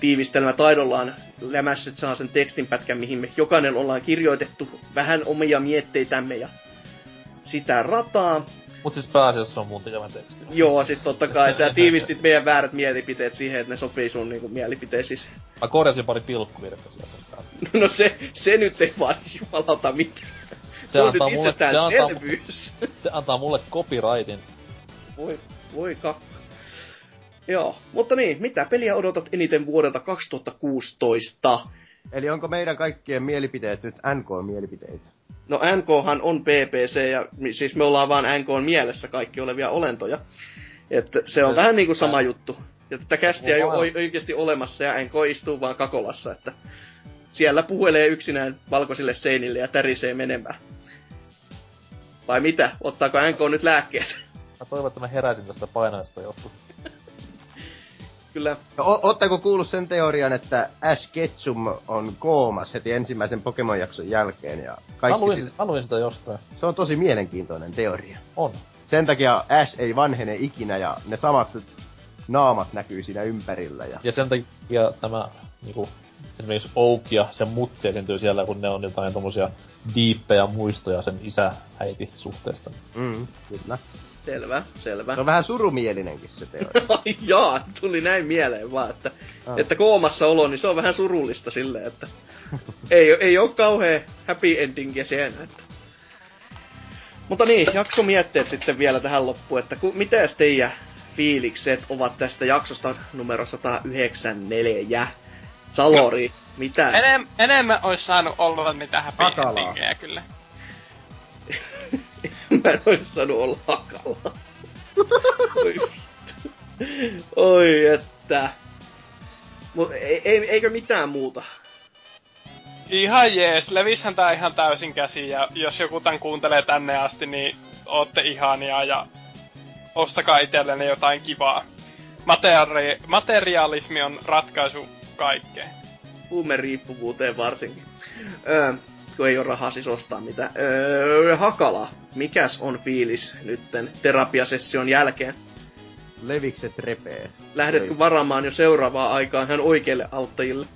tiivistelmä taidollaan lämässyt saa sen tekstinpätkän, mihin me jokainen ollaan kirjoitettu vähän omia mietteitämme ja sitä rataa. Mut siis pääasiassa on mun tekemä teksti. Joo, siis totta kai. Sä tiivistit meidän väärät mielipiteet siihen, että ne sopii sun niinku mielipiteisiin. Mä korjasin pari pilkkuvirhettä No se, se nyt ei vaan jumalauta mitään. Se, se on antaa nyt mulle, se, antaa, se antaa mulle copyrightin. Voi, voi kakka. Joo, mutta niin, mitä peliä odotat eniten vuodelta 2016? Eli onko meidän kaikkien mielipiteet nyt NK-mielipiteitä? No NKhan on PPC ja siis me ollaan vaan NK mielessä kaikki olevia olentoja. Että se on se, vähän niinku sama juttu. Ja tätä kästiä ei ole oikeasti olemassa ja NK istuu vaan kakolassa, että siellä puhelee yksinään valkoisille seinille ja tärisee menemään. Vai mitä? Ottaako NK nyt lääkkeet? Mä toivon, että mä heräisin tästä painoista joskus. Kyllä. No, ootteko kuullut sen teorian, että Ash Ketchum on koomas heti ensimmäisen Pokemon-jakson jälkeen? Ja kaikki haluin, sit... haluin sitä jostain. Se on tosi mielenkiintoinen teoria. On. Sen takia Ash ei vanhene ikinä ja ne samat naamat näkyy siinä ympärillä. Ja, ja sen takia tämä niinku, esimerkiksi Oak ja sen mutsi esiintyy siellä, kun ne on jotain tommosia diippejä muistoja sen isä-äiti suhteesta. Mm, kyllä. Selvä, selvä. Se on vähän surumielinenkin se teoria. Ai jaa, tuli näin mieleen vaan, että, Ah. että koomassa olo, niin se on vähän surullista silleen, että ei, ei ole kauhean happy endingiä siinä. Että. Mutta niin, jakso mietteet sitten vielä tähän loppuun, että ku, mitä teidän fiilikset ovat tästä jaksosta numero 194? Salori, mitä? Enem, enemmän olisi saanut olla mitä happy kyllä. Mä en olisi saanut olla hakalla. Oi. Oi että. Mut ei, ei, eikö mitään muuta? Ihan jees, levishän tää ihan täysin käsiin ja jos joku tän kuuntelee tänne asti, niin ootte ihania ja ostakaa itsellenne jotain kivaa. Materi- materialismi on ratkaisu kaikkeen. Huumeriippuvuuteen varsinkin. Öö, kun ei ole rahaa siis ostaa mitään. Öö, Hakala, mikäs on fiilis nytten terapiasession jälkeen? Levikset repee. Lähdetkö varaamaan jo seuraavaa aikaa ihan oikeille auttajille?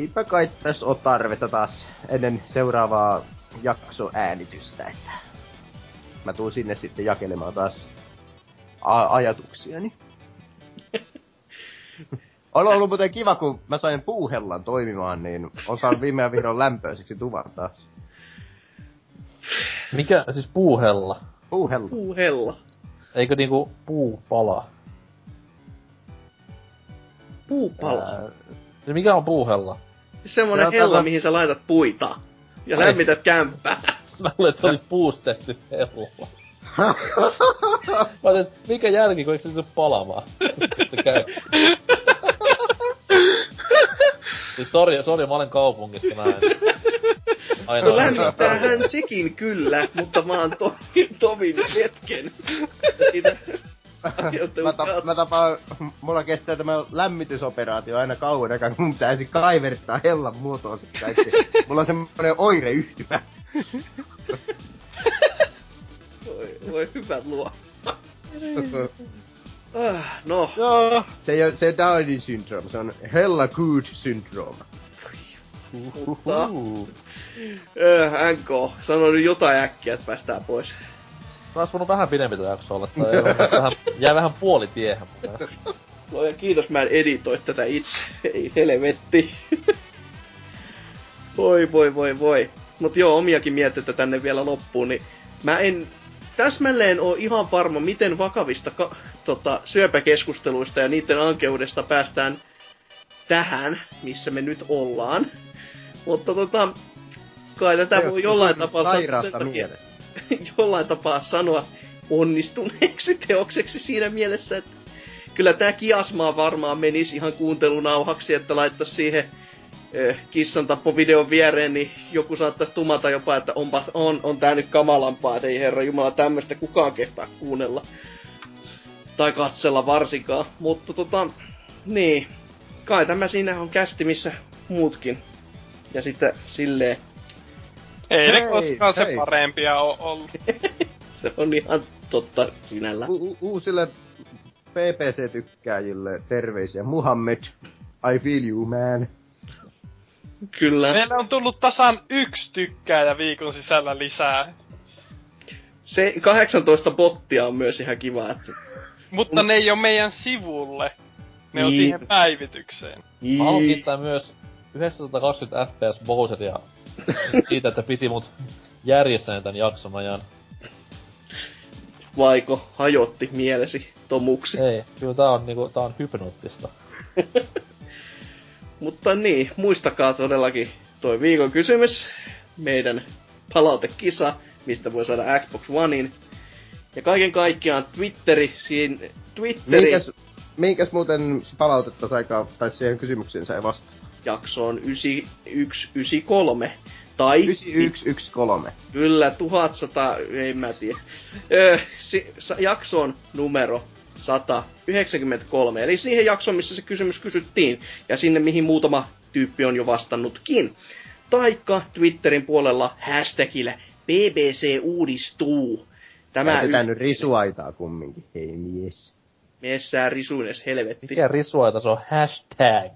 Eipä kai tässä ole tarvetta taas ennen seuraavaa jaksoäänitystä, että mä tuun sinne sitten jakelemaan taas a- ajatuksiani. on ollut muuten kiva, kun mä sain puuhellan toimimaan, niin on saanut viime vihdoin lämpöiseksi tuvan taas. Mikä, siis puuhella? Puuhella. Puuhella. Eikö niinku puu palaa? Puupala. Ää, mikä on puuhella? Siis semmonen Se on hella, tapa- mihin sä laitat puita. Ja Ai. lämmität kämppää. Mä luulen, että se oli puusta tehty hella. Mä ajattelin, että mikä jälki, kun eikö se palamaan? se käy. siis sori, sori, mä olen kaupungista näin. Aina No lämmittäähän sekin kyllä, mutta vaan to, tovin hetken. Siitä mä, ta- mä tapaan, mulla kestää tämä lämmitysoperaatio aina kauan aikaa, kun mun pitäisi kaivertaa hellan kaikki. Mulla on semmonen oireyhtymä. Voi, hyvät luo. Ah, no, Joo. Se ei ole se Downin syndrome, se on hella good syndrome. mutta... Äh, NK, sano nyt jotain äkkiä, että päästään pois. Taas voinut vähän pidempi jakso olla. Ole vähän, jää vähän mun mielestä. No ja kiitos, mä en editoi tätä itse. Ei helvetti. voi voi voi voi. Mut joo, omiakin mietteitä tänne vielä loppuun, niin mä en täsmälleen oo ihan varma, miten vakavista ka- tota, syöpäkeskusteluista ja niiden ankeudesta päästään tähän, missä me nyt ollaan. Mutta tota, kai tätä voi jollain tapaa takia- jollain tapaa sanoa onnistuneeksi teokseksi siinä mielessä, että kyllä tämä kiasmaa varmaan menisi ihan kuuntelunauhaksi, että laittaisi siihen kissan tappovideon viereen, niin joku saattaisi tumata jopa, että onpa, on, on tää nyt kamalampaa, että ei herra jumala tämmöistä kukaan kehtaa kuunnella. Tai katsella varsinkaan. Mutta tota, niin. Kai tämä siinä on kästi, missä muutkin. Ja sitten silleen, Ei ne Hei, koskaan se parempia oo ollut. se on ihan totta sinällä. U- u- uusille PPC-tykkääjille terveisiä. Muhammed, I feel you man. Kyllä. Meillä on tullut tasan yksi tykkääjä viikon sisällä lisää. Se 18 bottia on myös ihan kiva, että... Mutta ne ei oo meidän sivulle. Ne on Niin. siihen päivitykseen. Mä haluan kiittää myös 920 FPS Bowseria siitä, että piti mut järjestään tän jakson ajan. Vaiko hajotti mielesi tomuksi. Ei, kyllä tää on niinku, tää on hypnoottista. Mutta niin, muistakaa todellakin toi viikon kysymys. Meidän palautekisa, mistä voi saada Xbox Onein. Ja kaiken kaikkiaan Twitteri, siinä Twitteri Minkäs, minkäs muuten se palautetta saikaan, tai siihen kysymykseen sai vastata? jaksoon 9193. Tai 9113. Kyllä, 1100, ei mä tiedä. Öö, si, sa, jaksoon numero 193, eli siihen jaksoon, missä se kysymys kysyttiin, ja sinne, mihin muutama tyyppi on jo vastannutkin. Taikka Twitterin puolella hashtagillä BBC uudistuu. Tämä Käytetään nyt risuaitaa kumminkin, hei mies. Messää risuines helvetti. Mikä risuaita se on hashtag?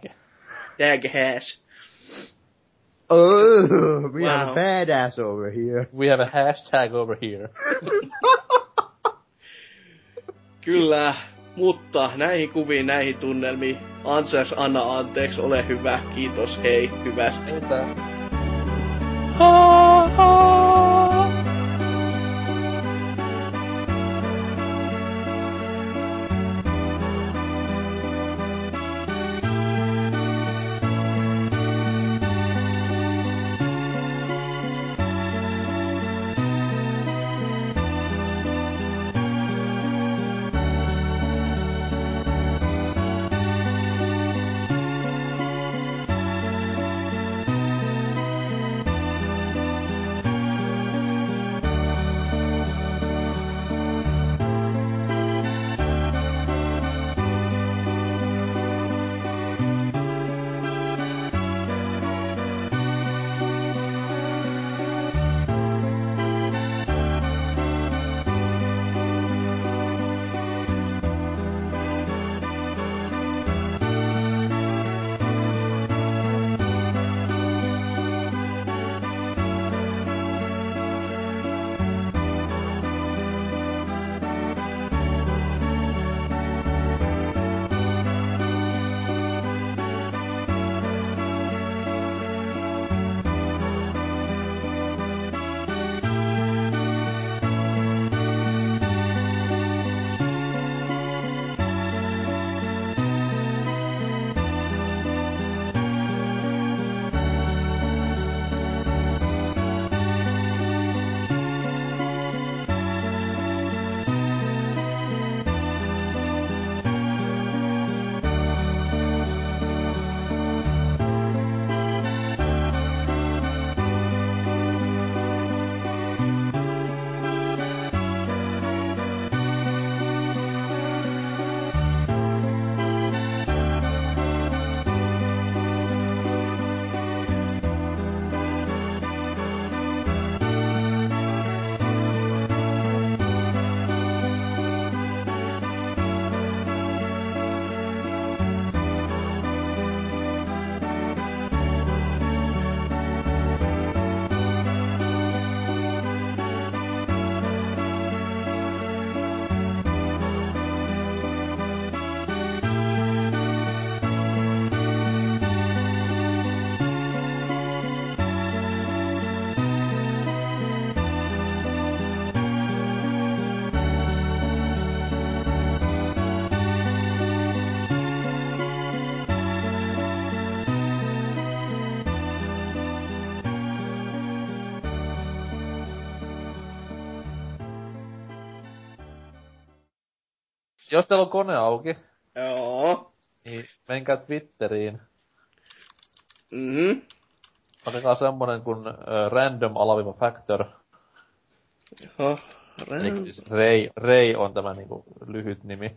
Tag hash. Oh, we have Wow. a badass over here. We have a hashtag over here. Kyllä, mutta näihin kuviin, näihin tunnelmiin. Ansers, anna anteeksi, ole hyvä, kiitos, hei, hyvästi. Mitä? Jos teillä on kone auki, Joo. niin menkää Twitteriin. Mhm. Otekaa semmonen kuin uh, random alaviva factor. Jaha. Eli Räm. siis Ray, Ray on tämä niinku lyhyt nimi.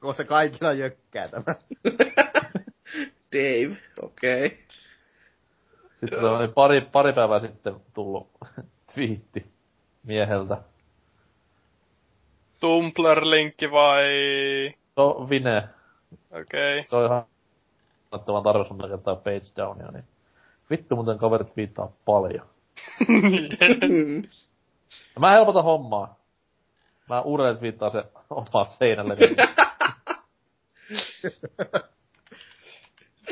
Kohta kaikilla jökkää tämä. Dave, okei. Okay. Sitten oli pari, pari päivää sitten tullut twiitti mieheltä. Tumblr-linkki vai... Se on Vine. Okei. Se on ihan kannattavan tarjous monta kertaa page downia, niin vittu muuten kaverit viittaa paljon. Ja mä helpotan hommaa. Mä uudelleen viittaa se omaa seinälle.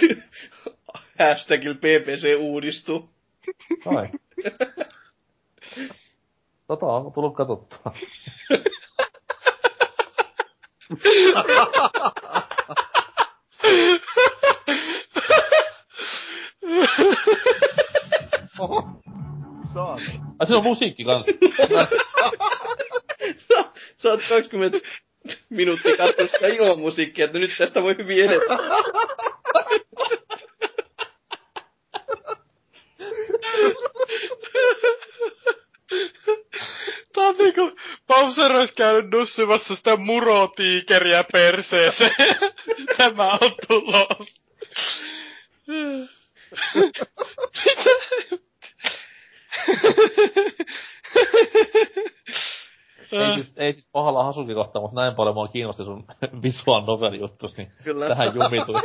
Niin Hashtagillä PPC uudistuu. Ai. Tota on tullut katsottua. Oho. Saat. Ai siinä on musiikki kans. Sä, sä oot 20 minuuttia katsonut sitä ilman musiikkia, että nyt tästä voi hyvin edetä. Tää on niinku, Bowser olisi käynyt nussimassa sitä murotiikeriä perseeseen. Tämä on tulos. ei, siis, ei siis pahalla hasuki kohtaa, mutta näin paljon mua kiinnosti sun visual novel juttus, niin Kyllä. tähän jumitui.